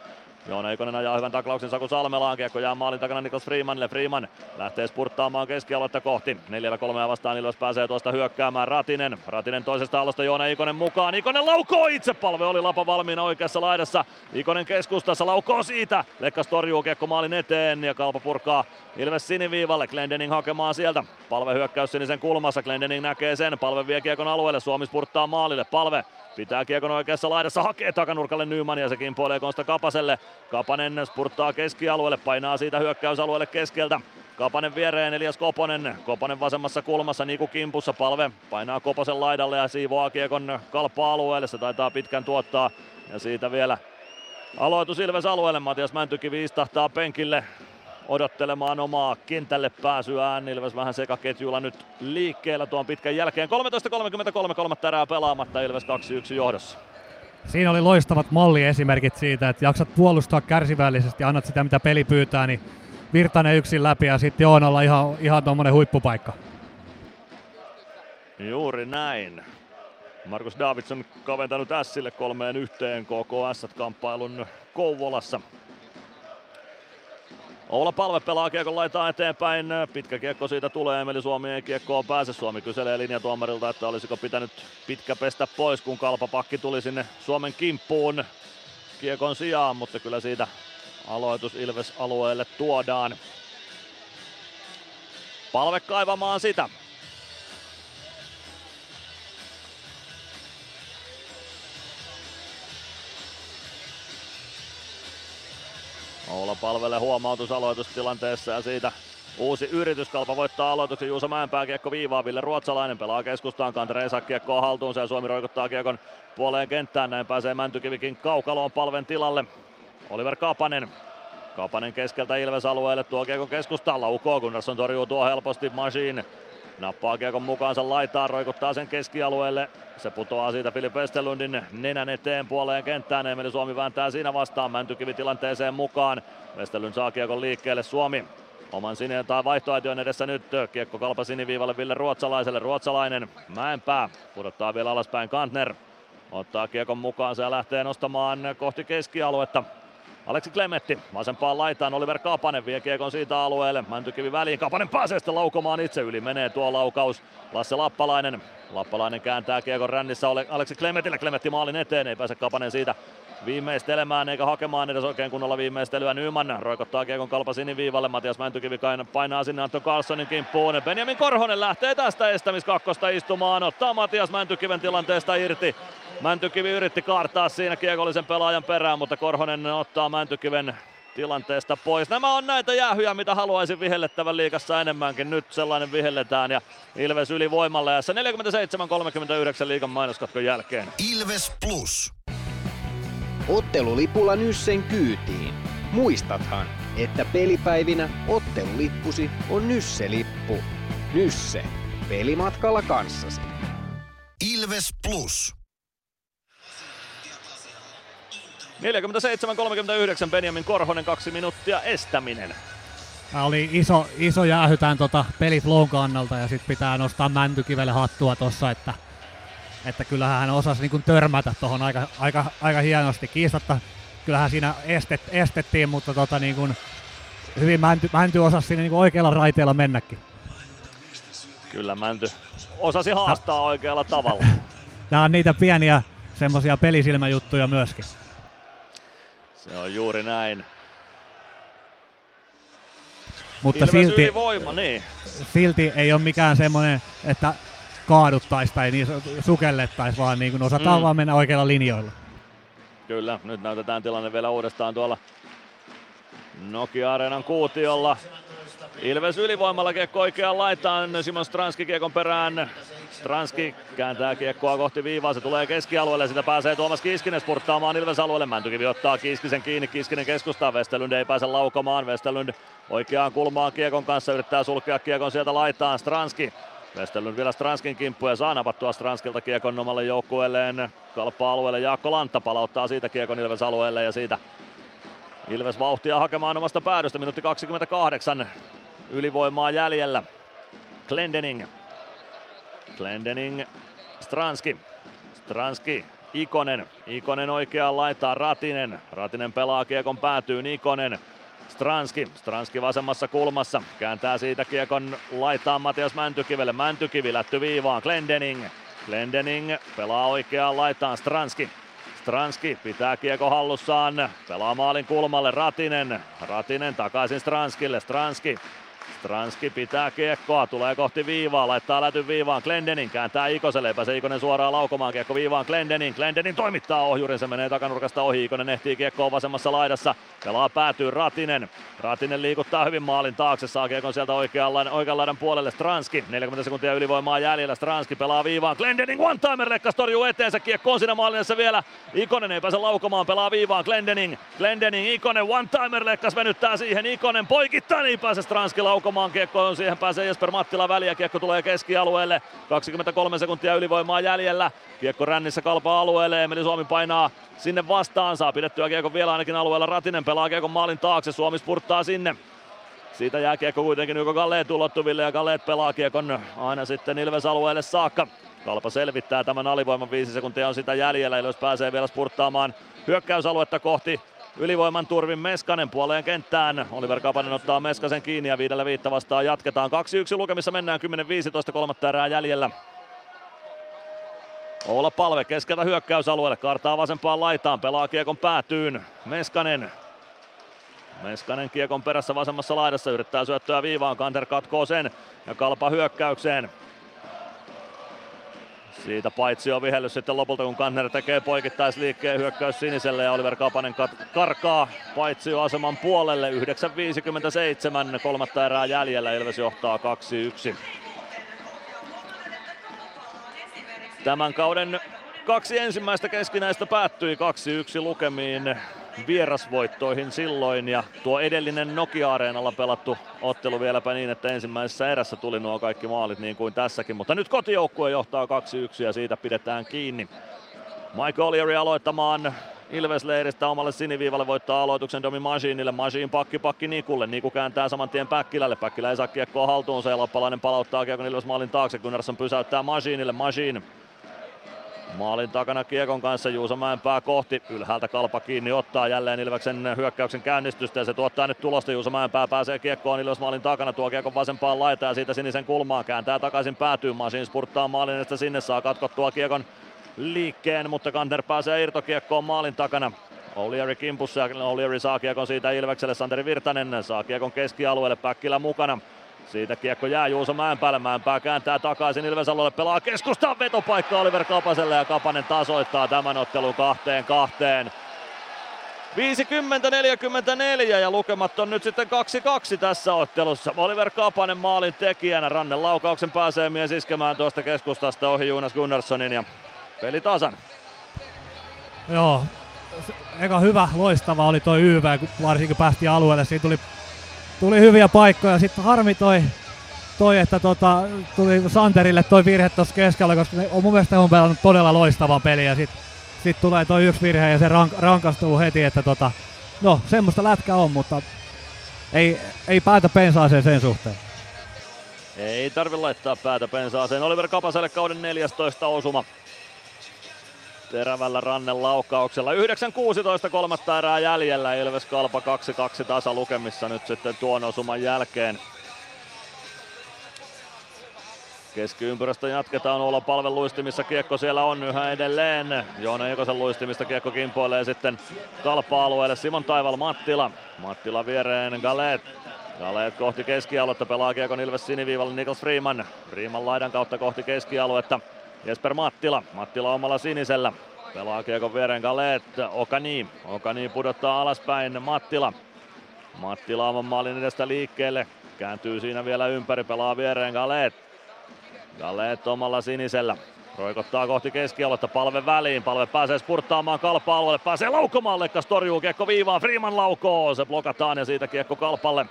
S5: Joona Eikonen ajaa hyvän taklauksen Saku Salmelaan, kiekko jää maalin takana Niklas Freemanille, Freeman lähtee spurttaamaan keskialuetta kohti, neljällä kolmea vastaan Ilves pääsee tuosta hyökkäämään Ratinen, Ratinen toisesta alosta Joona Ikonen mukaan, Ikonen laukoo itse, palve oli Lapa valmiina oikeassa laidassa, Ikonen keskustassa laukoo siitä, Lekkas torjuu kiekko maalin eteen ja Kalpa purkaa Ilves siniviivalle, Glendening hakemaan sieltä, palve hyökkäys sinisen kulmassa, Glendening näkee sen, palve vie kiekon alueelle, Suomi spurttaa maalille, palve Pitää kiekon oikeassa laidassa, hakee takanurkalle Nyman ja se kimpoilee Konsta Kapaselle. Kapanen spurttaa keskialueelle, painaa siitä hyökkäysalueelle keskeltä. Kapanen viereen, Elias Koponen. Koponen vasemmassa kulmassa, Niku kimpussa, palve painaa Koposen laidalle ja siivoaa kiekon kalppa-alueelle. Se taitaa pitkän tuottaa ja siitä vielä aloitus Ilves alueelle. Matias Mäntykivi istahtaa penkille odottelemaan omaa kentälle pääsyään. Ilves vähän sekaketjulla nyt liikkeellä tuon pitkän jälkeen. 13.33, kolmatta erää pelaamatta, Ilves 2-1 johdossa.
S17: Siinä oli loistavat malliesimerkit siitä, että jaksat puolustaa kärsivällisesti, annat sitä mitä peli pyytää, niin Virtanen yksin läpi ja sitten Joonalla ihan, ihan tuommoinen huippupaikka.
S5: Juuri näin. Markus Davidson kaventanut Ässille kolmeen yhteen KKS-kamppailun Kouvolassa. Oula Palve pelaa kiekon laitaa eteenpäin. Pitkä kiekko siitä tulee. Emeli Suomi ei kiekkoon pääse. Suomi kyselee linjatuomarilta, että olisiko pitänyt pitkä pestä pois, kun kalpapakki tuli sinne Suomen kimppuun kiekon sijaan, mutta kyllä siitä aloitus Ilves alueelle tuodaan. Palve kaivamaan sitä. Oula palvelee huomautus aloitustilanteessa ja siitä uusi yritys. Kalpa voittaa aloituksen Juuso Mäenpää kiekko viivaa. Ville Ruotsalainen pelaa keskustaan. Kantere saa kiekkoa haltuunsa ja Suomi roikottaa kiekon puoleen kenttään. Näin pääsee Mäntykivikin kaukaloon palven tilalle. Oliver Kapanen. Kapanen keskeltä Ilves alueelle tuo kiekon keskustaan. Laukoo Gunnarsson torjuu tuo helposti Machine. Nappaa kiekon mukaansa laitaan, roikuttaa sen keskialueelle. Se putoaa siitä Filip Westerlundin nenän eteen puoleen kenttään. Emeli Suomi vääntää siinä vastaan Mäntykivi tilanteeseen mukaan. Westerlund saa kiekon liikkeelle. Suomi oman sininen tai vaihtoaition edessä nyt. Kiekko kalpa siniviivalle Ville Ruotsalaiselle. Ruotsalainen Mäenpää pudottaa vielä alaspäin Kantner. Ottaa kiekon mukaan ja lähtee nostamaan kohti keskialuetta. Aleksi Klemetti vasempaan laitaan, Oliver Kapanen vie kiekon siitä alueelle, Mäntykivi väliin, Kapanen pääsee sitten laukomaan itse yli, menee tuo laukaus, Lasse Lappalainen, Lappalainen kääntää kiekon rännissä Aleksi Klemetille, Klemetti maalin eteen, ei pääse Kapanen siitä viimeistelemään eikä hakemaan edes oikein kunnolla viimeistelyä. Nyman roikottaa kiekon kalpa siniviivalle. Matias Mäntykivi painaa sinne Antto Carlsonin kimppuun. Benjamin Korhonen lähtee tästä estämiskakkosta istumaan. Ottaa Matias Mäntykiven tilanteesta irti. Mäntykivi yritti kaartaa siinä kiekollisen pelaajan perään, mutta Korhonen ottaa Mäntykiven tilanteesta pois. Nämä on näitä jäähyjä, mitä haluaisin vihellettävän liikassa enemmänkin. Nyt sellainen vihelletään ja Ilves ylivoimalla ja 47-39 liikan mainoskatkon jälkeen.
S14: Ilves Plus.
S12: Ottelulipulla Nyssen kyytiin. Muistathan, että pelipäivinä ottelulippusi on Nysse-lippu. Nysse. Pelimatkalla kanssasi.
S14: Ilves Plus.
S5: 47-39 Benjamin Korhonen, kaksi minuuttia estäminen.
S17: Tää oli iso, iso jäähy tämän tota peliflown kannalta ja sitten pitää nostaa Mäntykivelle hattua tossa, että, että kyllähän hän osasi niinku törmätä tuohon aika, aika, aika hienosti. Kiistatta kyllähän siinä estet, estettiin, mutta tota niinku, hyvin Mänty, Mänty osasi siinä niinku oikealla raiteella mennäkin.
S5: Kyllä Mänty osasi haastaa oikealla tavalla.
S17: Nämä on niitä pieniä semmosia pelisilmäjuttuja myöskin.
S5: Se on juuri näin.
S17: Mutta
S5: Ilves
S17: silti,
S5: ylivoima, niin.
S17: silti ei ole mikään semmoinen, että kaaduttaisi tai niin sukellettaisi, vaan niin kuin osataan
S5: Mm.
S17: vaan mennä oikeilla linjoilla.
S5: Kyllä, nyt näytetään tilanne vielä uudestaan tuolla Nokia-areenan kuutiolla. Ilves ylivoimalla kiekko oikeaan laitaan, Simon Stranski kiekon perään. Stranski kääntää kiekkoa kohti viivaa, se tulee keskialueelle, sitä pääsee Tuomas Kiskinen spurttaamaan Ilves alueelle. Mäntykivi ottaa Kiskisen kiinni, Kiskinen keskustaa, Westerlund ei pääse laukomaan, Westerlund oikeaan kulmaan kiekon kanssa, yrittää sulkea kiekon sieltä laitaan, Stranski Westerlund vielä Stranskin kimppu ja saa napattua Stranskilta kiekon omalle joukkueelleen. Kalpa-alueelle Jaakko Lantta palauttaa siitä kiekon Ilves alueelle ja siitä Ilves vauhtia hakemaan omasta päädystä. Minuutti 28 ylivoimaa jäljellä. Glendening. Glendening. Stranski. Stranski. Ikonen. Ikonen oikeaan laitaan. Ratinen. Ratinen pelaa kiekon päätyy. Ikonen. Stranski. Stranski vasemmassa kulmassa. Kääntää siitä kiekon laitaan Matias Mäntykivelle. Mäntykivi lätty viivaan. Glendening. Glendening pelaa oikeaan laitaan. Stranski. Stranski pitää kiekko hallussaan, pelaa maalin kulmalle Ratinen. Ratinen takaisin Stranskille, Stranski. Stranski pitää kiekkoa, tulee kohti viivaa, laittaa lätyn viivaan, Glendening kääntää Ikoselle, ei pääse Ikonen suoraan laukomaan kiekko viivaan, Glendening, Glendening toimittaa ohjurin, se menee takanurkasta ohi, Ikonen ehtii kiekkoon vasemmassa laidassa, pelaa päätyy Ratinen, Ratinen liikuttaa hyvin maalin taakse, saa kiekon sieltä oikean laidan, oikean laidan puolelle, Stranski, 40 sekuntia ylivoimaa jäljellä, Stranski pelaa viivaan, Glendening one-timer lekkas torjuu eteensä, kiekko on siinä maalinassa vielä, Ikonen ei pääse laukomaan, pelaa viivaan, Glendening, Glendening, Ikonen one-timer lekkas venyttää siihen, Ikonen poikittain ei pääse Stranski laukomaan, kiekko on siihen pääsee Jesper Mattila väliä, kiekko tulee keskialueelle, 23 sekuntia ylivoimaa jäljellä, kiekko rännissä kalpaa alueelle, Emeli Suomi painaa sinne vastaan, saa pidettyä kiekko vielä ainakin alueella, Ratinen pelaa kiekon maalin taakse, Suomi spurttaa sinne, siitä jää kiekko kuitenkin Yko Galleet ulottuville ja Galleet pelaa kiekon aina sitten Ilves alueelle saakka. Kalpa selvittää tämän alivoiman, viisi sekuntia on sitä jäljellä, Ilves pääsee vielä spurttaamaan hyökkäysaluetta kohti. Ylivoiman turvin Meskanen puoleen kenttään. Oliver Kapanen ottaa Meskasen kiinni ja viidellä viitta vastaan jatketaan. 2-1 lukemissa mennään 10-15 kolmatta erää jäljellä. Olla palve keskeltä hyökkäysalueelle, kartaa vasempaan laitaan, pelaa kiekon päätyyn. Meskanen Meskanen kiekon perässä vasemmassa laidassa yrittää syöttöä viivaan, Kanter katkoo sen ja kalpa hyökkäykseen. Siitä paitsi on vihellys sitten lopulta, kun Kanner tekee poikittaisliikkeen hyökkäys siniselle ja Oliver Kapanen karkaa paitsi aseman puolelle. 9.57, kolmatta erää jäljellä, Ilves johtaa 2-1. Tämän kauden kaksi ensimmäistä keskinäistä päättyi 2-1 lukemiin vierasvoittoihin silloin ja tuo edellinen Nokia-areenalla pelattu ottelu vieläpä niin, että ensimmäisessä erässä tuli nuo kaikki maalit niin kuin tässäkin, mutta nyt kotijoukkue johtaa 2-1 ja siitä pidetään kiinni. Mike O'Leary aloittamaan Ilves-leiristä omalle siniviivalle voittaa aloituksen Domi Masinille. Masin pakki pakki Nikulle. Niku kääntää saman tien Päkkilälle. Päkkilä ei saa kiekkoa haltuunsa ja Loppalainen palauttaa kiekon Ilves maalin taakse. Gunnarsson pysäyttää Masinille. Masin Maalin takana Kiekon kanssa Juuso Mäenpää kohti. Ylhäältä kalpa kiinni ottaa jälleen Ilveksen hyökkäyksen käynnistystä ja se tuottaa nyt tulosta. Juuso Mäenpää pääsee Kiekkoon Ilves maalin takana, tuo Kiekon vasempaan laitaan ja siitä sinisen kulmaan. Kääntää takaisin päätyy, Masin spurttaa maalin sinne, saa katkottua Kiekon liikkeen, mutta Kanter pääsee irtokiekkoon maalin takana. O'Leary kimpussa ja O'Leary saa kiekon siitä Ilvekselle. Santeri Virtanen saa kiekon keskialueelle, Päkkilä mukana. Siitä kiekko jää Juuso Mäenpäälle, Mäenpää kääntää takaisin Ilves alueelle, pelaa keskustaan vetopaikka Oliver Kapaselle ja Kapanen tasoittaa tämän ottelun kahteen kahteen. 50-44 ja lukemat on nyt sitten 2-2 tässä ottelussa. Oliver Kapanen maalin tekijänä, rannen laukauksen pääsee mies iskemään tuosta keskustasta ohi Jonas Gunnarssonin ja peli tasan.
S17: Joo, eka hyvä, loistava oli toi YV, varsinkin päästiin alueelle. Siinä tuli, tuli hyviä paikkoja. Sitten harmi toi, toi että tota, tuli Santerille toi virhe tuossa keskellä, koska ne, on mun mielestä on pelannut todella loistava peli. Ja sitten sit tulee toi yksi virhe ja se rank, rankastuu heti, että tota, no semmoista lätkä on, mutta ei, ei päätä pensaaseen sen suhteen.
S5: Ei tarvi laittaa päätä pensaaseen. Oliver Kapaselle kauden 14 osuma. Terävällä rannen laukauksella. 9.16 kolmatta erää jäljellä. Ilves Kalpa 2-2 tasa lukemissa nyt sitten tuon osuman jälkeen. Keskiympyrästä jatketaan olla palven luistimissa. Kiekko siellä on yhä edelleen. Joona Ekosen luistimista kiekko kimpoilee sitten kalpa-alueelle. Simon Taival Mattila. Mattila viereen Galet. Galet kohti keskialuetta. Pelaa kiekon Ilves siniviivalle Niklas Freeman. Freeman laidan kautta kohti keskialuetta. Jesper Mattila. Mattila omalla sinisellä. Pelaa kiekon viereen Galet. Okani. Okani pudottaa alaspäin Mattila. Mattila oman maalin edestä liikkeelle. Kääntyy siinä vielä ympäri. Pelaa viereen Galet. Gallet omalla sinisellä. Roikottaa kohti keskialuetta, palve väliin, palve pääsee spurttaamaan kalpa-alueelle, pääsee laukomaan, Lekkas torjuu, kiekko viivaan, Freeman laukoo, se blokataan ja siitä kiekko kalpalle.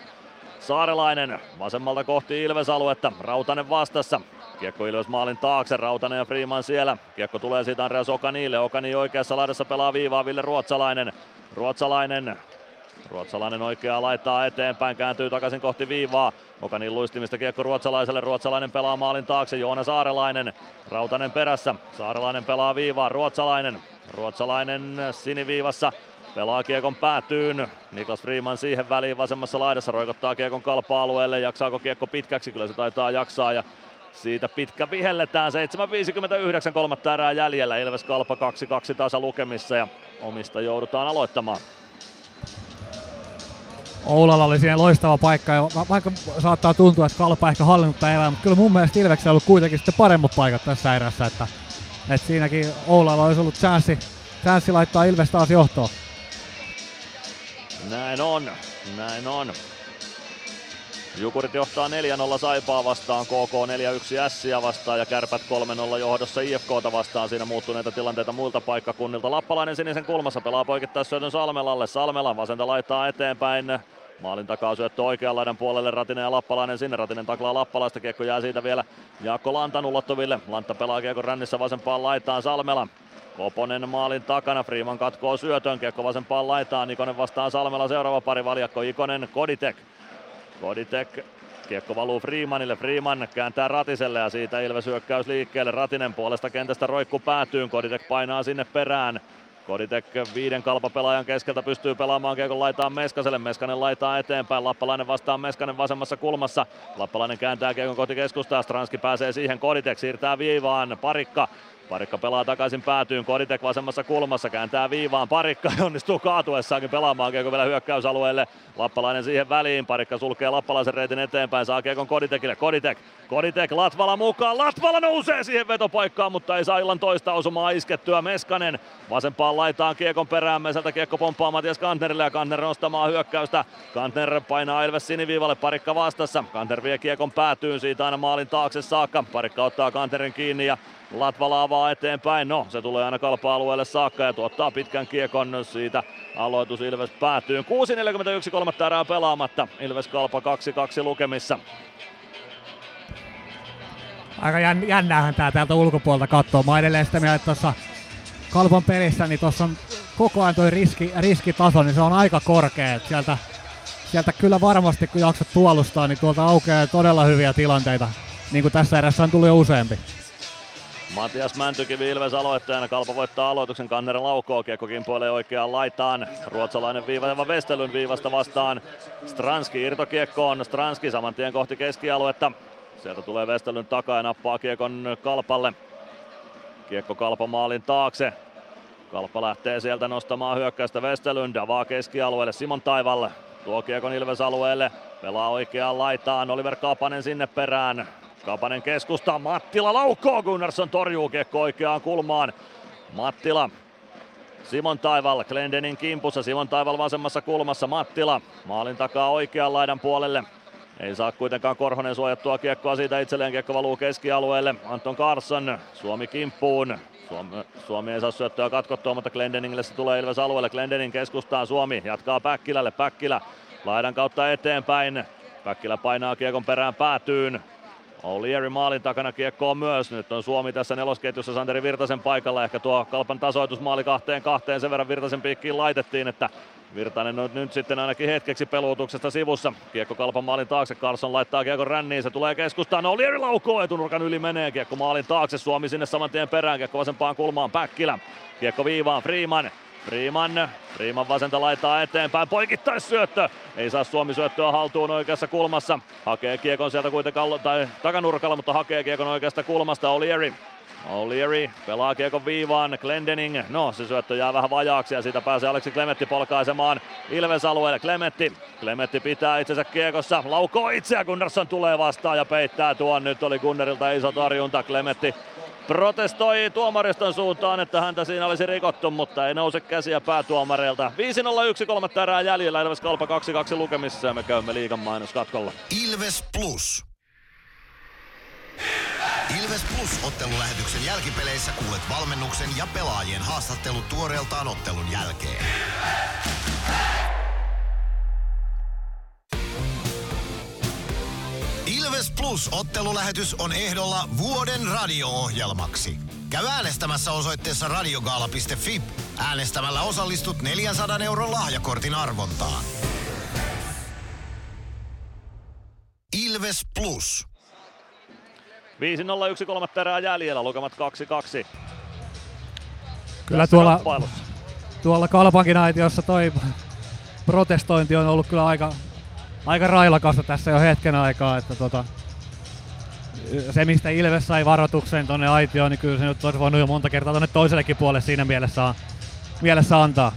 S5: Saarelainen vasemmalta kohti Ilves-aluetta, Rautanen vastassa, Kiekko Ilves maalin taakse, Rautanen ja Freeman siellä. Kiekko tulee siitä Andreas Okanille. Okani oikeassa laidassa pelaa viivaa Ville Ruotsalainen. Ruotsalainen Ruotsalainen oikeaa laittaa eteenpäin, kääntyy takaisin kohti viivaa. Okanin luistimista kiekko ruotsalaiselle, ruotsalainen pelaa maalin taakse, Joona Saarelainen. Rautanen perässä, Saarelainen pelaa viivaa, ruotsalainen. Ruotsalainen siniviivassa, pelaa kiekon päätyyn. Niklas Freeman siihen väliin vasemmassa laidassa, roikottaa kiekon kalpa-alueelle. Jaksaako kiekko pitkäksi? Kyllä se taitaa jaksaa ja siitä pitkä vihelletään. 7.59 kolmatta erää jäljellä. Ilves Kalpa 2-2 tasa lukemissa ja omista joudutaan aloittamaan.
S17: Oulalla oli siihen loistava paikka, ja vaikka saattaa tuntua, että Kalpa ehkä hallinnut päivää, mutta kyllä mun mielestä Ilveksellä on ollut kuitenkin sitten paremmat paikat tässä erässä, että, että siinäkin Oulalla olisi ollut chanssi, chanssi laittaa Ilves taas johtoon.
S5: Näin on, näin on. Jukurit johtaa 4-0 Saipaa vastaan, KK 4-1 Ässiä vastaan ja Kärpät 3-0 johdossa IFKta vastaan. Siinä muuttuneita tilanteita muilta paikkakunnilta. Lappalainen sinisen kulmassa pelaa poikittaa syötön Salmelalle. Salmela vasenta laittaa eteenpäin. Maalin takaa syöttö oikean laidan puolelle Ratinen ja Lappalainen sinne. Ratinen taklaa Lappalaista. Kiekko jää siitä vielä Jaakko Lantan ulottuville. Lantta pelaa kiekko rännissä vasempaan laitaan Salmela. Koponen maalin takana, Freeman katkoo syötön, kiekko vasempaan laitaan, Ikonen vastaan Salmela, seuraava pari valjakko, Ikonen, Koditek, Koditek, kiekko valuu Freemanille, Freeman kääntää Ratiselle ja siitä Ilves hyökkäys liikkeelle. Ratinen puolesta kentästä roikku päätyyn, Koditek painaa sinne perään. Koditek viiden kalpapelaajan keskeltä pystyy pelaamaan kiekon laitaan Meskaselle. Meskanen laitaa eteenpäin. Lappalainen vastaan Meskanen vasemmassa kulmassa. Lappalainen kääntää kiekon kohti keskustaa. Stranski pääsee siihen. Koditek siirtää viivaan. Parikka Parikka pelaa takaisin päätyyn, Koditek vasemmassa kulmassa, kääntää viivaan, Parikka onnistuu kaatuessaankin pelaamaan kiekko vielä hyökkäysalueelle. Lappalainen siihen väliin, Parikka sulkee Lappalaisen reitin eteenpäin, saa kiekon Koditekille, Koditek, Koditek Latvala mukaan, Latvala nousee siihen vetopaikkaan, mutta ei saa illan toista osumaa iskettyä. Meskanen vasempaan laitaan kiekon perään, Meseltä kiekko pomppaa Matias Kantnerille ja Kantner nostamaan hyökkäystä. Kantner painaa Ilves siniviivalle, Parikka vastassa. Kantner vie kiekon päätyyn siitä aina maalin taakse saakka. Parikka ottaa Kantnerin kiinni ja Latvala avaa eteenpäin. No, se tulee aina kalpa-alueelle saakka ja tuottaa pitkän kiekon siitä. Aloitus Ilves päätyy. 6.41 kolmatta erää pelaamatta. Ilves Kalpa 2-2 lukemissa.
S17: Aika jän, jännäähän tää täältä ulkopuolelta katsoo. Mä edelleen sitä mieltä, että tuossa Kalpan pelissä, niin tuossa on koko ajan toi riski, riskitaso, niin se on aika korkea. Sieltä, sieltä kyllä varmasti, kun jaksat puolustaa, niin tuolta aukeaa todella hyviä tilanteita. Niin kuin tässä erässä on tullut jo useampi.
S5: Matias Mäntykivi Ilves aloittajana. Kalpa voittaa aloituksen. Kanner laukoo. Kiekko kimpoilee oikeaan laitaan. Ruotsalainen viiva Vestelyn viivasta vastaan. Stranski irtokiekkoon. Stranski saman tien kohti keskialuetta. Sieltä tulee Vestelyn takaa ja nappaa kiekon Kalpalle. Kiekko Kalpa maalin taakse. Kalpa lähtee sieltä nostamaan hyökkäystä Vestelyn. Davaa keskialueelle Simon Taivalle. Tuo kiekon Ilves alueelle. Pelaa oikeaan laitaan. Oliver Kapanen sinne perään. Kapanen keskusta, Mattila laukoo, Gunnarsson torjuu kiekko oikeaan kulmaan. Mattila, Simon Taival Glendenin kimpussa, Simon Taival vasemmassa kulmassa, Mattila maalin takaa oikean laidan puolelle. Ei saa kuitenkaan Korhonen suojattua kiekkoa siitä itselleen, kiekko valuu keskialueelle. Anton Carson, Suomi kimppuun. Suomi, Suomi ei saa syöttöä katkottua, mutta Glendeningille se tulee Ilves alueelle. Glendening keskustaan, Suomi jatkaa Päkkilälle, Päkkilä laidan kautta eteenpäin. Päkkilä painaa kiekon perään päätyyn. Olieri maalin takana kiekkoon myös. Nyt on Suomi tässä nelosketjussa Santeri Virtasen paikalla. Ehkä tuo kalpan tasoitusmaali kahteen kahteen sen verran Virtasen piikkiin laitettiin, että Virtanen on nyt sitten ainakin hetkeksi peluutuksesta sivussa. Kiekko kalpan maalin taakse. Carlson laittaa kiekko ränniin. Se tulee keskustaan. Olieri laukoo etunurkan yli menee. Kiekko maalin taakse. Suomi sinne saman tien perään. Kiekko vasempaan kulmaan. Päkkilä. Kiekko viivaan. Freeman. Freeman, Freeman vasenta laittaa eteenpäin, poikittais syöttö. Ei saa Suomi syöttöä haltuun oikeassa kulmassa. Hakee kiekon sieltä kuitenkaan tai takanurkalla, mutta hakee kiekon oikeasta kulmasta Olieri. Olieri pelaa kiekon viivaan, Glendening, no se syöttö jää vähän vajaaksi ja siitä pääsee Aleksi Klemetti polkaisemaan Ilves alueelle. Klemetti, Klemetti pitää itsensä kiekossa, laukoo itseä, Gunnarsson tulee vastaan ja peittää tuon. Nyt oli Gunnerilta iso torjunta, Klemetti protestoi tuomariston suuntaan, että häntä siinä olisi rikottu, mutta ei nouse käsiä päätuomareilta. 5-0-1, kolmatta erää jäljellä, Ilves Kalpa 2-2 lukemissa ja me käymme liigan mainoskatkolla.
S14: Ilves Plus. Ilves Plus ottelulähetyksen jälkipeleissä kuulet valmennuksen ja pelaajien haastattelut tuoreeltaan ottelun jälkeen. Ilves Plus ottelulähetys on ehdolla vuoden radio-ohjelmaksi. Käy äänestämässä osoitteessa radiogaala.fi. Äänestämällä osallistut 400 euron lahjakortin arvontaan. Ilves Plus.
S5: 5-0-1 kolmatta erää jäljellä, lukemat 2-2.
S17: Kyllä tuolla, tuolla Kalpankin aitiossa toi protestointi on ollut kyllä aika, aika railakasta tässä jo hetken aikaa, että tota, se mistä Ilves sai varoituksen tonne aitioon, niin kyllä se nyt olisi voinut jo monta kertaa tonne toisellekin puolelle siinä mielessä, mielessä antaa.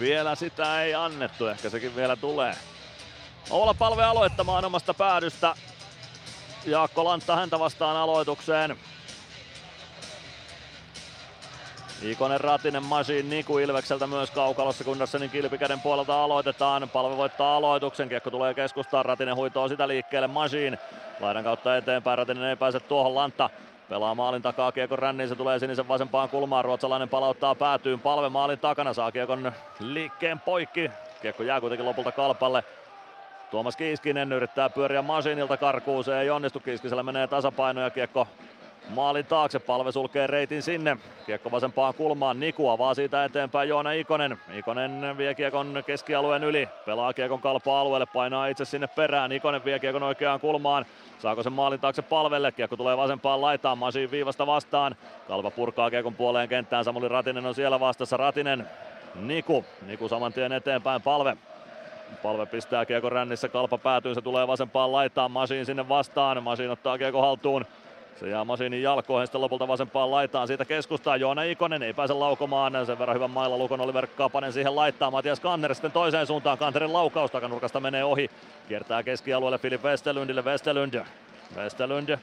S5: Vielä sitä ei annettu, ehkä sekin vielä tulee. Oula palve aloittamaan omasta päädystä. Jaakko Lantta häntä vastaan aloitukseen. Ikonen Ratinen Machine Niku Ilvekseltä myös kaukalossa Gunnarssonin kilpikäden puolelta aloitetaan. Palve voittaa aloituksen, kiekko tulee keskustaan, Ratinen huitoo sitä liikkeelle Machine. Laidan kautta eteenpäin, Ratinen ei pääse tuohon Lantta. Pelaa maalin takaa kiekon ränniin, se tulee sinisen vasempaan kulmaan. Ruotsalainen palauttaa päätyyn, palve maalin takana, saa kiekon liikkeen poikki. Kiekko jää kuitenkin lopulta kalpalle. Tuomas Kiiskinen yrittää pyöriä Masinilta karkuun, se ei onnistu. Kiiskisellä menee tasapaino ja kiekko maalin taakse. Palve sulkee reitin sinne. Kiekko vasempaan kulmaan. Niku avaa siitä eteenpäin Joona Ikonen. Ikonen vie kiekon keskialueen yli. Pelaa kiekon kalpaa alueelle. Painaa itse sinne perään. Ikonen vie kiekon oikeaan kulmaan. Saako sen maalin taakse palvelle? Kiekko tulee vasempaan laitaan. Masin viivasta vastaan. Kalpa purkaa kiekon puoleen kenttään. Samuli Ratinen on siellä vastassa. Ratinen. Niku. Niku saman tien eteenpäin. Palve. Palve pistää kiekon rännissä, kalpa päätyy, se tulee vasempaan laitaan, Masin sinne vastaan, Masin ottaa kiekko haltuun. Se jää Masinin jalkoihin sitten lopulta vasempaan laitaan. Siitä keskustaa Joona Ikonen ei pääse laukomaan. Sen verran hyvän mailla Lukon Oliver Kapanen siihen laittaa. Matias Kanner sitten toiseen suuntaan. Kanterin laukaus takanurkasta menee ohi. Kiertää keskialueelle Filip Westerlundille. Westerlund. Westerlund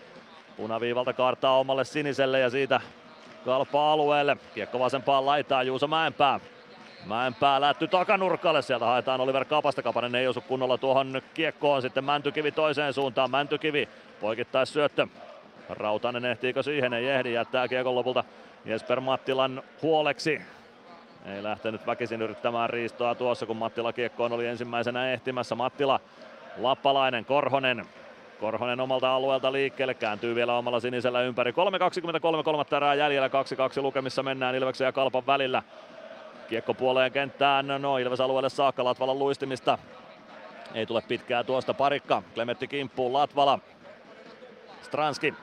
S5: punaviivalta kaartaa omalle siniselle ja siitä kalpa alueelle. Kiekko vasempaan laitaan Juuso Mäenpää. Mäenpää lätty takanurkalle, sieltä haetaan Oliver Kapasta, Kapanen ei osu kunnolla tuohon kiekkoon, sitten Mäntykivi toiseen suuntaan, Mäntykivi poikittais syöttö. Rautanen ehtiikö siihen, ei ehdi, jättää kiekon lopulta Jesper Mattilan huoleksi. Ei lähtenyt väkisin yrittämään riistoa tuossa, kun Mattila kiekkoon oli ensimmäisenä ehtimässä. Mattila, Lappalainen, Korhonen. Korhonen omalta alueelta liikkeelle, kääntyy vielä omalla sinisellä ympäri. 3.23, kolmatta erää jäljellä, 2-2 lukemissa mennään Ilveksen ja Kalpan välillä. Kiekko puoleen kenttään, no Ilves alueelle saakka Latvalan luistimista. Ei tule pitkää tuosta parikka. Klemetti kimppuun Latvala. Stranski.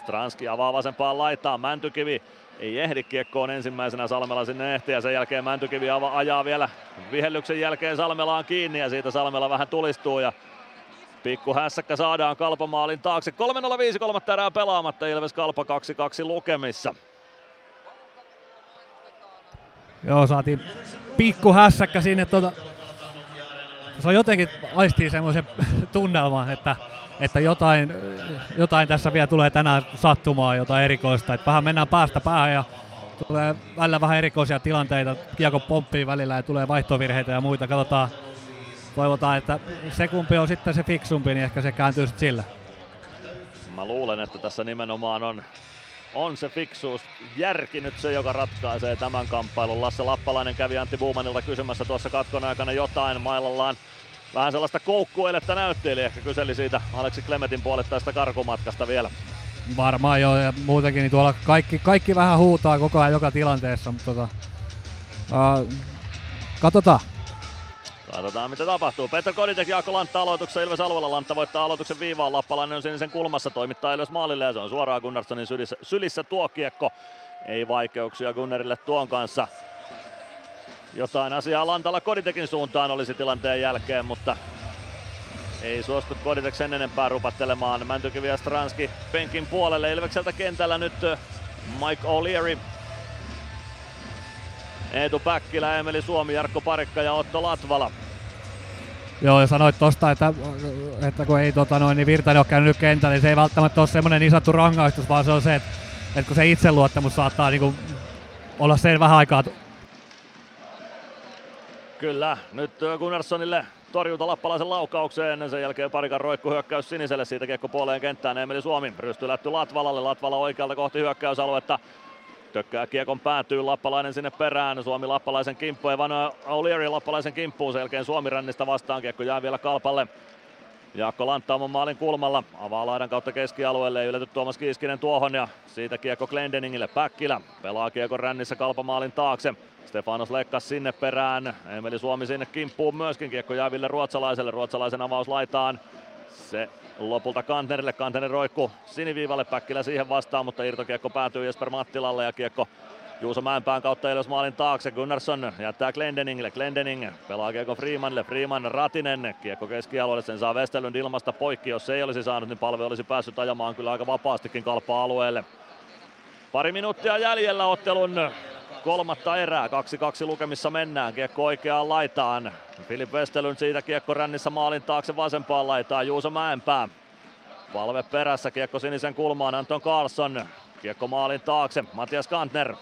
S5: Stranski avaa vasempaan laitaan. Mäntykivi ei ehdi kiekkoon ensimmäisenä Salmela sinne ehti ja sen jälkeen Mäntykivi ajaa vielä vihellyksen jälkeen Salmelaan kiinni ja siitä Salmela vähän tulistuu ja Pikku hässäkkä saadaan Kalpamaalin taakse. 3.05 kolmatta erää pelaamatta Ilves Kalpa 2-2 lukemissa.
S17: Joo, saatiin pikku hässäkkä sinne. Tota, se on jotenkin aistii semmoisen tunnelman, että, että jotain, jotain tässä vielä tulee tänään sattumaan, jotain erikoista. Että vähän mennään päästä päähän ja tulee välillä vähän erikoisia tilanteita. Kiekko pomppii välillä ja tulee vaihtovirheitä ja muita. Katsotaan, toivotaan, että se kumpi on sitten se fiksumpi, niin ehkä se kääntyy sitten sillä.
S5: Mä luulen, että tässä nimenomaan on on se fiksuus, järki nyt se, joka ratkaisee tämän kamppailun. Lasse Lappalainen kävi Antti Buumanilta kysymässä tuossa katkon aikana jotain mailallaan. Vähän sellaista koukkueiletta näytti, eli ehkä kyseli siitä Aleksi Klemetin puolettaista karkumatkasta vielä.
S17: Varmaan joo, ja muutenkin niin tuolla kaikki, kaikki vähän huutaa koko ajan joka tilanteessa, mutta tota, uh, katsotaan.
S5: Katsotaan mitä tapahtuu. Peter Koditek Jaakko Lantta aloituksessa Ilves alueella. Lantta voittaa aloituksen viivaan. Lappalainen on sinisen kulmassa. Toimittaa Ilves maalille ja se on suoraan Gunnarssonin sylissä, sylissä tuo kiekko. Ei vaikeuksia Gunnarille tuon kanssa. Jotain asiaa Lantalla Koditekin suuntaan olisi tilanteen jälkeen, mutta ei suostu Koditek sen enempää rupattelemaan. Mäntykivi ja Stranski penkin puolelle. Ilvekseltä kentällä nyt Mike O'Leary Eetu Päkkilä, Emeli Suomi, Jarkko Parikka ja Otto Latvala.
S17: Joo, ja sanoit tosta, että, että kun ei tota noin, niin Virtanen ole käynyt kentällä, niin se ei välttämättä ole semmoinen niin sanottu rangaistus, vaan se on se, että, että kun se itseluottamus saattaa niin kuin, olla sen vähän aikaa.
S5: Kyllä, nyt Gunnarssonille torjunta lappalaisen laukaukseen. Sen jälkeen parikan roikku hyökkäys siniselle. Siitä kiekko puoleen kenttään. Emeli Suomi rystylätty Latvalalle. Latvala oikealta kohti hyökkäysaluetta. Tökkää kiekon päätyy Lappalainen sinne perään. Suomi Lappalaisen kimppu. Evan O'Leary Lappalaisen kimppuun. Sen jälkeen Suomi rännistä vastaan. Kiekko jää vielä Kalpalle. Jaakko Lantta oman maalin kulmalla. Avaa laidan kautta keskialueelle. Ylety Tuomas Kiiskinen tuohon ja siitä kiekko Glendeningille. Päkkilä pelaa kiekon rännissä Kalpamaalin taakse. Stefanos Lekkas sinne perään. Emeli Suomi sinne kimppuun myöskin. Kiekko jää Ville Ruotsalaiselle. Ruotsalaisen avaus laitaan. Se lopulta Kantnerille. Kantner roikku siniviivalle. Päkkilä siihen vastaan, mutta irtokiekko päätyy Jesper Mattilalle ja kiekko Juuso Mäenpään kautta Ilves maalin taakse. Gunnarsson jättää Glendeningille. Glendening pelaa kiekko Freemanille. Freeman Ratinen. Kiekko keskialueelle. Sen saa Westerlund ilmasta poikki. Jos ei olisi saanut, niin palve olisi päässyt ajamaan kyllä aika vapaastikin kalpaa alueelle. Pari minuuttia jäljellä ottelun kolmatta erää. 2-2 lukemissa mennään. Kiekko oikeaan laitaan. Filip Westerlund siitä kiekko rännissä maalin taakse vasempaan laitaan. Juuso Mäenpää. Palve perässä. Kiekko sinisen kulmaan. Anton Karlsson. Kiekko maalin taakse. Matias Kantner.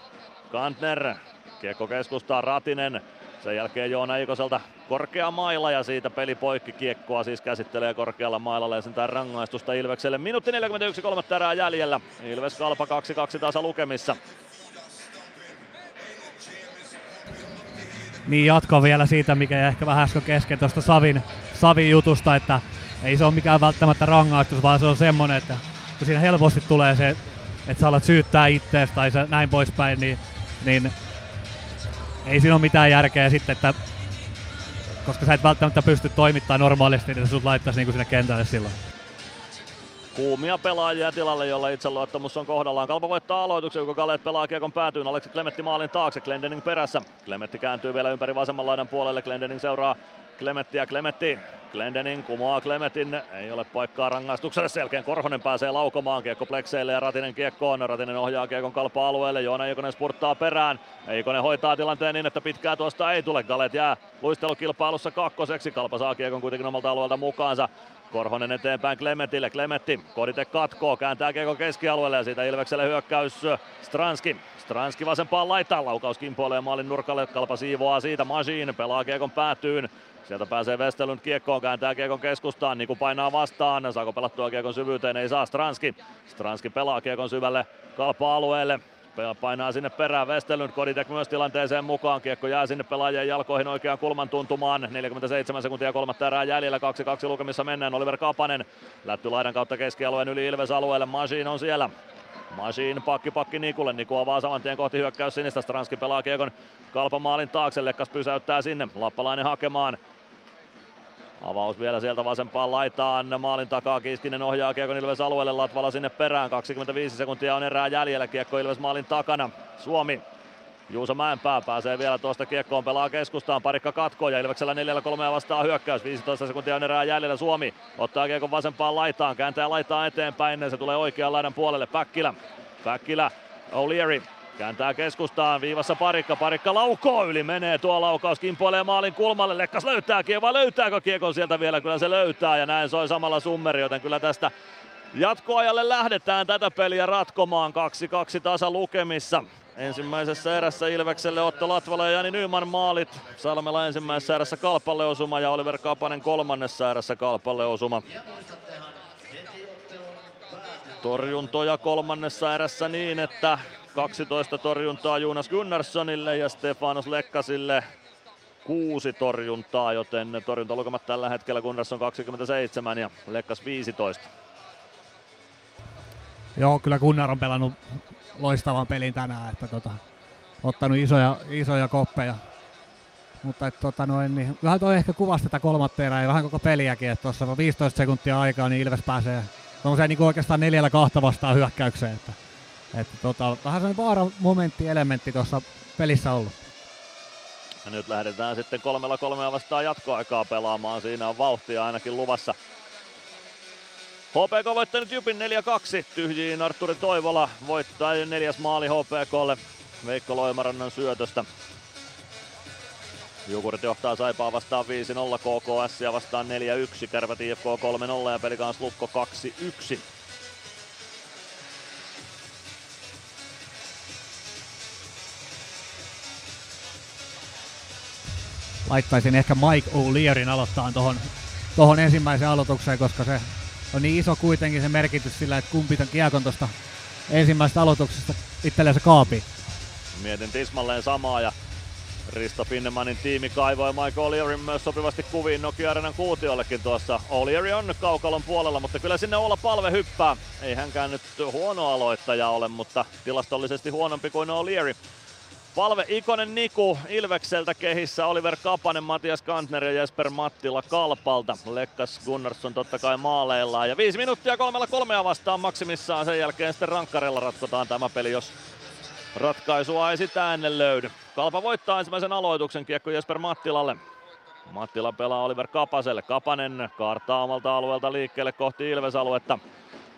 S5: Kantner. Kiekko keskustaa Ratinen. Sen jälkeen Joona Ikoselta korkea maila ja siitä peli poikki kiekkoa siis käsittelee korkealla mailalla ja sentään rangaistusta Ilvekselle. Minuutti 41 kolmatta erää jäljellä. Ilves Kalpa 2-2 tasa lukemissa.
S17: Niin jatko vielä siitä, mikä jäi ehkä vähän äsken kesken tuosta Savin, Savin jutusta, että ei se ole mikään välttämättä rangaistus, vaan se on semmonen, että kun siinä helposti tulee se, että sä alat syyttää ittees tai se näin poispäin, niin, niin ei siinä ole mitään järkeä sitten, että koska sä et välttämättä pysty toimittamaan normaalisti, niin sut laittaisi niinku sinne kentälle silloin.
S5: Kuumia pelaajia tilalle, jolla itseluottamus on kohdallaan. Kalpa voittaa aloituksen, kun Kaleet pelaa kiekon päätyyn. Aleksi Klemetti maalin taakse, Glendening perässä. Klemetti kääntyy vielä ympäri vasemman laidan puolelle. Glendening seuraa Klemettiä. Klemetti Glendening kumoaa Klemetin, ei ole paikkaa rangaistukselle. Selkeän Korhonen pääsee laukomaan kiekko plekseille ja Ratinen kiekkoon. Ratinen ohjaa kiekon kalpa-alueelle. Joona Eikonen spurttaa perään. Eikonen hoitaa tilanteen niin, että pitkää tuosta ei tule. Galet jää luistelukilpailussa kakkoseksi. Kalpa saa kiekon kuitenkin omalta alueelta mukaansa. Korhonen eteenpäin Klemetille. Klemetti, Kodite katkoo, kääntää kiekon keskialueelle ja siitä Ilvekselle hyökkäys Stranski. Stranski vasempaan laittaa, laukaus kimpoilee maalin nurkalle, Kalpa siivoaa siitä, Machine pelaa kiekon päätyyn. Sieltä pääsee Westerlund kiekkoon, kääntää kiekon keskustaan, Niku painaa vastaan, saako pelattua kiekon syvyyteen, ei saa Stranski. Stranski pelaa kiekon syvälle Kalpa-alueelle, painaa sinne perään Westerlund, Koditek myös tilanteeseen mukaan. Kiekko jää sinne pelaajien jalkoihin oikeaan kulman tuntumaan. 47 sekuntia kolmatta erää jäljellä, 2-2 lukemissa mennään. Oliver Kapanen lätty laidan kautta keskialueen yli Ilves alueelle. Machine on siellä. Machine pakki pakki Nikulle. Niku avaa saman tien kohti hyökkäys sinistä. Stranski pelaa kiekon kalpan maalin taakse. Lekkas pysäyttää sinne. Lappalainen hakemaan. Avaus vielä sieltä vasempaan laitaan. Maalin takaa Kiiskinen ohjaa Kiekon Ilves alueelle. Latvala sinne perään. 25 sekuntia on erää jäljellä. Kiekko Ilves maalin takana. Suomi. Juuso Mäenpää pääsee vielä tuosta kiekkoon, pelaa keskustaan, parikka katkoo ja Ilveksellä 4-3 vastaa hyökkäys, 15 sekuntia on erää jäljellä, Suomi ottaa kiekon vasempaan laitaan, kääntää laitaan eteenpäin, se tulee oikean laidan puolelle, Päkkilä, Päkkilä, O'Leary, Kääntää keskustaan, viivassa parikka, parikka laukoo yli, menee tuo laukaus, kimpoilee maalin kulmalle, Lekkas löytää kiekon, löytääkö kiekon sieltä vielä, kyllä se löytää ja näin soi samalla summeri, joten kyllä tästä jatkoajalle lähdetään tätä peliä ratkomaan, 2-2 tasa lukemissa. Ensimmäisessä erässä Ilvekselle Otto Latvala ja Jani Nyman maalit. Salmela ensimmäisessä erässä Kalpalle osuma ja Oliver Kapanen kolmannessa erässä Kalpalle osuma. Torjuntoja kolmannessa erässä niin, että 12 torjuntaa Jonas Gunnarssonille ja Stefanos Lekkasille 26 torjuntaa, joten torjuntalukemat tällä hetkellä Gunnarsson 27 ja Lekkas 15.
S17: Joo, kyllä Gunnar on pelannut loistavan pelin tänään, että tota, ottanut isoja, isoja koppeja. Mutta et, tota noin, niin, vähän toi ehkä kuvasi tätä kolmatta erää ja vähän koko peliäkin, että tuossa 15 sekuntia aikaa, niin Ilves pääsee niin oikeastaan neljällä kahta vastaan hyökkäykseen. Että, että tota, vähän sellainen vaaramomentti, elementti tuossa pelissä ollut.
S5: Ja nyt lähdetään sitten kolmella kolmea vastaan jatkoaikaa pelaamaan. Siinä on vauhtia ainakin luvassa. HPK voittanut Jupin 4-2. Tyhjiin Arturi Toivola voittaa neljäs maali HPKlle Veikko Loimarannan syötöstä. Jukurit johtaa Saipaa vastaan 5-0, KKS ja vastaan 4-1, Kärpät IFK 3-0 ja Pelikans Lukko 2-1.
S17: Laittaisin ehkä Mike O'Learyn aloittaa tuohon tohon ensimmäiseen aloitukseen, koska se on niin iso kuitenkin se merkitys sillä, että kumpi tämän kiekon tuosta ensimmäisestä aloituksesta itsellensä kaapi.
S5: Mietin tismalleen samaa ja Risto Finnemanin tiimi kaivoi Mike O'Learyn myös sopivasti kuviin Nokia Arenan kuutiollekin tuossa. O'Leary on kaukalon puolella, mutta kyllä sinne olla palve hyppää. Ei hänkään nyt huono aloittaja ole, mutta tilastollisesti huonompi kuin O'Leary. Palve Ikonen Niku Ilvekseltä kehissä, Oliver Kapanen, Matias Kantner ja Jesper Mattila Kalpalta. Lekkas Gunnarsson totta kai maaleillaan. Ja viisi minuuttia kolmella kolmea vastaan maksimissaan. Sen jälkeen sitten rankkarella ratkotaan tämä peli, jos ratkaisua ei sitä ennen löydy. Kalpa voittaa ensimmäisen aloituksen kiekko Jesper Mattilalle. Mattila pelaa Oliver Kapaselle. Kapanen kaartaa omalta alueelta liikkeelle kohti Ilves-aluetta.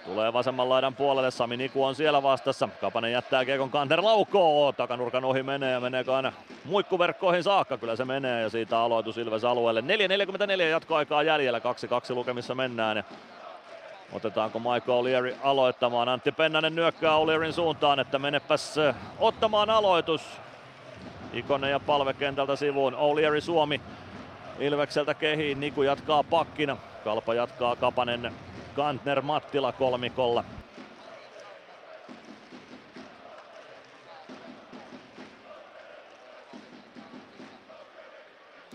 S5: Tulee vasemman laidan puolelle, Sami Niku on siellä vastassa. Kapanen jättää kiekon kanter laukoo. Takanurkan ohi menee ja meneekö aina muikkuverkkoihin saakka. Kyllä se menee ja siitä aloitus Ilves alueelle. 4.44 jatkoaikaa jäljellä, 2-2 lukemissa mennään. Ja Otetaanko Michael O'Leary aloittamaan? Antti Pennanen nyökkää O'Learyn suuntaan, että menepäs ottamaan aloitus. Ikonen ja palve kentältä sivuun. O'Leary Suomi Ilvekseltä kehiin. Niku jatkaa pakkina. Kalpa jatkaa Kapanen Kantner Mattila kolmikolla.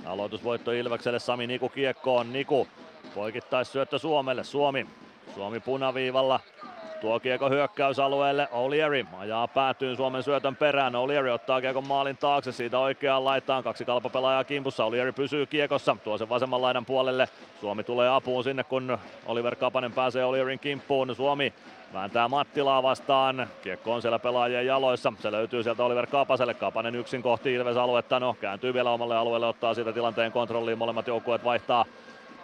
S5: Aloitusvoitto Ilvekselle Sami Niku kiekkoon. Niku poikittais syöttö Suomelle. Suomi. Suomi punaviivalla. Tuo kiekko hyökkäysalueelle. O'Leary ajaa päätyy Suomen syötön perään. O'Leary ottaa kiekon maalin taakse. Siitä oikeaan laitaan. Kaksi kalpapelaajaa kimpussa. O'Leary pysyy kiekossa. Tuo sen vasemman laidan puolelle. Suomi tulee apuun sinne, kun Oliver Kapanen pääsee O'Learyn kimppuun. Suomi vääntää Mattilaa vastaan. Kiekko on siellä pelaajien jaloissa. Se löytyy sieltä Oliver Kapaselle. Kapanen yksin kohti Ilves-aluetta. No, kääntyy vielä omalle alueelle, ottaa siitä tilanteen kontrolliin. Molemmat joukkueet vaihtaa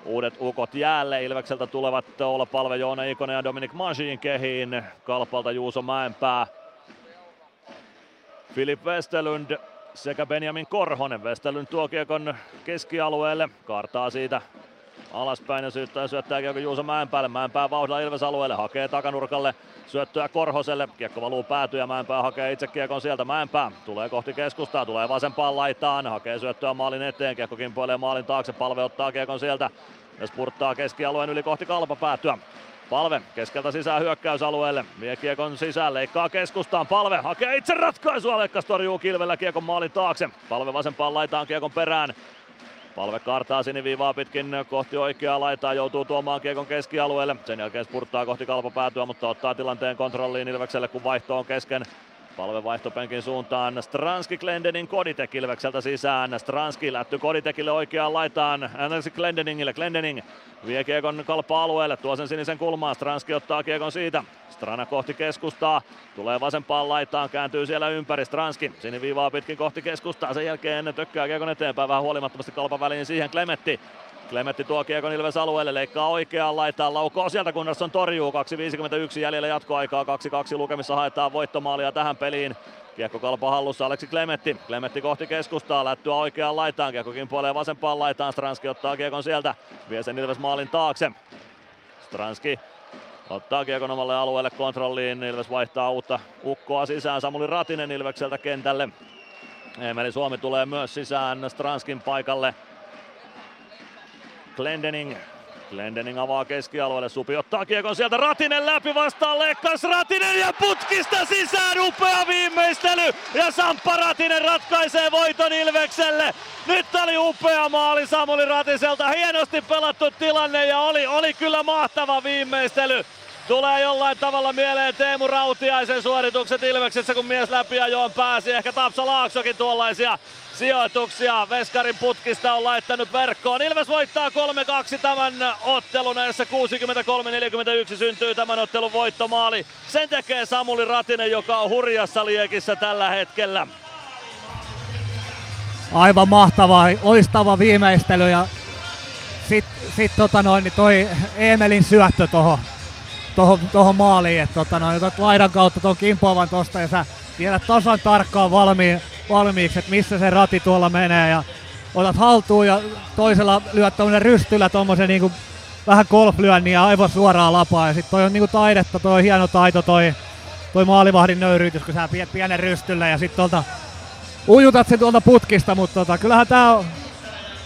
S5: Uudet ukot jäälle Ilvekseltä tulevat olla palve Joona Ikonen ja Dominic Manchin kehiin. Kalpalta Juuso Mäenpää. Filip Westerlund sekä Benjamin Korhonen. Westerlund tuo kiekon keskialueelle, kartaa siitä alaspäin ja syyttää syöttää kiekko Juuso Mäenpäälle. Mäenpää vauhdilla Ilves-alueelle, hakee takanurkalle syöttöä Korhoselle. Kiekko valuu päätyä ja Mäenpää hakee itse kiekon sieltä. Mäenpää tulee kohti keskustaa, tulee vasempaan laitaan, hakee syöttöä maalin eteen. Kiekko kimpoilee maalin taakse, palve ottaa kiekon sieltä ja spurttaa keskialueen yli kohti kalpa päätyä. Palve keskeltä sisään hyökkäysalueelle. Vie kiekon sisään, leikkaa keskustaan. Palve hakee itse ratkaisua. Lekkas torjuu kilvellä kiekon maalin taakse. Palve vasempaan laitaan kiekon perään. Palve kartaa siniviivaa pitkin kohti oikeaa laitaa, joutuu tuomaan kiekon keskialueelle. Sen jälkeen spurttaa kohti kalpapäätyä, mutta ottaa tilanteen kontrolliin Ilvekselle, kun vaihto on kesken. Palve vaihtopenkin suuntaan. Stranski Glendening Koditek Ilvekseltä sisään. Stranski lätty Koditekille oikeaan laitaan. Andersi Glendeningille. Glendening vie kiekon kalpa-alueelle. Tuo sen sinisen kulmaan. Stranski ottaa kiekon siitä. Strana kohti keskustaa. Tulee vasempaan laitaan. Kääntyy siellä ympäri. Stranski siniviivaa pitkin kohti keskustaa. Sen jälkeen tökkää kiekon eteenpäin. Vähän huolimattomasti kalpa väliin siihen Klemetti. Klemetti tuo kiekon Ilves alueelle, leikkaa oikeaan laitaan, laukoo sieltä Gunnarsson torjuu, 2.51 jäljellä jatkoaikaa, 2-2 lukemissa haetaan voittomaalia tähän peliin. Kiekko kalpa hallussa Aleksi Klemetti. Klemetti kohti keskustaa, lättyä oikeaan laitaan. Kiekko kimpoilee vasempaan laitaan. Stranski ottaa kiekon sieltä. Vie sen Ilves maalin taakse. Stranski ottaa kiekon omalle alueelle kontrolliin. Ilves vaihtaa uutta ukkoa sisään. Samuli Ratinen Ilvekseltä kentälle. Emeli Suomi tulee myös sisään Stranskin paikalle. Glendening. Glendening avaa keskialueelle, Supi ottaa kiekon sieltä, Ratinen läpi vastaan, Lekkas Ratinen ja putkista sisään, upea viimeistely. Ja Samppa Ratinen ratkaisee voiton Ilvekselle. Nyt oli upea maali Samuli Ratiselta, hienosti pelattu tilanne ja oli, oli kyllä mahtava viimeistely. Tulee jollain tavalla mieleen Teemu Rautiaisen suoritukset Ilveksessä, kun mies läpi ajoon pääsi. Ehkä Tapsa Laaksokin tuollaisia sijoituksia Veskarin putkista on laittanut verkkoon. Ilves voittaa 3-2 tämän ottelun näissä 63-41 syntyy tämän ottelun voittomaali. Sen tekee Samuli Ratinen, joka on hurjassa liekissä tällä hetkellä.
S17: Aivan mahtava, loistava viimeistely ja sitten sit, tota noin, niin toi Emelin syöttö tuohon tohon, tohon maaliin, että tota noin, laidan kautta tuon kimpoavan tosta ja sä tiedät tasan tarkkaan valmiin, valmiiksi, että missä se rati tuolla menee ja otat haltuun ja toisella lyöt tuommoinen rystyllä tuommoisen niinku vähän golflyönnin ja aivan suoraan lapaa ja sit toi on niinku taidetta, toi on hieno taito toi, toi maalivahdin nöyryytys, kun sä piet pienen rystyllä ja sit tuolta ujutat sen tuolta putkista, mutta tota, kyllähän tää on,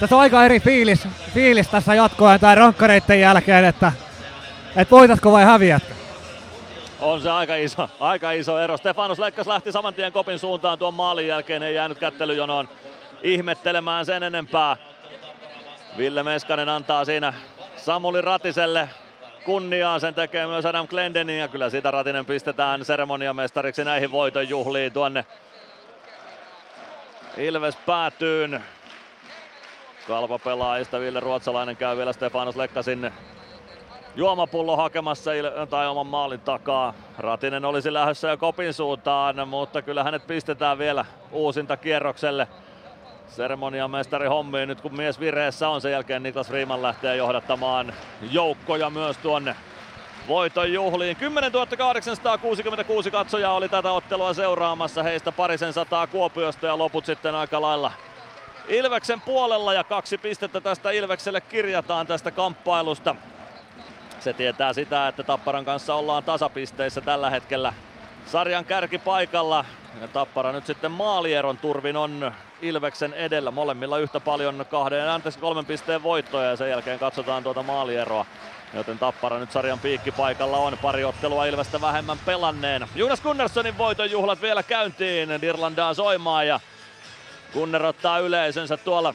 S17: tässä on aika eri fiilis, fiilis tässä jatkoajan tai rankkareiden jälkeen, että et voitatko vai häviätkö?
S5: On se aika iso, aika iso ero. Stefanus Lekkas lähti saman tien kopin suuntaan tuon maalin jälkeen, ei jäänyt kättelyjonoon ihmettelemään sen enempää. Ville Meskanen antaa siinä Samuli Ratiselle kunniaa, sen tekee myös Adam Glendening ja kyllä siitä Ratinen pistetään seremoniamestariksi näihin voitonjuhliin tuonne Ilves päätyyn. Kalpa pelaajista Ville Ruotsalainen käy vielä Stefanus Lekkasin juomapullo hakemassa tai oman maalin takaa. Ratinen olisi lähdössä jo kopin suuntaan, mutta kyllä hänet pistetään vielä uusinta kierrokselle seremoniamestari hommiin nyt kun mies vireessä on. Sen jälkeen Niklas Riiman lähtee johdattamaan joukkoja myös tuonne voiton juhliin. 10 866 katsojaa oli tätä ottelua seuraamassa. Heistä parisen sataa Kuopiosta ja loput sitten aika lailla Ilveksen puolella ja kaksi pistettä tästä Ilvekselle kirjataan tästä kamppailusta. Se tietää sitä, että Tapparan kanssa ollaan tasapisteissä tällä hetkellä sarjan kärkipaikalla. Ja Tappara nyt sitten maalieron turvin on Ilveksen edellä. Molemmilla yhtä paljon kahden, anteeksi kolmen pisteen voittoja ja sen jälkeen katsotaan tuota maalieroa. Joten Tappara nyt sarjan piikkipaikalla on pari ottelua Ilvestä vähemmän pelanneen. Jonas Gunnarssonin voiton juhlat vielä käyntiin. Dirlandaa soimaan ja Gunner ottaa yleisönsä tuolla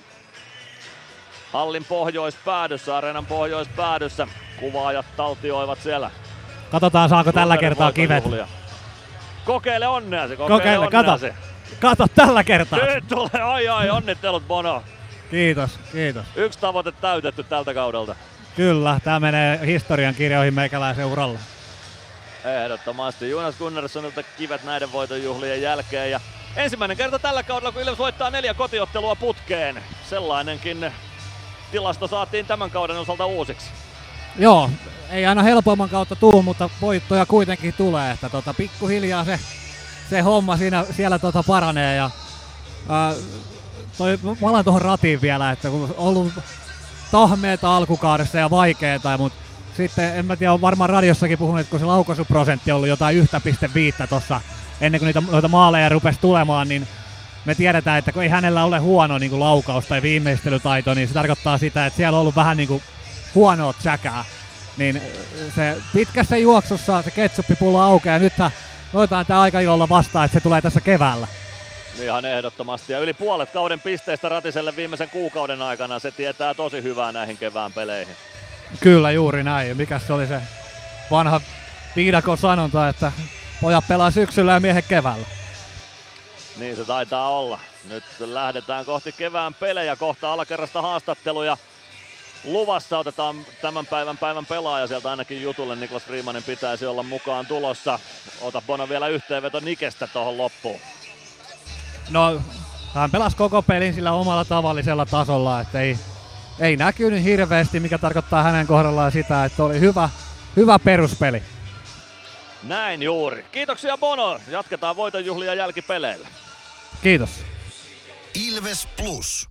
S5: hallin pohjoispäädyssä, areenan pohjoispäädyssä. Kuvaajat taltioivat siellä.
S17: Katsotaan saako tällä kertaa kivet.
S5: Juhlia. Kokeile onneasi, kokeile,
S17: Kokeile,
S5: onneasi.
S17: kato. Kato tällä kertaa.
S5: Nyt tulee, ai ai, onnittelut Bono.
S17: Kiitos, kiitos.
S5: Yksi tavoite täytetty tältä kaudelta.
S17: Kyllä, tämä menee historian kirjoihin meikäläisen uralla.
S5: Ehdottomasti Jonas Gunnarssonilta kivet näiden voitonjuhlien jälkeen. Ja ensimmäinen kerta tällä kaudella, kun Ilves voittaa neljä kotiottelua putkeen. Sellainenkin tilasto saatiin tämän kauden osalta uusiksi.
S17: Joo, ei aina helpomman kautta tuu, mutta voittoja kuitenkin tulee. Että tota, pikkuhiljaa se, se homma siinä, siellä tota paranee. Ja, ää, toi, mä alan tuohon ratiin vielä, että kun on ollut tahmeeta alkukaudessa ja vaikeeta, mutta sitten en mä tiedä, varmaan radiossakin puhunut, että kun se laukaisuprosentti on ollut jotain 1,5 tuossa ennen kuin niitä, noita maaleja rupesi tulemaan, niin me tiedetään, että kun ei hänellä ole huono niin kuin laukaus tai viimeistelytaito, niin se tarkoittaa sitä, että siellä on ollut vähän niin kuin huonoa tsäkää. Niin se pitkässä juoksussa se ketsuppipullo aukeaa ja nythän otetaan tämä aika ilolla vastaan, että se tulee tässä keväällä.
S5: Ihan ehdottomasti. Ja yli puolet kauden pisteistä Ratiselle viimeisen kuukauden aikana. Se tietää tosi hyvää näihin kevään peleihin.
S17: Kyllä, juuri näin. Mikä se oli se vanha viidakon sanonta, että pojat pelaa syksyllä ja miehet keväällä.
S5: Niin se taitaa olla. Nyt lähdetään kohti kevään pelejä, kohta alakerrasta haastatteluja. Luvassa otetaan tämän päivän päivän pelaaja sieltä ainakin jutulle. Niklas Freemanin pitäisi olla mukaan tulossa. Ota Bono vielä yhteenveto Nikestä tuohon loppuun.
S17: No, hän pelasi koko pelin sillä omalla tavallisella tasolla, että ei, ei näkynyt hirveästi, mikä tarkoittaa hänen kohdallaan sitä, että oli hyvä, hyvä peruspeli.
S5: Näin juuri. Kiitoksia Bono. Jatketaan voitonjuhlia jälkipeleillä.
S17: Kiitos.
S14: Ilves Plus.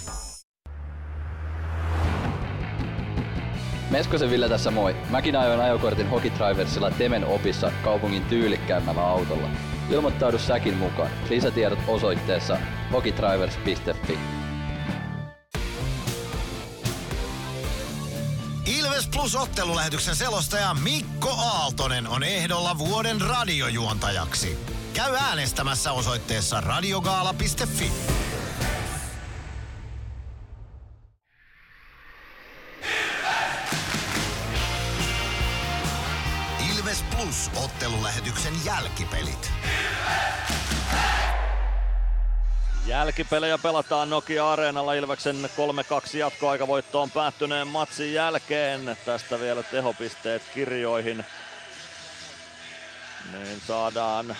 S20: Meskosen Ville tässä moi. Mäkin ajoin ajokortin Hokitriversilla Temen opissa kaupungin tyylikkäämmällä autolla. Ilmoittaudu säkin mukaan. Lisätiedot osoitteessa hokitrivers.fi.
S14: Ilves Plus ottelulähetyksen selostaja Mikko Aaltonen on ehdolla vuoden radiojuontajaksi. Käy äänestämässä osoitteessa radiogaala.fi. Ilves Plus ottelulähetyksen jälkipelit.
S5: Jälkipelejä pelataan Nokia-areenalla Ilveksen 3-2 jatkoaikavoittoon päättyneen matsin jälkeen. Tästä vielä tehopisteet kirjoihin. Niin saadaan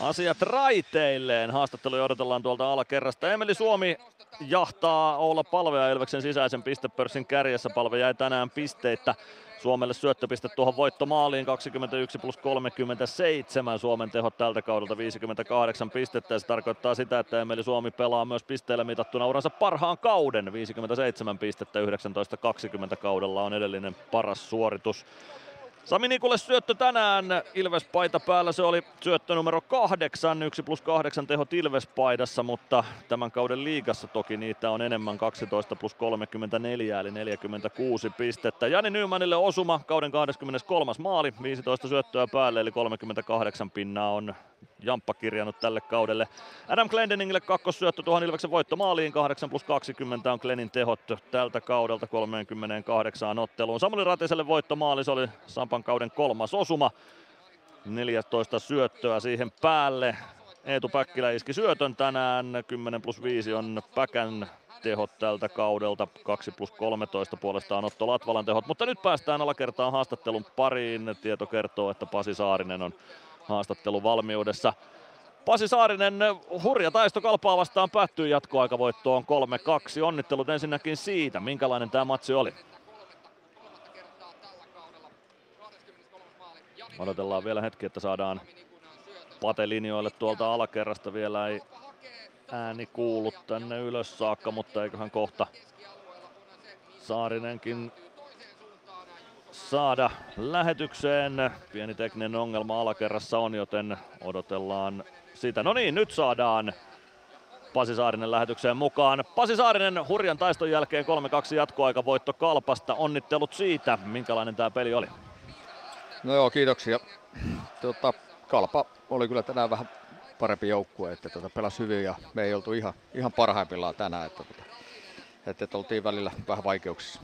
S5: asiat raiteilleen. Haastatteluja odotellaan tuolta alakerrasta. Emeli Suomi jahtaa Oula Palvea Ilveksen sisäisen pistepörssin kärjessä. Palve jäi tänään pisteitä. Suomelle syöttöpiste tuohon voittomaaliin 21 plus 37. Suomen tehot tältä kaudelta 58 pistettä ja se tarkoittaa sitä, että Emeli Suomi pelaa myös pisteillä mitattuna uransa parhaan kauden. 57 pistettä 19-20 kaudella on edellinen paras suoritus. Sami Nikulle syöttö tänään Ilves paita päällä. Se oli syöttö numero kahdeksan, 1 plus 8 tehot Ilves paidassa, mutta tämän kauden liigassa toki niitä on enemmän 12 plus 34 eli 46 pistettä. Jani Nymanille osuma kauden 23. maali, 15 syöttöä päälle eli 38 pinnaa on Jamppa kirjannut tälle kaudelle. Adam Glendeningille kakkossyöttö tuohon Ilveksen voittomaaliin, 8 plus 20 on Glenin tehot tältä kaudelta 38 otteluun. Samuli Ratiselle voittomaali, se oli Sampan kauden kolmas osuma. 14 syöttöä siihen päälle. Eetu Päkkilä iski syötön tänään, 10 plus 5 on Päkän tehot tältä kaudelta, 2 plus 13 puolestaan Otto Latvalan tehot, mutta nyt päästään alakertaan haastattelun pariin. Tieto kertoo, että Pasi Saarinen on haastattelu valmiudessa. Pasi Saarinen, hurja taisto kalpaa vastaan päättyy jatkoaikavoittoon 3-2. Onnittelut ensinnäkin siitä, minkälainen tämä matsi oli. Odotellaan vielä hetki, että saadaan Pate linjoille tuolta alakerrasta. Vielä ei ääni kuulu tänne ylös saakka, mutta eiköhän kohta Saarinenkin saada lähetykseen. Pieni tekninen ongelma alakerrassa on, joten odotellaan sitä. No niin, nyt saadaan Pasi Saarinen lähetykseen mukaan. Pasi Saarinen hurjan taiston jälkeen 3-2 jatkoaika voitto Kalpasta. Onnittelut siitä, minkälainen tämä peli oli?
S27: No joo, kiitoksia. Tota, Kalpa oli kyllä tänään vähän parempi joukkue, että tota, pelasi hyvin ja me ei oltu ihan, ihan parhaimmillaan tänään, että, tota, että, että oltiin välillä vähän vaikeuksissa.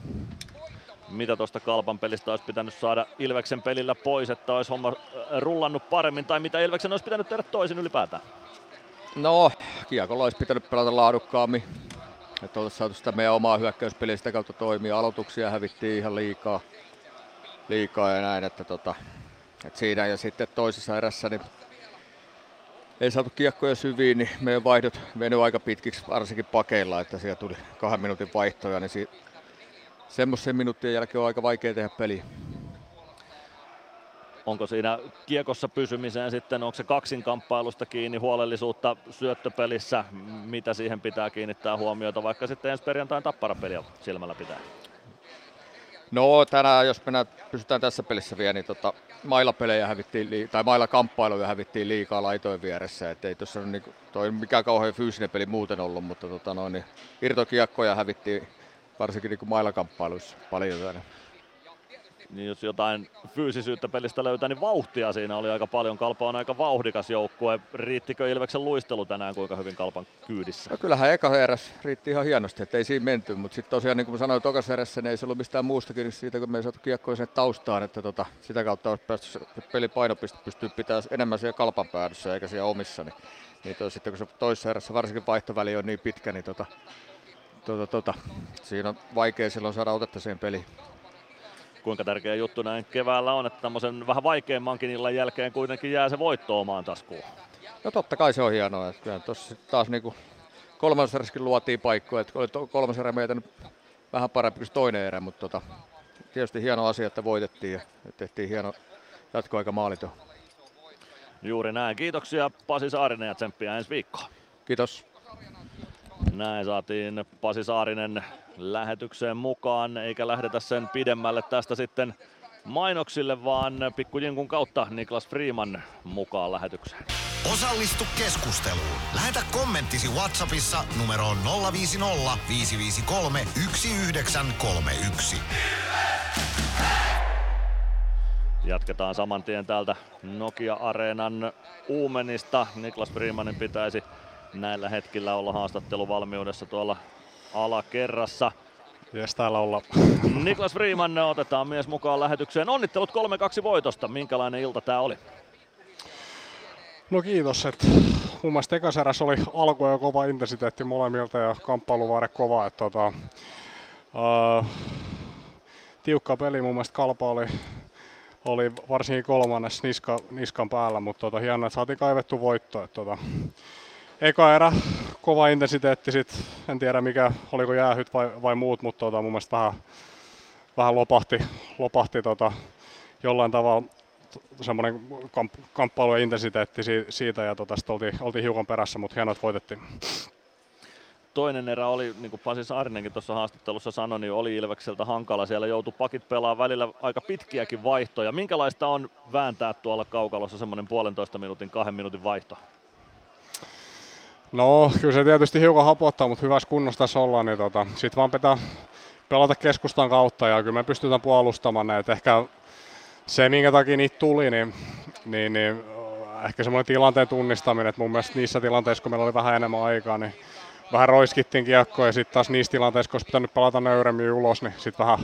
S5: Mitä tuosta Kalpan pelistä olisi pitänyt saada Ilveksen pelillä pois, että olisi homma äh, rullannut paremmin, tai mitä Ilveksen olisi pitänyt tehdä toisin ylipäätään?
S27: No, kiekolla olisi pitänyt pelata laadukkaammin, että olisi saatu sitä meidän omaa hyökkäyspeliä sitä kautta toimia. Aloituksia hävittiin ihan liikaa, liikaa ja näin, että, tota, että siinä ja sitten toisessa erässä niin ei saatu kiekkoja syviin, niin meidän vaihdot venyivät aika pitkiksi, varsinkin pakeilla, että siellä tuli kahden minuutin vaihtoja, niin si- semmoisen minuuttien jälkeen on aika vaikea tehdä peliä.
S5: Onko siinä kiekossa pysymiseen sitten, onko se kaksinkamppailusta kiinni, huolellisuutta syöttöpelissä, mitä siihen pitää kiinnittää huomiota, vaikka sitten ensi perjantain tapparapeliä silmällä pitää?
S27: No tänään, jos mennään, pysytään tässä pelissä vielä, niin tota, mailapelejä hävittiin, tai mailakamppailuja hävittiin liikaa laitoin vieressä. Et ei tuossa niin, toi mikään kauhean fyysinen peli muuten ollut, mutta tota, noin, niin irtokiekkoja hävittiin varsinkin niin mailakamppailuissa paljon tänään.
S5: Niin jos jotain fyysisyyttä pelistä löytää, niin vauhtia siinä oli aika paljon. Kalpa on aika vauhdikas joukkue. Riittikö Ilveksen luistelu tänään kuinka hyvin Kalpan kyydissä?
S27: No kyllähän eka eräs riitti ihan hienosti, että ei siinä menty, mutta sitten tosiaan niin kuin sanoin tokassa erässä, niin ei se ollut mistään muusta kiinni siitä, kun me ei saatu kiekkoja sinne taustaan, että tota, sitä kautta olisi päästy pelin painopiste pystyy pitämään enemmän siellä Kalpan päädyssä eikä siellä omissa, niin, niin toi, sitten kun se toisessa erässä varsinkin vaihtoväli on niin pitkä, niin tota, tota, tota, siinä on vaikea silloin saada otetta siihen peliin
S5: kuinka tärkeä juttu näin keväällä on, että tämmöisen vähän vaikeammankin illan jälkeen kuitenkin jää se voitto omaan taskuun.
S27: No totta kai se on hienoa, että kyllä tuossa taas niinku kolmas luotiin paikkoja, että oli kolmas erä meitä vähän parempi kuin toinen erä, mutta tota, tietysti hieno asia, että voitettiin ja tehtiin hieno jatkoaika maalito.
S5: Juuri näin. Kiitoksia Pasi Saarinen ja tsemppiä ensi viikkoon.
S27: Kiitos.
S5: Näin saatiin Pasi Saarinen lähetykseen mukaan, eikä lähdetä sen pidemmälle tästä sitten mainoksille, vaan pikkujinkun kautta Niklas Freeman mukaan lähetykseen.
S14: Osallistu keskusteluun. Lähetä kommenttisi Whatsappissa numeroon 050 553 1931.
S5: Jatketaan saman tien täältä Nokia-areenan Uumenista. Niklas Freemanin pitäisi näillä hetkillä olla haastatteluvalmiudessa tuolla alakerrassa.
S28: Jes, täällä olla.
S5: Niklas Freeman otetaan mies mukaan lähetykseen. Onnittelut 3-2 voitosta. Minkälainen ilta tämä oli?
S28: No kiitos, että mun mielestä ekaserässä oli alku ja kova intensiteetti molemmilta ja kamppailuvaare kova. Että tota, uh, tiukka peli mun mielestä kalpa oli, oli varsinkin kolmannes niska, niskan päällä, mutta tota, hienoa, että saatiin kaivettu voitto. Että tota, eka erä kova intensiteetti, sit, en tiedä mikä, oliko jäähyt vai, vai muut, mutta tota, mun mielestä vähän, vähän lopahti, lopahti tota, jollain tavalla semmoinen kamp, kamppailu ja intensiteetti siitä ja tota, oltiin, oltiin hiukan perässä, mutta hienoa, että voitettiin.
S5: Toinen erä oli, niin kuin Pasi Saarinenkin tuossa haastattelussa sanoi, niin oli Ilvekseltä hankala. Siellä joutui pakit pelaamaan välillä aika pitkiäkin vaihtoja. Minkälaista on vääntää tuolla kaukalossa semmoinen puolentoista minuutin, kahden minuutin vaihto?
S28: No, kyllä se tietysti hiukan hapottaa, mutta hyvässä kunnossa tässä ollaan, niin tota, sitten vaan pitää pelata keskustan kautta ja kyllä me pystytään puolustamaan näitä. Ehkä se, minkä takia niitä tuli, niin, niin, niin ehkä semmoinen tilanteen tunnistaminen, että mun mielestä niissä tilanteissa, kun meillä oli vähän enemmän aikaa, niin vähän roiskittiin kiekkoa ja sitten taas niissä tilanteissa, kun olisi pitänyt pelata nöyremmin ulos, niin sitten vähän,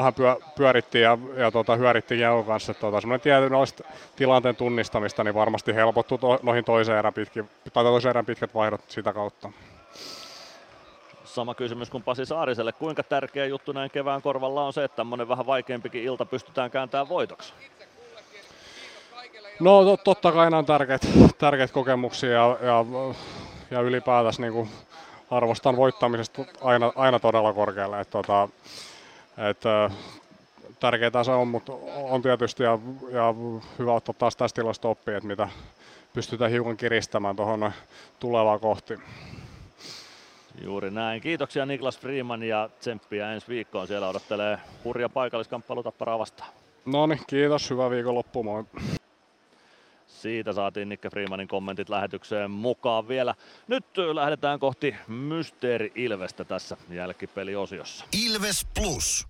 S28: vähän pyö, pyörittiin ja, ja tota, hyörittiin kiekon kanssa. Tota, semmoinen tietynlaista tilanteen tunnistamista niin varmasti helpottuu to, noihin toiseen erän, pitki, tai toiseen erän pitkät vaihdot sitä kautta.
S5: Sama kysymys kuin Pasi Saariselle. Kuinka tärkeä juttu näin kevään korvalla on se, että tämmöinen vähän vaikeampikin ilta pystytään kääntämään voitoksi?
S28: No to, totta kai on tärkeät, tärkeät kokemuksia ja, ja, ja ylipäätänsä niin kuin arvostan voittamisesta aina, aina todella korkealle. Et, tota, et, tärkeää se on, mutta on tietysti ja, ja hyvä ottaa taas tästä tilasta oppia, että mitä pystytään hiukan kiristämään tuohon tulevaa kohti.
S5: Juuri näin. Kiitoksia Niklas Freeman ja tsemppiä ensi viikkoon. Siellä odottelee hurja paikalliskamppailu Tapparaa vastaan.
S28: No niin, kiitos. Hyvää viikonloppua. Moi.
S5: Siitä saatiin Nikke Freemanin kommentit lähetykseen mukaan vielä. Nyt lähdetään kohti Mysteeri Ilvestä tässä jälkipeliosiossa.
S14: Ilves Plus.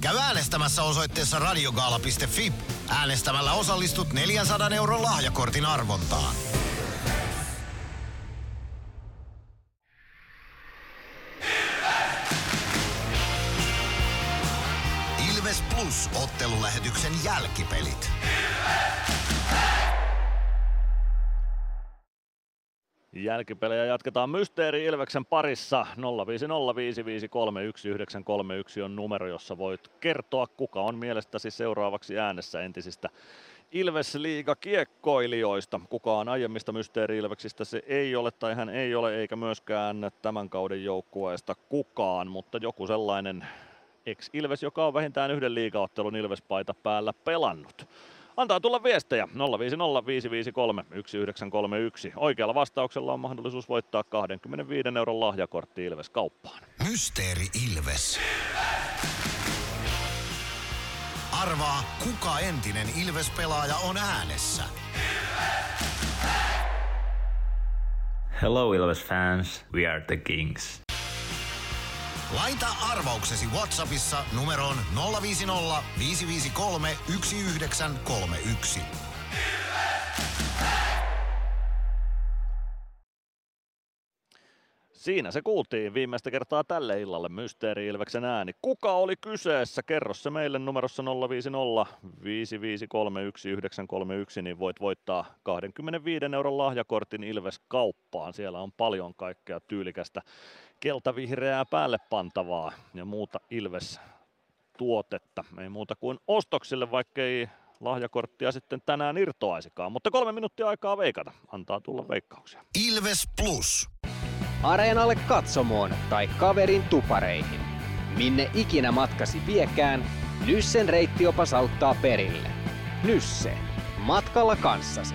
S14: Käy äänestämässä osoitteessa radiogaala.fi. Äänestämällä osallistut 400 euron lahjakortin arvontaan. Ilves Plus ottelulähetyksen jälkipelit.
S5: Jälkipelejä jatketaan Mysteeri Ilveksen parissa. 05055531931 on numero, jossa voit kertoa, kuka on mielestäsi seuraavaksi äänessä entisistä Ilves-liiga kiekkoilijoista. Kukaan aiemmista Mysteeri Ilveksistä se ei ole tai hän ei ole, eikä myöskään tämän kauden joukkueesta kukaan, mutta joku sellainen ex-Ilves, joka on vähintään yhden liigaottelun Ilves-paita päällä pelannut. Antaa tulla viestejä 05055531931. Oikealla vastauksella on mahdollisuus voittaa 25 euron lahjakortti Ilves kauppaan.
S14: Mysteeri Ilves. Arvaa, kuka entinen Ilves-pelaaja on äänessä.
S9: Hello Ilves fans, we are the Kings.
S14: Laita arvauksesi Whatsappissa numeroon 050 553 1931.
S5: Siinä se kuultiin viimeistä kertaa tälle illalle Mysteeri Ilveksen ääni. Kuka oli kyseessä? Kerro se meille numerossa 050 553 1931, niin voit voittaa 25 euron lahjakortin Ilves kauppaan. Siellä on paljon kaikkea tyylikästä keltavihreää päälle pantavaa ja muuta Ilves tuotetta. Ei muuta kuin ostoksille, vaikka ei lahjakorttia sitten tänään irtoaisikaan. Mutta kolme minuuttia aikaa veikata. Antaa tulla veikkauksia.
S14: Ilves Plus.
S12: Areenalle katsomoon tai kaverin tupareihin. Minne ikinä matkasi viekään, Nyssen reittiopas auttaa perille. Nysse. Matkalla kanssasi.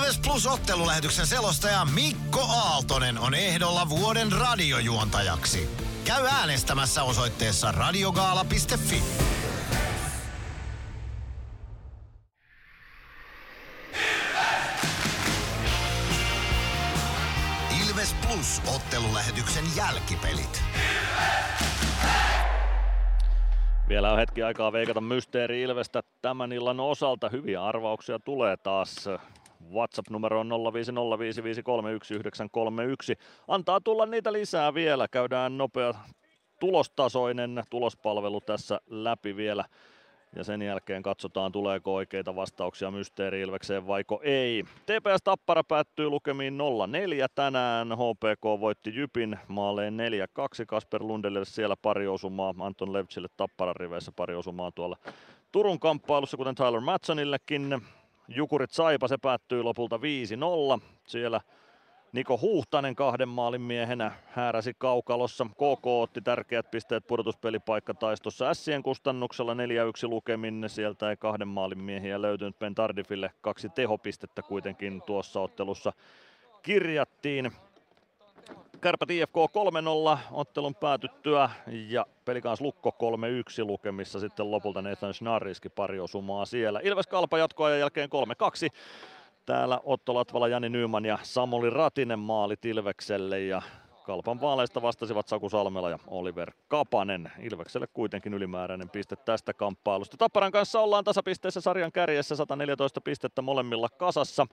S14: Ilves Plus ottelulähetyksen selostaja Mikko Aaltonen on ehdolla vuoden radiojuontajaksi. Käy äänestämässä osoitteessa radiogaala.fi. Ilves Plus ottelulähetyksen jälkipelit.
S5: Vielä on hetki aikaa veikata Mysteeri Ilvestä tämän illan osalta. Hyviä arvauksia tulee taas. WhatsApp-numero on 05055311931. Antaa tulla niitä lisää vielä. Käydään nopea tulostasoinen tulospalvelu tässä läpi vielä. Ja sen jälkeen katsotaan, tuleeko oikeita vastauksia Mysteeri Ilvekseen vaiko ei. TPS Tappara päättyy lukemiin 0-4 tänään. HPK voitti Jypin maaleen 4-2. Kasper Lundelle siellä pari osumaa. Anton Levtsille Tapparan riveissä pari osumaa tuolla Turun kamppailussa, kuten Tyler Matsonillekin. Jukurit Saipa, se päättyy lopulta 5-0. Siellä Niko Huhtanen kahden maalin miehenä hääräsi kaukalossa. KK otti tärkeät pisteet pudotuspelipaikkataistossa Sien kustannuksella 4-1 lukemin. Sieltä ei kahden maalin miehiä löytynyt. Ben Tardifille kaksi tehopistettä kuitenkin tuossa ottelussa kirjattiin. Kärpät IFK 3-0 ottelun päätyttyä ja Pelikans Lukko 3-1 lukemissa sitten lopulta Nathan Schnarriski pari osumaa siellä. Ilves Kalpa jatkoajan jälkeen 3-2. Täällä Otto Latvala, Jani Nyman ja Samuli Ratinen maali Ilvekselle ja Kalpan vaaleista vastasivat Saku Salmela ja Oliver Kapanen. Ilvekselle kuitenkin ylimääräinen piste tästä kamppailusta. Tapparan kanssa ollaan tasapisteessä sarjan kärjessä 114 pistettä molemmilla kasassa.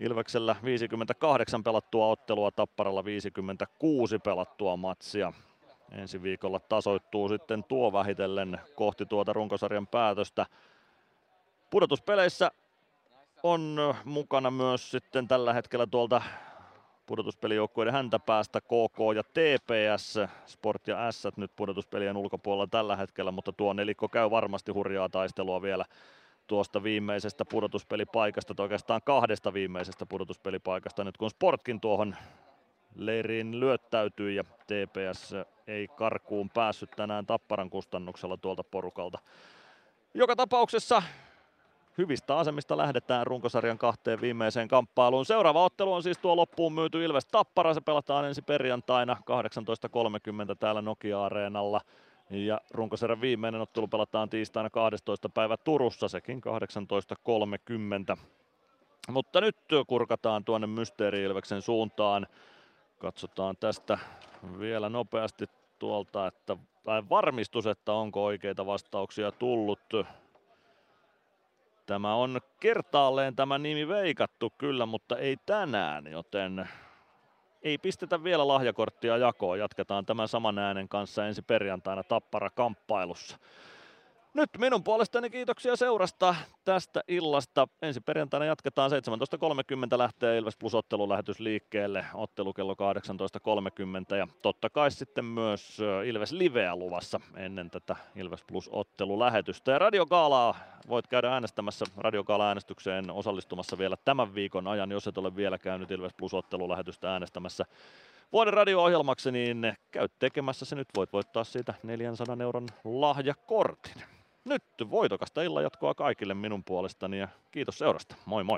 S5: Ilveksellä 58 pelattua ottelua, Tapparalla 56 pelattua matsia. Ensi viikolla tasoittuu sitten tuo vähitellen kohti tuota runkosarjan päätöstä. Pudotuspeleissä on mukana myös sitten tällä hetkellä tuolta pudotuspelijoukkueiden häntä päästä KK ja TPS, Sport ja S nyt pudotuspelien ulkopuolella tällä hetkellä, mutta tuo nelikko käy varmasti hurjaa taistelua vielä tuosta viimeisestä pudotuspelipaikasta, tai oikeastaan kahdesta viimeisestä pudotuspelipaikasta, nyt kun Sportkin tuohon leiriin lyöttäytyy ja TPS ei karkuun päässyt tänään Tapparan kustannuksella tuolta porukalta. Joka tapauksessa hyvistä asemista lähdetään runkosarjan kahteen viimeiseen kamppailuun. Seuraava ottelu on siis tuo loppuun myyty Ilves Tappara. Se pelataan ensi perjantaina 18.30 täällä Nokia-areenalla. Ja runkosarjan viimeinen ottelu pelataan tiistaina 12. päivä Turussa, sekin 18.30. Mutta nyt kurkataan tuonne Mysteeri suuntaan. Katsotaan tästä vielä nopeasti tuolta, että tai varmistus, että onko oikeita vastauksia tullut. Tämä on kertaalleen tämä nimi veikattu kyllä, mutta ei tänään, joten ei pistetä vielä lahjakorttia jakoon. Jatketaan tämän saman äänen kanssa ensi perjantaina Tappara kamppailussa. Nyt minun puolestani kiitoksia seurasta tästä illasta. Ensi perjantaina jatketaan 17.30 lähtee Ilves Plus ottelulähetys liikkeelle. Ottelu kello 18.30 ja totta kai sitten myös Ilves Liveä luvassa ennen tätä Ilves Plus ottelulähetystä. Ja Radio Gaalaa voit käydä äänestämässä Radio Gaala-äänestykseen osallistumassa vielä tämän viikon ajan, jos et ole vielä käynyt Ilves Plus ottelulähetystä äänestämässä vuoden radio-ohjelmaksi, niin käy tekemässä se nyt. Voit voittaa siitä 400 euron lahjakortin. Nyt voitokasta illan jatkoa kaikille minun puolestani ja kiitos seurasta. Moi moi!